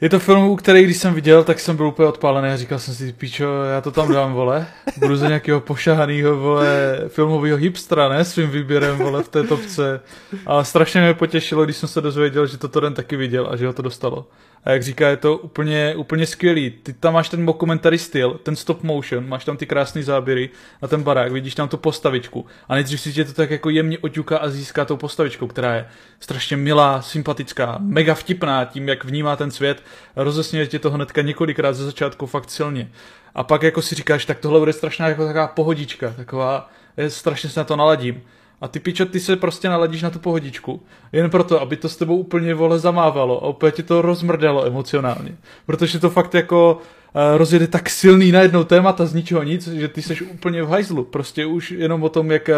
je to film, který když jsem viděl, tak jsem byl úplně odpálený a říkal jsem si, píčo, já to tam dám, vole. Budu za nějakého pošahanýho, vole, filmového hipstra, ne, svým výběrem, vole, v té topce. A strašně mě potěšilo, když jsem se dozvěděl, že to ten taky viděl a že ho to dostalo. A jak říká, je to úplně, úplně skvělý. Ty tam máš ten mockumentary styl, ten stop motion, máš tam ty krásné záběry na ten barák, vidíš tam tu postavičku a nejdřív si tě to tak jako jemně oťuká a získá tou postavičkou, která je strašně milá, sympatická, mega vtipná tím, jak vnímá ten svět, rozesměje tě to hnedka několikrát ze začátku fakt silně. A pak jako si říkáš, tak tohle bude strašná jako taková pohodička, taková, je, strašně se na to naladím. A ty pičo, ty se prostě naladíš na tu pohodičku. Jen proto, aby to s tebou úplně vole zamávalo a úplně ti to rozmrdalo emocionálně. Protože to fakt jako uh, rozjede tak silný najednou témata z ničeho nic, že ty seš úplně v hajzlu. Prostě už jenom o tom, jak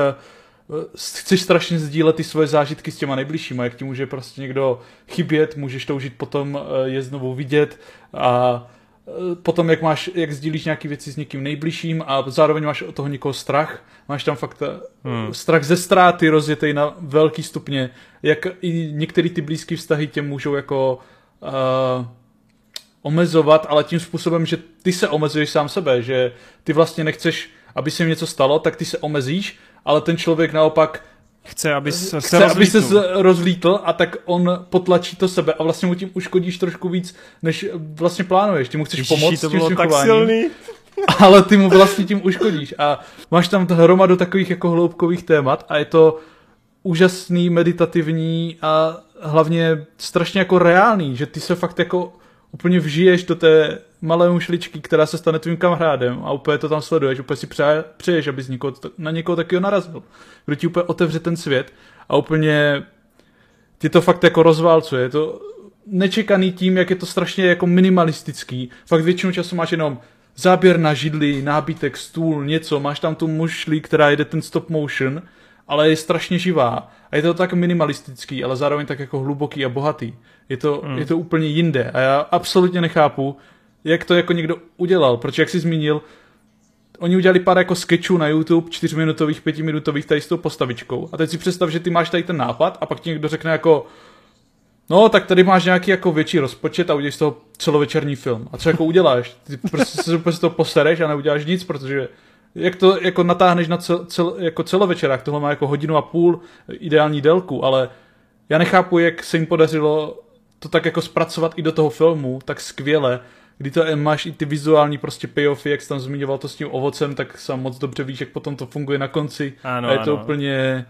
uh, chceš strašně sdílet ty svoje zážitky s těma nejbližšíma, jak ti může prostě někdo chybět, můžeš toužit potom uh, je znovu vidět a Eh, potom, jak máš, jak sdílíš nějaké věci s někým nejbližším a zároveň máš od toho někoho strach, máš tam fakt eh, hmm. strach ze ztráty rozjetý na velký stupně, jak i některé ty blízké vztahy tě můžou jako uh, omezovat, ale tím způsobem, že ty se omezuješ sám sebe, že ty vlastně nechceš, aby se něco stalo, tak ty se omezíš, ale ten člověk naopak Chce, aby se, Chce, aby se rozlítl a tak on potlačí to sebe a vlastně mu tím uškodíš trošku víc, než vlastně plánuješ. Ty mu chceš Ježiši, pomoct to bylo tak silný. ale ty mu vlastně tím uškodíš a máš tam hromadu takových jako hloubkových témat a je to úžasný, meditativní a hlavně strašně jako reálný, že ty se fakt jako úplně vžiješ do té malé mušličky, která se stane tvým kamarádem a úplně to tam sleduješ, úplně si přeje, přeješ, abys někoho, na někoho takového narazil, kdo ti úplně otevře ten svět a úplně ty to fakt jako rozválcuje, je to nečekaný tím, jak je to strašně jako minimalistický, fakt většinu času máš jenom záběr na židli, nábytek, stůl, něco, máš tam tu mušli, která jede ten stop motion, ale je strašně živá. A je to tak minimalistický, ale zároveň tak jako hluboký a bohatý. Je to, mm. je to úplně jinde. A já absolutně nechápu, jak to jako někdo udělal. Protože jak jsi zmínil, oni udělali pár jako sketchů na YouTube, čtyřminutových, pětiminutových tady s tou postavičkou. A teď si představ, že ty máš tady ten nápad a pak ti někdo řekne jako No, tak tady máš nějaký jako větší rozpočet a uděláš z toho celovečerní film. A co jako uděláš? Ty prostě se z toho posereš a neuděláš nic, protože jak to jako natáhneš na cel, cel, jako celovečerák, tohle má jako hodinu a půl ideální délku, ale já nechápu, jak se jim podařilo to tak jako zpracovat i do toho filmu, tak skvěle, kdy to máš i ty vizuální prostě payoffy, jak jsi tam zmiňoval to s tím ovocem, tak sám moc dobře víš, jak potom to funguje na konci. Ano, a je to ano. úplně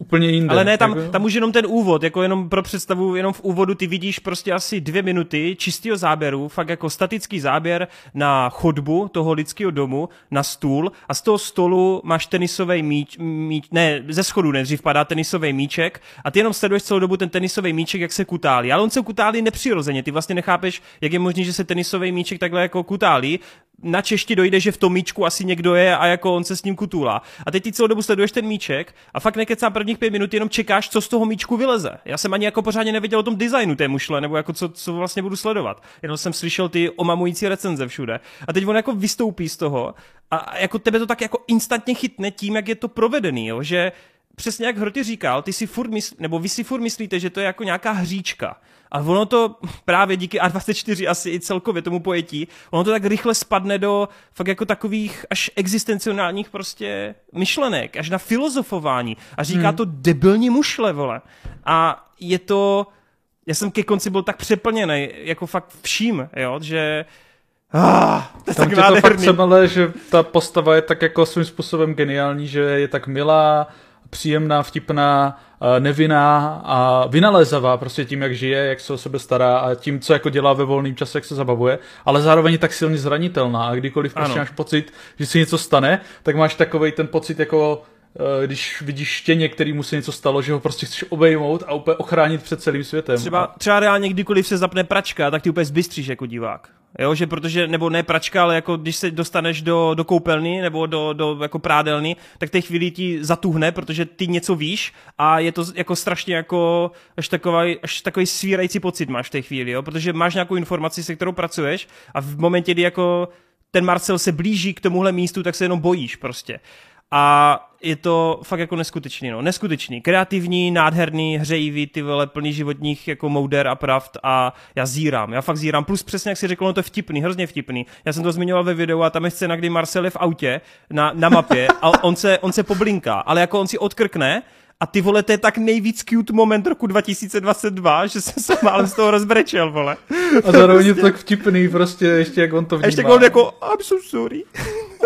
úplně jinde. Ale ne, tam, jako... tam už jenom ten úvod, jako jenom pro představu, jenom v úvodu ty vidíš prostě asi dvě minuty čistého záběru, fakt jako statický záběr na chodbu toho lidského domu, na stůl a z toho stolu máš tenisový míč, míč ne, ze schodu nejdřív padá tenisový míček a ty jenom sleduješ celou dobu ten tenisový míček, jak se kutálí. Ale on se kutálí nepřirozeně, ty vlastně nechápeš, jak je možné, že se tenisový míček takhle jako kutálí na češti dojde, že v tom míčku asi někdo je a jako on se s ním kutulá. A teď ty celou dobu sleduješ ten míček a fakt nekecám prvních pět minut, jenom čekáš, co z toho míčku vyleze. Já jsem ani jako pořádně nevěděl o tom designu té mušle, nebo jako co, co vlastně budu sledovat. Jenom jsem slyšel ty omamující recenze všude. A teď on jako vystoupí z toho a jako tebe to tak jako instantně chytne tím, jak je to provedený, jo? že přesně jak Hroty říkal, ty si furt mysl, nebo vy si furt myslíte, že to je jako nějaká hříčka. A ono to právě díky A24 asi i celkově tomu pojetí, ono to tak rychle spadne do fakt jako takových až existenciálních prostě myšlenek, až na filozofování. A říká hmm. to debilní mušle, vole. A je to, já jsem ke konci byl tak přeplněný, jako fakt vším, jo, že Ah, to je Tam tak to fakt přemele, že ta postava je tak jako svým způsobem geniální, že je tak milá, příjemná, vtipná, nevinná a vynalézavá prostě tím, jak žije, jak se o sebe stará a tím, co jako dělá ve volném čase, jak se zabavuje, ale zároveň je tak silně zranitelná. A kdykoliv prostě máš pocit, že si něco stane, tak máš takový ten pocit jako eh, když vidíš štěně, který mu se něco stalo, že ho prostě chceš obejmout a úplně ochránit před celým světem. Třeba, třeba reálně kdykoliv se zapne pračka, tak ty úplně zbystříš jako divák. Jo, že protože, nebo ne pračka, ale jako když se dostaneš do, do koupelny nebo do, do jako prádelny, tak té chvíli ti zatuhne, protože ty něco víš a je to jako strašně jako až takový, až takový svírající pocit máš v té chvíli, jo, protože máš nějakou informaci, se kterou pracuješ a v momentě, kdy jako ten Marcel se blíží k tomuhle místu, tak se jenom bojíš prostě a je to fakt jako neskutečný, no, neskutečný, kreativní, nádherný, hřejivý, ty vole, plný životních jako mouder a pravd a já zírám, já fakt zírám, plus přesně jak si řekl, no to je vtipný, hrozně vtipný. Já jsem to zmiňoval ve videu a tam je scéna, kdy Marcel je v autě na, na mapě a on se, on se poblinká, ale jako on si odkrkne a ty vole, to je tak nejvíc cute moment roku 2022, že jsem se málem z toho rozbrečel, vole. A zároveň je to tak vtipný, prostě ještě jak on to vnímá. A ještě on jako, I'm so sorry.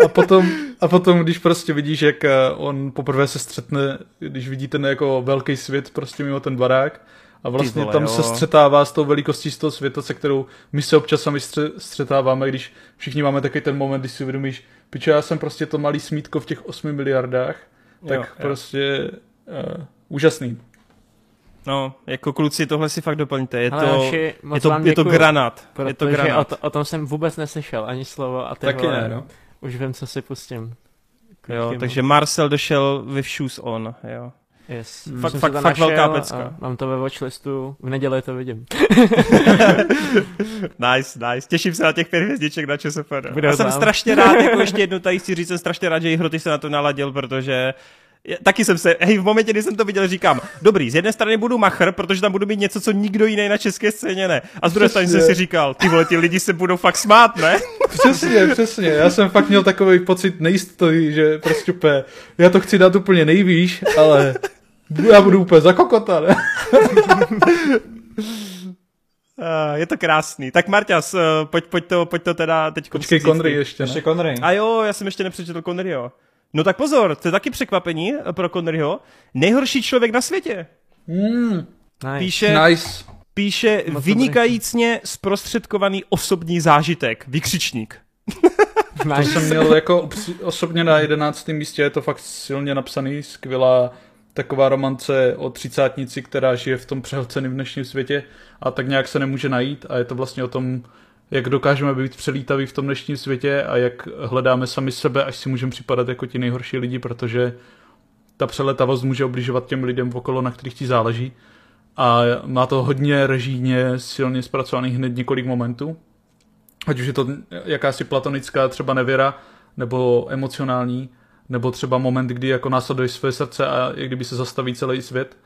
A potom, a potom, když prostě vidíš, jak eh, on poprvé se střetne, když vidí ten jako velký svět prostě mimo ten barák, a vlastně vole, tam jo. se střetává s tou velikostí z toho světa, se kterou my se občas sami střetáváme, když všichni máme taky ten moment, když si uvědomíš, piče, já jsem prostě to malý smítko v těch 8 miliardách, tak jo, prostě uh, úžasný. No, jako kluci, tohle si fakt doplňte. Je, to, naši, je, to, je to granát. Je to granát. O, to, o tom jsem vůbec neslyšel ani slovo. A ty Taky vole, ne, no. Už vím, co si pustím. Jo, takže Marcel došel with shoes on, jo. Yes. Fakt, fakt, fakt velká pecka. Mám to ve watchlistu, v neděli to vidím. nice, nice. Těším se na těch pět hvězdiček na ČSFD. Já jsem strašně rád, jako ještě jednu tady chci říct, jsem strašně rád, že i Hroty se na to naladil, protože taky jsem se, hej, v momentě, kdy jsem to viděl, říkám, dobrý, z jedné strany budu machr, protože tam budu mít něco, co nikdo jiný na české scéně ne. A z druhé strany jsem si říkal, ty vole, ti lidi se budou fakt smát, ne? Přesně, přesně. Já jsem fakt měl takový pocit nejistoty, že prostě úplně, já to chci dát úplně nejvýš, ale já budu úplně za kokota, ne? Uh, je to krásný. Tak Marťas, uh, pojď, pojď, to, pojď to teda teď Počkej, Connery ještě, ne? Ještě Connery. A jo, já jsem ještě nepřečetl Conneryho. No tak pozor, to je taky překvapení pro Conneryho. Nejhorší člověk na světě. Mm. Nice. Píše, nice. píše vynikajícně zprostředkovaný osobní zážitek. Vykřičník. nice. To jsem měl jako osobně na jedenáctém místě, je to fakt silně napsaný, skvělá taková romance o třicátnici, která žije v tom přehlceném dnešním světě a tak nějak se nemůže najít a je to vlastně o tom, jak dokážeme být přelítaví v tom dnešním světě a jak hledáme sami sebe, až si můžeme připadat jako ti nejhorší lidi, protože ta přeletavost může obližovat těm lidem okolo, na kterých ti záleží. A má to hodně režíně silně zpracovaných hned několik momentů. Ať už je to jakási platonická třeba nevěra, nebo emocionální, nebo třeba moment, kdy jako následuješ své srdce a jak kdyby se zastaví celý svět.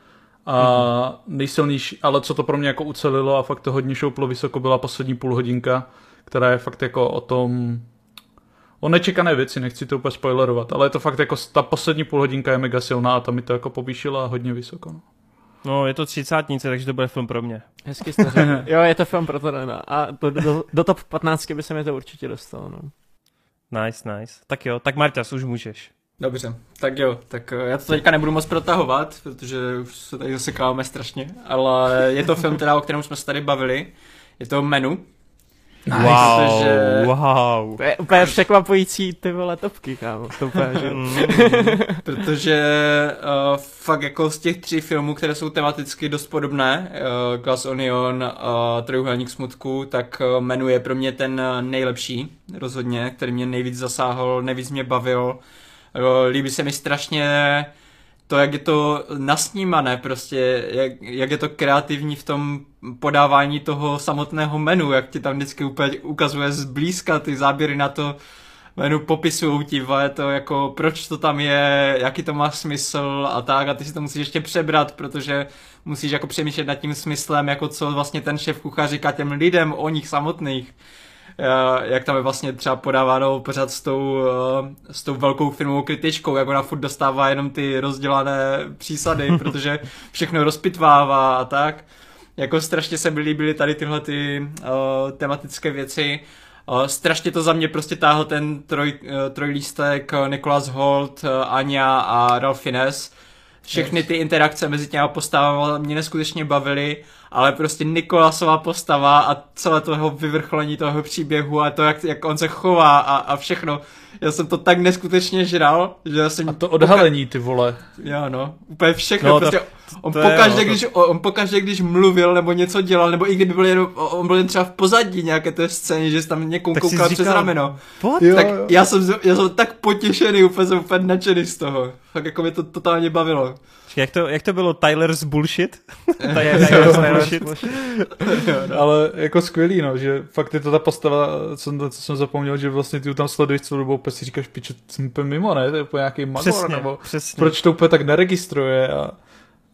A nejsilnější, ale co to pro mě jako ucelilo a fakt to hodně šouplo vysoko, byla poslední půl hodinka, která je fakt jako o tom, o nečekané věci, nechci to úplně spoilerovat, ale je to fakt jako, ta poslední půl hodinka je mega silná a ta mi to jako povýšila hodně vysoko. No. No, je to třicátnice, takže to bude film pro mě. Hezky jste řekl. jo, je to film pro to, A do, do, do top 15 by se mi to určitě dostalo, no. Nice, nice. Tak jo, tak Marťas, už můžeš. Dobře, tak jo, tak eh, já to teďka nebudu moc protahovat, protože už se tady zasekáváme strašně, ale je to film teda, o kterém jsme se tady bavili, je to Menu, Nice. Wow, protože... wow. To je úplně překvapující ty vole topky, kámo. To úplně, že... Mm. protože uh, fakt jako z těch tří filmů, které jsou tematicky dost podobné, uh, Glass Onion a uh, Trojuhelník smutku, tak uh, jmenuje pro mě ten nejlepší, rozhodně, který mě nejvíc zasáhl, nejvíc mě bavil. Uh, líbí se mi strašně to, jak je to nasnímané, prostě, jak, jak je to kreativní v tom podávání toho samotného menu, jak ti tam vždycky úplně ukazuje zblízka ty záběry na to, menu popisují ti, je to jako, proč to tam je, jaký to má smysl a tak a ty si to musíš ještě přebrat, protože musíš jako přemýšlet nad tím smyslem, jako co vlastně ten šéf kuchař říká těm lidem o nich samotných. Eh, jak tam je vlastně třeba podáváno pořád s tou, eh, s tou velkou filmovou kritičkou, jak ona furt dostává jenom ty rozdělané přísady, protože všechno rozpitvává a tak. Jako strašně se mi líbily tady tyhle ty uh, tematické věci. Uh, strašně to za mě prostě táhl ten troj, uh, trojlístek Nicholas Holt, uh, Anja a Ralph Fiennes. Všechny ty interakce mezi těma postavami mě neskutečně bavily ale prostě Nikolasová postava a celé toho vyvrcholení toho příběhu a to, jak, jak on se chová a, a všechno. Já jsem to tak neskutečně žral, že já jsem... A to odhalení, ty vole. Já no, úplně všechno, no, prostě on, to pokaždé, je, no, když, to... on pokaždé, když mluvil nebo něco dělal, nebo i kdyby byl jenom, on byl jen třeba v pozadí nějaké té scéně, že tam někomu tak koukal přes rameno. Jo, tak jo. Já, jsem, já jsem tak potěšený, úplně jsem úplně nadšený z toho. Tak jako mě to totálně bavilo. Jak to, jak to bylo Tyler's bullshit? Tyler's bullshit. Ale jako skvělý, no, že fakt je to ta postava, co, co jsem zapomněl, že vlastně ty tam sleduješ celou dobu, si říkáš, piče, jsem úplně mimo, ne? To je úplně nějaký magor, přesně, nebo přesně. proč to úplně tak neregistruje a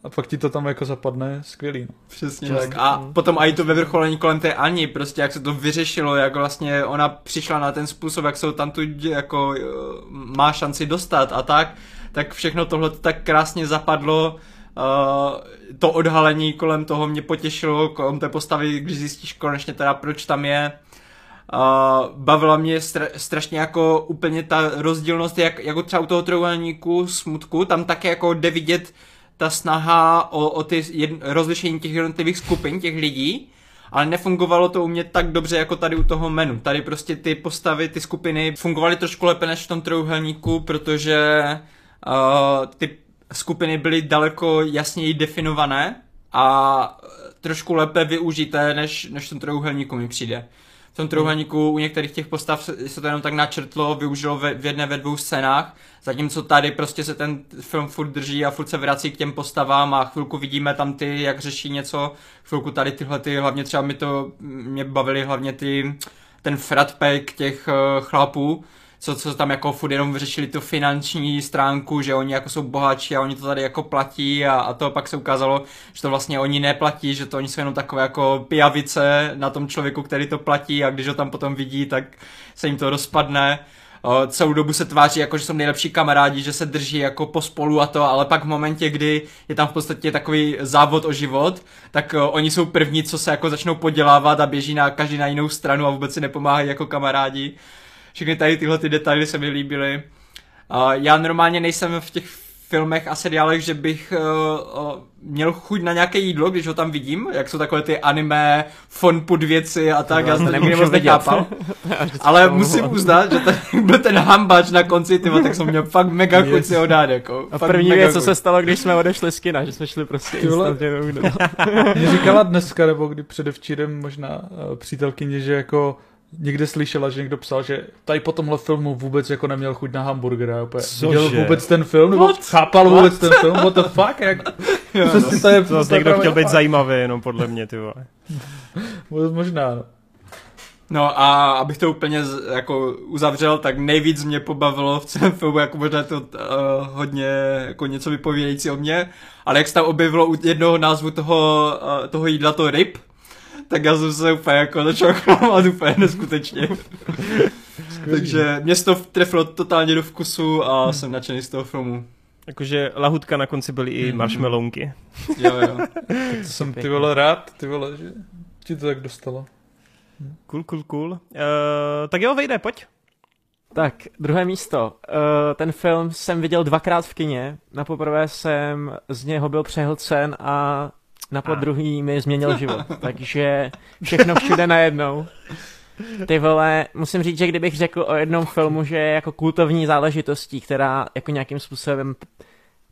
a pak ti to tam jako zapadne, skvělý. No. Přesně tak. A potom i to vyvrcholení kolem té Ani, prostě jak se to vyřešilo, jak vlastně ona přišla na ten způsob, jak se tam tu jako eh, má šanci dostat a tak tak všechno tohle tak krásně zapadlo. Uh, to odhalení kolem toho mě potěšilo, kolem té postavy, když zjistíš konečně teda, proč tam je. Uh, bavila mě stra- strašně jako úplně ta rozdílnost, jak, jako třeba u toho trojuhelníku smutku, tam také jako jde vidět ta snaha o, o ty jed, rozlišení těch jednotlivých skupin, těch lidí, ale nefungovalo to u mě tak dobře jako tady u toho menu. Tady prostě ty postavy, ty skupiny fungovaly trošku lépe než v tom trojuhelníku, protože uh, ty skupiny byly daleko jasněji definované a trošku lépe využité, než, než v tom trojuhelníku mi přijde. V tom trojuhelníku u některých těch postav se to jenom tak načrtlo, využilo ve, v jedné, ve dvou scénách, zatímco tady prostě se ten film furt drží a furt se vrací k těm postavám a chvilku vidíme tam ty, jak řeší něco, chvilku tady tyhle ty, hlavně třeba mi to, mě bavily hlavně ty, ten frat pack těch uh, chlapů, co, co tam jako furt jenom vyřešili tu finanční stránku, že oni jako jsou bohatší a oni to tady jako platí a, a to pak se ukázalo, že to vlastně oni neplatí, že to oni jsou jenom takové jako pijavice na tom člověku, který to platí a když ho tam potom vidí, tak se jim to rozpadne. O, celou dobu se tváří jako, že jsou nejlepší kamarádi, že se drží jako pospolu a to, ale pak v momentě, kdy je tam v podstatě takový závod o život, tak o, oni jsou první, co se jako začnou podělávat a běží na každý na jinou stranu a vůbec si nepomáhají jako kamarádi. Všechny tady tyhle ty detaily se mi líbily. O, já normálně nejsem v těch filmech a seriálech, že bych uh, uh, měl chuť na nějaké jídlo, když ho tam vidím, jak jsou takové ty anime, fun put věci a tak, no, já to nemůžu moc nechápal. Ale musím uznat, že ten, byl ten hambač na konci, tyma, tak jsem měl fakt mega chuť si ho dát, jako. A první věc, co se stalo, když jsme odešli z kina, že jsme šli prostě instantně Mě říkala dneska, nebo kdy předevčírem možná uh, přítelkyně, že jako někde slyšela, že někdo psal, že tady po tomhle filmu vůbec jako neměl chuť na hamburgera. Úplně. Viděl vůbec ten film, nebo What? chápal What? vůbec ten film, what the fuck, jak... Jo, no, to je, zase někdo chtěl být zajímavý, jenom podle mě, ty vole. Možná, no. No a abych to úplně z, jako uzavřel, tak nejvíc mě pobavilo v celém filmu, jako možná to uh, hodně jako něco vypovědějící o mě, ale jak se tam objevilo u jednoho názvu toho, uh, toho jídla, to ryb, tak já jsem se úplně jako začal chlámat úplně neskutečně. Takže mě to trefilo totálně do vkusu a hmm. jsem nadšený z toho filmu. Jakože lahutka na konci byly i hmm. marshmallowky. jo, jo. tak to jsem ty vole rád, ty vole, že ti to tak dostalo. Cool, cool, cool. Uh, tak jo, vejde, pojď. Tak, druhé místo. Uh, ten film jsem viděl dvakrát v kině. Na poprvé jsem z něho byl přehlcen a na podruhý mi změnil život. Takže všechno všude najednou. Ty vole, musím říct, že kdybych řekl o jednom filmu, že je jako kultovní záležitostí, která jako nějakým způsobem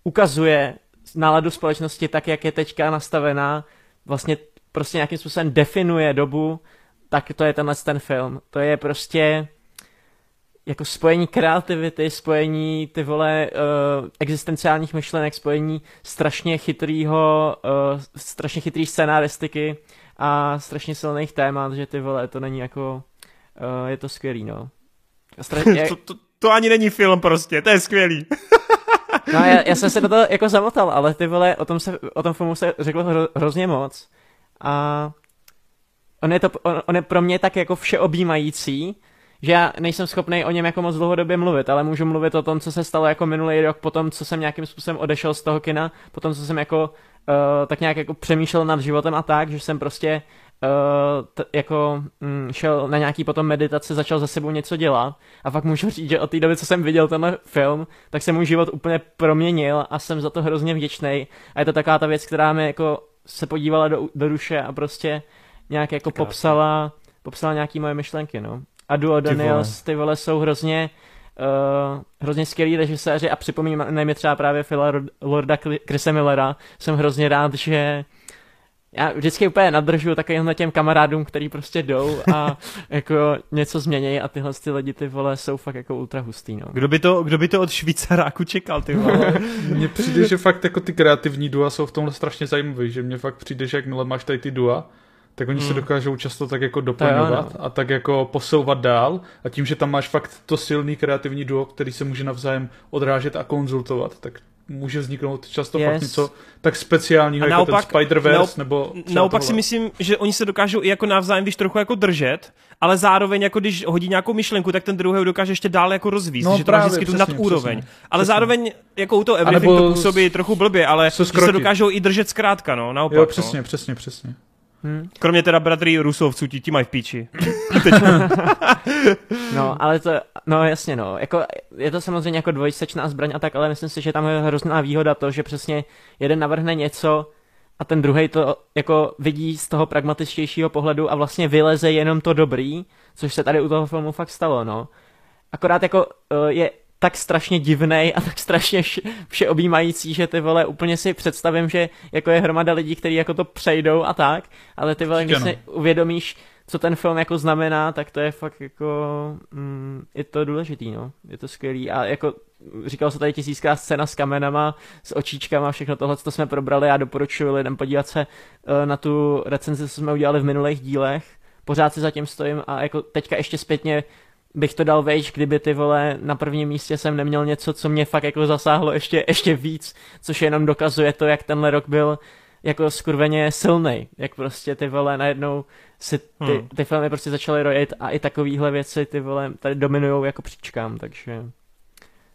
ukazuje náladu společnosti tak, jak je teďka nastavená, vlastně prostě nějakým způsobem definuje dobu, tak to je tenhle ten film. To je prostě jako spojení kreativity, spojení ty vole uh, existenciálních myšlenek, spojení strašně chytrýho, uh, strašně chytrý scénaristiky a strašně silných témat, že ty vole, to není jako, uh, je to skvělý, no. Stra- to, to, to ani není film prostě, to je skvělý. no já, já jsem se do toho jako zamotal, ale ty vole, o tom, se, o tom filmu se řeklo hro, hrozně moc a on je, to, on, on je pro mě tak jako všeobjímající, že já nejsem schopný o něm jako moc dlouhodobě mluvit, ale můžu mluvit o tom, co se stalo jako minulý rok, potom, co jsem nějakým způsobem odešel z toho kina, potom, co jsem jako uh, tak nějak jako přemýšlel nad životem a tak, že jsem prostě uh, t- jako mm, šel na nějaký potom meditace, začal za sebou něco dělat a fakt můžu říct, že od té doby, co jsem viděl tenhle film, tak se můj život úplně proměnil a jsem za to hrozně vděčný a je to taková ta věc, která mi jako se podívala do, do duše a prostě nějak jako popsala, popsala nějaký moje myšlenky, no a Duo Daniels, ty vole, jsou hrozně uh, hrozně skvělí režiséři a připomínám mi třeba právě Phila Lorda Chrisa Millera. Jsem hrozně rád, že já vždycky úplně nadržu takovým těm kamarádům, který prostě jdou a jako něco změnějí a tyhle ty lidi, ty vole, jsou fakt jako ultra hustý, no. Kdo by to, kdo by to od Švýcaráku čekal, ty vole? Mně přijde, že fakt jako ty kreativní dua jsou v tomhle strašně zajímavý, že mně fakt přijde, že jakmile máš tady ty dua, tak oni hmm. se dokážou často tak jako doplňovat a tak jako posouvat dál a tím, že tam máš fakt to silný kreativní duo, který se může navzájem odrážet a konzultovat, tak může vzniknout často yes. fakt něco tak speciálního, jako naopak, ten Spider-Verse naop, nebo Naopak si myslím, že oni se dokážou i jako navzájem, když trochu jako držet, ale zároveň jako když hodí nějakou myšlenku, tak ten druhý dokáže ještě dál jako rozvíjet, no, že to má vždycky tu nad úroveň. Přesně, ale přesně. zároveň jako u toho everything to působí trochu blbě, ale se dokážou i držet zkrátka, no, naopak. Jo, přesně, no. přesně, přesně. Hmm. Kromě teda bratry Rusovců, ti, ti mají v píči. no, ale to, no jasně, no. Jako, je to samozřejmě jako dvojsečná zbraň a tak, ale myslím si, že tam je hrozná výhoda to, že přesně jeden navrhne něco a ten druhý to jako vidí z toho pragmatičtějšího pohledu a vlastně vyleze jenom to dobrý, což se tady u toho filmu fakt stalo, no. Akorát jako uh, je tak strašně divnej a tak strašně všeobjímající, že ty vole úplně si představím, že jako je hromada lidí, kteří jako to přejdou a tak, ale ty vole, když si uvědomíš, co ten film jako znamená, tak to je fakt jako, mm, je to důležitý, no, je to skvělý a jako říkal se tady tisícká scéna s kamenama, s očíčkama, všechno tohle, co jsme probrali, já doporučuji lidem podívat se uh, na tu recenzi, co jsme udělali v minulých dílech, pořád si zatím stojím a jako teďka ještě zpětně bych to dal vejš, kdyby ty vole na prvním místě jsem neměl něco, co mě fakt jako zasáhlo ještě, ještě víc, což jenom dokazuje to, jak tenhle rok byl jako skurveně silný, jak prostě ty vole najednou si ty, hmm. ty filmy prostě začaly rojit a i takovýhle věci ty vole tady dominují jako příčkám, takže...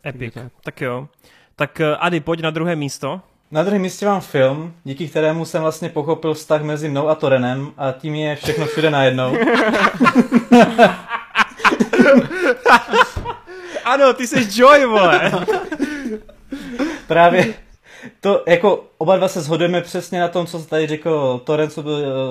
Epic, tak. tak jo. Tak eh, Ady, pojď na druhé místo. Na druhém místě mám film, díky kterému jsem vlastně pochopil vztah mezi mnou a Torenem a tím je všechno všude najednou. ano, ty jsi Joy, vole. Právě to jako oba dva se shodujeme přesně na tom, co tady řekl Toren, co,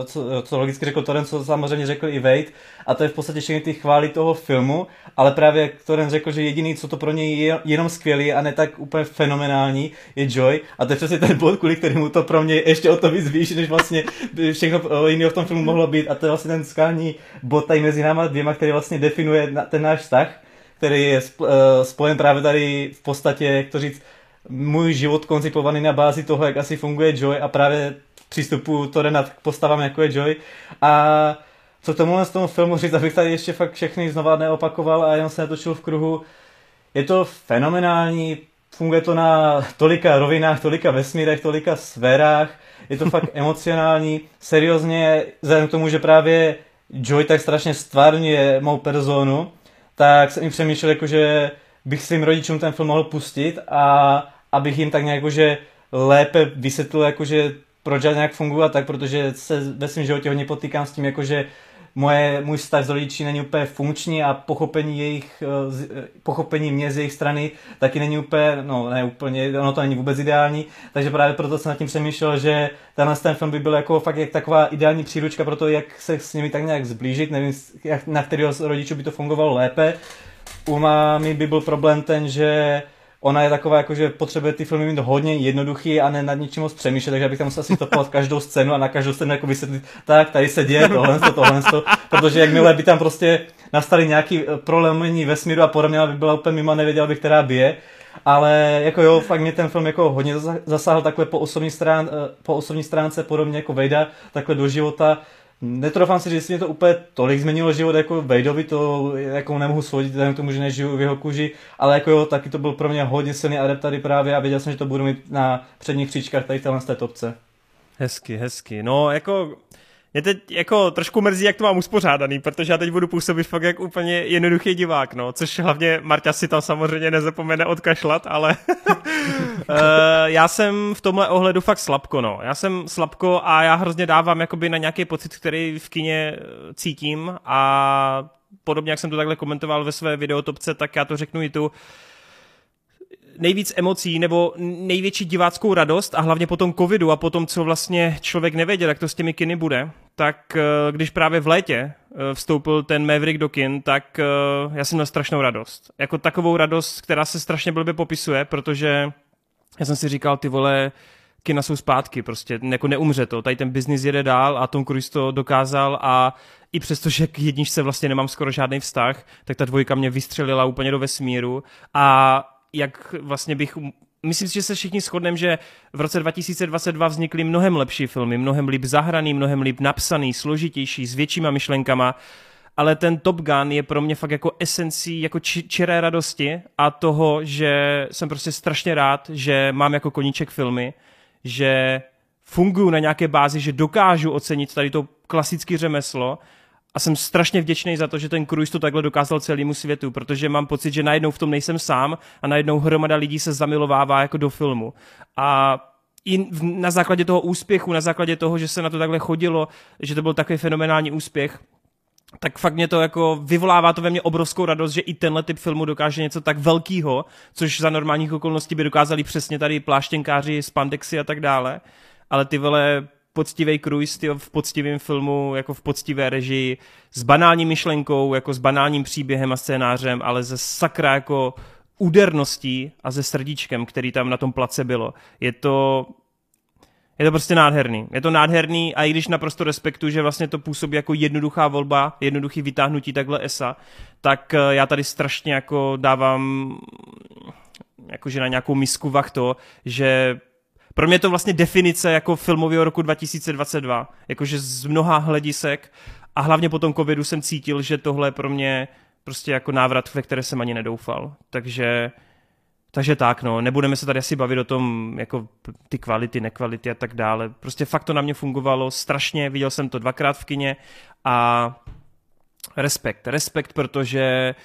co, co logicky řekl Toren, co samozřejmě řekl i Wade, a to je v podstatě všechny ty chvály toho filmu, ale právě Toren řekl, že jediný, co to pro něj je jenom skvělý a ne tak úplně fenomenální, je Joy, a to je přesně ten bod, kvůli kterému to pro mě ještě o to víc výš, než vlastně všechno jiného v tom filmu mohlo být, a to je vlastně ten skální bod tady mezi náma dvěma, který vlastně definuje ten náš vztah, který je eh, spojen právě tady v podstatě, jak to říct, můj život koncipovaný na bázi toho, jak asi funguje Joy a právě přístupu Torena k postavám, jako je Joy. A co tomu z tomu filmu říct, abych tady ještě fakt všechny znova neopakoval a jenom se netočil v kruhu. Je to fenomenální, funguje to na tolika rovinách, tolika vesmírech, tolika sférách, je to fakt emocionální, seriózně, vzhledem k tomu, že právě Joy tak strašně stvárňuje mou personu, tak jsem mi přemýšlel, jakože bych svým rodičům ten film mohl pustit a abych jim tak nějak že lépe vysvětlil, jakože proč já nějak funguji a tak, protože se ve svém životě hodně potýkám s tím, jakože moje, můj vztah s rodiči není úplně funkční a pochopení jejich, eh, pochopení mě z jejich strany taky není úplně, no ne úplně, ono to není vůbec ideální, takže právě proto jsem nad tím přemýšlel, že tenhle ten film by byl jako fakt jak taková ideální příručka pro to, jak se s nimi tak nějak zblížit, nevím, jak, na kterého z rodičů by to fungovalo lépe, u mámy by byl problém ten, že ona je taková, jako, že potřebuje ty filmy mít hodně jednoduchý a ne nad ničím moc přemýšlet, takže bych tam musel si stopovat každou scénu a na každou scénu jako vysvětlit, tak tady se děje tohle, to, tohle, to, protože jakmile by tam prostě nastali nějaký eh, prolomení vesmíru a podobně, by byla úplně mimo, nevěděl bych, která by je. Ale jako jo, fakt mě ten film jako hodně zasáhl takhle po osobní, strán, eh, po osobní stránce, podobně jako Vejda, takhle do života Netrofám si, že si mě to úplně tolik změnilo život jako Vadeovi, to jako nemohu svodit, k tomu, že nežiju v jeho kůži, ale jako jo, taky to byl pro mě hodně silný adept tady právě a věděl jsem, že to budu mít na předních příčkách tady z té topce. Hezky, hezky. No, jako mě teď jako trošku mrzí, jak to mám uspořádaný, protože já teď budu působit fakt jak úplně jednoduchý divák, no, což hlavně Marta si tam samozřejmě nezapomene odkašlat, ale uh, já jsem v tomhle ohledu fakt slabko, no. Já jsem slabko a já hrozně dávám jakoby na nějaký pocit, který v kině eh, cítím a podobně, jak jsem to takhle komentoval ve své videotopce, tak já to řeknu i tu, nejvíc emocí nebo největší diváckou radost a hlavně po tom covidu a po tom, co vlastně člověk nevěděl, jak to s těmi kiny bude, tak eh, když právě v létě eh, vstoupil ten Maverick do kin, tak eh, já jsem měl strašnou radost. Jako takovou radost, která se strašně blbě popisuje, protože já jsem si říkal, ty vole, kina jsou zpátky, prostě jako neumře to, tady ten biznis jede dál a Tom Cruise to dokázal a i přesto, že k jedničce vlastně nemám skoro žádný vztah, tak ta dvojka mě vystřelila úplně do vesmíru a jak vlastně bych myslím si, že se všichni shodneme, že v roce 2022 vznikly mnohem lepší filmy, mnohem líp zahraný, mnohem líp napsaný, složitější, s většíma myšlenkama, ale ten Top Gun je pro mě fakt jako esencí, jako či, čiré radosti a toho, že jsem prostě strašně rád, že mám jako koníček filmy, že fungují na nějaké bázi, že dokážu ocenit tady to klasické řemeslo a jsem strašně vděčný za to, že ten Cruise to takhle dokázal celému světu, protože mám pocit, že najednou v tom nejsem sám a najednou hromada lidí se zamilovává jako do filmu. A i na základě toho úspěchu, na základě toho, že se na to takhle chodilo, že to byl takový fenomenální úspěch, tak fakt mě to jako vyvolává to ve mně obrovskou radost, že i tenhle typ filmu dokáže něco tak velkého, což za normálních okolností by dokázali přesně tady pláštěnkáři, spandexy a tak dále. Ale ty vole poctivý cruise tyjo, v poctivém filmu, jako v poctivé režii, s banální myšlenkou, jako s banálním příběhem a scénářem, ale ze sakra jako úderností a ze srdíčkem, který tam na tom place bylo. Je to je to prostě nádherný. Je to nádherný a i když naprosto respektuju, že vlastně to působí jako jednoduchá volba, jednoduchý vytáhnutí takhle ESA, tak eh, já tady strašně jako dávám jakože na nějakou misku vach to, že pro mě je to vlastně definice jako filmového roku 2022, jakože z mnoha hledisek a hlavně po tom covidu jsem cítil, že tohle je pro mě prostě jako návrat, ve které jsem ani nedoufal. Takže takže tak, no, nebudeme se tady asi bavit o tom, jako ty kvality, nekvality a tak dále. Prostě fakt to na mě fungovalo strašně, viděl jsem to dvakrát v kině a respekt, respekt, protože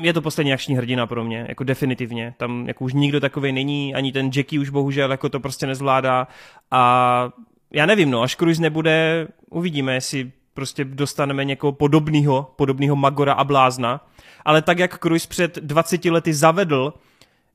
je to poslední akční hrdina pro mě, jako definitivně. Tam jako už nikdo takový není, ani ten Jackie už bohužel jako to prostě nezvládá a já nevím, no, až Cruise nebude, uvidíme, jestli prostě dostaneme někoho podobného, podobného Magora a Blázna, ale tak jak Cruise před 20 lety zavedl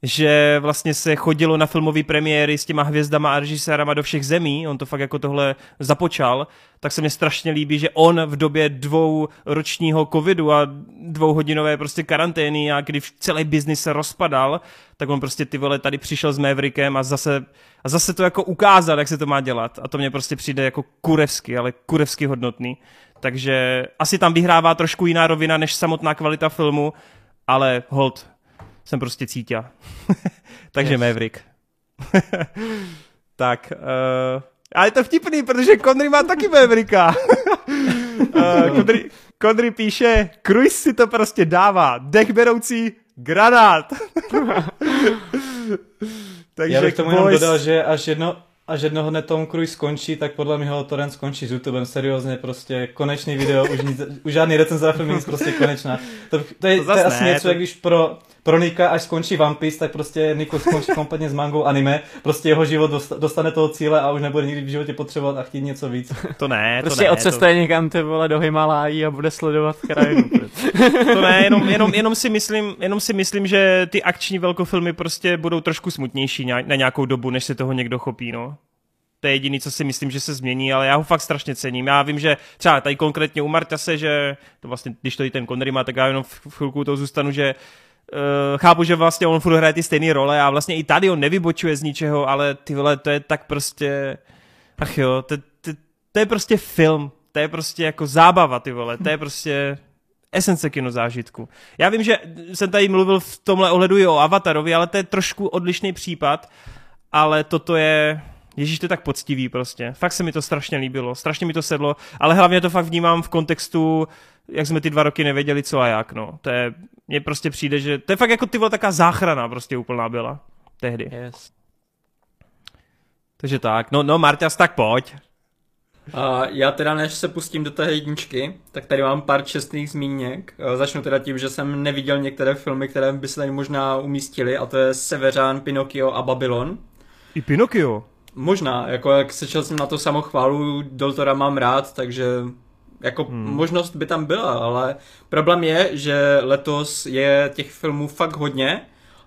že vlastně se chodilo na filmové premiéry s těma hvězdama a režisérama do všech zemí, on to fakt jako tohle započal, tak se mi strašně líbí, že on v době dvou ročního covidu a dvouhodinové prostě karantény a kdy celý biznis se rozpadal, tak on prostě ty vole tady přišel s Maverickem a zase, a zase to jako ukázal, jak se to má dělat a to mě prostě přijde jako kurevsky, ale kurevsky hodnotný. Takže asi tam vyhrává trošku jiná rovina než samotná kvalita filmu, ale hold, jsem prostě cítě. Takže yes. Maverick. tak, uh, a je to vtipný, protože Conry má taky Mavericka. uh, Conry, Conry píše, Cruise si to prostě dává, dech beroucí granát. Takže Já bych tomu jenom dodal, že až jedno, až jednoho dne Tom Cruise skončí, tak podle mě ho Torrent skončí s YouTubem, seriózně prostě konečný video, už, nic, už žádný recenze film nic prostě konečná. To, to, je, to, to je asi ne, něco, to... jak když pro, pro Nika, až skončí One Piece, tak prostě Niku skončí kompletně s mangou anime, prostě jeho život dostane toho cíle a už nebude nikdy v životě potřebovat a chtít něco víc. To ne, to prostě ne. odcestuje to... někam ty vole do Himalájí a bude sledovat krajinu. to ne, jenom, jenom, jenom, si myslím, jenom si myslím, že ty akční velkofilmy prostě budou trošku smutnější na nějakou dobu, než se toho někdo chopí, no to je jediný, co si myslím, že se změní, ale já ho fakt strašně cením. Já vím, že třeba tady konkrétně u Martase, že to vlastně, když to i ten Connery má, tak já jenom v chvilku to zůstanu, že uh, chápu, že vlastně on furt hraje ty stejné role a vlastně i tady on nevybočuje z ničeho, ale ty vole, to je tak prostě, ach jo, to, to, to je prostě film, to je prostě jako zábava, ty vole, to je prostě esence kinozážitku. Já vím, že jsem tady mluvil v tomhle ohledu i o Avatarovi, ale to je trošku odlišný případ, ale toto je, Ježíš, to je tak poctivý prostě. Fakt se mi to strašně líbilo, strašně mi to sedlo, ale hlavně to fakt vnímám v kontextu, jak jsme ty dva roky nevěděli co a jak, no. To je, mně prostě přijde, že to je fakt jako ty vole taká záchrana prostě úplná byla. Tehdy. Yes. Takže tak, no, no Marťas, tak pojď. A já teda, než se pustím do té jedničky, tak tady mám pár čestných zmíněk. Začnu teda tím, že jsem neviděl některé filmy, které by se tady možná umístily, a to je Severán, Pinocchio a Babylon. I Pinocchio? Možná, jako jak sečel jsem na to samochválu, Doltora mám rád, takže jako hmm. možnost by tam byla, ale problém je, že letos je těch filmů fakt hodně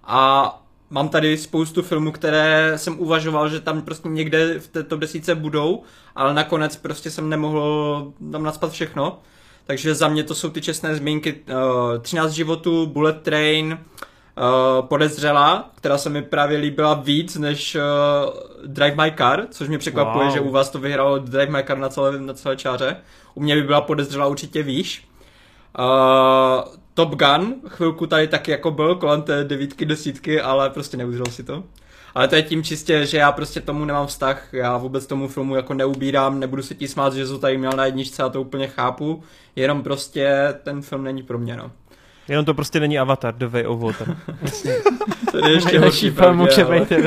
a mám tady spoustu filmů, které jsem uvažoval, že tam prostě někde v této desíce budou, ale nakonec prostě jsem nemohl tam naspat všechno. Takže za mě to jsou ty čestné zmínky uh, 13 životů, Bullet Train, uh, podezřelá, která se mi právě líbila víc než uh, Drive My Car, což mě překvapuje, wow. že u vás to vyhralo Drive My Car na celé, na celé čáře. U mě by byla podezřelá určitě výš. Uh, Top Gun, chvilku tady taky jako byl kolem té devítky, desítky, ale prostě neudržel si to. Ale to je tím čistě, že já prostě tomu nemám vztah, já vůbec tomu filmu jako neubírám, nebudu se ti smát, že to tady měl na jedničce a to úplně chápu, jenom prostě ten film není pro mě, no. Jenom to prostě není Avatar, The Way of Water. to je ještě horší film může být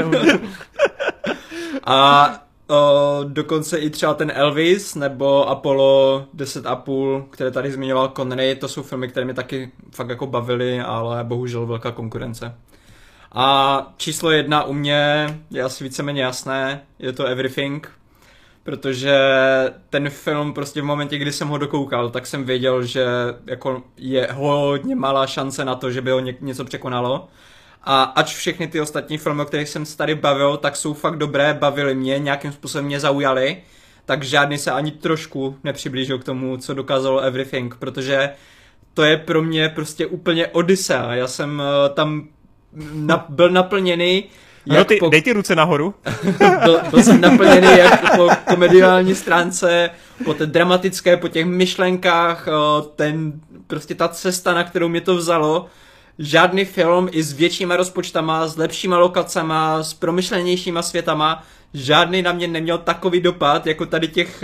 A o, dokonce i třeba ten Elvis nebo Apollo 10,5, které tady zmiňoval Connery, to jsou filmy, které mě taky fakt jako bavily, ale bohužel velká konkurence. A číslo jedna u mě je asi víceméně jasné, je to Everything, protože ten film prostě v momentě, kdy jsem ho dokoukal, tak jsem věděl, že jako je hodně malá šance na to, že by ho ně, něco překonalo. A ač všechny ty ostatní filmy, o kterých jsem se tady bavil, tak jsou fakt dobré, bavily mě, nějakým způsobem mě zaujaly, tak žádný se ani trošku nepřiblížil k tomu, co dokázalo Everything, protože to je pro mě prostě úplně Odyssea. Já jsem uh, tam na, byl naplněný jak ty, po... dej ty ruce nahoru. byl, byl jsem naplněný jak po komediální stránce, po té dramatické, po těch myšlenkách, ten, prostě ta cesta, na kterou mě to vzalo. Žádný film i s většíma rozpočtama, s lepšíma lokacema, s promyšlenějšíma světama, žádný na mě neměl takový dopad, jako tady těch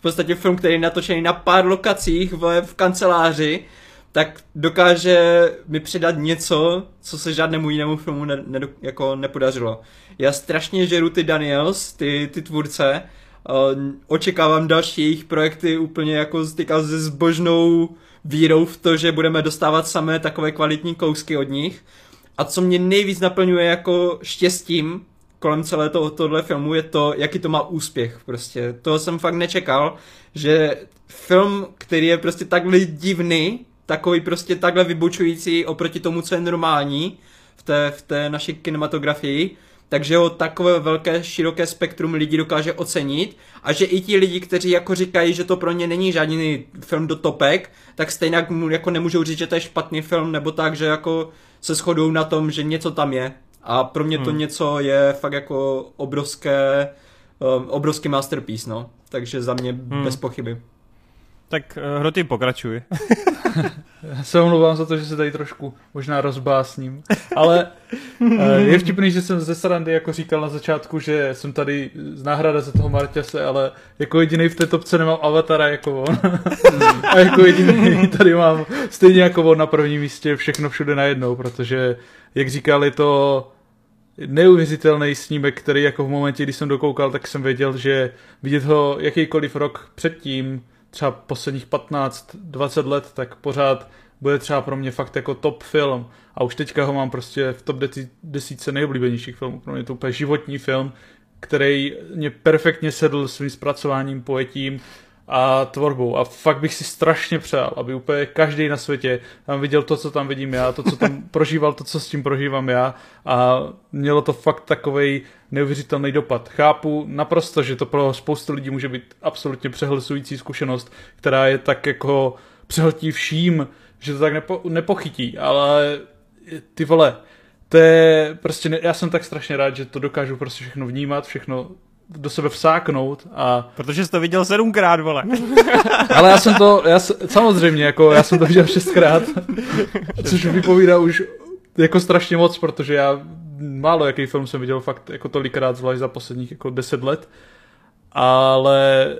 v podstatě film, který je natočený na pár lokacích v, v kanceláři tak dokáže mi předat něco, co se žádnému jinému filmu ne, ne, jako nepodařilo. Já strašně žeru ty Daniels, ty, ty tvůrce, očekávám další jejich projekty úplně jako styka se zbožnou vírou v to, že budeme dostávat samé takové kvalitní kousky od nich. A co mě nejvíc naplňuje jako štěstím kolem celé toho, tohle filmu je to, jaký to má úspěch. Prostě toho jsem fakt nečekal, že film, který je prostě takhle divný, takový prostě takhle vybučující oproti tomu, co je normální v té, v té naší kinematografii, takže ho takové velké, široké spektrum lidí dokáže ocenit a že i ti lidi, kteří jako říkají, že to pro ně není žádný film do topek, tak stejně jako nemůžou říct, že to je špatný film, nebo tak, že jako se shodou na tom, že něco tam je. A pro mě to hmm. něco je fakt jako obrovské, um, obrovský masterpiece, no. Takže za mě hmm. bez pochyby. Tak uh, hroty pokračuj. Já se omlouvám za to, že se tady trošku možná rozbásním, ale uh, je vtipný, že jsem ze Sarandy jako říkal na začátku, že jsem tady z náhrada za toho Marťase, ale jako jediný v té topce nemám avatara jako on. A jako jediný tady mám stejně jako on na prvním místě všechno všude najednou, protože jak říkal, je to neuvěřitelný snímek, který jako v momentě, kdy jsem dokoukal, tak jsem věděl, že vidět ho jakýkoliv rok předtím, třeba posledních 15-20 let, tak pořád bude třeba pro mě fakt jako top film. A už teďka ho mám prostě v top desítce nejoblíbenějších filmů. Pro mě to úplně životní film, který mě perfektně sedl svým zpracováním, pojetím a tvorbou. A fakt bych si strašně přál, aby úplně každý na světě tam viděl to, co tam vidím já, to, co tam prožíval, to, co s tím prožívám já a mělo to fakt takový neuvěřitelný dopad. Chápu naprosto, že to pro spoustu lidí může být absolutně přehlsující zkušenost, která je tak jako přehltí vším, že to tak nepo, nepochytí, ale ty vole, to je prostě, já jsem tak strašně rád, že to dokážu prostě všechno vnímat, všechno do sebe vsáknout a... Protože jsi to viděl sedmkrát, vole. Ale já jsem to, já, samozřejmě, jako já jsem to viděl šestkrát, což vypovídá už jako strašně moc, protože já málo jaký film jsem viděl fakt jako tolikrát, zvlášť za posledních jako deset let, ale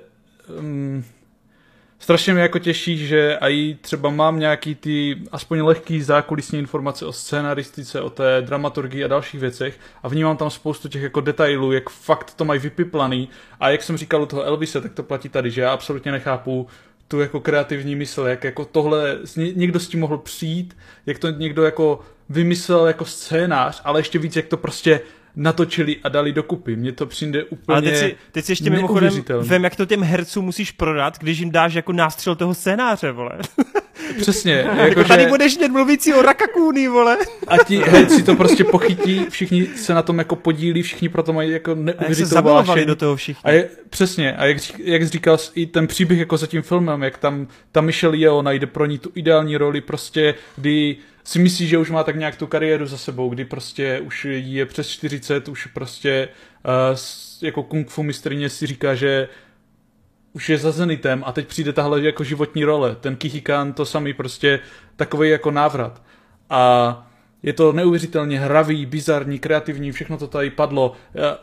um, strašně mě jako těší, že i třeba mám nějaký ty aspoň lehký zákulisní informace o scénaristice, o té dramaturgii a dalších věcech a vnímám tam spoustu těch jako detailů, jak fakt to mají vypiplaný. A jak jsem říkal u toho Elvise, tak to platí tady, že já absolutně nechápu tu jako kreativní mysl, jak jako tohle někdo s tím mohl přijít, jak to někdo jako vymyslel jako scénář, ale ještě víc, jak to prostě natočili a dali dokupy. Mně to přijde úplně Ale teď si, teď si ještě mimochodem vím, jak to těm hercům musíš prodat, když jim dáš jako nástřel toho scénáře, vole. Přesně. Jako, Tady že... budeš hned mluvící o rakakůny, vole. A ti herci to prostě pochytí, všichni se na tom jako podílí, všichni proto mají jako neuvěřitelnou do toho všichni. A je, přesně. A jak, jak říkal, i ten příběh jako za tím filmem, jak tam ta Michelle Yeoh najde pro ní tu ideální roli, prostě, kdy si myslí, že už má tak nějak tu kariéru za sebou, kdy prostě už je přes 40, už prostě uh, jako kung fu mistrně si říká, že už je za Zenitem a teď přijde tahle jako životní role. Ten Kichikan to samý prostě takový jako návrat. A je to neuvěřitelně hravý, bizarní, kreativní, všechno to tady padlo.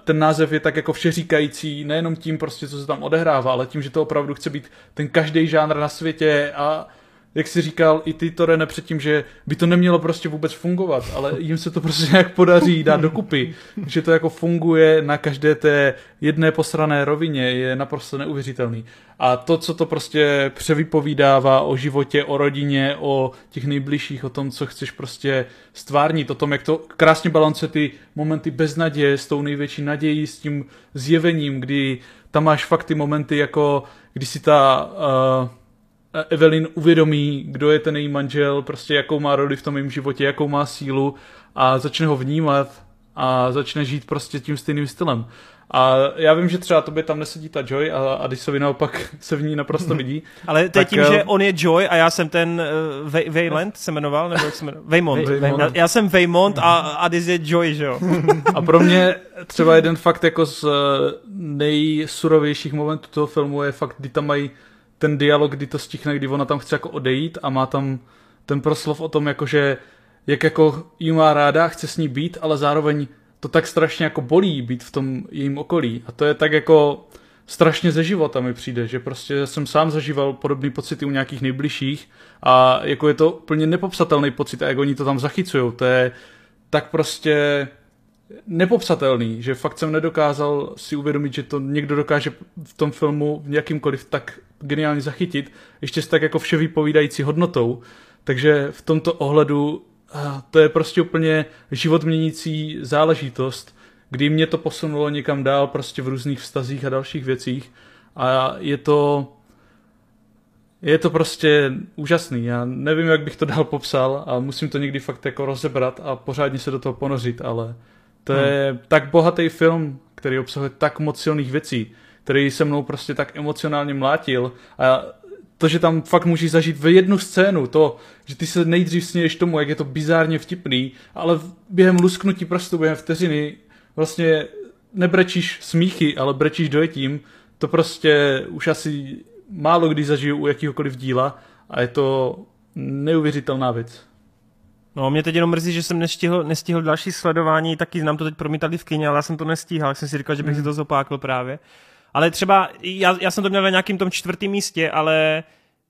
Ten název je tak jako všeříkající, nejenom tím prostě, co se tam odehrává, ale tím, že to opravdu chce být ten každý žánr na světě a jak jsi říkal i ty Torene předtím, že by to nemělo prostě vůbec fungovat, ale jim se to prostě nějak podaří dát dokupy, že to jako funguje na každé té jedné posrané rovině, je naprosto neuvěřitelný. A to, co to prostě převypovídává o životě, o rodině, o těch nejbližších, o tom, co chceš prostě stvárnit, o tom, jak to krásně balance ty momenty beznaděje s tou největší nadějí, s tím zjevením, kdy tam máš fakt ty momenty, jako když si ta uh, Evelyn uvědomí, kdo je ten její manžel, prostě jakou má roli v tom jejím životě, jakou má sílu a začne ho vnímat a začne žít prostě tím stejným stylem. A já vím, že třeba tobě tam nesedí ta Joy a, a se naopak se v ní naprosto vidí. Ale to tak, je tím, uh, že on je Joy a já jsem ten uh, Vejland se jmenoval, nebo jak se jmenoval? Vejmont. Já, já jsem Vejmont a Adis je Joy, že jo? A pro mě třeba jeden fakt jako z uh, nejsurovějších momentů toho filmu je fakt, kdy tam mají ten dialog, kdy to stichne, kdy ona tam chce jako odejít a má tam ten proslov o tom, jako že jak jako jí má ráda, chce s ní být, ale zároveň to tak strašně jako bolí být v tom jejím okolí. A to je tak jako strašně ze života mi přijde, že prostě jsem sám zažíval podobný pocity u nějakých nejbližších a jako je to úplně nepopsatelný pocit a jak oni to tam zachycují, to je tak prostě nepopsatelný, že fakt jsem nedokázal si uvědomit, že to někdo dokáže v tom filmu v jakýmkoliv tak geniálně zachytit, ještě s tak jako vše vypovídající hodnotou, takže v tomto ohledu to je prostě úplně život měnící záležitost, kdy mě to posunulo někam dál prostě v různých vztazích a dalších věcích a je to je to prostě úžasný. Já nevím, jak bych to dál popsal a musím to někdy fakt jako rozebrat a pořádně se do toho ponořit, ale to hmm. je tak bohatý film, který obsahuje tak moc silných věcí, který se mnou prostě tak emocionálně mlátil a to, že tam fakt můžeš zažít v jednu scénu, to, že ty se nejdřív sněješ tomu, jak je to bizárně vtipný, ale během lusknutí prostě během vteřiny vlastně nebrečíš smíchy, ale brečíš dojetím, to prostě už asi málo kdy zažiju u jakýhokoliv díla a je to neuvěřitelná věc. No, mě teď jenom mrzí, že jsem nestihl, nestihl další sledování, taky nám to teď promítali v kině, ale já jsem to nestíhal, jsem si říkal, že bych mm. si to zopákl právě. Ale třeba, já, já jsem to měl na nějakým tom čtvrtém místě, ale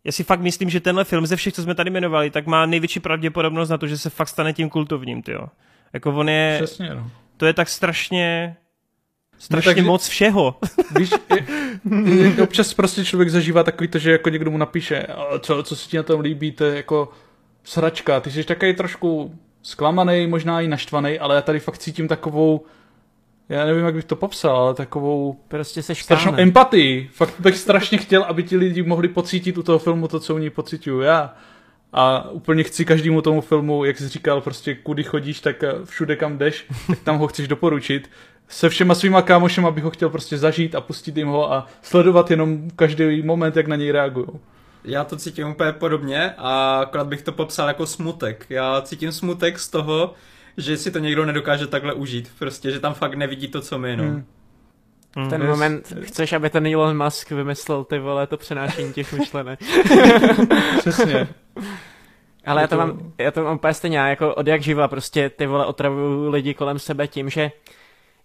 já si fakt myslím, že tenhle film ze všech, co jsme tady jmenovali, tak má největší pravděpodobnost na to, že se fakt stane tím kultovním, tyjo. Jako on je... Přesně, no. To je tak strašně... Strašně no, takže, moc všeho. Víš, je, je, občas prostě člověk zažívá takový to, že jako někdo mu napíše, co, co si ti na tom líbí, to je jako sračka. Ty jsi takový trošku zklamaný, možná i naštvaný, ale já tady fakt cítím takovou já nevím, jak bych to popsal, ale takovou prostě se strašnou empatii. Fakt bych strašně chtěl, aby ti lidi mohli pocítit u toho filmu to, co u ní pocituju já. A úplně chci každému tomu filmu, jak jsi říkal, prostě kudy chodíš, tak eh, všude kam jdeš, tak tam ho chceš doporučit. Se všema svýma kámošem, abych ho chtěl prostě zažít a pustit jim ho a sledovat jenom každý moment, jak na něj reagují. Já to cítím úplně podobně a akorát bych to popsal jako smutek. Já cítím smutek z toho, že si to někdo nedokáže takhle užít. Prostě, že tam fakt nevidí to, co my, no. Hmm. V ten yes. moment chceš, aby ten Elon Musk vymyslel ty vole to přenášení těch myšlenek. Přesně. Ale já to, mám, já to mám úplně stejně, jako od jak živa prostě ty vole otravují lidi kolem sebe tím, že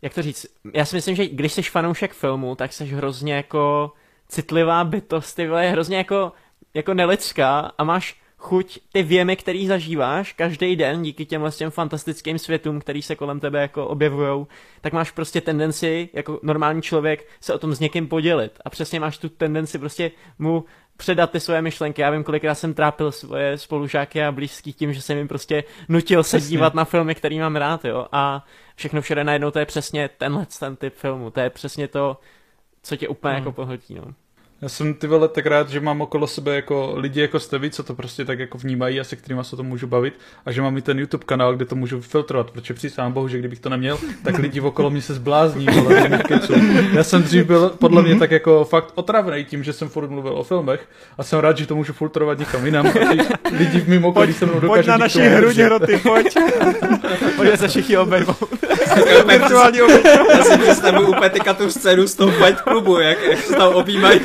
jak to říct, já si myslím, že když jsi fanoušek filmu, tak jsi hrozně jako citlivá bytost, ty vole, je hrozně jako, jako nelidská a máš chuť ty věmy, který zažíváš každý den díky těm těm fantastickým světům, který se kolem tebe jako objevujou, tak máš prostě tendenci jako normální člověk se o tom s někým podělit a přesně máš tu tendenci prostě mu předat ty svoje myšlenky. Já vím, kolikrát jsem trápil svoje spolužáky a blízký tím, že jsem jim prostě nutil se dívat na filmy, který mám rád, jo. A všechno všude najednou to je přesně tenhle ten typ filmu. To je přesně to, co tě úplně hmm. jako pohltí, no. Já jsem ty vole tak rád, že mám okolo sebe jako lidi jako jste vy, co to prostě tak jako vnímají a se kterými se to můžu bavit a že mám i ten YouTube kanál, kde to můžu filtrovat, protože přísám bohu, že kdybych to neměl, tak lidi okolo mě se zblázní, vole, Já jsem dřív byl podle mě tak jako fakt otravný tím, že jsem furt mluvil o filmech a jsem rád, že to můžu filtrovat někam jinam lidi v mým okolí se mnou dokážou Pojď na naši hru hroty, pojď. pojď se všichni obejmout. Virtuální Já si představuji úplně teďka tu scénu z toho Fight klubu, jak, jak se tam objímají.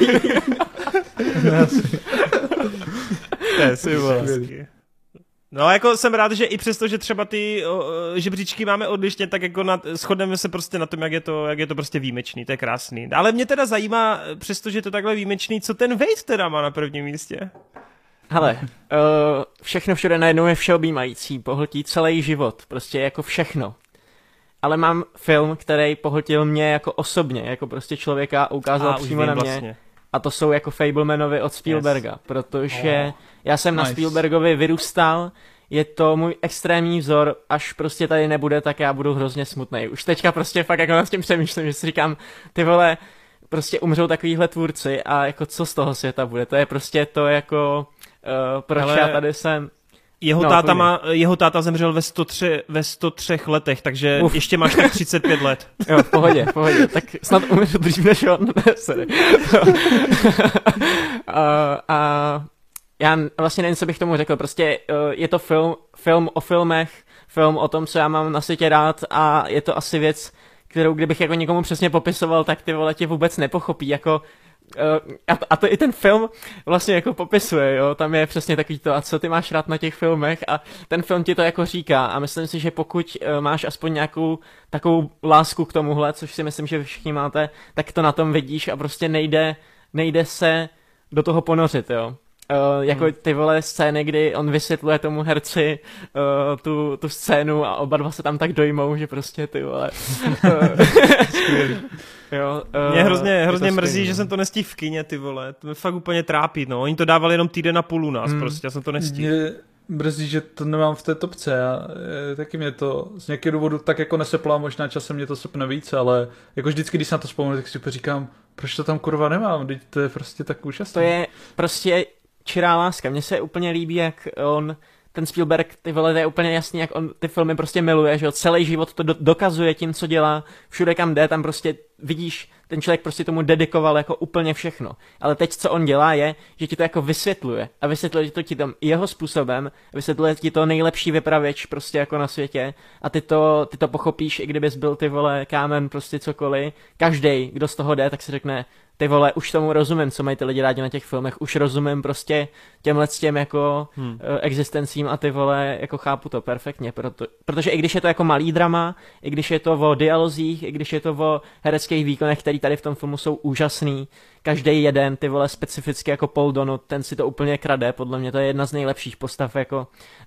No jako jsem rád, že i přesto, že třeba ty o, žebříčky máme odlišně, tak jako na, shodneme se prostě na tom, jak je, to, jak je to prostě výjimečný, to je krásný. Ale mě teda zajímá, přestože je to takhle výjimečný, co ten Wade teda má na prvním místě? Hele, uh, všechno všude najednou je všeobjímající, pohltí celý život, prostě jako všechno. Ale mám film, který pohltil mě jako osobně, jako prostě člověka a ukázal a, přímo na mě. Vlastně a to jsou jako Fablemanovi od Spielberga, yes. protože oh. já jsem nice. na Spielbergovi vyrůstal, je to můj extrémní vzor, až prostě tady nebude, tak já budu hrozně smutný. Už teďka prostě fakt jako nad tím přemýšlím, že si říkám, ty vole, prostě umřou takovýhle tvůrci a jako co z toho světa bude, to je prostě to jako, uh, proč Ale... já tady jsem, jeho, no, táta má, jeho táta zemřel ve 103, ve 103 letech, takže Uf. ještě máš tak 35 let. Jo, v pohodě, v pohodě. Tak snad umřu dřív než on. Ne, sorry. a, a já vlastně nevím, co bych tomu řekl. Prostě uh, je to film, film o filmech, film o tom, co já mám na světě rád a je to asi věc, kterou kdybych jako někomu přesně popisoval, tak ty vole tě vůbec nepochopí. Jako a, a to i ten film vlastně jako popisuje, jo, tam je přesně takový to, a co ty máš rád na těch filmech? A ten film ti to jako říká. A myslím si, že pokud uh, máš aspoň nějakou takovou lásku k tomuhle, což si myslím, že všichni máte, tak to na tom vidíš a prostě nejde, nejde se do toho ponořit, jo. Uh, jako hmm. ty vole scény, kdy on vysvětluje tomu herci uh, tu, tu scénu a oba dva se tam tak dojmou, že prostě ty vole. jo, uh, mě hrozně, hrozně mrzí, skvělý, že no. jsem to nestihl v kině, ty vole. To mě fakt úplně trápí, no. Oni to dávali jenom týden na půl u nás, hmm. prostě, já jsem to nestihl. Mě mrzí, že to nemám v té topce. Já, taky mě to z nějakého důvodu tak jako nesepla, možná časem mě to sepne víc, ale jako vždycky, když se na to vzpomínám, tak si říkám, proč to tam kurva nemám, teď to je prostě tak úžasné. To je prostě čirá láska. Mně se úplně líbí, jak on, ten Spielberg, ty vole, to je úplně jasný, jak on ty filmy prostě miluje, že jo, celý život to do, dokazuje tím, co dělá, všude kam jde, tam prostě vidíš, ten člověk prostě tomu dedikoval jako úplně všechno. Ale teď, co on dělá, je, že ti to jako vysvětluje. A vysvětluje to ti tam jeho způsobem, vysvětluje ti to nejlepší vypravěč prostě jako na světě. A ty to, ty to pochopíš, i kdybys byl ty vole kámen, prostě cokoliv. Každý, kdo z toho jde, tak si řekne, ty vole, už tomu rozumím, co mají ty lidi rádi na těch filmech, už rozumím prostě těmhle s těm jako hmm. uh, existencím a ty vole, jako chápu to perfektně, proto, protože i když je to jako malý drama, i když je to o dialozích, i když je to o hereckých výkonech, který tady v tom filmu jsou úžasný, každý jeden, ty vole, specificky jako Paul Donu, ten si to úplně krade, podle mě to je jedna z nejlepších postav jako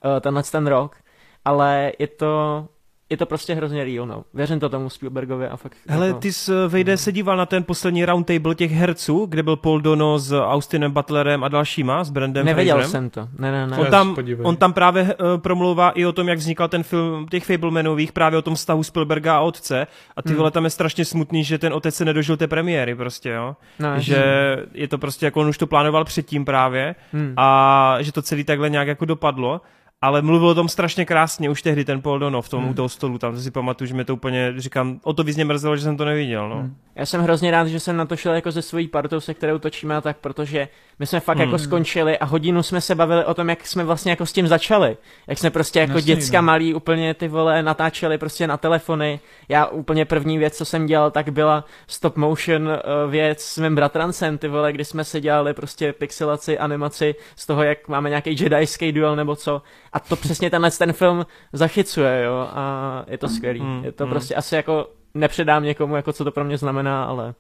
uh, tenhle ten rok, ale je to je to prostě hrozně real, no. Věřím to tomu Spielbergovi a fakt... Hele, jako... ty jsi, Vejde, se díval na ten poslední roundtable těch herců, kde byl Paul Dono s Austinem Butlerem a dalšíma, s Brandem Nevěděl Fraserem. jsem to, ne, ne, ne. On tam, on tam právě uh, promlouvá i o tom, jak vznikal ten film těch Fablemanových, právě o tom vztahu Spielberga a otce. A ty hmm. vole, tam je strašně smutný, že ten otec se nedožil té premiéry prostě, jo. No, že je to prostě, jako on už to plánoval předtím právě hmm. a že to celý takhle nějak jako dopadlo ale mluvil o tom strašně krásně už tehdy ten Paul Dono v tom hmm. u toho stolu, tam si pamatuju, že mi to úplně, říkám, o to víc mě mrzelo, že jsem to neviděl, no. Hmm. Já jsem hrozně rád, že jsem na to šel jako ze svojí partou, se kterou točíme a tak, protože my jsme fakt jako hmm. jako skončili a hodinu jsme se bavili o tom, jak jsme vlastně jako s tím začali. Jak jsme prostě jako Jasný, děcka no. malí úplně ty vole natáčeli prostě na telefony. Já úplně první věc, co jsem dělal, tak byla stop motion uh, věc s mým bratrancem, ty vole, kdy jsme se dělali prostě pixelaci, animaci z toho, jak máme nějaký jedajský duel nebo co. A to přesně tenhle ten film zachycuje, jo, a je to skvělý. Hmm. Je to hmm. prostě asi jako nepředám někomu, jako co to pro mě znamená, ale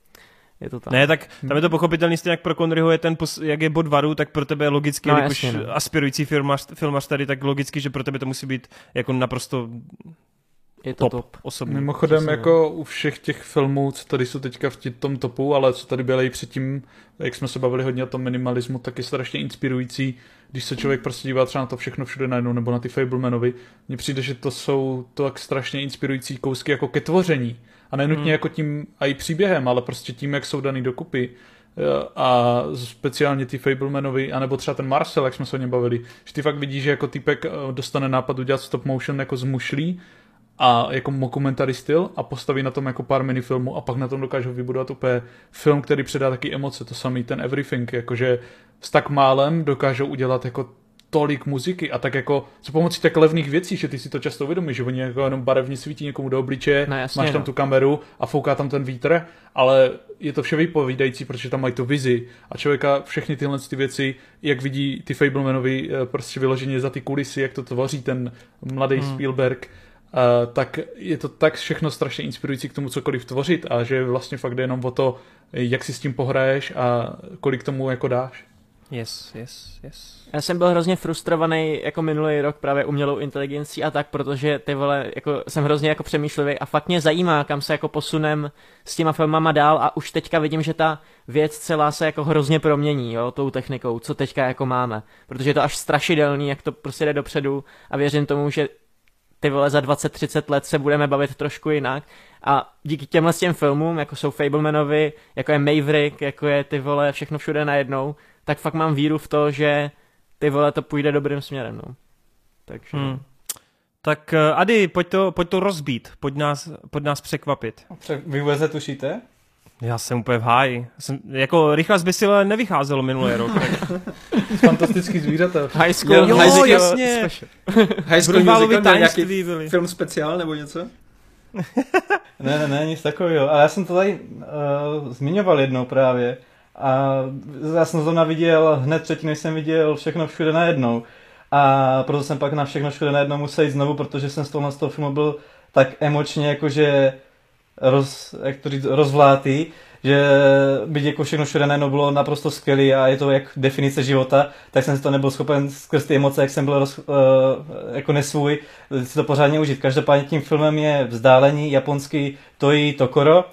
je to tak. Ne, tak tam je to pochopitelný, stejně jak pro Conryho je ten, jak je bod varu, tak pro tebe je logicky, no, jakož no. aspirující filmař, filmař tady, tak logicky, že pro tebe to musí být jako naprosto je to top, top. osobně. Mimochodem, přesně. jako u všech těch filmů, co tady jsou teďka v tom topu, ale co tady byly i předtím, jak jsme se bavili hodně o tom minimalismu, tak je strašně inspirující, když se člověk prostě dívá třeba na to všechno všude najednou, nebo na ty Fablemanovi. Mně přijde, že to jsou to tak strašně inspirující kousky jako ke tvoření. A nenutně hmm. jako tím a i příběhem, ale prostě tím, jak jsou daný dokupy a speciálně ty Fablemanovi, anebo třeba ten Marcel, jak jsme se o něm bavili, že ty fakt vidíš, že jako typek eh, dostane nápad udělat stop motion jako z mušlí a jako mockumentary styl a postaví na tom jako pár minifilmů a pak na tom dokážou vybudovat úplně film, který předá taky emoce, to samý ten Everything, jakože s tak málem dokážou udělat jako tolik muziky a tak jako co pomocí tak levných věcí, že ty si to často uvědomíš, že oni jako jenom barevně svítí někomu do obličeje, no, jasně, máš tam no. tu kameru a fouká tam ten vítr, ale je to vše vypovídající, protože tam mají tu vizi a člověka všechny tyhle ty věci, jak vidí ty Fablemanovi eh, prostě vyloženě za ty kulisy, jak to tvoří ten mladý hmm. Spielberg, Uh, tak je to tak všechno strašně inspirující k tomu cokoliv tvořit a že vlastně fakt jde jenom o to, jak si s tím pohraješ a kolik tomu jako dáš. Yes, yes, yes. Já jsem byl hrozně frustrovaný jako minulý rok právě umělou inteligencí a tak, protože ty vole, jako jsem hrozně jako přemýšlivý a fakt mě zajímá, kam se jako posunem s těma filmama dál a už teďka vidím, že ta věc celá se jako hrozně promění, jo, tou technikou, co teďka jako máme, protože je to až strašidelný, jak to prostě jde dopředu a věřím tomu, že ty vole za 20-30 let se budeme bavit trošku jinak a díky těmhle těm filmům, jako jsou Fablemanovi, jako je Maverick, jako je ty vole všechno všude najednou, tak fakt mám víru v to, že ty vole to půjde dobrým směrem, no. Takže... Hmm. Tak uh, Ady, pojď to, pojď to rozbít, pojď nás, pojď nás překvapit. Vy vůbec tušíte? Já jsem úplně v háji. Jsem, jako rychle z Bysile nevycházelo minulý rok. Fantastický zvířata. High School. Jo, high school, jasně. High School Musical nějaký byli. film speciál nebo něco? ne, ne, ne, nic takového. Ale já jsem to tady uh, zmiňoval jednou právě. A já jsem zrovna viděl hned předtím, než jsem viděl všechno všude najednou. A proto jsem pak na všechno všude najednou musel jít znovu, protože jsem z toho, z toho filmu byl tak emočně jakože roz, jak to říct, rozvlátý, že byť jako všechno najednou bylo naprosto skvělé a je to jak definice života, tak jsem si to nebyl schopen skrz ty emoce, jak jsem byl roz, uh, jako nesvůj, si to pořádně užít. Každopádně tím filmem je Vzdálení, japonský Toji Tokoro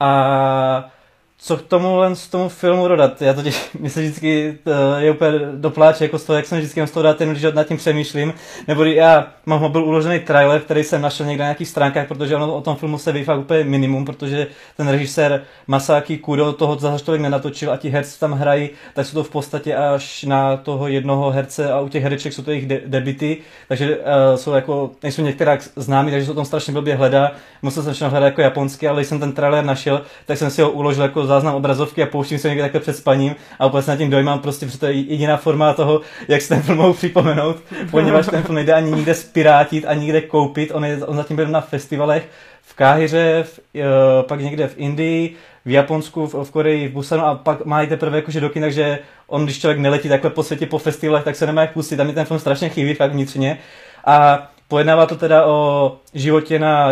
a co k tomu len z tomu filmu dodat. Já totiž myslím vždycky to je úplně dopláče jako z toho, jak jsem vždycky z toho dát, když nad tím přemýšlím. Nebo já mám mobil uložený trailer, který jsem našel někde na nějakých stránkách, protože ono o tom filmu se ví fakt úplně minimum, protože ten režisér Masaki Kudo toho zase tolik nenatočil a ti herci tam hrají, tak jsou to v podstatě až na toho jednoho herce a u těch hereček jsou to jejich de- debity, takže uh, jsou jako, nejsou některá známí, takže se o tom strašně blbě hledá. Musel jsem všechno hledat jako japonsky, ale když jsem ten trailer našel, tak jsem si ho uložil jako záznam obrazovky a pouštím se někde takhle před spaním a úplně se nad tím dojímám prostě, protože to je jediná forma toho, jak se ten film mohu připomenout, poněvadž ten film nejde ani nikde spirátit, ani nikde koupit, on, je, on zatím byl na festivalech v Káhyře, v, uh, pak někde v Indii, v Japonsku, v, v Koreji, v Busanu a pak má i teprve jakože do kin, takže on, když člověk neletí takhle po světě po festivalech, tak se nemá jak pustit. Tam mi ten film strašně chybí, fakt vnitřně. A pojednává to teda o životě na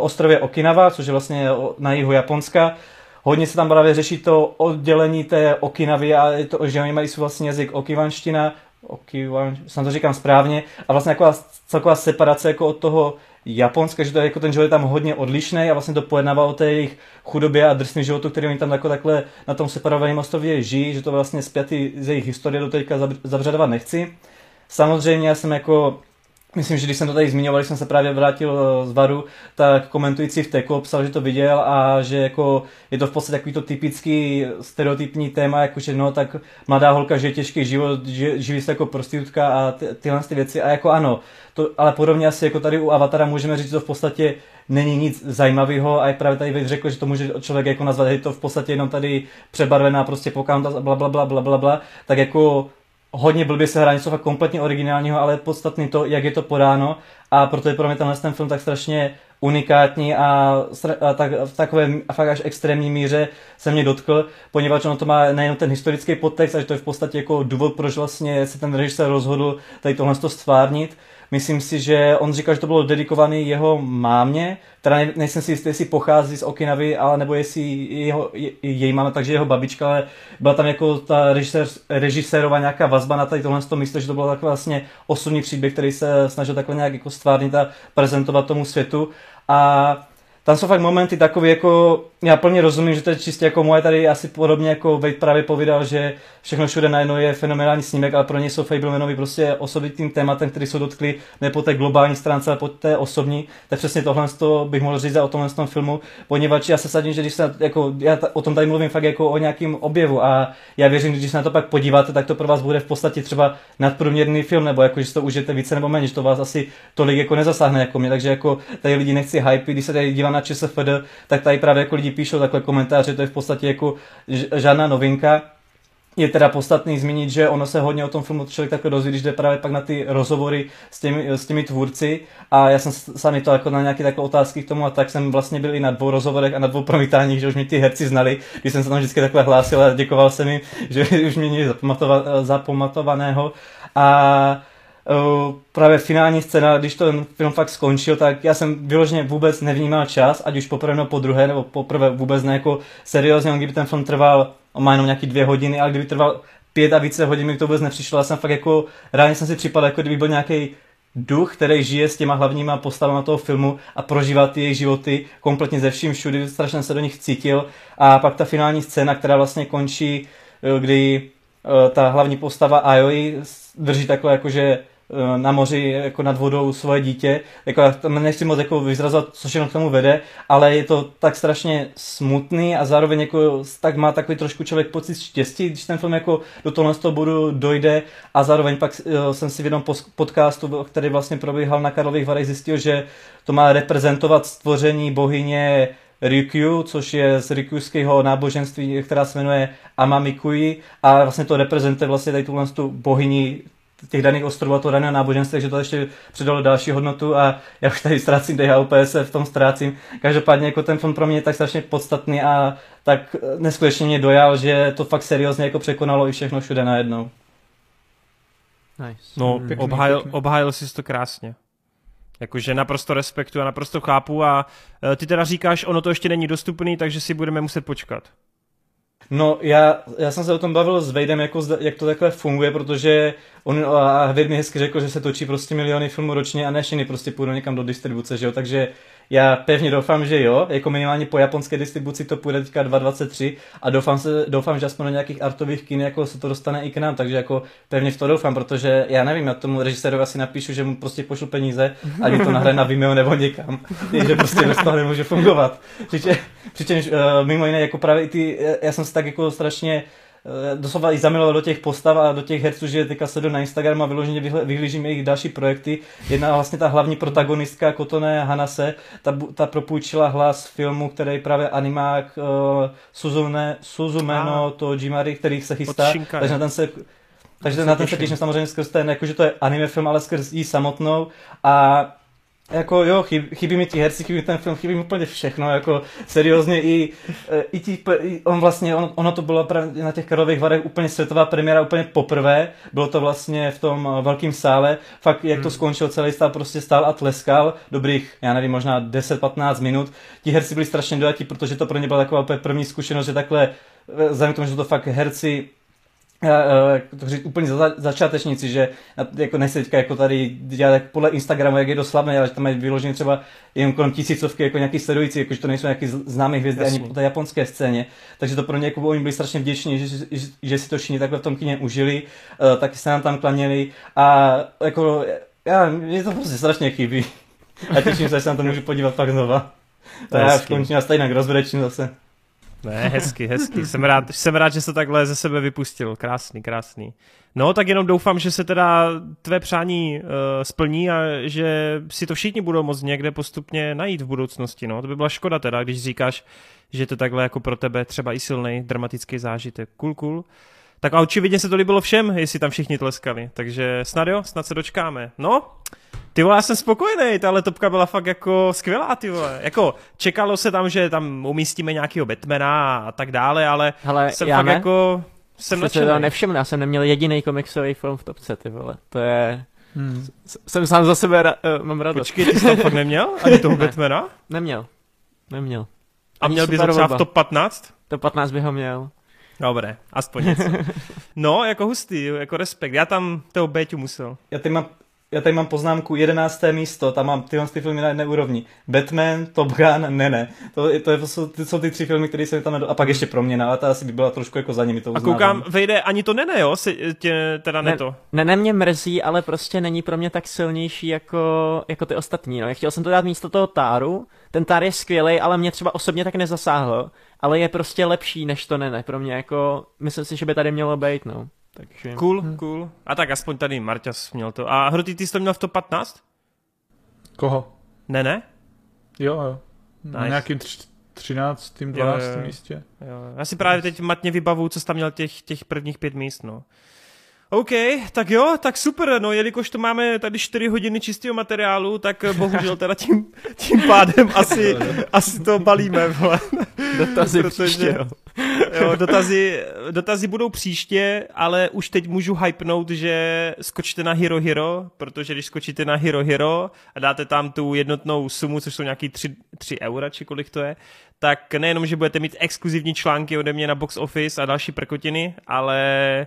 ostrově Okinawa, což je vlastně na jihu Japonska. Hodně se tam právě řeší to oddělení té Okinavy a je to, že oni mají vlastně jazyk okivanština, okivan, snad to říkám správně, a vlastně taková celková separace jako od toho Japonska, že to je jako ten život je tam hodně odlišný a vlastně to pojednává o té jejich chudobě a drsném životu, který oni tam jako takhle na tom separovaném ostrově žijí, že to vlastně zpětý z jejich historie do teďka zabředovat nechci. Samozřejmě já jsem jako Myslím, že když jsem to tady zmiňoval, když jsem se právě vrátil eh, z Varu, tak komentující v Teku psal, že to viděl a že jako je to v podstatě takový to typický stereotypní téma, jakože no, tak mladá holka žije těžký život, žije, živí se jako prostitutka a ty, tyhle ty věci. A jako ano, to, ale podobně asi jako tady u Avatara můžeme říct, že to v podstatě není nic zajímavého a jak právě tady řekl, že to může člověk jako nazvat, je to v podstatě jenom tady přebarvená prostě pokaunta, bla, bla, bla, bla, bla, bla, tak jako hodně blbě se hraje něco fakt kompletně originálního, ale podstatný to, jak je to podáno a proto je pro mě tenhle ten film tak strašně unikátní a, a tak, v takové a fakt až extrémní míře se mě dotkl, poněvadž ono to má nejen ten historický podtext, ale to je v podstatě jako důvod, proč vlastně se ten režisér rozhodl tady tohle stvárnit. Myslím si, že on říkal, že to bylo dedikované jeho mámě, teda ne, nejsem si jistý, jestli pochází z Okinavy, ale nebo jestli jeho, je, její máma, takže jeho babička, ale byla tam jako ta režisér, režisérová nějaká vazba na tady tohle místo, že to bylo takový vlastně osobní příběh, který se snažil takhle nějak jako stvárnit a prezentovat tomu světu. A tam jsou fakt momenty takové, jako já plně rozumím, že to je čistě jako moje tady asi podobně jako Wade právě povídal, že všechno všude najednou je fenomenální snímek, ale pro ně jsou Fablemanovi prostě osobitým tématem, který jsou dotkli ne po té globální stránce, ale po té osobní. Tak přesně tohle to bych mohl říct o tomhle tom filmu, poněvadž já se sadím, že když se jako, já o tom tady mluvím fakt jako o nějakém objevu a já věřím, že když se na to pak podíváte, tak to pro vás bude v podstatě třeba nadprůměrný film, nebo jako, že si to užijete více nebo méně, že to vás asi tolik jako nezasáhne jako mě, takže jako tady lidi nechci hype, když se tady dívám na ČSFD, tak tady právě jako lidi píšou takhle komentáře, to je v podstatě jako žádná novinka. Je teda podstatný zmínit, že ono se hodně o tom filmu člověk takhle dozví, když jde právě pak na ty rozhovory s těmi, s těmi tvůrci a já jsem sami to jako na nějaké takové otázky k tomu a tak jsem vlastně byl i na dvou rozhovorech a na dvou promítáních, že už mě ty herci znali, když jsem se tam vždycky takhle hlásil a děkoval jsem jim, že už mě měli zapamatovaného a Uh, právě finální scéna, když ten film fakt skončil, tak já jsem vyloženě vůbec nevnímal čas, ať už poprvé nebo po druhé, nebo poprvé vůbec ne jako seriózně, kdyby ten film trval, on má jenom nějaký dvě hodiny, ale kdyby trval pět a více hodin, mi to vůbec nepřišlo, já jsem fakt jako, reálně jsem si připadal, jako kdyby byl nějaký duch, který žije s těma hlavníma postavami toho filmu a prožívá ty jejich životy kompletně ze vším všudy, strašně se do nich cítil. A pak ta finální scéna, která vlastně končí, eh, kdy eh, ta hlavní postava Aoi drží takhle jakože na moři jako nad vodou svoje dítě. Jako já tam nechci moc jako vyzrazovat, co všechno k tomu vede, ale je to tak strašně smutný a zároveň jako tak má takový trošku člověk pocit štěstí, když ten film jako do tohle z toho bodu dojde a zároveň pak uh, jsem si v jednom podcastu, který vlastně probíhal na Karlových Varech, zjistil, že to má reprezentovat stvoření bohyně Rikyu, což je z rykyuského náboženství, která se jmenuje Amamikui a vlastně to reprezentuje vlastně tady tuhle tu bohyni těch daných ostrovů a to daného náboženství, takže to ještě přidalo další hodnotu a já už tady ztrácím a úplně se v tom ztrácím. Každopádně jako ten film pro mě je tak strašně podstatný a tak neskutečně mě dojal, že to fakt seriózně jako překonalo i všechno všude najednou. Nice. No, pěkný, obhájil, pěkný. obhájil jsi to krásně. Jakože naprosto respektuju a naprosto chápu a e, ty teda říkáš, ono to ještě není dostupný, takže si budeme muset počkat. No, já, já jsem se o tom bavil s Vejdem, jako, jak to takhle funguje, protože on a mi hezky řekl, že se točí prostě miliony filmů ročně a ne všechny prostě půjdou někam do distribuce, že jo, takže já pevně doufám, že jo, jako minimálně po japonské distribuci to půjde teďka 2.23 a doufám, se, doufám, že aspoň na nějakých artových kin jako se to dostane i k nám, takže jako pevně v to doufám, protože já nevím, já tomu režisérovi asi napíšu, že mu prostě pošlu peníze a to nahraje na Vimeo nebo někam, že prostě bez toho nemůže fungovat. Přičemž uh, mimo jiné jako právě i ty, já jsem se tak jako strašně doslova i zamiloval do těch postav a do těch herců, že teďka sleduju na Instagram a vyloženě vyhlížím jejich další projekty. Jedna vlastně ta hlavní protagonistka Kotone Hanase, ta, ta propůjčila hlas filmu, který právě animák uh, Suzume, Suzumeno, ah. to Jimari, který se chystá. Takže na ten se takže na ten se těším samozřejmě skrz ten, jakože to je anime film, ale skrz jí samotnou. A jako jo, chybí, chybí mi ti herci, chybí mi ten film, chybí mi úplně všechno, jako seriózně i, e, i tí, i on vlastně, on, ono to bylo právě na těch Karlových varech úplně světová premiéra, úplně poprvé, bylo to vlastně v tom e, velkém sále, fakt jak to hmm. skončilo, celý stál prostě stál a tleskal, dobrých, já nevím, možná 10-15 minut, ti herci byli strašně dojatí, protože to pro ně byla taková úplně první zkušenost, že takhle, e, vzhledem k tomu, že to fakt herci to říct úplně za, začátečníci, že jako nechci teďka jako tady dělat podle Instagramu, jak je to slavné, ale že tam mají vyloženě třeba jen kolem tisícovky jako nějaký sledující, jakože to nejsou nějaký známé hvězdy Jasný. ani po té japonské scéně. Takže to pro ně jako oni byli strašně vděční, že, že, že si to všichni takhle v tom kině užili, uh, taky se nám tam klaněli a jako já, mě to prostě strašně chybí. A těším se, že se na to můžu podívat pak znova. To já už končím a stejně rozbrečím zase. Ne, hezky, hezky. Jsem rád, jsem rád, že se takhle ze sebe vypustil. Krásný, krásný. No, tak jenom doufám, že se teda tvé přání uh, splní a že si to všichni budou moct někde postupně najít v budoucnosti. No, to by byla škoda teda, když říkáš, že to takhle jako pro tebe třeba i silný dramatický zážitek. Cool, cool. Tak a očividně se to líbilo všem, jestli tam všichni tleskali. Takže snad jo, snad se dočkáme. No, ty vole, já jsem spokojený, tahle topka byla fakt jako skvělá, ty vole. Jako, čekalo se tam, že tam umístíme nějakého Batmana a tak dále, ale Hele, jsem fakt ne? jako, jsem nadšený. to nevšiml, já jsem neměl jediný komiksový film v topce, ty vole. To je... Hmm. Jsem sám za sebe ra- uh, mám radost. Počkej, ty jsi tam fakt neměl? Ani toho ne. Batmana? Neměl. Neměl. A měl bys ho třeba v top 15? Top 15 bych ho měl. Dobré, aspoň něco. No, jako hustý, jako respekt. Já tam toho Béťu musel. Já ty mám já tady mám poznámku 11. místo, tam mám tyhle ty filmy na jedné úrovni. Batman, Top Gun, ne, ne. To, to, je, to, jsou, to jsou ty tři filmy, které jsem tam nedo... A pak ještě pro mě, ale ta asi by byla trošku jako za nimi to uznávám. A koukám, vejde ani to nene, jo? Si, tě, teda ne, ne to. Ne, ne, mě mrzí, ale prostě není pro mě tak silnější jako, jako ty ostatní. No. Já chtěl jsem to dát místo toho Táru. Ten Tár je skvělý, ale mě třeba osobně tak nezasáhl. Ale je prostě lepší než to nene. Pro mě jako, myslím si, že by tady mělo být, no. Takže... Cool, hm. cool. A tak aspoň tady Marťas měl to. A Hroty, ty jsi to měl v top 15? Koho? Ne, ne? Jo, jo. Nice. Na nějakým tři, 13. 12. Jo, jo. místě. Jo. Já si právě teď matně vybavu, co jsi tam měl těch, těch prvních pět míst, no. OK, tak jo, tak super, no jelikož to máme tady 4 hodiny čistého materiálu, tak bohužel teda tím, tím pádem asi, asi to balíme. Dotazy Protože, příště, jo. jo dotazy, dotazy budou příště, ale už teď můžu hypnout, že skočte na Hero Hero, protože když skočíte na Hero Hero a dáte tam tu jednotnou sumu, což jsou nějaký 3, 3 eura, či kolik to je, tak nejenom, že budete mít exkluzivní články ode mě na Box Office a další prkotiny, ale Eh,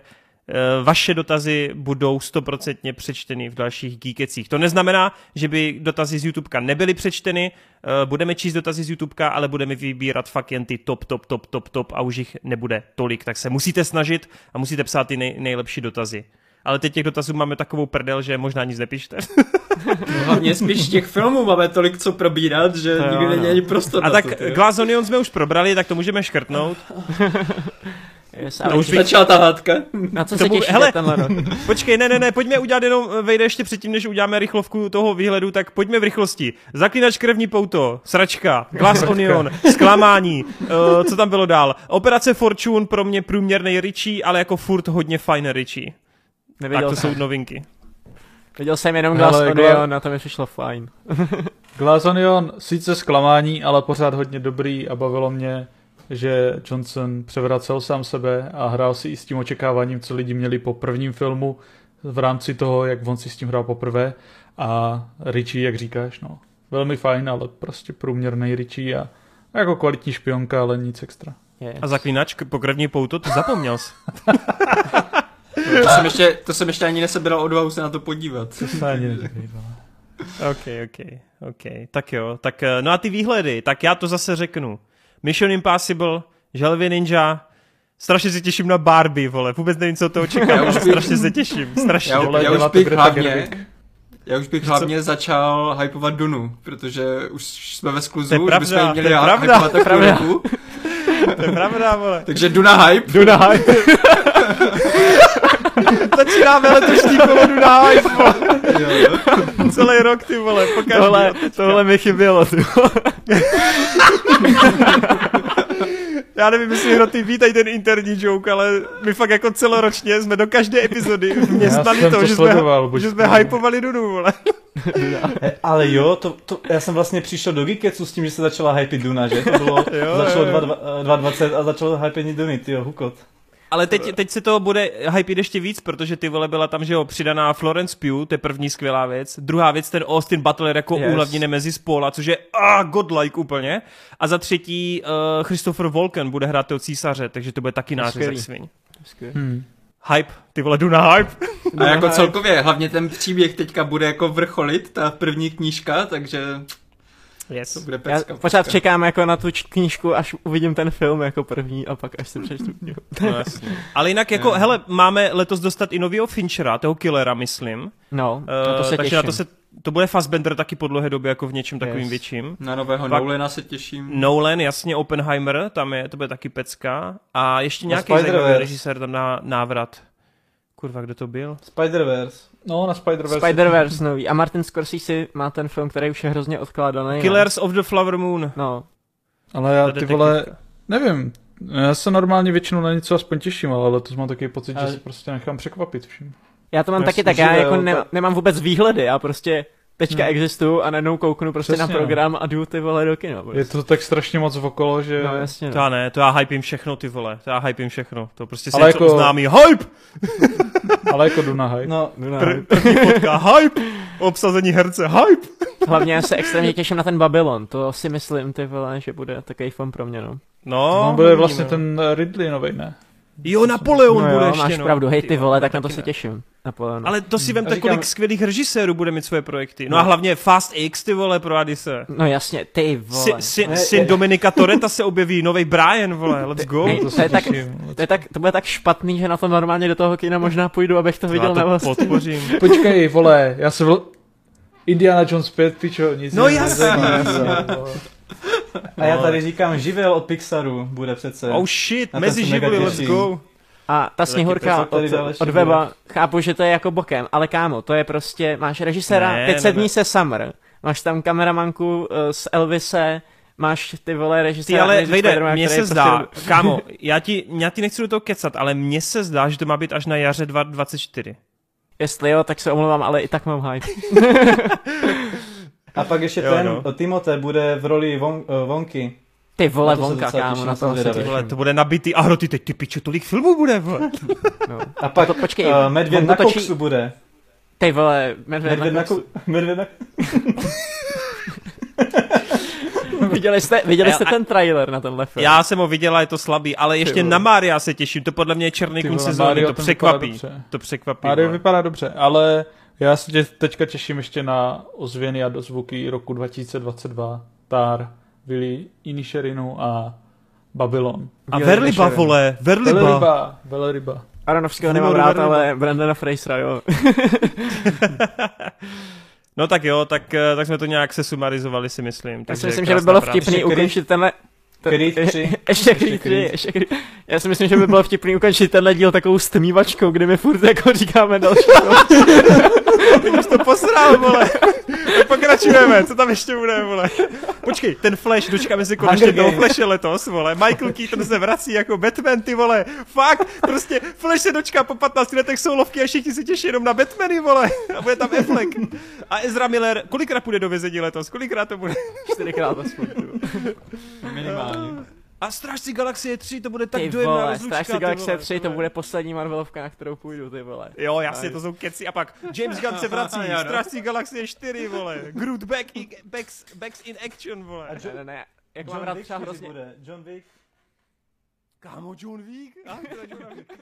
vaše dotazy budou stoprocentně přečteny v dalších Geekecích. To neznamená, že by dotazy z YouTubeka nebyly přečteny, eh, budeme číst dotazy z YouTubeka, ale budeme vybírat fakt jen ty top, top, top, top, top a už jich nebude tolik, tak se musíte snažit a musíte psát ty nej, nejlepší dotazy. Ale teď těch dotazů máme takovou prdel, že možná nic nepíšte. No, hlavně spíš těch filmů máme tolik co probírat, že no, nikdy není no. prostor A tak Glass Onion jsme už probrali, tak to můžeme škrtnout. Yes, no, už začala ta hádka. Na co se těšíte hele, tenhle rok? Počkej, ne, ne, ne, pojďme udělat jenom, vejde ještě předtím, než uděláme rychlovku toho výhledu, tak pojďme v rychlosti. Zaklinač krevní pouto, sračka, Glass Onion, zklamání, uh, co tam bylo dál? Operace Fortune pro mě průměrný Richie, ale jako furt hodně fajn Richie. Neviděl tak to jsem. jsou novinky. Viděl jsem jenom Glass Onion Gla... na to mi přišlo fajn. Glass Onion sice zklamání, ale pořád hodně dobrý a bavilo mě, že Johnson převracel sám sebe a hrál si i s tím očekáváním, co lidi měli po prvním filmu v rámci toho, jak on si s tím hrál poprvé. A Richie, jak říkáš, no, velmi fajn, ale prostě průměrný Richie a jako kvalitní špionka, ale nic extra. Yes. A zaklínač po krevní pouto, to zapomněl jsi. to, jsem ještě, to jsem ještě ani nesebral odvahu se na to podívat. To se ani. OK, OK, OK. Tak jo, tak eh, no a ty výhledy, tak já to zase řeknu. Mission Impossible, Želvy Ninja, strašně se těším na Barbie, vole, vůbec nevím, co to očekávám, ale strašně se těším, strašně. Já, já, já už bych hlavně, já už bych hlavně začal hypovat Dunu, protože už jsme ve skluzu, už bychom měli hypovat takovou. To je pravda, vole. Takže Duna hype. Duna hype. Začínáme letošní kolo Duna hype, vole. Celý rok, ty vole, pokaždé. Tohle, tohle mi chybělo, ty vole. Já nevím, jestli hrotý ví tady ten interní joke, ale my fakt jako celoročně jsme do každé epizody městnali to, to, že sledoval, jsme, že jsme hypovali Dunu, vole. Eh, ale jo, to, to, já jsem vlastně přišel do Geeketsu s tím, že se začala hypit Duna, že? To bylo, jo, začalo 2020 a začalo hypit Duny, tyjo, hukot. Ale teď, teď se to bude hypit ještě víc, protože ty vole byla tam, že jo, přidaná Florence Pugh, to je první skvělá věc. Druhá věc, ten Austin Butler jako yes. úhlavní nemezi spola, což je ah, godlike úplně. A za třetí uh, Christopher Walken bude hrát toho císaře, takže to bude taky nářezek svin. Hmm. Hype, ty vole, jdu na hype. A jako celkově, hlavně ten příběh teďka bude jako vrcholit, ta první knížka, takže Yes. To bude pecka, Já pořád čekám jako na tu knížku, až uvidím ten film jako první a pak až se přečtu knihu. No, Ale jinak jako, yeah. hele, máme letos dostat i nového Finchera, toho killera, myslím. No, uh, na to se takže těším. na to se to bude Fassbender taky po dlouhé době jako v něčem takovým yes. větším. Na nového Pak, Nolana se těším. Nolan, jasně, Oppenheimer, tam je, to bude taky pecka. A ještě nějaký zajímavý režisér tam na návrat. Kurva, kde to byl? Spider-Verse. No, na Spider-Verse. Spider-Verse nový. A Martin Scorsese má ten film, který už je hrozně odkládaný. Killers of the Flower Moon. No. Ale já ty vole, nevím, já se normálně většinou na něco aspoň těším, ale letos mám takový pocit, ale... že se prostě nechám překvapit vším. Já to mám já taky tak, já jako ne, nemám vůbec výhledy, já prostě teďka hmm. existuju a najednou kouknu prostě Přesně, na program no. a jdu ty vole do kina. Prostě. Je to tak strašně moc okolo, že... No jasně. No. To já ne, to já hypím všechno ty vole, to já hypím všechno, to prostě se jako... známý. Hype! Ale jako jdu na hype. No, jdu na hype. První fotka, hype! Obsazení herce, hype! Hlavně já se extrémně těším na ten Babylon, to si myslím ty vole, že bude takový fun pro mě, no. No, to bude vlastně ten Ridley nový, ne? Jo, Napoleon no jo, bude ještě, máš no. pravdu, hej ty vole, tak na to se těším. Napoleon. Ale to si vemte, říkám... kolik skvělých režisérů bude mít svoje projekty. No, no a hlavně Fast X, ty vole, pro se. No jasně, ty vole. Si, si, ne, syn Dominika Toreta se objeví, nový Brian, vole, let's go. Hej, to, to, je tak, to, je tak, to bude tak špatný, že na to normálně do toho kina možná půjdu, abych to viděl na to podpořím. Počkej, vole, já se vl... Indiana Jones 5, pičo, nic No jasně. A já tady říkám, živel od Pixaru bude přece. Oh shit, mezi živly, let's go. A ta sněhurka od, od weba, chápu, že to je jako bokem, ale kámo, to je prostě, máš režiséra, ne, 500 dní se Summer, máš tam kameramanku uh, z Elvise, máš ty vole režiséra. Ty ale vejde, mně se prostě zdá, prostě... kámo, já ti, já ti nechci do toho kecat, ale mně se zdá, že to má být až na jaře 2024. Jestli jo, tak se omlouvám, ale i tak mám hype. A pak ještě jo, ten no. Timote bude v roli von, uh, Vonky. Ty vole, vonka, kámo, na to se vole, to bude nabitý. A ty teď ty piče, tolik filmů bude, vole. No. A pak to, počkej, uh, Medvěd na točí... koksu bude. Ty vole, Medvěd, medvěd na, koksu. Na, medvěd na... viděli jste, viděli jste ten trailer na tenhle film? Já jsem ho viděl a je to slabý, ale ještě na Mária se těším, to podle mě je černý konc sezóny, to překvapí. To překvapí. Mario vypadá dobře, ale já se teďka těším ještě na ozvěny a dozvuky roku 2022. Tar. Vili Inisherinu a Babylon. A Verliba, vole, Verliba. Velryba, Velryba. Aronovského nemám rád, ale Brandona Frasera, jo. no tak jo, tak, eh, tak jsme to nějak se sumarizovali, si myslím. Já si myslím, že by bylo vtipný ukončit tenhle... Creed 3. Ještě Creed 3, ještě Creed. Já si myslím, že by bylo vtipný ukončit tenhle díl takovou stmívačkou, kdy my furt jako říkáme další Teď už to posral, vole. Tak pokračujeme, co tam ještě bude, vole. Počkej, ten Flash, dočkáme si konečně toho Flashe letos, vole. Michael Keaton se vrací jako Batman, ty vole. Fakt, prostě Flash se dočká po 15 letech soulovky a všichni se těší jenom na Batmany, vole. A bude tam Affleck. A Ezra Miller, kolikrát půjde do vězení letos? Kolikrát to bude? Čtyřikrát aspoň. Minimálně. A Strážci Galaxie 3, to bude tak Ty dojemná vole, rozlučka, Strážci Galaxie vole, 3, to bude poslední Marvelovka, na kterou půjdu, ty vole. Jo, jasně, to jsou keci. A pak James Gunn se vrací, Jo, no. Strážci Galaxie 4, vole. Groot back, in, backs, backs in action, vole. Ne, ne, ne, jak mám rád třeba hrozně... John Wick. Kámo, John Wick? To je John Wick.